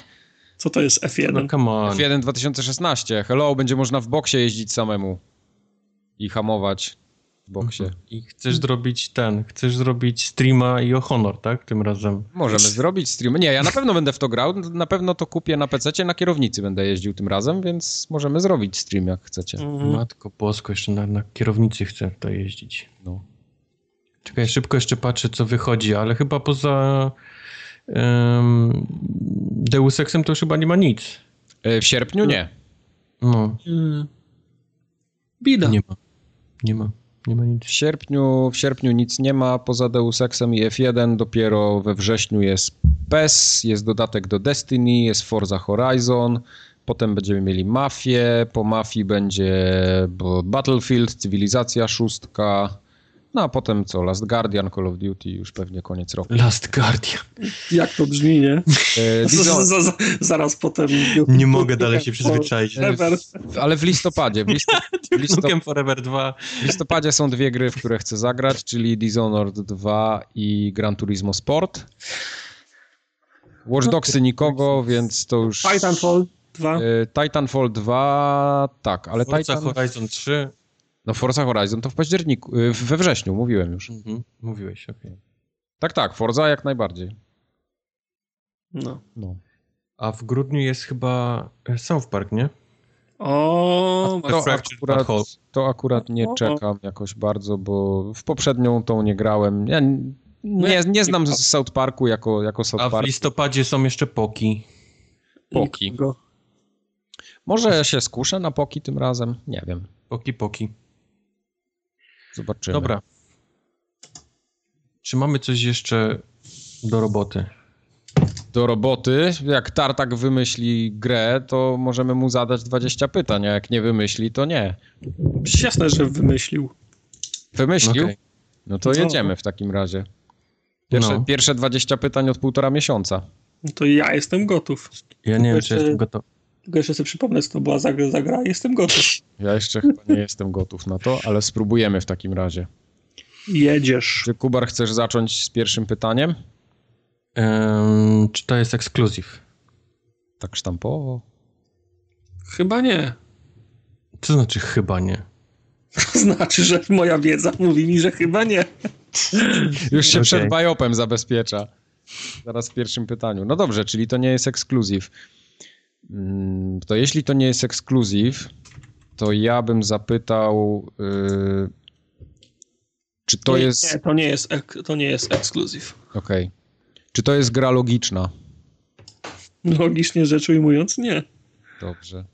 Co to jest F1? No, come on. F1 2016. Hello, będzie można w boksie jeździć samemu i hamować boksie. Mhm. I chcesz zrobić ten, chcesz zrobić streama i o Honor, tak? Tym razem. Możemy zrobić stream. Nie, ja na pewno będę w to grał, na pewno to kupię na PC, na kierownicy będę jeździł tym razem, więc możemy zrobić stream jak chcecie. Mhm. Matko Bosko, jeszcze na, na kierownicy chcę to jeździć. No. Czekaj, szybko jeszcze patrzę, co wychodzi, ale chyba poza um, Deus Exem to już chyba nie ma nic. E, w sierpniu nie. No. Hmm. Bida. Nie ma. Nie ma. Nie ma nic. W sierpniu, w sierpniu nic nie ma poza Deus Exem i F1. Dopiero we wrześniu jest PES, jest dodatek do Destiny, jest Forza Horizon. Potem będziemy mieli Mafię, po Mafii będzie Battlefield, Cywilizacja szóstka, no a potem co? Last Guardian, Call of Duty, już pewnie koniec roku. Last Guardian. Jak to brzmi, nie? E, zaraz potem... Nie mogę dalej się przyzwyczaić. Ale w listopadzie. W, list... w, listop... Forever 2. w listopadzie są dwie gry, w które chcę zagrać, czyli Dishonored 2 i Gran Turismo Sport. Watch Dogsy nikogo, więc to już... Titanfall 2. E, Titanfall 2, tak, ale Forza Titan... Horizon 3. No Forza Horizon to w październiku, y, we wrześniu, mówiłem już. Mhm. Mówiłeś, okej. Okay. Tak, tak, Forza jak najbardziej. No. no. A w grudniu jest chyba South Park, nie? O, to akurat, to akurat nie czekam jakoś bardzo, bo w poprzednią tą nie grałem. Ja nie, nie znam z South Parku jako, jako South Park. A w listopadzie są jeszcze Poki. Poki. Może się skuszę na Poki tym razem? Nie wiem. Poki, Poki. Zobaczymy. Dobra. Czy mamy coś jeszcze do roboty? Do roboty. Jak Tartak wymyśli grę, to możemy mu zadać 20 pytań, a jak nie wymyśli, to nie. Jasne, że wymyślił. Wymyślił? Okay. No to jedziemy w takim razie. Pierwsze, no. pierwsze 20 pytań od półtora miesiąca. No to ja jestem gotów. Ja nie wiem, czy jestem gotów. Tylko jeszcze sobie przypomnę, co to była za, za gra. Jestem gotów. Ja jeszcze chyba nie jestem gotów na to, ale spróbujemy w takim razie. Jedziesz. Czy Kubar chcesz zacząć z pierwszym pytaniem? Um, czy to jest ekskluzyw? Tak sztampowo? Chyba nie. Co znaczy chyba nie? To znaczy, że moja wiedza mówi mi, że chyba nie. Już się okay. przed bajopem zabezpiecza. Zaraz w pierwszym pytaniu. No dobrze, czyli to nie jest ekskluzyw. Mm, to jeśli to nie jest ekskluzyw, to ja bym zapytał, yy, czy to nie, jest... Nie, to nie jest, to nie jest ekskluzyw. Okej. Okay. Czy to jest gra logiczna? Logicznie rzecz ujmując, nie. Dobrze.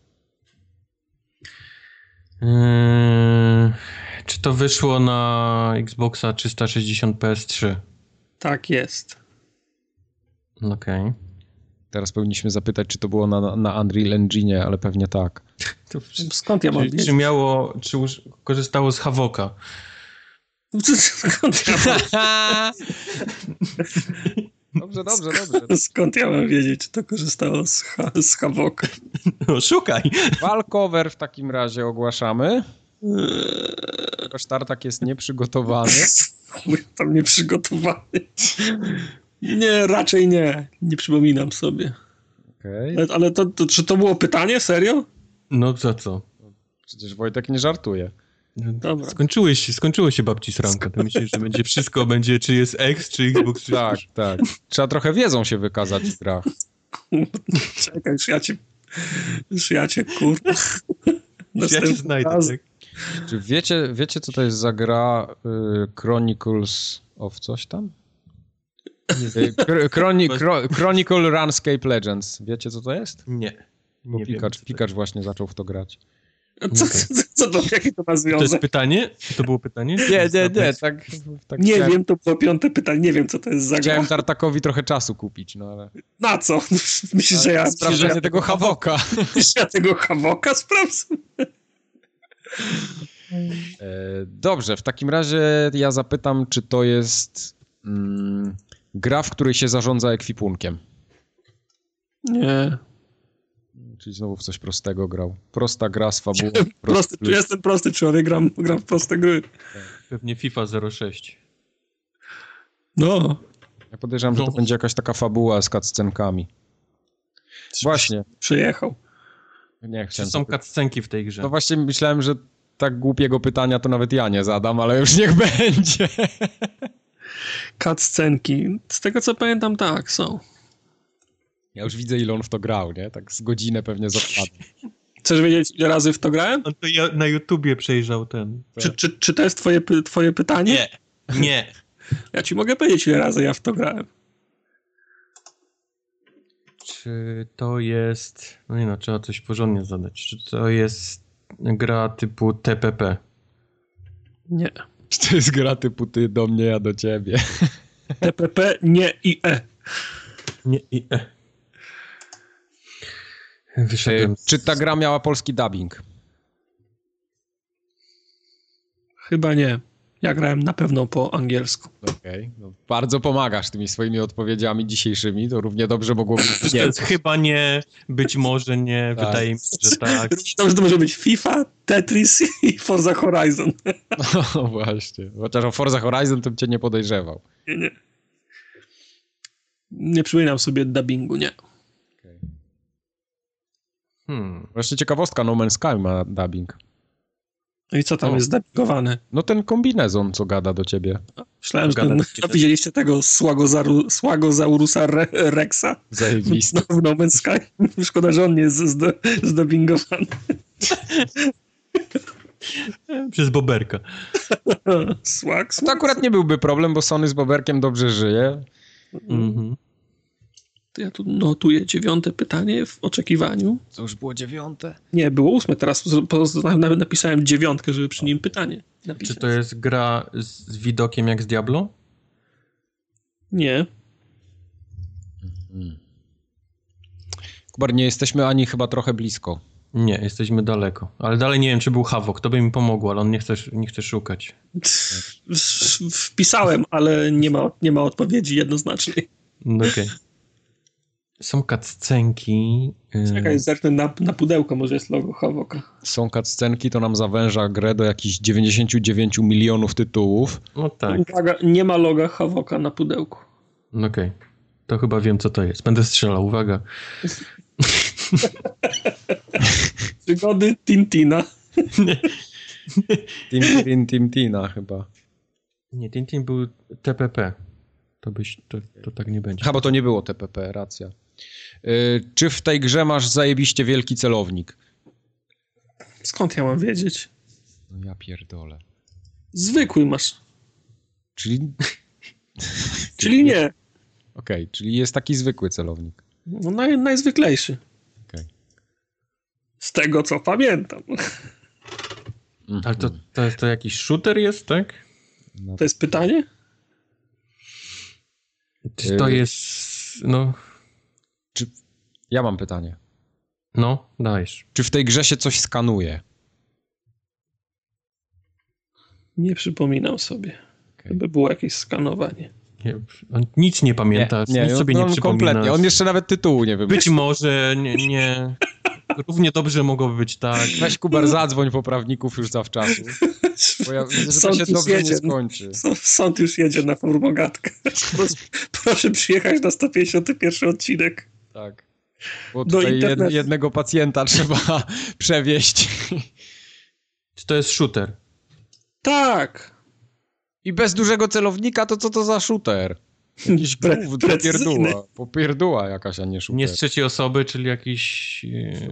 Yy, czy to wyszło na Xboxa 360 PS3? Tak jest. Okej. Okay. Teraz powinniśmy zapytać, czy to było na, na Unreal Engine, ale pewnie tak. To, skąd ja mam czy, wiedzieć? Czy miało, czy już korzystało z Havoka? Skąd ja mam... Dobrze, dobrze, dobrze. Skąd ja mam wiedzieć, czy to korzystało z, ha z Havoka? No szukaj. Walkover w takim razie ogłaszamy. Kosztartak jest nieprzygotowany. Tam nieprzygotowany. Nie, raczej nie. Nie przypominam sobie. Okay. Ale, ale to, to, czy to było pytanie? Serio? No za co? Przecież Wojtek nie żartuje. Dobra. Się, skończyło się babci sranka. To myślisz, że będzie wszystko, będzie czy jest X, czy Xbox, czy Tak, tak. Trzeba trochę wiedzą się wykazać w grach. Czekaj, już ja cię, już ja cię, kurde. ja cię znajdę, tak? Czy wiecie, wiecie, co to jest za gra y, Chronicles of coś tam? Chroni Chronicle Runscape Legends. Wiecie, co to jest? Nie. nie Pikacz, wiem, Pikacz właśnie zaczął w to grać. Co, co, co to, jaki to ma związek? To jest pytanie? To było pytanie? Nie, nie, nie. Tak, tak nie chciałem... wiem, to było piąte pytanie. Nie wiem, co to jest za Chciałem gra. Tartakowi trochę czasu kupić, no ale... Na co? Myślisz, że ja... Sprawdzę ja... tego Hawoka. Myślisz, ja tego Hawoka sprawdzę? E, dobrze, w takim razie ja zapytam, czy to jest... Mm, Gra, w której się zarządza ekwipunkiem. Nie. Czyli znowu w coś prostego grał. Prosta gra z fabułą. Prosty, prosty jestem prosty człowiek, gram, gram w proste gry. Pewnie FIFA 06. No. Ja podejrzewam, no. że to no. będzie jakaś taka fabuła z cutscenkami. Właśnie. Przyjechał. Nie, chciałem są cutscenki w tej grze? No właśnie myślałem, że tak głupiego pytania to nawet ja nie zadam, ale już niech będzie. Cutscenki. Z tego co pamiętam, tak, są. Ja już widzę, ile on w to grał, nie? Tak z godzinę pewnie zapadł. Chcesz wiedzieć, ile razy w to grałem? On to ja na YouTubie przejrzał ten. Czy, czy, czy to jest twoje, twoje pytanie? Nie, nie. Ja ci mogę powiedzieć, ile razy ja w to grałem. Czy to jest... No nie no, trzeba coś porządnie zadać. Czy to jest gra typu TPP? Nie. Czy to jest gra typu ty do mnie, ja do ciebie? TPP, nie i e. Nie i e. Wyszedłem. Czy ta gra miała polski dubbing? Chyba nie. Ja grałem na pewno po angielsku. Okej. Okay. No, bardzo pomagasz tymi swoimi odpowiedziami dzisiejszymi. To równie dobrze mogłoby być. Nie. Chyba nie, być może nie. Tak. Wydaje mi się, że tak. Dobrze, to może być FIFA, Tetris i Forza Horizon. No właśnie. Chociaż o Forza Horizon to bym cię nie podejrzewał. Nie, nie. Nie przypominam sobie dubbingu, nie. Okay. Hmm. Właśnie ciekawostka, No Man's Sky ma dubbing. No i co tam no. jest zdebigowane? No ten kombinezon, co gada do ciebie. Myślałem, że ten, widzieliście tego Słagozaru, Słagozaurusa Re, Rexa? Zajebisty. No, w No Man's Sky. Szkoda, że on nie jest zdobingowany. Przez Boberka. Słag, To akurat nie byłby problem, bo Sony z Boberkiem dobrze żyje. Mhm. Ja tu notuję dziewiąte pytanie w oczekiwaniu. Co już było dziewiąte? Nie, było ósme, teraz nawet napisałem dziewiątkę, żeby przy nim pytanie napisać. Czy to jest gra z widokiem jak z Diablo? Nie. Hmm. Kubar, nie jesteśmy ani chyba trochę blisko. Nie, jesteśmy daleko. Ale dalej nie wiem, czy był Havok. To by mi pomogło, ale on nie chce, nie chce szukać. Wpisałem, ale nie ma, nie ma odpowiedzi jednoznacznej. No okej. Okay. Są cutscenki. Y, Czekaj, zerknę na, na pudełko, może jest logo Havoka. Są cutscenki, to nam zawęża grę do jakichś 99 milionów tytułów. No tak. Uwaga, nie ma loga Havoka na pudełku. No okej. Okay. To chyba wiem, co to jest. Będę strzelał, uwaga. Przygody Tintina. Tintin, Tintina chyba. Nie, Tintin był TPP. To, byś, to, to tak nie będzie. Bo to nie było TPP, racja. Yy, czy w tej grze masz zajebiście wielki celownik? Skąd ja mam wiedzieć? No ja pierdolę. Zwykły masz. Czyli... czyli nie. Okej, okay, czyli jest taki zwykły celownik. No naj, najzwyklejszy. Okay. Z tego, co pamiętam. Ale to, to, to jakiś shooter jest, tak? No. To jest pytanie? Czy to y, jest, no... Czy... Ja mam pytanie. No, dajesz. Czy w tej grze się coś skanuje? Nie przypominam sobie. Okay. By było jakieś skanowanie. Nie, on nic nie pamięta, nie, nie, nic sobie nie przypomina. Kompletnie, on jeszcze nawet tytułu nie wymyślił. Być może, nie, nie. Równie dobrze mogłoby być tak. Weź Kubar, zadzwoń poprawników już zawczasu. Bo ja widzę, że to się dobrze jedzie. nie skończy. Sąd już jedzie na formogatkę. Proszę, proszę przyjechać na 151 odcinek. Tak. Bo tutaj jed, jednego pacjenta trzeba przewieźć. Czy to jest shooter? Tak. I bez dużego celownika to co to za shooter? Jakiś głów, popierdła. Popierdła jakaś, a nie shooter. Nie z trzeciej osoby, czyli jakiś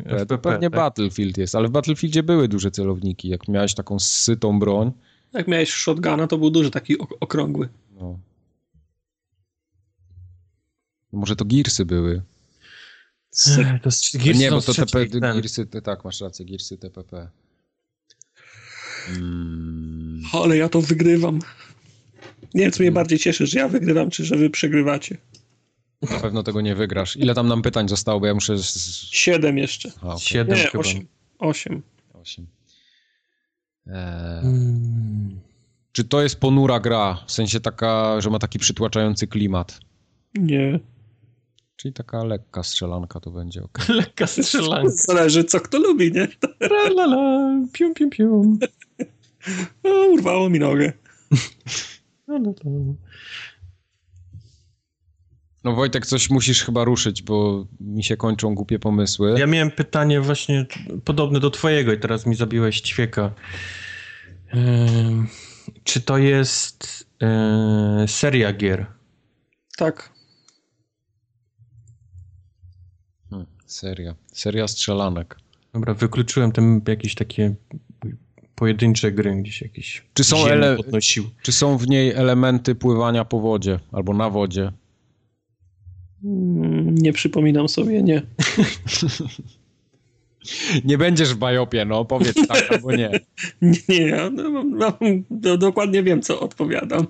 FPP. FPP pewnie tak? Battlefield jest, ale w Battlefieldzie były duże celowniki. Jak miałeś taką sytą broń. Jak miałeś shotguna, to był duży, taki okrągły. No. Może to Gearsy były. To Gearsy nie, bo to TP, Gearsy, tak, masz rację, Gearsy TPP. Hmm. Ale ja to wygrywam. Nie wiem, co mnie bardziej cieszy, że ja wygrywam, czy że wy przegrywacie. Na pewno tego nie wygrasz. Ile tam nam pytań zostało, bo ja muszę... Siedem jeszcze. A, okay. Siedem nie, chyba. Osiem. Osiem. osiem. Eee... Hmm. Czy to jest ponura gra? W sensie taka, że ma taki przytłaczający klimat? Nie. Czyli taka lekka strzelanka to będzie ok. Lekka strzelanka. Zależy, co kto lubi, nie? La, la, la. Pium, pium, pium. O, urwało mi nogę. No, no, to... No Wojtek, coś musisz chyba ruszyć, bo mi się kończą głupie pomysły. Ja miałem pytanie właśnie podobne do twojego i teraz mi zabiłeś ćwieka. Yy, czy to jest yy, seria gier? Tak. Seria. Seria strzelanek. Dobra, wykluczyłem tam jakieś takie pojedyncze gry gdzieś jakieś czy są, ele- czy są w niej elementy pływania po wodzie albo na wodzie? Mm, nie przypominam sobie, nie. nie będziesz w bajopie, no powiedz tak albo nie. nie, ja no, no, no, dokładnie wiem, co odpowiadam.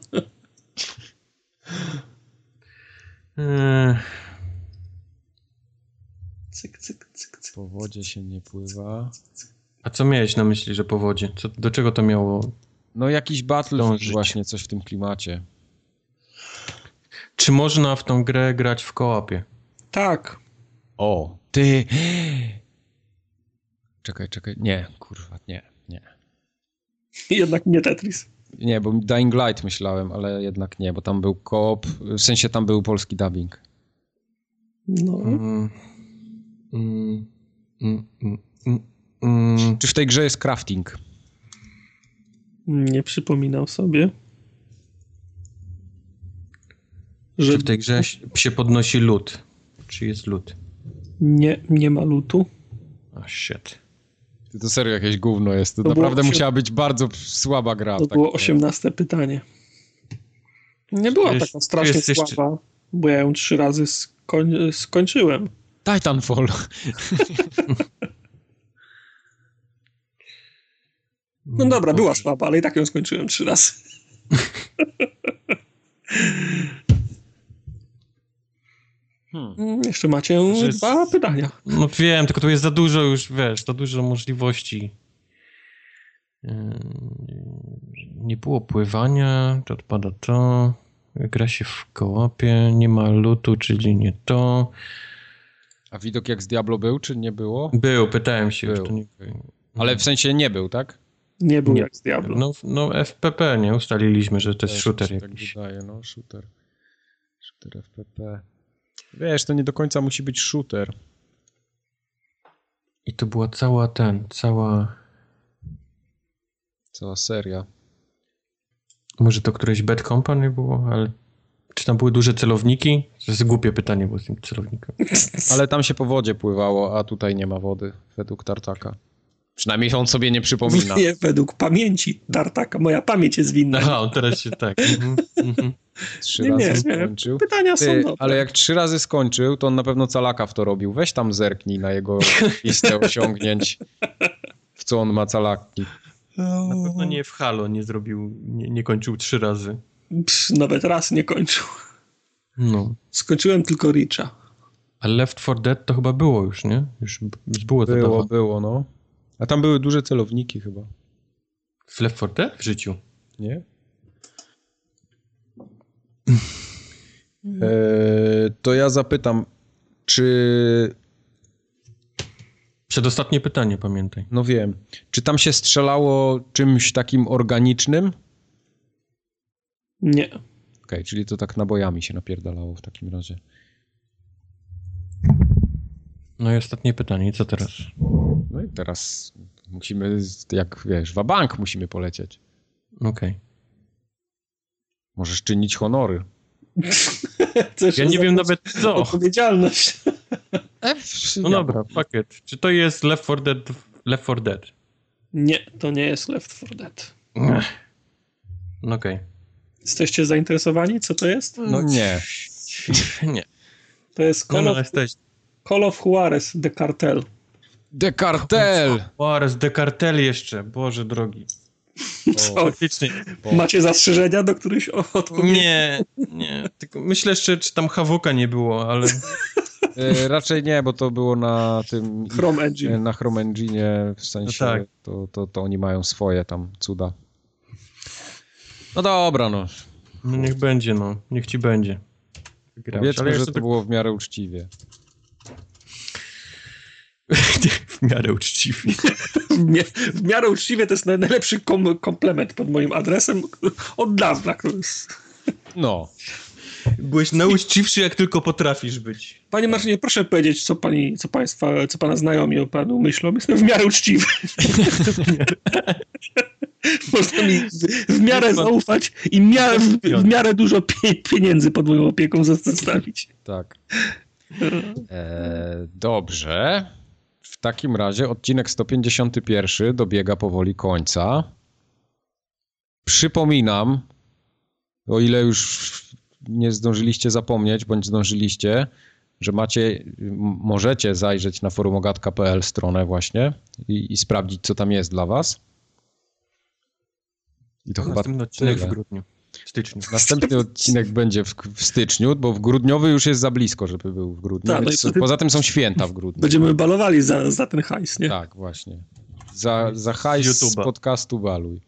Cyk, cyk, cyk, cyk. Po wodzie się nie pływa. A co miałeś na myśli, że po wodzie? Co, do czego to miało? No jakiś Battlefield właśnie, coś w tym klimacie. Czy można w tą grę grać w kołapie? Tak. O, ty... Czekaj, czekaj. Nie, kurwa, nie, nie. Jednak nie Tetris. Nie, bo Dying Light myślałem, ale jednak nie, bo tam był koop, w sensie tam był polski dubbing. No. Mm, mm, mm, mm, mm. Czy w tej grze jest crafting? Nie przypominał sobie. Że... Czy w tej grze się podnosi lód? Czy jest lód? Nie, nie ma lutu. A oh, shit. To serio jakieś gówno jest. To, to naprawdę musiała być bardzo słaba gra. To było osiemnaste pytanie. Nie była jest, taka strasznie słaba, jeszcze... bo ja ją trzy razy skoń... skończyłem. Titanfall. no dobra, była słaba, ale i tak ją skończyłem trzy razy. Hmm. Jeszcze macie jest... dwa pytania. No wiem, tylko tu jest za dużo już, wiesz, za dużo możliwości. Yy, nie było pływania, to odpada to. Gra się w kołapie, nie ma lutu, czyli nie to. A widok jak z Diablo był, czy nie było? Był, pytałem się. Był. Nie... Ale w sensie nie był, tak? Nie był nie. jak z Diablo. No, no FPP, nie? Ustaliliśmy, że to jest shooter tak jakiś. Tak wydaje, no, shooter. Shooter FPP. Wiesz, to nie do końca musi być shooter. I to była cała ten, cała... Cała seria. Może to któreś Bad Company było, ale czy tam były duże celowniki? To jest głupie pytanie było z tym celownikiem. Ale tam się po wodzie pływało, a tutaj nie ma wody, według Tartaka. Przynajmniej on sobie nie przypomina. Nie, według pamięci Tartaka. Moja pamięć jest winna. Aha, on teraz się tak. Mhm, mhm. Trzy nie, razy nie, skończył. Pytania są dobre. Ale jak trzy razy skończył, to on na pewno calaka w to robił. Weź tam zerknij na jego listę osiągnięć, w co on ma calaki. Na pewno nie w Halo nie zrobił, nie, nie kończył trzy razy. Psz, nawet raz nie kończył. No. Skończyłem tylko Richa. A Left 4 Dead to chyba było już, nie? Już, było to Było, było, no. A tam były duże celowniki chyba. W Left 4 Dead? W życiu. Nie? e, to ja zapytam, czy... Przedostatnie pytanie, pamiętaj. No wiem. Czy tam się strzelało czymś takim organicznym? Nie. Okej, okay, czyli to tak nabojami się napierdalało w takim razie. No i ostatnie pytanie, co teraz? No i teraz musimy, jak wiesz, bank musimy polecieć. Okej. Okay. Możesz czynić honory. ja nie wiem nawet co. Odpowiedzialność. no dobra, it. Czy to jest Left 4 Dead? Left 4 Dead? Nie, to nie jest Left 4 Dead. No okej. Okay. Jesteście zainteresowani, co to jest? No nie. nie. To jest Call, no, no, of, Call of Juarez, The Cartel. The Cartel! Juarez, The Cartel jeszcze, Boże drogi. Co? Faktycznie. Macie zastrzeżenia do którychś odpowiedzi? Nie, nie. Tylko myślę jeszcze, czy tam Hawuka nie było, ale... E, raczej nie, bo to było na tym... Chrome Engine. Na Chrome Engine, w sensie no tak. to, to, to oni mają swoje tam cuda. No dobra, no. No niech będzie, no. Niech ci będzie. Powiedzmy, że to tak... było w miarę uczciwie. w miarę uczciwie. w miarę uczciwie to jest najlepszy kom komplement pod moim adresem od dawna. No. Byłeś nauczciwszy, jak tylko potrafisz być. Panie Marcinie, proszę powiedzieć, co pani, co państwa, co pana znajomi o panu myślą. Jestem w miarę uczciwy. Można mi w miarę zaufać i miarę, w, w miarę dużo pieniędzy pod moją opieką zostawić. Tak. E, dobrze. W takim razie odcinek 151 dobiega powoli końca. Przypominam, o ile już nie zdążyliście zapomnieć, bądź zdążyliście, że macie, możecie zajrzeć na forumogatka.pl stronę właśnie i, i, sprawdzić, co tam jest dla was. I to chyba odcinek tyle. w grudniu. W styczniu. Następny odcinek będzie w, w, styczniu, bo w grudniowy już jest za blisko, żeby był w grudniu. Tak, no poza tym są święta w grudniu. Będziemy balowali za, za ten hajs, nie? Tak, właśnie. Za, za hajs z podcastu baluj.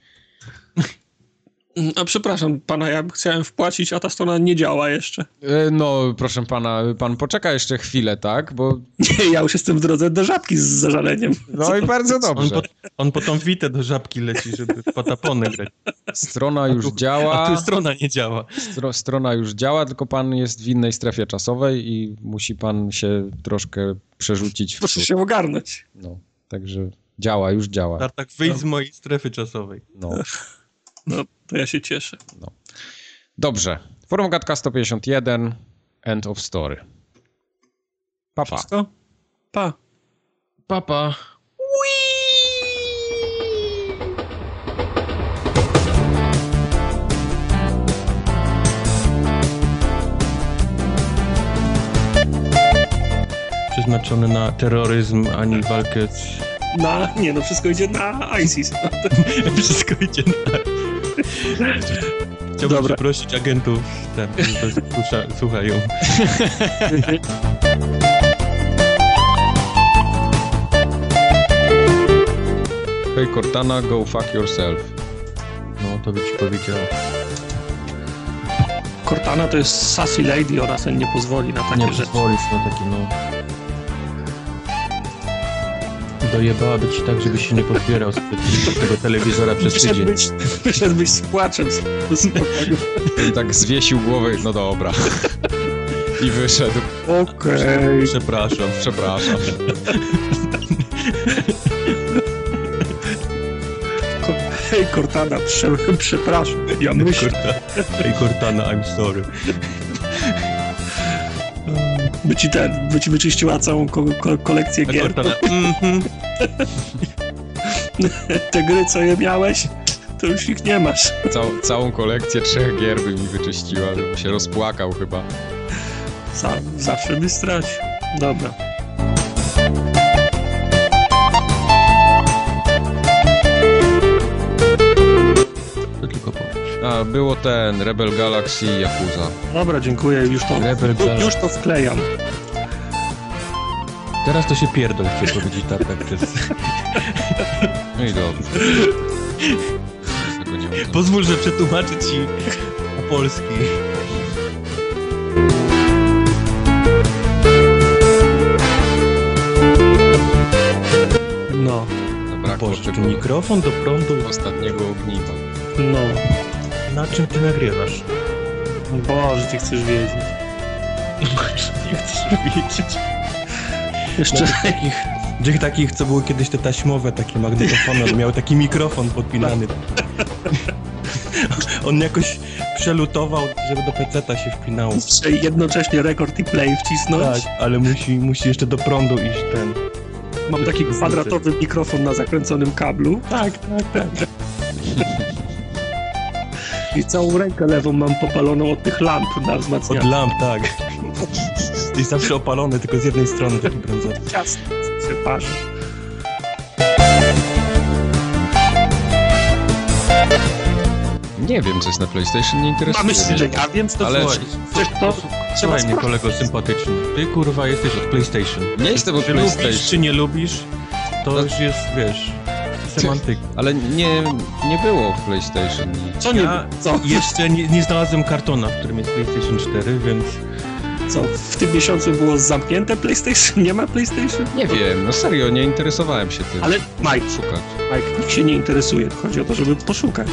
A przepraszam pana, ja chciałem wpłacić, a ta strona nie działa jeszcze. E, no, proszę pana, pan poczeka jeszcze chwilę, tak? Bo... Nie, ja już jestem w drodze do żabki z zażaleniem. No Co? i bardzo dobrze. On po, on po tą witę do żabki leci, żeby patapony grać. Strona już tu, działa. A tu strona nie działa. Stro, strona już działa, tylko pan jest w innej strefie czasowej i musi pan się troszkę przerzucić w Proszę się ogarnąć. No, także działa, już działa. Tak, tak wyjdź no. z mojej strefy czasowej. No. No, to ja się cieszę. No. Dobrze. Formogatka 151, end of story. Papa. Wszystko? Pa. Papa. Przeznaczony na terroryzm, ani walkę z... Na, nie no, wszystko idzie na ISIS. wszystko idzie na... Chciałbym Dobra. przeprosić agentów, tam, którzy słuchają. Hej Cortana, go fuck yourself. No, to by ci powiedział. Cortana to jest sassy lady, ona sobie nie pozwoli na takie nie rzeczy. Nie pozwolisz na takie, no. Dojebałaby ci tak, żebyś się nie podbierał z tego telewizora przez tydzień. Wyszedłbyś z płaczem z, tak zwiesił głowę, no dobra. I wyszedł. Okej. Okay. Przepraszam, przepraszam. Hej Cortana, prze, przepraszam, ja myślę. Hej Cortana, I'm sorry. By ci ten, by ci wyczyściła całą ko ko kolekcję Hej gier. Mhm. Te gry, co je miałeś, to już ich nie masz. Cał, całą kolekcję trzech gier by mi wyczyściła, bym się rozpłakał chyba. Sam, zawsze by stracił. Dobra. Było ten, Rebel Galaxy i Yakuza. Dobra, dziękuję, już to, Rebel już, już to wklejam. Teraz to się pierdol, chcę powiedzieć tak, tak przez... No i dobrze. Pozwól, że przetłumaczę ci po polski. No. Zabrakło Boże, czy mikrofon do prądu? Ostatniego ogniwa. No. Na czym ty nagrywasz? Boże, ty chcesz wiedzieć. nie chcesz wiedzieć. Jeszcze takich, tych takich, co były kiedyś te taśmowe, takie magnetofony, on miał taki mikrofon podpinany. On jakoś przelutował, żeby do peceta się wpinało. Muszę jednocześnie rekord i play wcisnąć. Tak, ale musi, musi jeszcze do prądu iść ten. Mam taki kwadratowy mikrofon na zakręconym kablu. Tak, tak, tak. I całą rękę lewą mam popaloną od tych lamp na wzmacnianie. Od lamp, tak. Jesteś zawsze opalony, tylko z jednej strony taki brązowy. Ciasno się parzy. Nie wiem, co jest na PlayStation, nie interesuje Mamy wiem, co to Ale to, słuchaj mnie, kolego sympatyczny. Ty, kurwa, jesteś od PlayStation. Nie jestem od PlayStation. Lubisz, czy nie lubisz, to no. już jest, wiesz semantyki. Ale nie, nie było w PlayStation. Co nie? Ja co? Jeszcze nie, nie znalazłem kartona, w którym jest PlayStation 4, więc... Co, w tym miesiącu było zamknięte PlayStation? Nie ma PlayStation? Nie wiem, no serio, nie interesowałem się tym. Ale Mike, szukać. Mike, nikt się nie interesuje, chodzi o to, żeby poszukać.